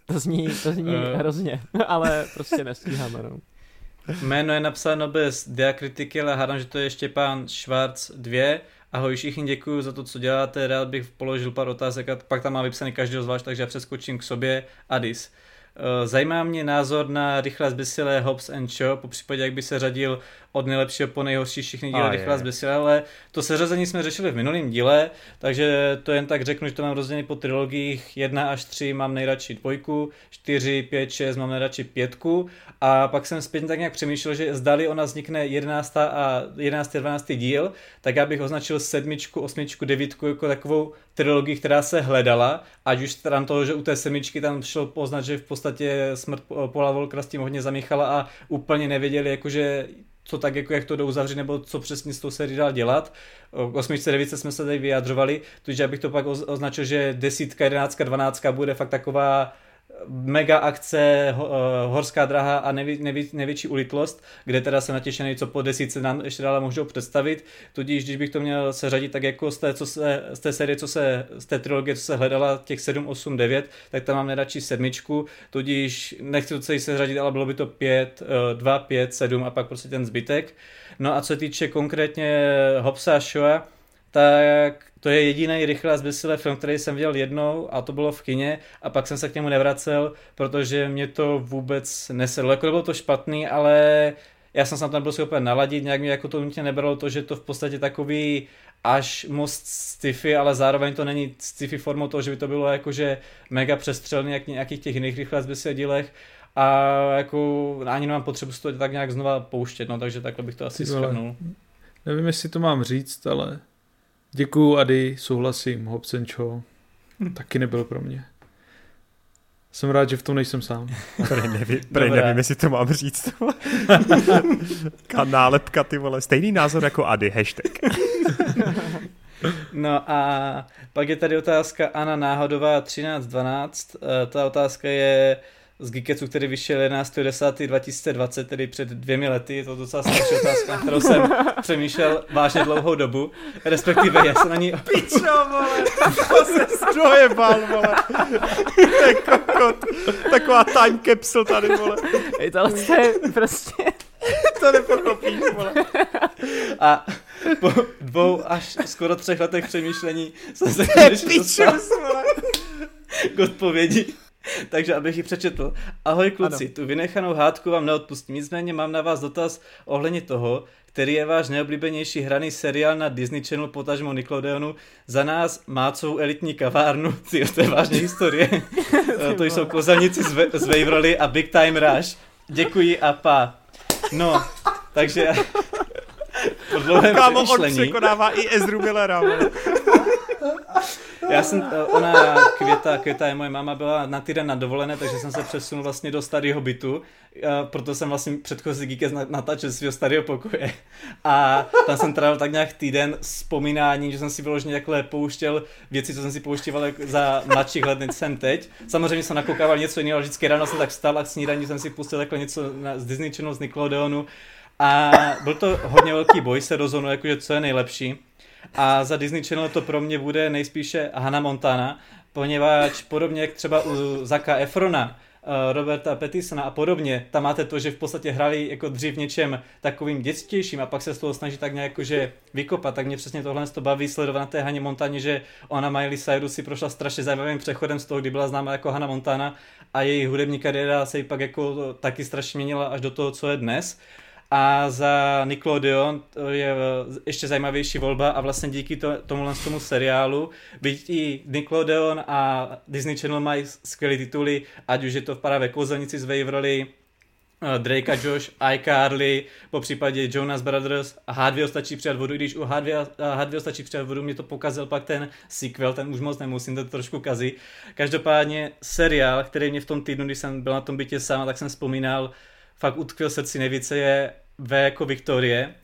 To zní, to zní uh. hrozně, ale prostě nestíháme. No. Jméno je napsáno bez diakritiky, ale hádám, že to je Štěpán Švarc 2. Ahoj všichni, děkuji za to, co děláte, rád bych položil pár otázek a pak tam má vypsaný každý zvlášť, takže já přeskočím k sobě. Adis. Eh, zajímá mě názor na rychle zbysilé Hobbs and Shaw, po případě jak by se řadil od nejlepšího po nejhorší všichni díly rychle zbysilé, ale to seřazení jsme řešili v minulém díle, takže to jen tak řeknu, že to mám rozdělené po trilogiích 1 až 3 mám nejradši dvojku, 4, 5, 6 mám nejradši pětku a pak jsem zpětně tak nějak přemýšlel, že zdali ona vznikne 11. a 11. 12. díl, tak já bych označil sedmičku, osmičku, devítku jako takovou trilogii, která se hledala, ať už stran toho, že u té semičky tam šlo poznat, že v podstatě smrt Paula Volkra s tím hodně zamíchala a úplně nevěděli, jakože co tak jako jak to uzavřít, nebo co přesně s tou sérii dál dělat. O 8. 9 jsme se tady vyjadřovali, takže já bych to pak označil, že desítka, jedenáctka, dvanáctka bude fakt taková mega akce, uh, horská draha a nejvě, nejvě, největší ulitlost, kde teda jsem natěšený, co po desíce nám ještě dále můžou představit. Tudíž, když bych to měl seřadit, tak jako z té, co se, z té série, co se, z té trilogie, co se hledala, těch 7, 8, 9, tak tam mám nejradši sedmičku, tudíž nechci to celý seřadit, ale bylo by to 5, 2, 5, 7 a pak prostě ten zbytek. No a co se týče konkrétně Hobsa a Shoa, tak to je jediný rychle a zbysilý film, který jsem viděl jednou a to bylo v kině a pak jsem se k němu nevracel, protože mě to vůbec nesedlo. Jako bylo to špatný, ale já jsem se tam byl schopen naladit, nějak mě jako to nutně nebralo to, že to v podstatě takový až moc sci-fi, ale zároveň to není sci-fi formou toho, že by to bylo jakože mega přestřelný jak nějakých těch jiných rychle zbysilých dílech a jako ani nemám potřebu to tak nějak znova pouštět, no takže takhle bych to asi shrnul. Nevím, jestli to mám říct, ale Děkuju, Ady, souhlasím, Hobsenčo. Hm. Taky nebyl pro mě. Jsem rád, že v tom nejsem sám. Prej, neví, prej nevím, jestli to mám říct. nálepka, ty vole. Stejný názor jako Ady, hashtag. No a pak je tady otázka Anna Náhodová 1312. Eh, ta otázka je, z Geeketsu, který vyšel 11.10.2020, tedy před dvěmi lety. Je to docela starší otázka, kterou jsem přemýšlel vážně dlouhou dobu. Respektive já se na ní... Pičo, vole, to se zdrojebal, vole. Kokot. Taková time capsule tady, vole. Ej, tohle je prostě... to nepochopíš, vole. A po dvou až skoro třech letech přemýšlení jsem se konečně dostal k odpovědi. Takže abych ji přečetl. Ahoj kluci, ano. tu vynechanou hádku vám neodpustím, nicméně mám na vás dotaz ohledně toho, který je váš neoblíbenější hraný seriál na Disney Channel potažmo Nickelodeonu. Za nás Mácovou elitní kavárnu, ty, to je vážně historie. to jsou kozelníci z, z Waverly a Big Time Rush. Děkuji a pa. No, takže po dlouhém Kámo, on překonává i Ezru Millera. Já jsem, eh, ona, Květa, Květa je moje máma, byla na týden na dovolené, takže jsem se přesunul vlastně do starého bytu, proto jsem vlastně předchozí Geekes natáčel svého starého pokoje. A tam jsem trávil tak nějak týden vzpomínání, že jsem si vyloženě takhle pouštěl věci, co jsem si pouštěval za mladších let, než jsem teď. Samozřejmě jsem nakoukával něco jiného, ale vždycky ráno jsem tak vstal a k snídaní jsem si pustil takhle něco z Disney Channel, z Nickelodeonu A byl to hodně velký boj, se rozhodnul, jakože co je nejlepší. A za Disney Channel to pro mě bude nejspíše Hannah Montana, poněvadž podobně jak třeba u Zaka Efrona, Eh, Roberta Pattisona a podobně, tam máte to, že v podstatě hráli jako dřív něčem takovým dětstějším a pak se z toho snaží tak nějak jakože vykopat, tak mě přesně tohle to baví sledovat na té Haně Montaně, že ona Miley Cyrus si prošla strašně zajímavým přechodem z toho, kdy byla známa jako Hannah Montana a její hudební kariéra se jí pak jako taky strašně měnila až do toho, co je dnes. A za Nickelodeon to je eh, ještě zajímavější volba a vlastně díky to, tomu, tomu seriálu, byť i Nickelodeon a Disney Channel mají skvělé tituly, ať už je to v právě Kouzelnici z Waverly, eh, Drake a Josh, iCarly, po případě Jonas Brothers a H2 stačí přijat vodu, když u H2, H2 stačí přijat vodu, mě to pokazil pak ten sequel, ten už moc nemusím, to trošku kazí. Každopádně seriál, který mě v tom týdnu, když jsem byl na tom bytě sám, tak jsem vzpomínal, fakt utkvěl srdci nejvíce je V jako Viktorie,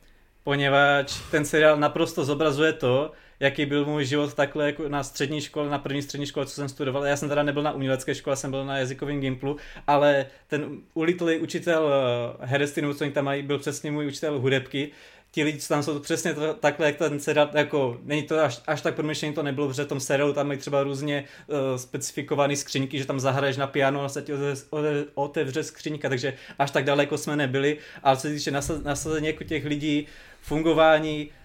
poněvadž ten seriál naprosto zobrazuje to, jaký byl můj život takhle jako na střední škole, na první střední škole, co jsem studoval. Já jsem teda nebyl na umělecké škole, jsem byl na jazykovém gimplu, ale ten ulitlý učitel eh, herectví, co oni tam mají, byl přesně můj učitel hudebky, ti lidi, co tam jsou přesně to, takhle, jak ten seriál, jako není to až, až tak promyšlený, to nebylo, protože v tom seriálu tam mají třeba různě uh, specifikované skřínky, že tam zahraješ na piano a se ti otevře, skřínka, takže až tak daleko jsme nebyli, ale co se týče nasazení jako těch lidí, fungování, Eh,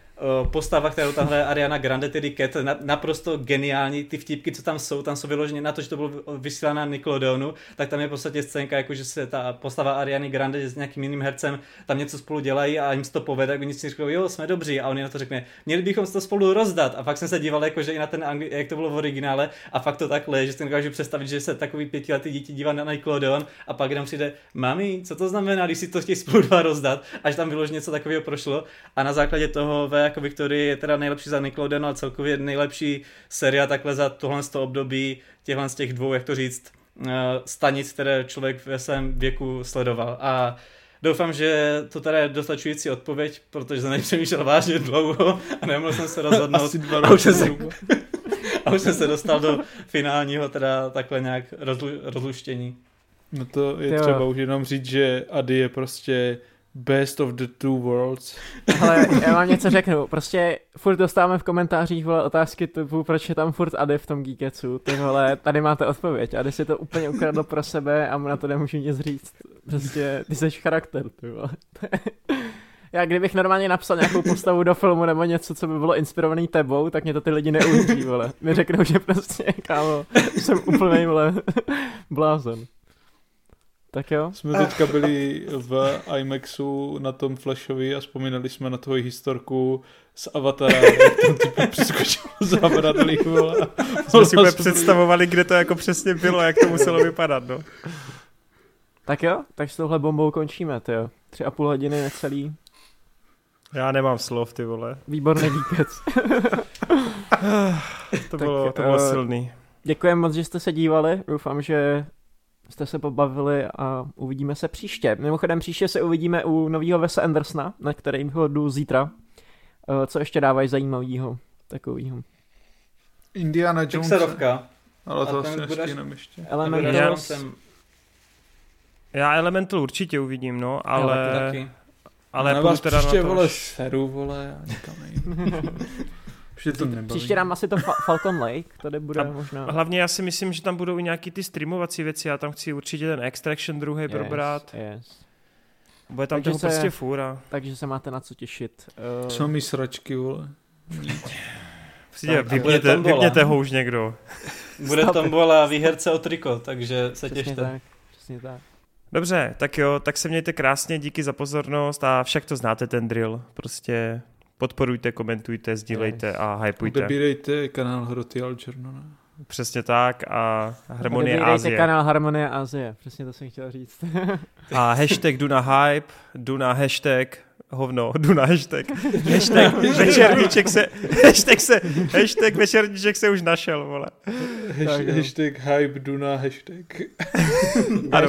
postava, kterou tam hraje Ariana Grande, tedy Cat, naprosto geniální, ty vtipky, co tam jsou, tam jsou vyloženě na to, že to bylo vysíláno na Nickelodeonu, tak tam je v podstatě scénka, jako že se ta postava Ariany Grande s nějakým jiným hercem tam něco spolu dělají a jim se to povede, oni si říkají, jo, jsme dobří, a on na to řekne, měli bychom to spolu rozdat. A fakt jsem se díval, jako, že i na ten angli- jak to bylo v originále, a fakt to takhle, že si dokážu představit, že se takový pětiletý dítě dívá na Nickelodeon a pak jenom přijde, mami, co to znamená, když si to chtějí spolu dva rozdat, až tam vyloženě něco takového prošlo. A na základě toho ve jako Victory je teda nejlepší za Nickelodeon, ale celkově nejlepší séria takhle za tohle z toho období těchhle z těch dvou, jak to říct, eh, stanic, které člověk ve svém věku sledoval. A Doufám, že to teda je dostačující odpověď, protože jsem nepřemýšlel vážně dlouho a nemohl jsem se rozhodnout. Asi dva a, už se, a už jsem se dostal do finálního teda takhle nějak rozlu, rozluštění. No to je jo. třeba už jenom říct, že Ady je prostě Best of the two worlds. Ale já vám něco řeknu, prostě furt dostáváme v komentářích vole, otázky typu, proč je tam furt Ady v tom Geeketsu, ty vole, tady máte odpověď, Ady si to úplně ukradl pro sebe a mu na to nemůžu nic říct, prostě ty jsi charakter, ty vole. Já kdybych normálně napsal nějakou postavu do filmu nebo něco, co by bylo inspirovaný tebou, tak mě to ty lidi neuvěří, vole. Mi řeknou, že prostě, kámo, jsem úplný, vole, blázen. Tak jo. Jsme teďka byli v IMAXu na tom Flashovi a vzpomínali jsme na tvoji historku z Avatara, jak tam typu přeskočil zábradlí. Jsme si úplně představovali, kde to jako přesně bylo, jak to muselo vypadat, no. Tak jo, tak s touhle bombou končíme, ty jo. Tři a půl hodiny necelý. Já nemám slov, ty vole. Výborný výkec. to, bylo, to bylo uh, silný. Děkujeme moc, že jste se dívali. Doufám, že jste se pobavili a uvidíme se příště. Mimochodem příště se uvidíme u nového Vesa Andersona, na kterým ho jdu zítra. Eh, co ještě dávají zajímavého takového? Indiana Jones. Pixarovka. Ale to asi nestíneme ještě. Elemental. Já, já Elemental určitě uvidím, no, ale... ale, ale no, teda příště, na to... vole, seru, vole, a nikam to Příště dám asi to Falcon Lake, tady bude a možná. Hlavně já si myslím, že tam budou i nějaký ty streamovací věci, já tam chci určitě ten Extraction druhý yes, probrat. Yes. Bude tam takže toho se, prostě fůra. Takže se máte na co těšit. Uh... Co mi sračky, vole? Přijde, vypněte, vypněte ho už někdo. Bude tam bola výherce o triko, takže se přesně těšte. Tak, přesně tak. Dobře, tak jo, tak se mějte krásně, díky za pozornost a však to znáte ten drill. Prostě Podporujte, komentujte, sdílejte yes. a hypujte. Odebírejte kanál Hroty Algernon. Přesně tak a Harmonie Odebírejte Azie. kanál Harmonie Azie, přesně to jsem chtěl říct. a hashtag jdu na hype, jdu na hashtag hovno, jdu na hashtag. Hashtag večerníček se, hashtag se, hashtag večerníček se už našel, vole. Hashtag, hashtag hype, jdu na hashtag. ano,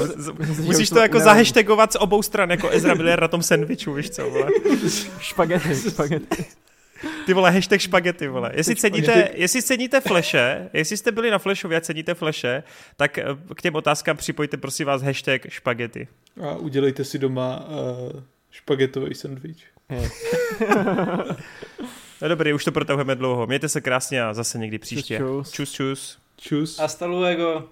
musíš to jako zahashtagovat z obou stran, jako Ezra Miller na tom sandviču, víš co, vole. Špagety, špagety. Ty vole, hashtag špagety, vole. Jestli ceníte, jestli ceníte fleše, jestli jste byli na Flashově a ceníte fleše, tak eh, k těm otázkám připojte prosím vás hashtag špagety. A udělejte si doma uh, Špagetový sandwich. no dobrý, už to protahujeme dlouho. Mějte se krásně a zase někdy příště. Čus, čus. Čus, čus. Čus. Hasta luego.